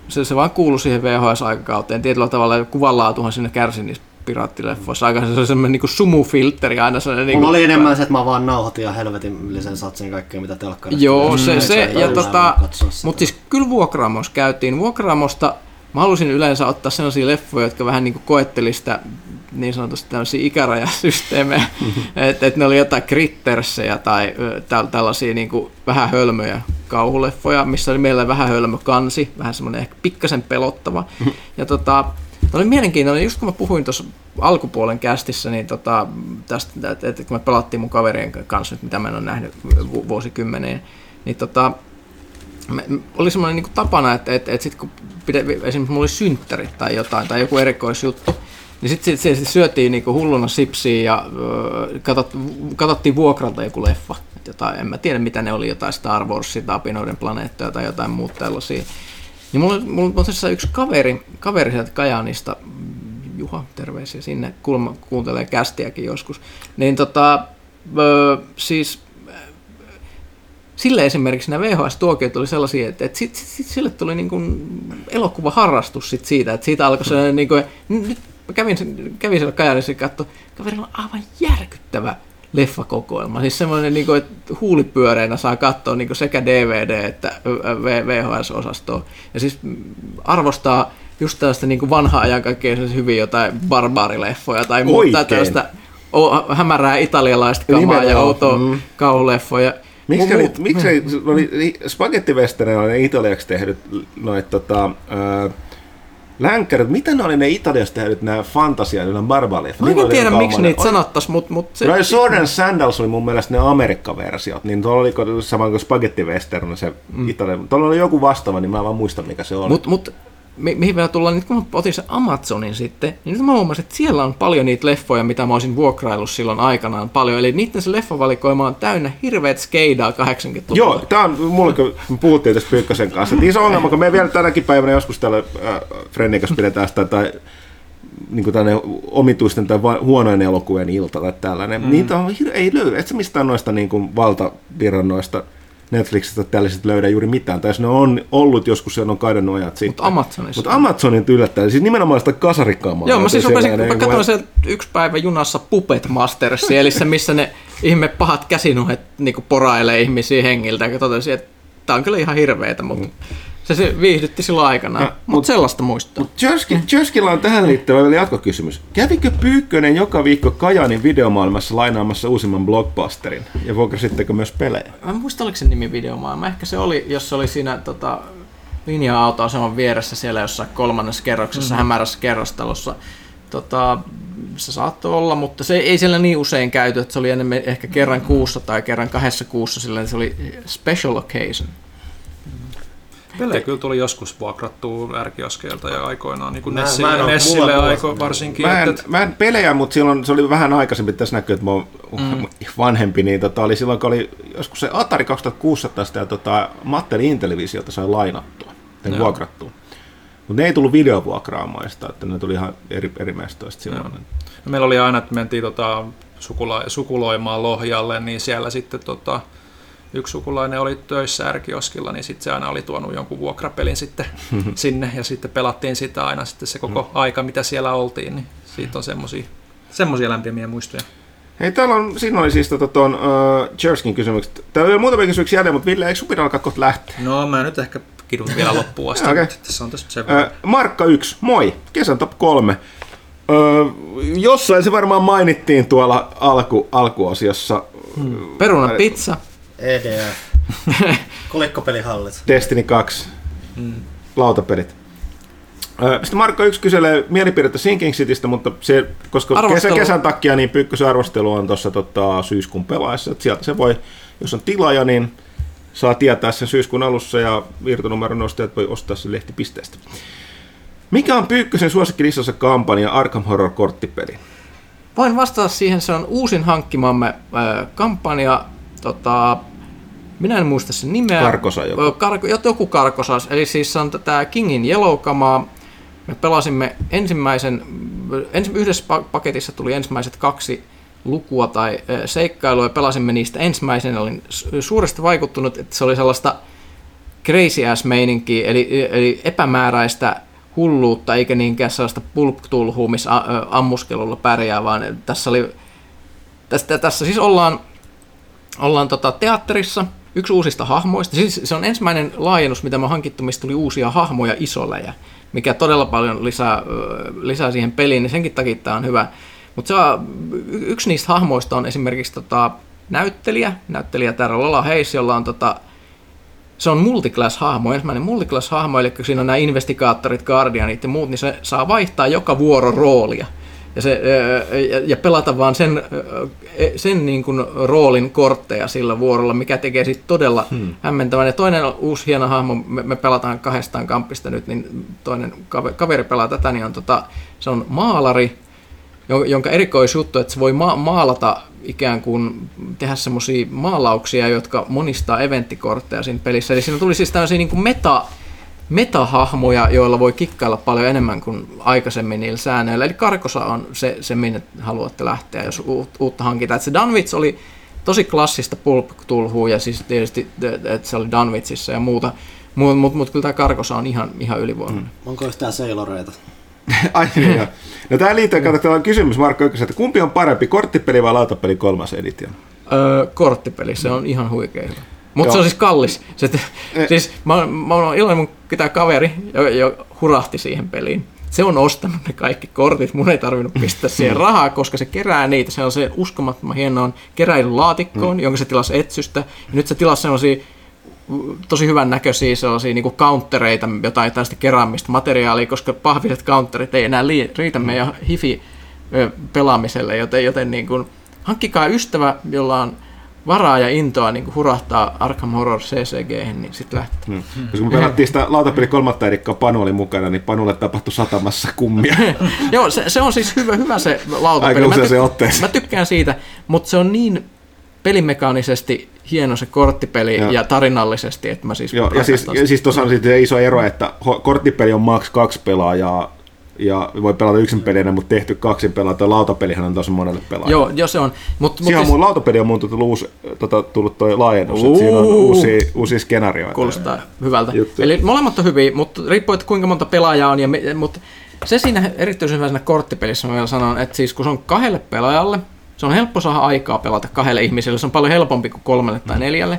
C: se, se vaan kuului siihen VHS-aikakauteen. Tietyllä tavalla kuvanlaatuhan sinne kärsi niissä piraattileffoissa. Aika se oli semmoinen niin kuin sumufiltteri aina. Sellainen, niin
D: Mulla oli enemmän se, että mä vaan nauhoitin ja helvetillisen satsin kaikkea, mitä telkkarista.
C: Joo, se,
D: Mm,
C: se
D: ei
C: ja tota,
D: sitä.
C: mutta siis kyllä vuokraamossa käytiin. Vuokraamosta mä halusin yleensä ottaa sellaisia leffoja, jotka vähän niin kuin koetteli sitä niin sanotusti tämmöisiä ikärajasysteemejä, että et ne oli jotain krittersejä tai täl, tällaisia niin kuin vähän hölmöjä kauhuleffoja, missä oli meillä vähän hölmö kansi, vähän semmoinen ehkä pikkasen pelottava. Ja tota, ne oli mielenkiintoinen, just kun mä puhuin tuossa alkupuolen kästissä, niin tota, tästä, että, kun me pelattiin mun kaverien kanssa nyt, mitä mä en ole nähnyt vu- niin tota, me, oli semmoinen niin tapana, että, että, että sitten kun pide, esimerkiksi mulla oli synttäri tai jotain, tai joku erikoisjuttu, niin sitten sit, sit syötiin niin hulluna sipsiä ja öö, katot, katsottiin vuokralta joku leffa. Jotain, en mä tiedä mitä ne oli, jotain Star Warsia, Apinoiden planeettoja tai jotain muuta tällaisia. Ja mulla, mulla on tässä yksi kaveri, kaveri sieltä Kajaanista, Juha, terveisiä sinne, kuulemma kuuntelee kästiäkin joskus. Niin tota, öö, siis sille esimerkiksi nämä VHS-tuokiot oli sellaisia, että, että sit, sit, sit sille tuli niin kuin elokuvaharrastus sit siitä, että siitä alkoi sellainen, niin kuin, nyt kävin, kävin siellä Kajaanissa ja katsoin, kaverilla on aivan järkyttävä leffakokoelma. Siis semmoinen, niin kuin, että huulipyöreinä saa katsoa niin kuin sekä DVD että VHS-osastoa. Ja siis arvostaa just tällaista niin kuin vanhaa ajan kaikkea sellaisia hyviä jotain barbaarileffoja tai muuta tällaista o- hämärää italialaista kamaa ja
A: Nimenomaan,
C: outoa
A: mm.
C: kauhuleffoja.
A: Miksi oli, miksi oli oli ne italiaksi tehdyt noit tota, ö, länkkärit, mitä ne oli ne italiaksi tehdyt nämä fantasia, ne barbalifit?
C: Mä en tiedä, miksi niitä sanottais, mutta mut se...
A: Noin Sword and Sandals oli mun mielestä ne Amerikka-versiot, niin tuolla oli sama kuin Spaghetti Western, se mm. Italia. Tuolla oli joku vastaava, niin mä en vaan muista mikä se oli.
C: Mut, mut mi- mihin vielä tullaan, nyt kun mä otin sen Amazonin sitten, niin nyt mä huomasin, että siellä on paljon niitä leffoja, mitä mä olisin vuokraillut silloin aikanaan paljon. Eli niiden se leffavalikoima on täynnä hirveät skeidaa 80-luvulla.
A: Joo, tämä on mulle, kun me puhuttiin tästä Pyykkösen kanssa, että iso ongelma, kun me vielä tänäkin päivänä joskus täällä äh, Frennin kanssa pidetään sitä, tai niin kuin tällainen omituisten tai huonojen elokuvien ilta tai tällainen. Mm. Niitä on, ei löydy, et sä mistään noista niin kuin valtavirrannoista Netflixistä tällaiset löydä juuri mitään. Tai jos ne on ollut joskus, se on kadonnut ajat sitten.
C: Mutta Amazonissa.
A: Mutta Amazonin yllättäen, siis nimenomaan sitä kasarikamaa.
C: Joo, mä siis rupesin, mä katsoin
A: kuin-
C: se yksi päivä junassa Puppet Mastersia, eli se, missä ne ihme pahat käsinuhet niin porailee ihmisiä hengiltä, ja totesin, että tää on kyllä ihan hirveetä, mutta
A: Mm.
C: Se, se viihdytti silloin aikana, mutta
A: mut-
C: mut sellaista muistaa.
A: Jörski, Jörskillä on tähän liittyvä vielä jatkokysymys. Kävikö Pyykkönen joka viikko Kajaanin videomaailmassa lainaamassa uusimman blockbusterin? Ja vuokrasittekö myös pelejä?
C: Mä en muista, oliko se nimi videomaailma. Ehkä se oli, jos se oli siinä tota, linja-autoaseman vieressä siellä jossain kolmannessa kerroksessa, mm-hmm. hämärässä kerrostalossa. Tota, se saattoi olla, mutta se ei siellä niin usein käyty, että se oli enemmän ehkä kerran kuussa tai kerran kahdessa kuussa, sillä se oli special occasion.
B: Pelejä kyllä tuli joskus vuokrattua ärkioskeilta ja aikoinaan, niin kuin
D: Mä-
B: Nessille,
D: mä en
B: Nessille
D: mulla- mulla-
B: aiko varsinkin.
A: Mä en,
B: että,
A: mä en pelejä, mutta silloin se oli vähän aikaisemmin, tässä näkyy, että mä oon mm. vanhempi, niin tota, oli silloin, kun oli joskus se Atari 2600 ja tota, Mattel Intellivisiolta sai lainattua, tai vuokrattua. Mutta ne ei tullut videovuokraamaan sitä, että ne tuli ihan eri, eri mestoista silloin.
B: No, meillä oli aina, että mentiin tota, sukula, sukuloimaan Lohjalle, niin siellä sitten tota, yksi sukulainen oli töissä ärkioskilla, niin sitten se aina oli tuonut jonkun vuokrapelin sitten sinne ja sitten pelattiin sitä aina sitten se koko aika, mitä siellä oltiin, niin siitä on semmosia lämpimiä muistoja.
A: Hei, täällä on, siinä oli siis tota, tuon uh, Jerskin kysymykset. Täällä on muutamia kysymyksiä jäljellä, mutta Ville, eikö supin alkaa kohta lähteä?
B: No mä nyt ehkä kidun vielä loppuun asti,
A: Okei.
B: okay. tässä on tässä sen.
A: Ö, Markka 1, moi, kesän top 3. Ö, jossain se varmaan mainittiin tuolla alku, alkuosiossa.
C: Peruna pizza.
D: EDF. Kolikkopelihallit.
A: Destiny 2,
B: Mm.
A: lautapelit. Sitten Markka 1 kyselee mielipidettä Sinking Citystä, mutta se, koska kesä,
C: Arvostelu.
A: kesän takia niin Pyykkösen arvostelu on tuossa tota, syyskuun pelaessa. että sieltä se voi, jos on tilaaja, niin saa tietää sen syyskuun alussa ja virtonumeron ostajat voi ostaa sen lehtipisteestä. Mikä on Pyykkösen suosikkilistassa kampanja Arkham Horror-korttipeli?
C: Voin vastata siihen, se on uusin hankkimamme äh, kampanja. Tota, minä en muista sen nimeä.
A: Karkosa joku.
C: Karko, joku karkosas. Eli siis on tämä Kingin Yellow-kamaa. Me pelasimme ensimmäisen, ens, yhdessä pa- paketissa tuli ensimmäiset kaksi lukua tai seikkailua ja pelasimme niistä ensimmäisen. Olin su- suuresti vaikuttunut, että se oli sellaista crazy ass meininkiä, eli, eli epämääräistä hulluutta, eikä niinkään sellaista pulp-tulhua, missä a- ö, ammuskelulla pärjää, vaan tässä oli, tästä, tässä siis ollaan, ollaan tota teatterissa, yksi uusista hahmoista, siis se on ensimmäinen laajennus, mitä me on hankittu, mistä tuli uusia hahmoja, isoleja, mikä todella paljon lisää, lisää siihen peliin, niin senkin takia tämä on hyvä. Mutta yksi niistä hahmoista on esimerkiksi tota, näyttelijä, näyttelijä täällä Lola Hayes, jolla on tota, se on multiclass-hahmo, ensimmäinen multiclass-hahmo, eli kun siinä on nämä investigaattorit, guardianit ja muut, niin se saa vaihtaa joka vuoro roolia. Ja, se, ja, ja pelata vaan sen, ö, sen niin kuin roolin kortteja sillä vuorolla, mikä tekee siitä todella hmm. hämmentävän. Ja toinen uusi hieno hahmo, me, me pelataan kahdestaan kampista nyt, niin toinen kaveri, kaveri pelaa tätä, niin on tota, se on maalari, jo- jonka erikoisjuttu, että se voi ma- maalata ikään kuin tehdä semmoisia maalauksia, jotka monistaa eventtikortteja siinä pelissä. Eli siinä tuli siis tämmöisiä niin meta, metahahmoja, joilla voi kikkailla paljon enemmän kuin aikaisemmin niillä säännöillä. Eli Karkosa on se, se minne haluatte lähteä, jos uut, uutta hankitaan. Et se Dunwich oli tosi klassista pulp-tulhua ja siis tietysti, että se oli Dunwичissa ja muuta. Mutta mut, mut kyllä tämä Karkosa on ihan, ihan ylivoimainen. Mm.
D: Onko yhtään seiloreita?
A: Ai niin, joo. No tää liittyy, katsotaan kysymys Markko Ykkösen, että kumpi on parempi, korttipeli vai lautapeli kolmas edition?
C: Öö, korttipeli, se on ihan huikea. Mutta se on siis kallis. Se,
A: Eh.
C: siis mä, mä oon iloinen, mun tämä kaveri jo, jo hurahti siihen peliin. Se on ostanut ne kaikki kortit, mun ei tarvinnut pistää siihen
A: Mm.
C: rahaa, koska se kerää niitä. Se on se uskomattoman hienoon keräilylaatikkoon, mm. jonka se tilasi Etsystä. Ja nyt se tilasi sellaisia tosi hyvän näköisiä sellaisia niin countereita, jotain tällaista keräämistä materiaalia, koska pahviset counterit ei enää riitä meidän hifi ö, pelaamiselle, joten, joten niin kuin, hankkikaa ystävä, jolla on varaa ja intoa niin hurahtaa Arkham Horror CCG, niin sitten lähtee.
A: Hmm. Koska kun me pelattiin sitä lautapeli kolmatta edikkoa, Panu oli mukana, niin Panulle tapahtui satamassa kummia.
C: Joo, se, se, on siis hyvä, hyvä se lautapeli.
A: Aika
C: Mä tyk-
A: se.
C: Mä tykkään siitä, mutta se on niin pelimekaanisesti hieno se korttipeli
A: Joo.
C: ja tarinallisesti, että mä siis
A: Joo, ja siis, ja siis tuossa on sitten iso ero, että korttipeli on max kaksi pelaajaa, ja voi pelata yksin pelinä, mutta tehty kaksin pelaa. Tuo lautapelihän on tosi monelle pelaajalle.
C: Joo, joo, se on. Mut, mut
A: Siihen on
C: siis,
A: mun lautapeli on mun tullut, uusi, tota, tullut toi laajennus, että siinä on uusia, uusia skenaarioita.
C: kuulostaa hyvältä.
A: Juttu.
C: Eli molemmat on hyviä, mutta riippuu, että kuinka monta pelaajaa on. Ja me, mutta se siinä erityisen hyvä siinä korttipelissä mä vielä sanon, että siis kun se on kahdelle pelaajalle, se on helppo saada aikaa pelata kahdelle ihmiselle, se on paljon helpompi kuin kolmelle tai neljälle.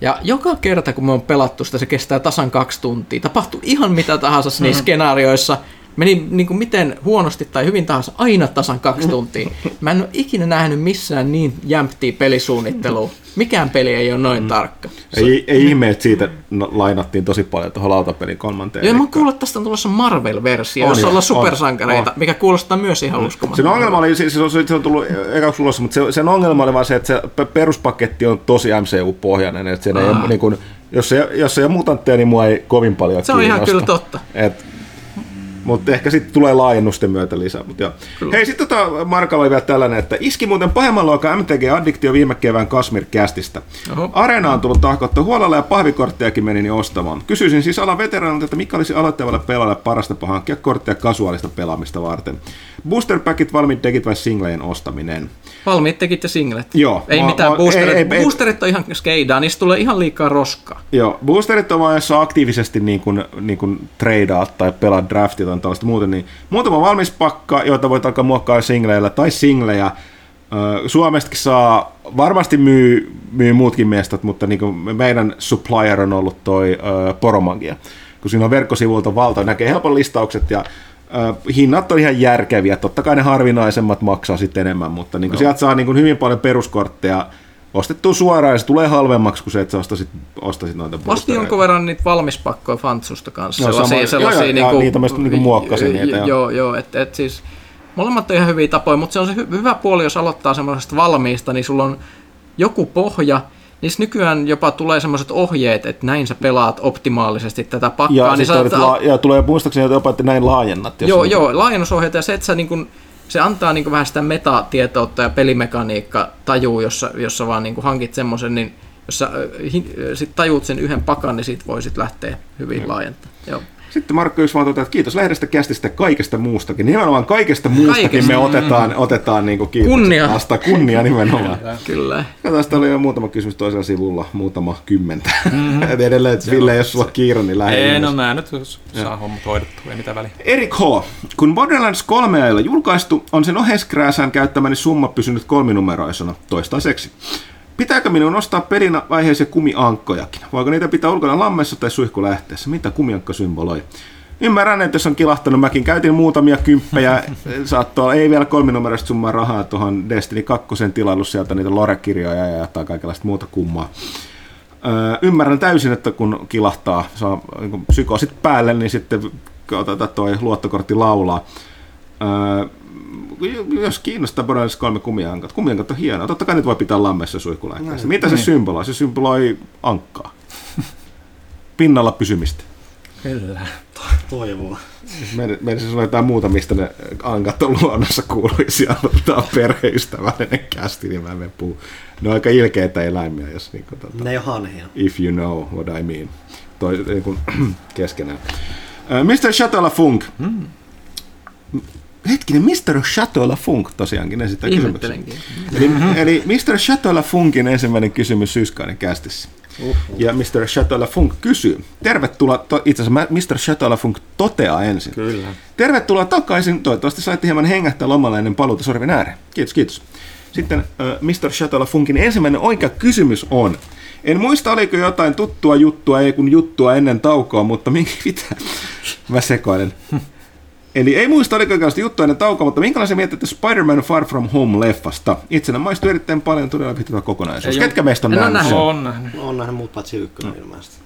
C: Ja joka kerta, kun me on pelattu sitä, se kestää tasan kaksi tuntia. Tapahtuu ihan mitä tahansa niissä
B: Mm-hmm.
C: skenaarioissa. Meni niin kuin miten huonosti tai hyvin tahansa, aina tasan kaksi tuntia. Mä en ole ikinä nähnyt missään niin jämptiä pelisuunnittelua. Mikään peli ei ole noin tarkka.
A: Ei, ei ihme, että siitä no, lainattiin tosi paljon tuohon lautapelin kolmanteen.
C: Joo, mä kuullut, että tästä on tulossa Marvel-versio,
A: On
C: jossa
A: jo,
C: ollaan supersankareita,
A: on.
C: mikä kuulostaa myös ihan
A: Sen
C: uskomattomalta.
A: ongelma oli, siis se on, se on tullut ekaksi ulos, mutta se, sen ongelma oli vaan se, että se pe- peruspaketti on tosi MCU-pohjainen, että siinä ei ole, niin kuin, jos, ei, jos ei ole mutantteja, niin mua ei kovin paljon
C: Se on ihan kyllä totta.
A: Et, mutta ehkä sitten tulee laajennusten myötä lisää. Mut joo. Hei, sitten tota, Markalla oli vielä tällainen, että iski muuten pahemman luokan MTG-addiktio viime kevään Kasmir-kästistä.
C: Oho.
A: Areena on tullut tahkottu huolella ja pahvikorttejakin meni niin ostamaan. Kysyisin siis alan veteraanilta, että mikä olisi aloittavalle pelaajalle parasta tapa hankkia kortteja kasuaalista pelaamista varten. Booster packit, valmiit dekit vai singlejen ostaminen?
C: Valmiit tekit ja singlet.
A: Joo.
C: Ei
A: Mä-
C: mitään
A: mä-
C: boosterit.
A: ei- ei-
C: boosterit on ihan skeidaa, niistä tulee ihan liikaa roskaa.
A: Joo, boosterit on vaan, jos aktiivisesti niin kuin, niin kuin tradeaat tai pelaat draftit tai tällaista muuten, niin muutama valmis pakka, joita voit alkaa muokkaa singleillä tai singlejä. Suomestakin saa, varmasti myy, myy muutkin mestat, mutta niin kuin meidän supplier on ollut toi ö, Poromagia. Kun siinä on verkkosivuilta valta, näkee helpon listaukset ja hinnat on ihan järkeviä. Totta kai ne harvinaisemmat maksaa sitten enemmän, mutta niin kuin sieltä saa niin kuin hyvin paljon peruskortteja ostettua suoraan ja se tulee halvemmaksi kuin se, että sä ostasit, ostasit noita
C: Ostin
A: boostereita.
C: jonkun verran niitä valmispakkoja Fantsusta kanssa.
A: No,
C: sellaisia,
A: sama-
C: sellaisia
A: joo, ja
C: niinku,
A: niitä mä sitten niinku muokkasin niitä, joo.
C: Joo, joo, että et siis molemmat on ihan hyviä tapoja, mutta se on se hy- hyvä puoli, jos aloittaa semmoisesta valmiista, niin sulla on joku pohja, Niissä nykyään jopa tulee semmoiset ohjeet, että näin sä pelaat optimaalisesti tätä pakkaa.
A: Ja,
C: niin sä,
A: la- ja tulee muistaakseni jopa, että näin laajennat. jos
C: joo,
A: niin-
C: joo, laajennusohjeita ja se, että sä niin kun, se antaa niin vähän sitä metatietoutta ja pelimekaniikka tajuu, jossa, jossa vaan niin hankit semmoisen, niin jos sä hin- ö, sit tajuut sen yhden pakan, niin sit voisit lähteä hyvin laajentamaan. Joo.
A: Sitten Markko yksi vaan toteaa, että kiitos lehdestä, kästistä ja kaikesta muustakin. Nimenomaan kaikesta muustakin
C: Kaikesta.
A: me otetaan, otetaan niin kiitos.
C: Kunnia.
A: Vasta kunnia nimenomaan.
C: Kyllä.
A: Katsotaan, tästä oli jo muutama kysymys toisella sivulla, muutama kymmentä. Mm-hmm. Edelleen, että Ville, jos sulla on kiire, niin lähde.
B: Ei, no mä nyt saa hommat hoidettua, ei mitään väliä.
A: Erik H. Kun Borderlands 3 ei ole julkaistu, on sen oheskrääsään käyttämäni summa pysynyt kolminumeroisena toistaiseksi. Pitääkö minun ostaa pelin vaiheisia kumiankkojakin? Voiko niitä pitää ulkona lammessa tai suihkulähteessä? Mitä kumiankka symboloi? Ymmärrän, että jos on kilahtanut, mäkin käytin muutamia kymppejä, saattoi olla, ei vielä kolminumeroista summaa rahaa tuohon Destiny 2 tilailu sieltä niitä lore-kirjoja ja jotain kaikenlaista muuta kummaa. Öö, ymmärrän täysin, että kun kilahtaa, saa niin psykoosit päälle, niin sitten otetaan toi luottokortti laulaa. Öö, jos kiinnostaa Borderlands 3 kumiankat, kumiankat on hienoa. Totta kai nyt voi pitää lammessa suihkulähteessä. Mitä se symboloi? Se symboloi ankkaa. Pinnalla pysymistä.
B: Kyllä.
D: Toivoa.
A: Meidän, meidän siis on jotain muuta, mistä ne ankat on luonnossa kuuluisia. Tämä perheystävällinen kästi, niin mä en puhu. Ne on aika ilkeitä eläimiä, jos niin kuin, tota,
D: Ne ei ole hanhia.
A: if you know what I mean. Toi, niin kuin, keskenään. Ö, Mr. Chateau Funk.
C: Hmm.
A: Hetkinen, Mr. Chateau Funk tosiaankin esittää kysymyksen. Eli, eli Mr. Chateau Funkin ensimmäinen kysymys syyskainen kästissä. Ja Mr. Chateau Funk kysyy. Tervetuloa, to, itse asiassa Mr. Chateau Funk toteaa ensin.
B: Kyllä.
A: Tervetuloa takaisin. Toivottavasti saitte hieman hengähtää lomalla ennen paluuta sorvin ääreen. Kiitos, kiitos. Sitten äh, Mr. Chateau Funkin ensimmäinen oikea kysymys on. En muista, oliko jotain tuttua juttua, ei kun juttua ennen taukoa, mutta minkä mitä? Mä sekoilen. Eli ei muista, oliko oikeasti juttua ennen taukoa, mutta minkälaisia mietitte Spider-Man Far From Home-leffasta? Itsenä maistuu erittäin paljon, todella viihtyvä kokonaisuus.
C: Ei
A: Ketkä meistä on
C: en
A: nähnyt
C: nähnyt.
B: On nähnyt.
D: On nähnyt muut paitsi ykkönen ilmeisesti.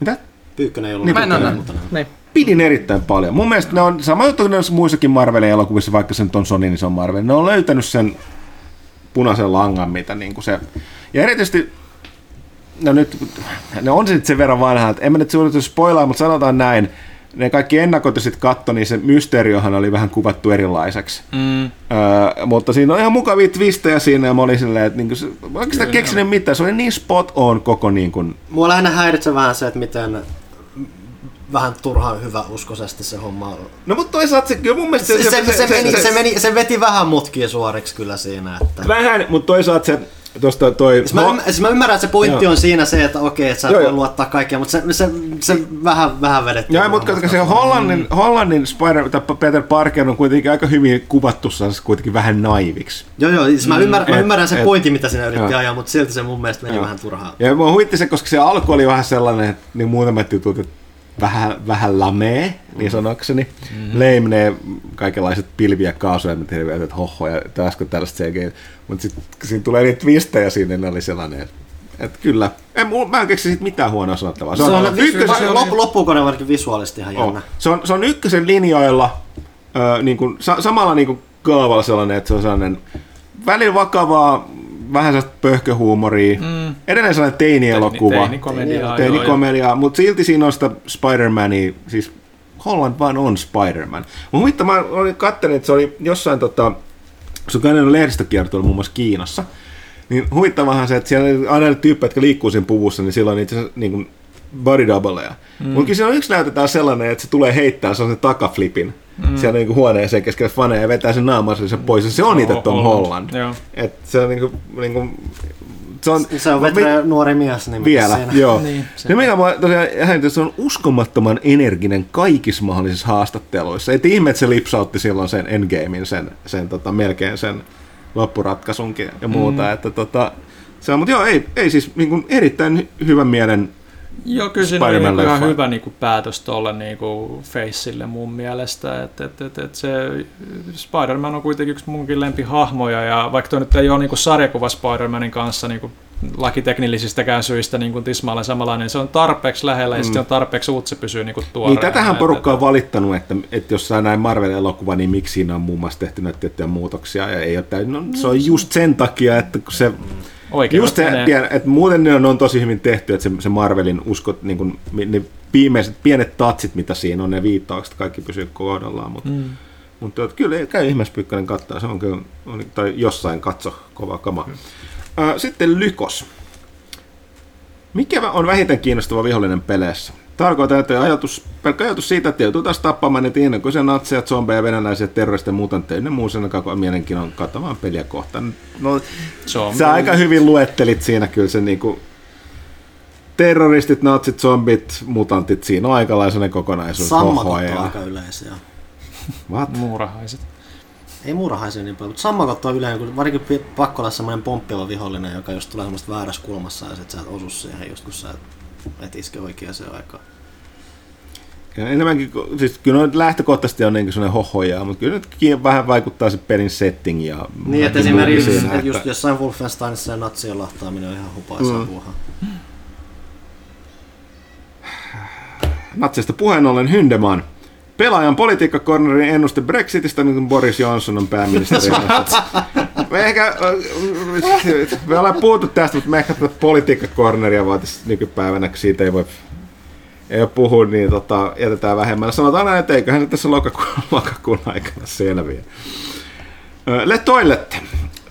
A: Mitä?
D: Pyykkönen ei ollut
A: Niin,
C: Mä en ole nähnyt. Niin.
A: pidin erittäin paljon. Mun mielestä ne on sama juttu kuin muissakin Marvelin elokuvissa, vaikka se nyt on Sony, niin se on Marvel. Ne on löytänyt sen punaisen langan, mitä niin kuin se... Ja erityisesti, no nyt, ne on sitten sen verran vanha, että en mä nyt suunniteltu spoilaa, mutta sanotaan näin, ne kaikki ennakot ja sitten katto, niin se mysteeriohan oli vähän kuvattu erilaiseksi.
B: Mm.
A: Öö, mutta siinä on ihan mukavia twistejä siinä ja mä olin silleen, että niinku se, oikeastaan keksinyt mitään, se oli niin spot on koko niin kuin,
D: Mua lähinnä häiritsee vähän se, että miten vähän turhaan hyvä uskoisesti se homma on.
A: No mutta toisaalta se kyllä mun mielestä
D: Se, se, se, se, meni, se, meni, se veti vähän mutkia suoriksi kyllä siinä. Että...
A: Vähän, mutta toisaalta se, Tuosta toi...
D: Siis mä, ymmär, siis mä ymmärrän, että se pointti
A: Joo.
D: on siinä se, että okei, että sä et
A: Joo,
D: voi
A: joo.
D: luottaa kaikkea, mutta se, se, se vähän, vähän vedettiin.
A: Joo, mutta koska se Hollannin, Hollannin Spider, tai Peter Parker on kuitenkin aika hyvin kuvattu kuitenkin vähän naiviksi.
D: Joo, joo, siis mä ymmärrän, mä
A: et-
D: ymmärrän sen
A: et-
D: pointin, mitä siinä yritti ajaa, mutta silti se mun mielestä meni
A: Joo.
D: vähän turhaan.
A: Ja mua huitti se, koska se alku oli vähän sellainen, että niin muutamat jutut, että vähän, vähän lamee, niin sanokseni. Mm-hmm. Leimnee kaikenlaiset pilviä kaasuja, mitä että hoho, ja taas tällaista CG. Mutta sitten siinä tulee niitä twistejä siinä, niin ne oli sellainen, että kyllä, en, mä en keksi siitä mitään huonoa sanottavaa.
D: Se on,
A: ykkösen-
D: vis- loppu, loppuun on varsinkin visuaalisesti ihan jännä.
A: Se, on, se on ykkösen linjoilla ö, niin kuin, sa, samalla niin kuin kaavalla sellainen, että se on sellainen välillä vakavaa, vähän sellaista pöhköhuumoria, mm. edelleen sellainen teini-elokuva,
B: Teinikomedia.
A: teinikomedia, mutta silti siinä on sitä Spider-Mania, siis Holland vaan on Spider-Man. Mun huittaa, mä olin kattelin, että se oli jossain tota, se on käynyt lehdistökiertoilla muun muassa Kiinassa, niin huvittavahan se, että siellä oli aina ne tyyppejä, jotka liikkuu siinä puvussa, niin silloin niitä niin kuin body doubleja. Mm. Mutta kyllä siinä on yksi näytetään sellainen, että se tulee heittää sellaisen takaflipin mm. siellä niin kuin huoneeseen keskellä faneja ja vetää sen naamansa sen pois. Ja se on itse Tom Holland.
B: Joo.
A: Et se on niin kuin, niin kuin, se on,
D: Se on vetre nuori mies. Niin
A: vielä,
D: siinä.
A: joo.
B: Niin, se-
A: se mikä mua tosiaan se on uskomattoman energinen kaikissa mahdollisissa haastatteluissa. Ei ihme, että se lipsautti silloin sen Endgamein, sen, sen tota, melkein sen loppuratkaisunkin ja muuta. Mm. Että, tota, se on, mutta joo, ei, ei siis niin kuin erittäin hy- hyvän mielen
B: Joo, kyllä siinä oli ihan hyvä niinku päätös tuolle niinku Faceille mun mielestä. Et, et, et, et se Spider-Man on kuitenkin yksi munkin lempihahmoja ja vaikka toi nyt ei ole niinku sarjakuva Spider-Manin kanssa niinku lakiteknillisistä syistä niin kuin tismalleen samanlainen, niin se on tarpeeksi lähellä ja mm. sitten on tarpeeksi uutta, se pysyy niin kuin tuoreena.
A: Niin tätähän porukka on valittanut, että, että jos saa näin Marvel-elokuva, niin miksi siinä on muun muassa tehty näitä tiettyjä muutoksia. Ja ei ole no, se on just sen takia, että kun se
B: Oikein
A: Just se, että muuten ne on, ne on tosi hyvin tehty, että se, se Marvelin uskot, niin kuin, ne viimeiset pienet tatsit, mitä siinä on, ne viittaukset, kaikki pysyy kohdallaan, mutta mm. mutta kyllä käy ihmeessä kattaa, se on kyllä, on, tai jossain katso, kova kama. Mm. Sitten Lykos. Mikä on vähiten kiinnostava vihollinen peleissä? Tarkoitan, että ajatus, pelkkä ajatus siitä, että joutuu taas tappamaan niitä innokoisia natseja, zombeja, venäläisiä, terroristeja, mutantteja, ne muu sen aikaa mielenkiinnon katsovaan peliä kohtaan. No,
B: Se
A: Sä aika hyvin luettelit siinä kyllä se niinku terroristit, natsit, zombit, mutantit, siinä on aikalaisen kokonaisuus.
D: Sammakot on aika yleisiä.
A: What?
B: muurahaiset.
D: Ei muurahaisia niin paljon, mutta sammakot on yleinen, kun varsinkin pakko olla semmoinen pomppiva vihollinen, joka jos tulee semmoista väärässä kulmassa ja sit sä et osu siihen just kun sä et, et iske oikeaan aikaan.
A: Ja enemmänkin, siis kyllä noin lähtökohtaisesti on niin sellainen hohoja, mutta kyllä nyt ki- vähän vaikuttaa se pelin setting ja
D: Niin, että esimerkiksi
A: siinä,
D: että just jossain Wolfensteinissa se natsien lahtaaminen on ihan hupaisaa mm. puuhaa.
A: Natsista puheen ollen Hyndeman. Pelaajan politiikkakornerin ennuste Brexitistä, niin kuin Boris Johnson on pääministeri. me ehkä, me ollaan puhuttu tästä, mutta me ehkä tätä politiikkakorneria voitaisiin nykypäivänä, kun siitä ei voi ei ole puhua, niin tota, jätetään vähemmällä. Sanotaan näin, että eiköhän tässä lokakuun, lokakuun aikana selviä. Ö, Le Toilette.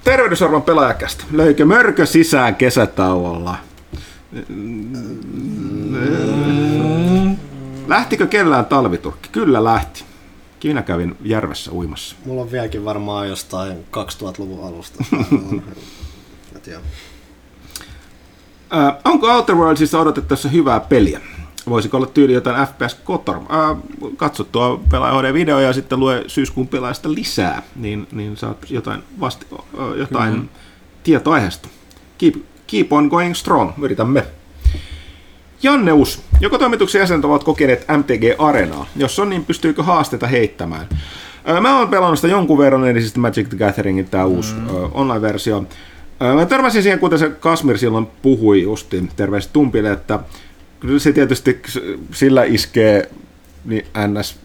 A: Terveydysarvon pelaajakästä. Löikö mörkö sisään kesätauolla? Lähtikö kellään talviturkki? Kyllä lähti. Minä kävin järvessä uimassa.
D: Mulla on vieläkin varmaan jostain 2000-luvun alusta.
A: Äh, onko Outer Worldsissa odotettavassa hyvää peliä? Voisiko olla tyyli jotain FPS Kotor? Äh, katso tuo pelaajoiden video ja sitten lue syyskuun pelaajasta lisää, niin, niin saat jotain, vasti, äh, jotain mm-hmm. tietoa aiheesta. Keep, keep on going strong, yritämme. Janneus, joko toimituksen jäsenet ovat kokeneet MTG Arenaa? Jos on, niin pystyykö haasteita heittämään? Mä oon pelannut sitä jonkun verran, eli siis Magic the Gatheringin tämä uusi mm. online-versio. Mä törmäsin siihen, kuten se Kasmir silloin puhui justiin, terveiset Tumpille, että kyllä se tietysti sillä iskee niin NS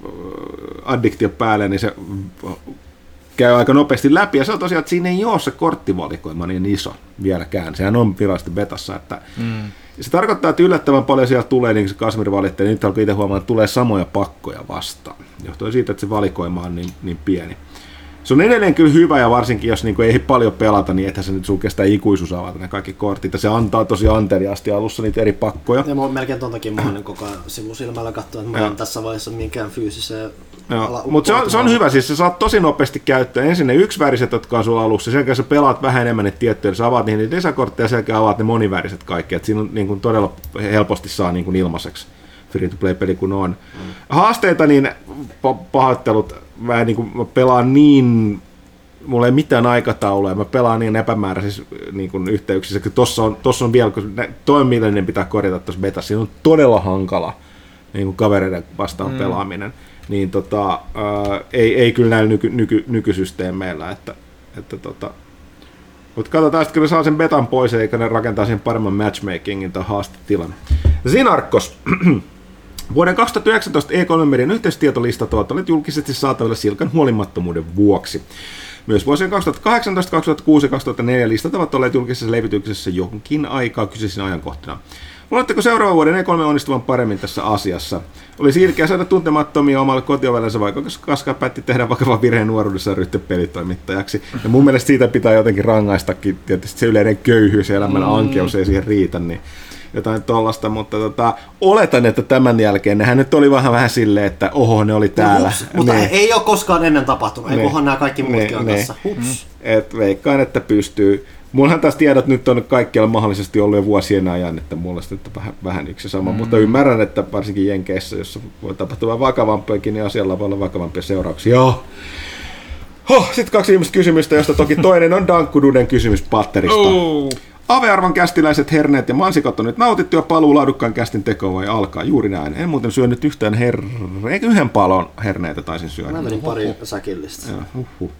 A: addiktio päälle, niin se käy aika nopeasti läpi. Ja se on tosiaan, että siinä ei ole se korttivalikoima niin iso vieläkään. Sehän on virallisesti betassa, että mm. Se tarkoittaa, että yllättävän paljon siellä tulee, niin kuin se Kasmir valittaa, niin nyt alkoi itse huomaa, että tulee samoja pakkoja vastaan. Johtuen siitä, että se valikoima on niin, niin pieni. se on edelleen kyllä hyvä ja varsinkin jos niin kuin ei paljon pelata, niin ethän se nyt sun kestää ikuisuus avata ne kaikki kortit. Ja se antaa tosi anteliaasti alussa niitä eri pakkoja.
D: Ja mä oon melkein ton takia mä oon niin koko ajan sivusilmällä katsoa, että mä en tässä vaiheessa minkään fyysiseen
A: Mutta se on, se on hyvä, siis sä saat tosi nopeasti käyttää ensin ne yksiväriset, jotka on sulla alussa, sen jälkeen sä pelaat vähän enemmän niitä tiettyjä, sä avaat niihin desakortteja ja sen jälkeen avaat ne moniväriset kaikki, että siinä on niin kuin todella helposti saa niin kuin ilmaiseksi free to play peli kun on. Mm. Haasteita, niin pa- pahoittelut, mä, niin kuin, mä pelaan niin mulla ei mitään aikataulua, mä pelaan niin epämääräisissä niin kuin yhteyksissä, kun tossa on, tossa on vielä, kun nä- toi millainen pitää korjata tuossa betassa, siinä on todella hankala niin kuin kavereiden vastaan mm. pelaaminen, niin tota, ää, ei, ei kyllä näillä nyky, nyky, nykysysteemeillä, että, että tota, mutta katsotaan sitten, kun ne saa sen betan pois, eikä ne rakentaa sen paremman matchmakingin tai haastetilan. Sinarkos, Vuoden 2019 E3-median yhteistietolistat ovat olleet julkisesti saatavilla silkan huolimattomuuden vuoksi. Myös vuosien 2018, 2006 ja 2004 listat ovat olleet julkisessa levityksessä jonkin aikaa kyseisin ajankohtina. Luuletteko seuraavan vuoden E3 onnistuvan paremmin tässä asiassa? Oli ilkeä saada tuntemattomia omalle kotiovelleensa, vaikka Kaska päätti tehdä vakavan virheen nuoruudessa ja ryhtyä pelitoimittajaksi. Ja mun mielestä siitä pitää jotenkin rangaistakin, tietysti se yleinen köyhyys ja elämän ankeus ei siihen riitä, niin jotain tollasta, mutta tota, oletan, että tämän jälkeen nehän nyt oli vähän vähän silleen, että oho, ne oli täällä.
D: Hups, mutta
A: Niin.
D: ei ole koskaan ennen tapahtunut, ei
A: Niin.
D: kunhan nämä kaikki muutkin
A: Niin,
D: on
A: niin.
D: tässä. Hups.
A: Et veikkaan, että pystyy. Mullahan taas tiedot nyt on kaikkialla mahdollisesti ollut jo vuosien ajan, että mulla on nyt vähän, vähän yksi sama, mm. mutta ymmärrän, että varsinkin Jenkeissä, jossa voi tapahtua vähän vakavampiakin, niin asialla voi olla vakavampia seurauksia. Joo. Huh, sitten kaksi viimeistä kysymystä, josta toki toinen on Dankkududen kysymys patterista.
B: Oh.
A: Avearvon kästiläiset herneet ja mansikot on nyt nautittu ja paluu laadukkaan kästin tekoon voi alkaa. Juuri näin. En muuten syönyt yhtään her- yhden palon herneitä taisin syödä.
D: Mä vedin pari säkillistä.
A: Joo, huhhuh.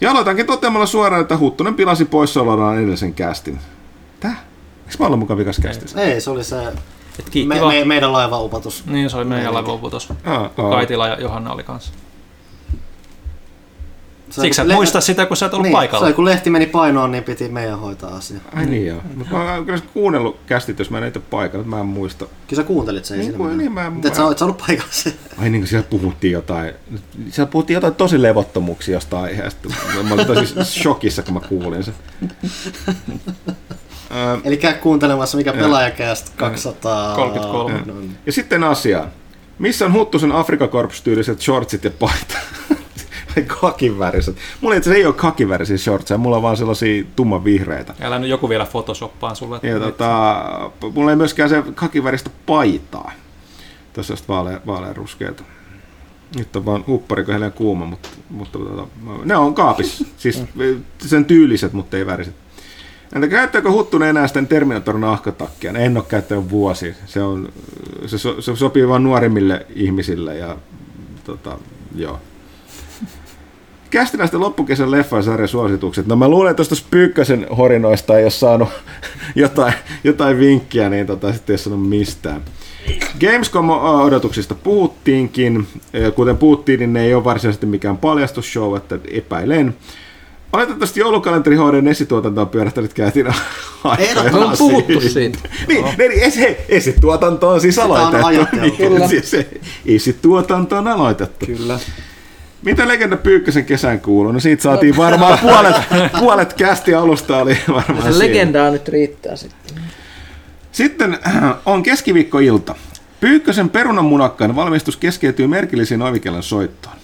A: Ja aloitankin toteamalla suoraan, että Huttunen pilasi poissaolollaan edellisen kästin. Tää? Eikö mä olla mukaan vikas kästissä?
D: Ei, se oli se
B: Et kiitti
D: me, me, meidän laivaupatus.
B: Niin, se oli meidän
A: aa.
B: Kaitila ja Johanna oli kanssa.
D: Se
B: Siksi sä et
D: le-
B: muista sitä, kun sä et ollut
D: niin,
B: paikalla.
D: Se, kun lehti meni painoon, niin piti meidän hoitaa asia.
A: Ai niin joo. Mutta mä oon kyllä kuunnellut kästit, jos mä en itse paikalla, mä en muista.
D: Kyllä sä kuuntelit sen
A: Niin, kuin- niin, mä-
D: Mutta et
A: mä-
D: sä, et sä ollut paikalla se.
A: Ai niin kuin siellä puhuttiin jotain, siellä puhuttiin jotain tosi levottomuuksia jostain aiheesta. Mä olin tosi shokissa, kun mä kuulin sen.
D: Eli käy kuuntelemassa, mikä pelaajakäst 200...
B: 33.
D: No, niin.
A: Ja sitten asiaan. Missä on Huttusen Afrika Corps-tyyliset shortsit ja paita? Kakiväriset. Mulla itse ei ole kakivärisiä shortseja, mulla on vaan sellaisia tumman vihreitä.
B: Älä nyt joku vielä photoshoppaan sulle.
A: Ja tota, mulla ei myöskään se kakiväristä paitaa. Tässä on vaalea, ruskeata. Nyt on vaan huppari, kun on kuuma, mutta, mutta tota, ne on kaapissa. Siis sen tyyliset, mutta ei väriset. Entä käyttääkö Huttunen enää sitten Terminatorin nahkatakkia? En ole käyttänyt vuosi. Se, on, se, so, se sopii vain nuorimmille ihmisille ja tota, joo. Kästiläisten loppukesän leffasarjan suositukset. No mä luulen, että tuosta Pyykkäsen horinoista ei ole saanut jotain, jotain vinkkiä, niin tota, sitten ei ole sanonut mistään. Gamescom-odotuksista puhuttiinkin. Kuten puhuttiin, niin ne ei ole varsinaisesti mikään paljastusshow, että epäilen. Oletettavasti joulukalenteri HD esituotanto on pyörähtänyt käytiin
D: Ehdottomasti.
C: On puhuttu siitä.
A: Niin, niin esi, esituotanto on siis
D: Sitä on
A: aloitettu.
D: ajateltu.
A: Niin, siis se, esituotanto on aloitettu.
C: Kyllä.
A: Mitä Legenda Pyykkösen kesän kuuluu? No siitä saatiin varmaan puolet, puolet kästi alusta oli varmaan
C: Se
A: siinä.
C: legendaa nyt riittää sitten.
A: Sitten äh, on keskiviikkoilta. Pyykkösen perunanmunakkaan valmistus keskeytyy merkillisiin ovikellon soittoon.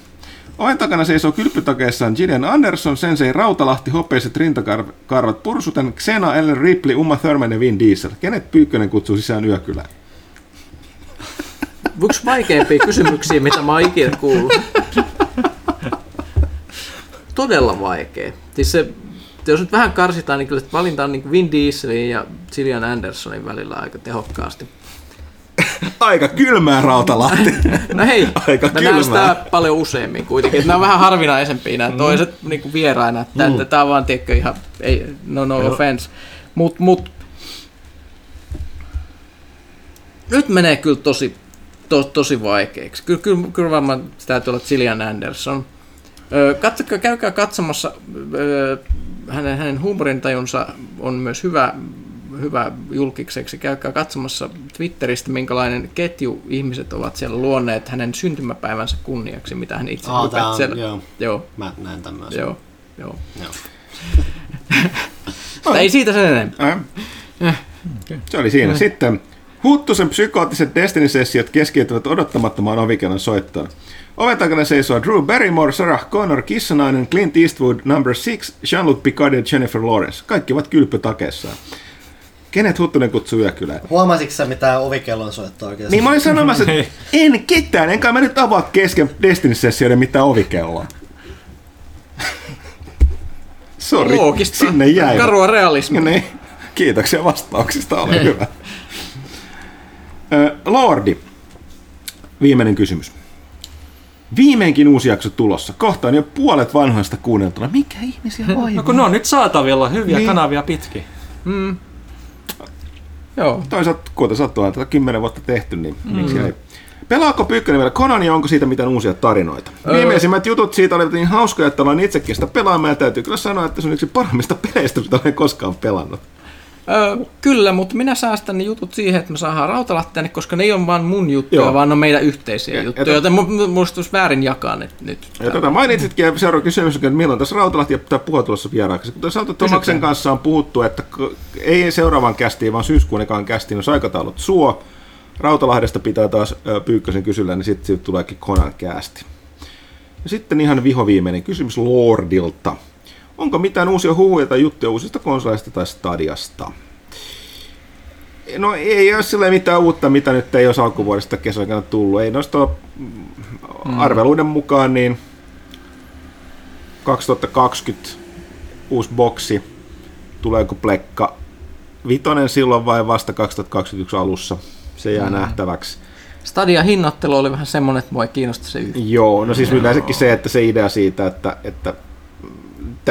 A: Oven takana seisoo kylpytakeissaan Gideon Anderson, Sensei Rautalahti, hopeiset rintakarvat Pursuten, Xena, Ellen Ripley, Uma Thurman ja Vin Diesel. Kenet Pyykkönen kutsuu sisään yökylään?
C: Yksi vaikeimpia kysymyksiä, mitä mä oon ikinä kuullut. Todella vaikea. Siis se, jos nyt vähän karsitaan, niin kyllä valinta on niin Vin Dieselin ja Gillian Andersonin välillä aika tehokkaasti.
A: Aika kylmää Rautalahti.
C: No hei,
A: Aika
C: mä
A: kylmää.
C: sitä paljon useammin kuitenkin. Nämä on vähän harvinaisempia nämä toiset niin kuin vieraina. Että mm. Tämä on vaan, tiedätkö, ihan, ei, no no offense. Mut, mut, nyt menee kyllä tosi, to, tosi vaikeaksi. Kyllä, kyllä, kyllä varmaan täytyy olla Gillian Anderson. Ö, Katsokaa, käykää katsomassa. Ö, hänen, hänen huumorintajunsa on myös hyvä. hyvä julkikseksi. Käykää katsomassa Twitteristä, minkälainen ketju ihmiset ovat siellä luonneet hänen syntymäpäivänsä kunniaksi, mitä hän itse
D: tää on,
C: siellä.
D: joo.
C: Joo,
D: Mä näen tämän myös.
C: joo, joo.
D: Joo.
C: Ei siitä sen enempää.
A: Äh. Se oli siinä. Sitten Huttusen psykoottiset Destiny-sessiot keskeytyvät odottamattomaan ovikelon soittoon. Oven takana seisoo Drew Barrymore, Sarah Connor, Kissanainen, Clint Eastwood, Number 6, Jean-Luc Picard ja Jennifer Lawrence. Kaikki ovat kylpytakeessaan. Kenet Huttunen kutsuu yökylään?
D: Huomasitko sä mitä ovikellon soittaa oikein?
A: Niin mä olin sanomassa, että en ketään, enkä mä nyt avaa kesken Destiny-sessioiden mitään ovikelloa. Sori, sinne jäi.
C: Karua realismia.
A: Niin. Kiitoksia vastauksista, ole hyvä. Lordi, viimeinen kysymys. Viimeinkin uusi jakso tulossa. Kohta on jo puolet vanhoista kuunneltuna. Mikä ihmisiä
B: No
A: vaivaa?
B: kun ne on nyt saatavilla hyviä
A: Niin.
B: kanavia pitkin.
C: Mm. Joo.
A: Toisaalta, kuten sattuu, tätä kymmenen vuotta tehty, niin mm. miksi ei? Pelaako Pyykkönen vielä Conan ja onko siitä mitään uusia tarinoita?
C: Öö.
A: Viimeisimmät jutut siitä olivat niin hauskoja, että olen itsekin sitä pelaamaan ja täytyy kyllä sanoa, että se on yksi parhaimmista peleistä, mitä olen koskaan pelannut.
C: Öö, kyllä, mutta minä säästän ne jutut siihen, että me saadaan rautalatteenne, koska ne ei ole vaan mun juttuja,
A: Joo.
C: vaan ne on meidän yhteisiä
A: Ja-
C: juttuja,
A: ja-
C: joten mu- mu- musta olisi väärin jakaa ne nyt.
A: Ja tota mainitsitkin, ja seuraava kysymys että milloin tässä Rautalahti pitää puhua tulossa vieraaksi. Kuten sanottu, Tomaksen kanssa on puhuttu, että ei seuraavan kästiin, vaan syyskuun ekaan kästiin, jos aikataulut suo. Rautalahdesta pitää taas Pyykkösen kysyllä, niin sitten siitä tuleekin Conan kästi. Ja sitten ihan vihoviimeinen kysymys Lordilta. Onko mitään uusia huhuja tai juttuja uusista konsoleista tai stadiasta? No ei ole sillä mitään uutta, mitä nyt ei olisi alkuvuodesta kesäaikana tullut. Ei noista mm. arveluiden mukaan niin 2020 uusi boksi. Tuleeko plekka vitonen silloin vai vasta 2021 alussa? Se jää mm. nähtäväksi.
C: Stadia hinnoittelu oli vähän semmoinen, että mua ei kiinnosta se yhtään.
A: Joo, no siis yleensäkin se, että se idea siitä, että, että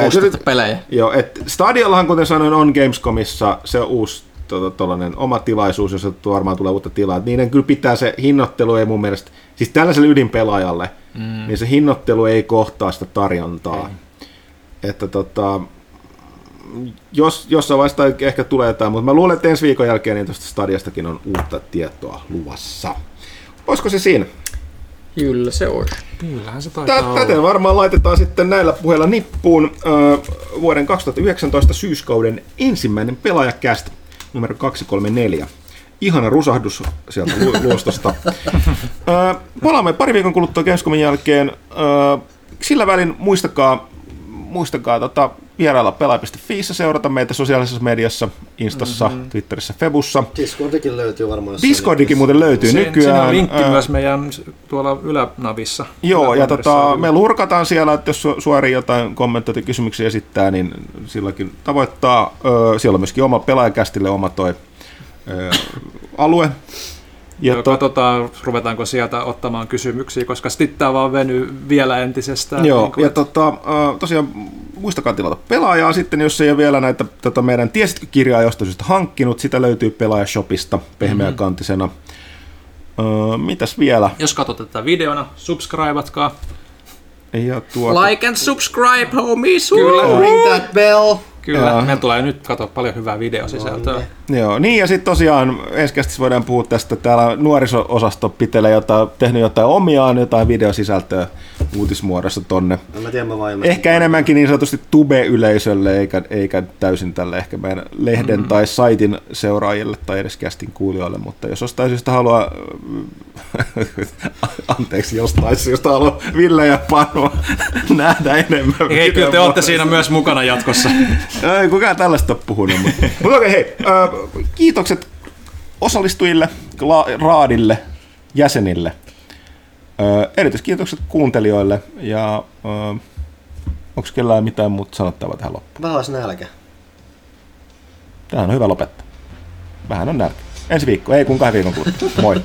C: Ostatte pelejä.
A: Joo, että Stadiallahan, kuten sanoin, on Gamescomissa se uusi tota, tollanen oma tilaisuus, jossa varmaan tulee uutta tilaa. Et Niiden kyllä pitää se hinnoittelu ei mun mielestä, siis tällaiselle ydinpelaajalle, mm. niin se hinnoittelu ei kohtaa sitä tarjontaa. Että tota, jos, jossain vaiheessa ehkä tulee jotain, mutta mä luulen, että ensi viikon jälkeen niin tuosta Stadiastakin on uutta tietoa luvassa. Olisiko se siinä?
C: Kyllä se on.
B: Kyllähän se taitaa
A: Tä-
B: olla.
A: Täten varmaan laitetaan sitten näillä puheilla nippuun ö, vuoden 2019 syyskauden ensimmäinen pelaajakäst numero 234. Ihana rusahdus sieltä lu- luostosta. Ö, palaamme pari viikon kuluttua Gamescomin jälkeen. Ö, sillä välin muistakaa, muistakaa tota, vierailla pelaa.fiissä, seurata meitä sosiaalisessa mediassa, Instassa, mm-hmm. Twitterissä, Febussa.
D: Discordikin löytyy varmaan.
A: Discordikin muuten löytyy
B: Siinä,
A: nykyään.
B: siinä on linkki
A: Ö,
B: myös meidän tuolla ylänavissa.
A: Joo, ja tota, me lurkataan siellä, että jos su- suoria jotain kommentteja tai kysymyksiä esittää, niin silläkin tavoittaa. Öö, siellä on myöskin oma pelaajakästille oma toi öö, alue. Ja to,
B: katsotaan, ruvetaanko sieltä ottamaan kysymyksiä, koska sitten tämä vaan venyy vielä entisestään.
A: joo,
B: Niin kuin,
A: ja tota, tosiaan muistakaa tilata pelaajaa sitten, jos ei ole vielä näitä tota meidän tiesitkö kirjaa jostain syystä hankkinut, sitä löytyy pelaajashopista pehmeäkantisena. Öö, mitäs vielä?
B: Jos katsotte tätä videona, subscribeatkaa.
A: Ja tuota,
C: Like and subscribe, homies!
B: Kyllä.
D: Ring that bell.
B: Kyllä, meillä tulee nyt katsoa paljon hyvää videosisältöä.
A: Joo, niin ja sitten tosiaan ensi voidaan puhua tästä, täällä nuoriso-osasto pitelee jotain, tehnyt jotain omiaan, jotain videosisältöä uutismuodossa tonne.
D: En mä tiedä, mä vaan
A: Ehkä enemmänkin niin sanotusti tube-yleisölle, eikä, eikä täysin tälle ehkä meidän lehden mm-hmm. tai saitin seuraajille tai edes kästin kuulijoille, mutta jos jostain syystä haluaa, anteeksi jostain syystä haluaa Ville ja Panu nähdä enemmän.
B: Hei, kyllä te olette siinä myös mukana jatkossa.
A: Ei kukaan tällaista ole puhunut. Mutta, mutta okei, hei. Äh, kiitokset osallistujille, raadille, jäsenille. Äh, erityiskiitokset kuuntelijoille. Ja äh, onko kellään mitään muuta sanottavaa tähän loppuun?
D: Vähän nälkä.
A: Tähän on hyvä lopettaa. Vähän on nälkä. Ensi viikko, ei kun kahden viikon kuluttua. Moi.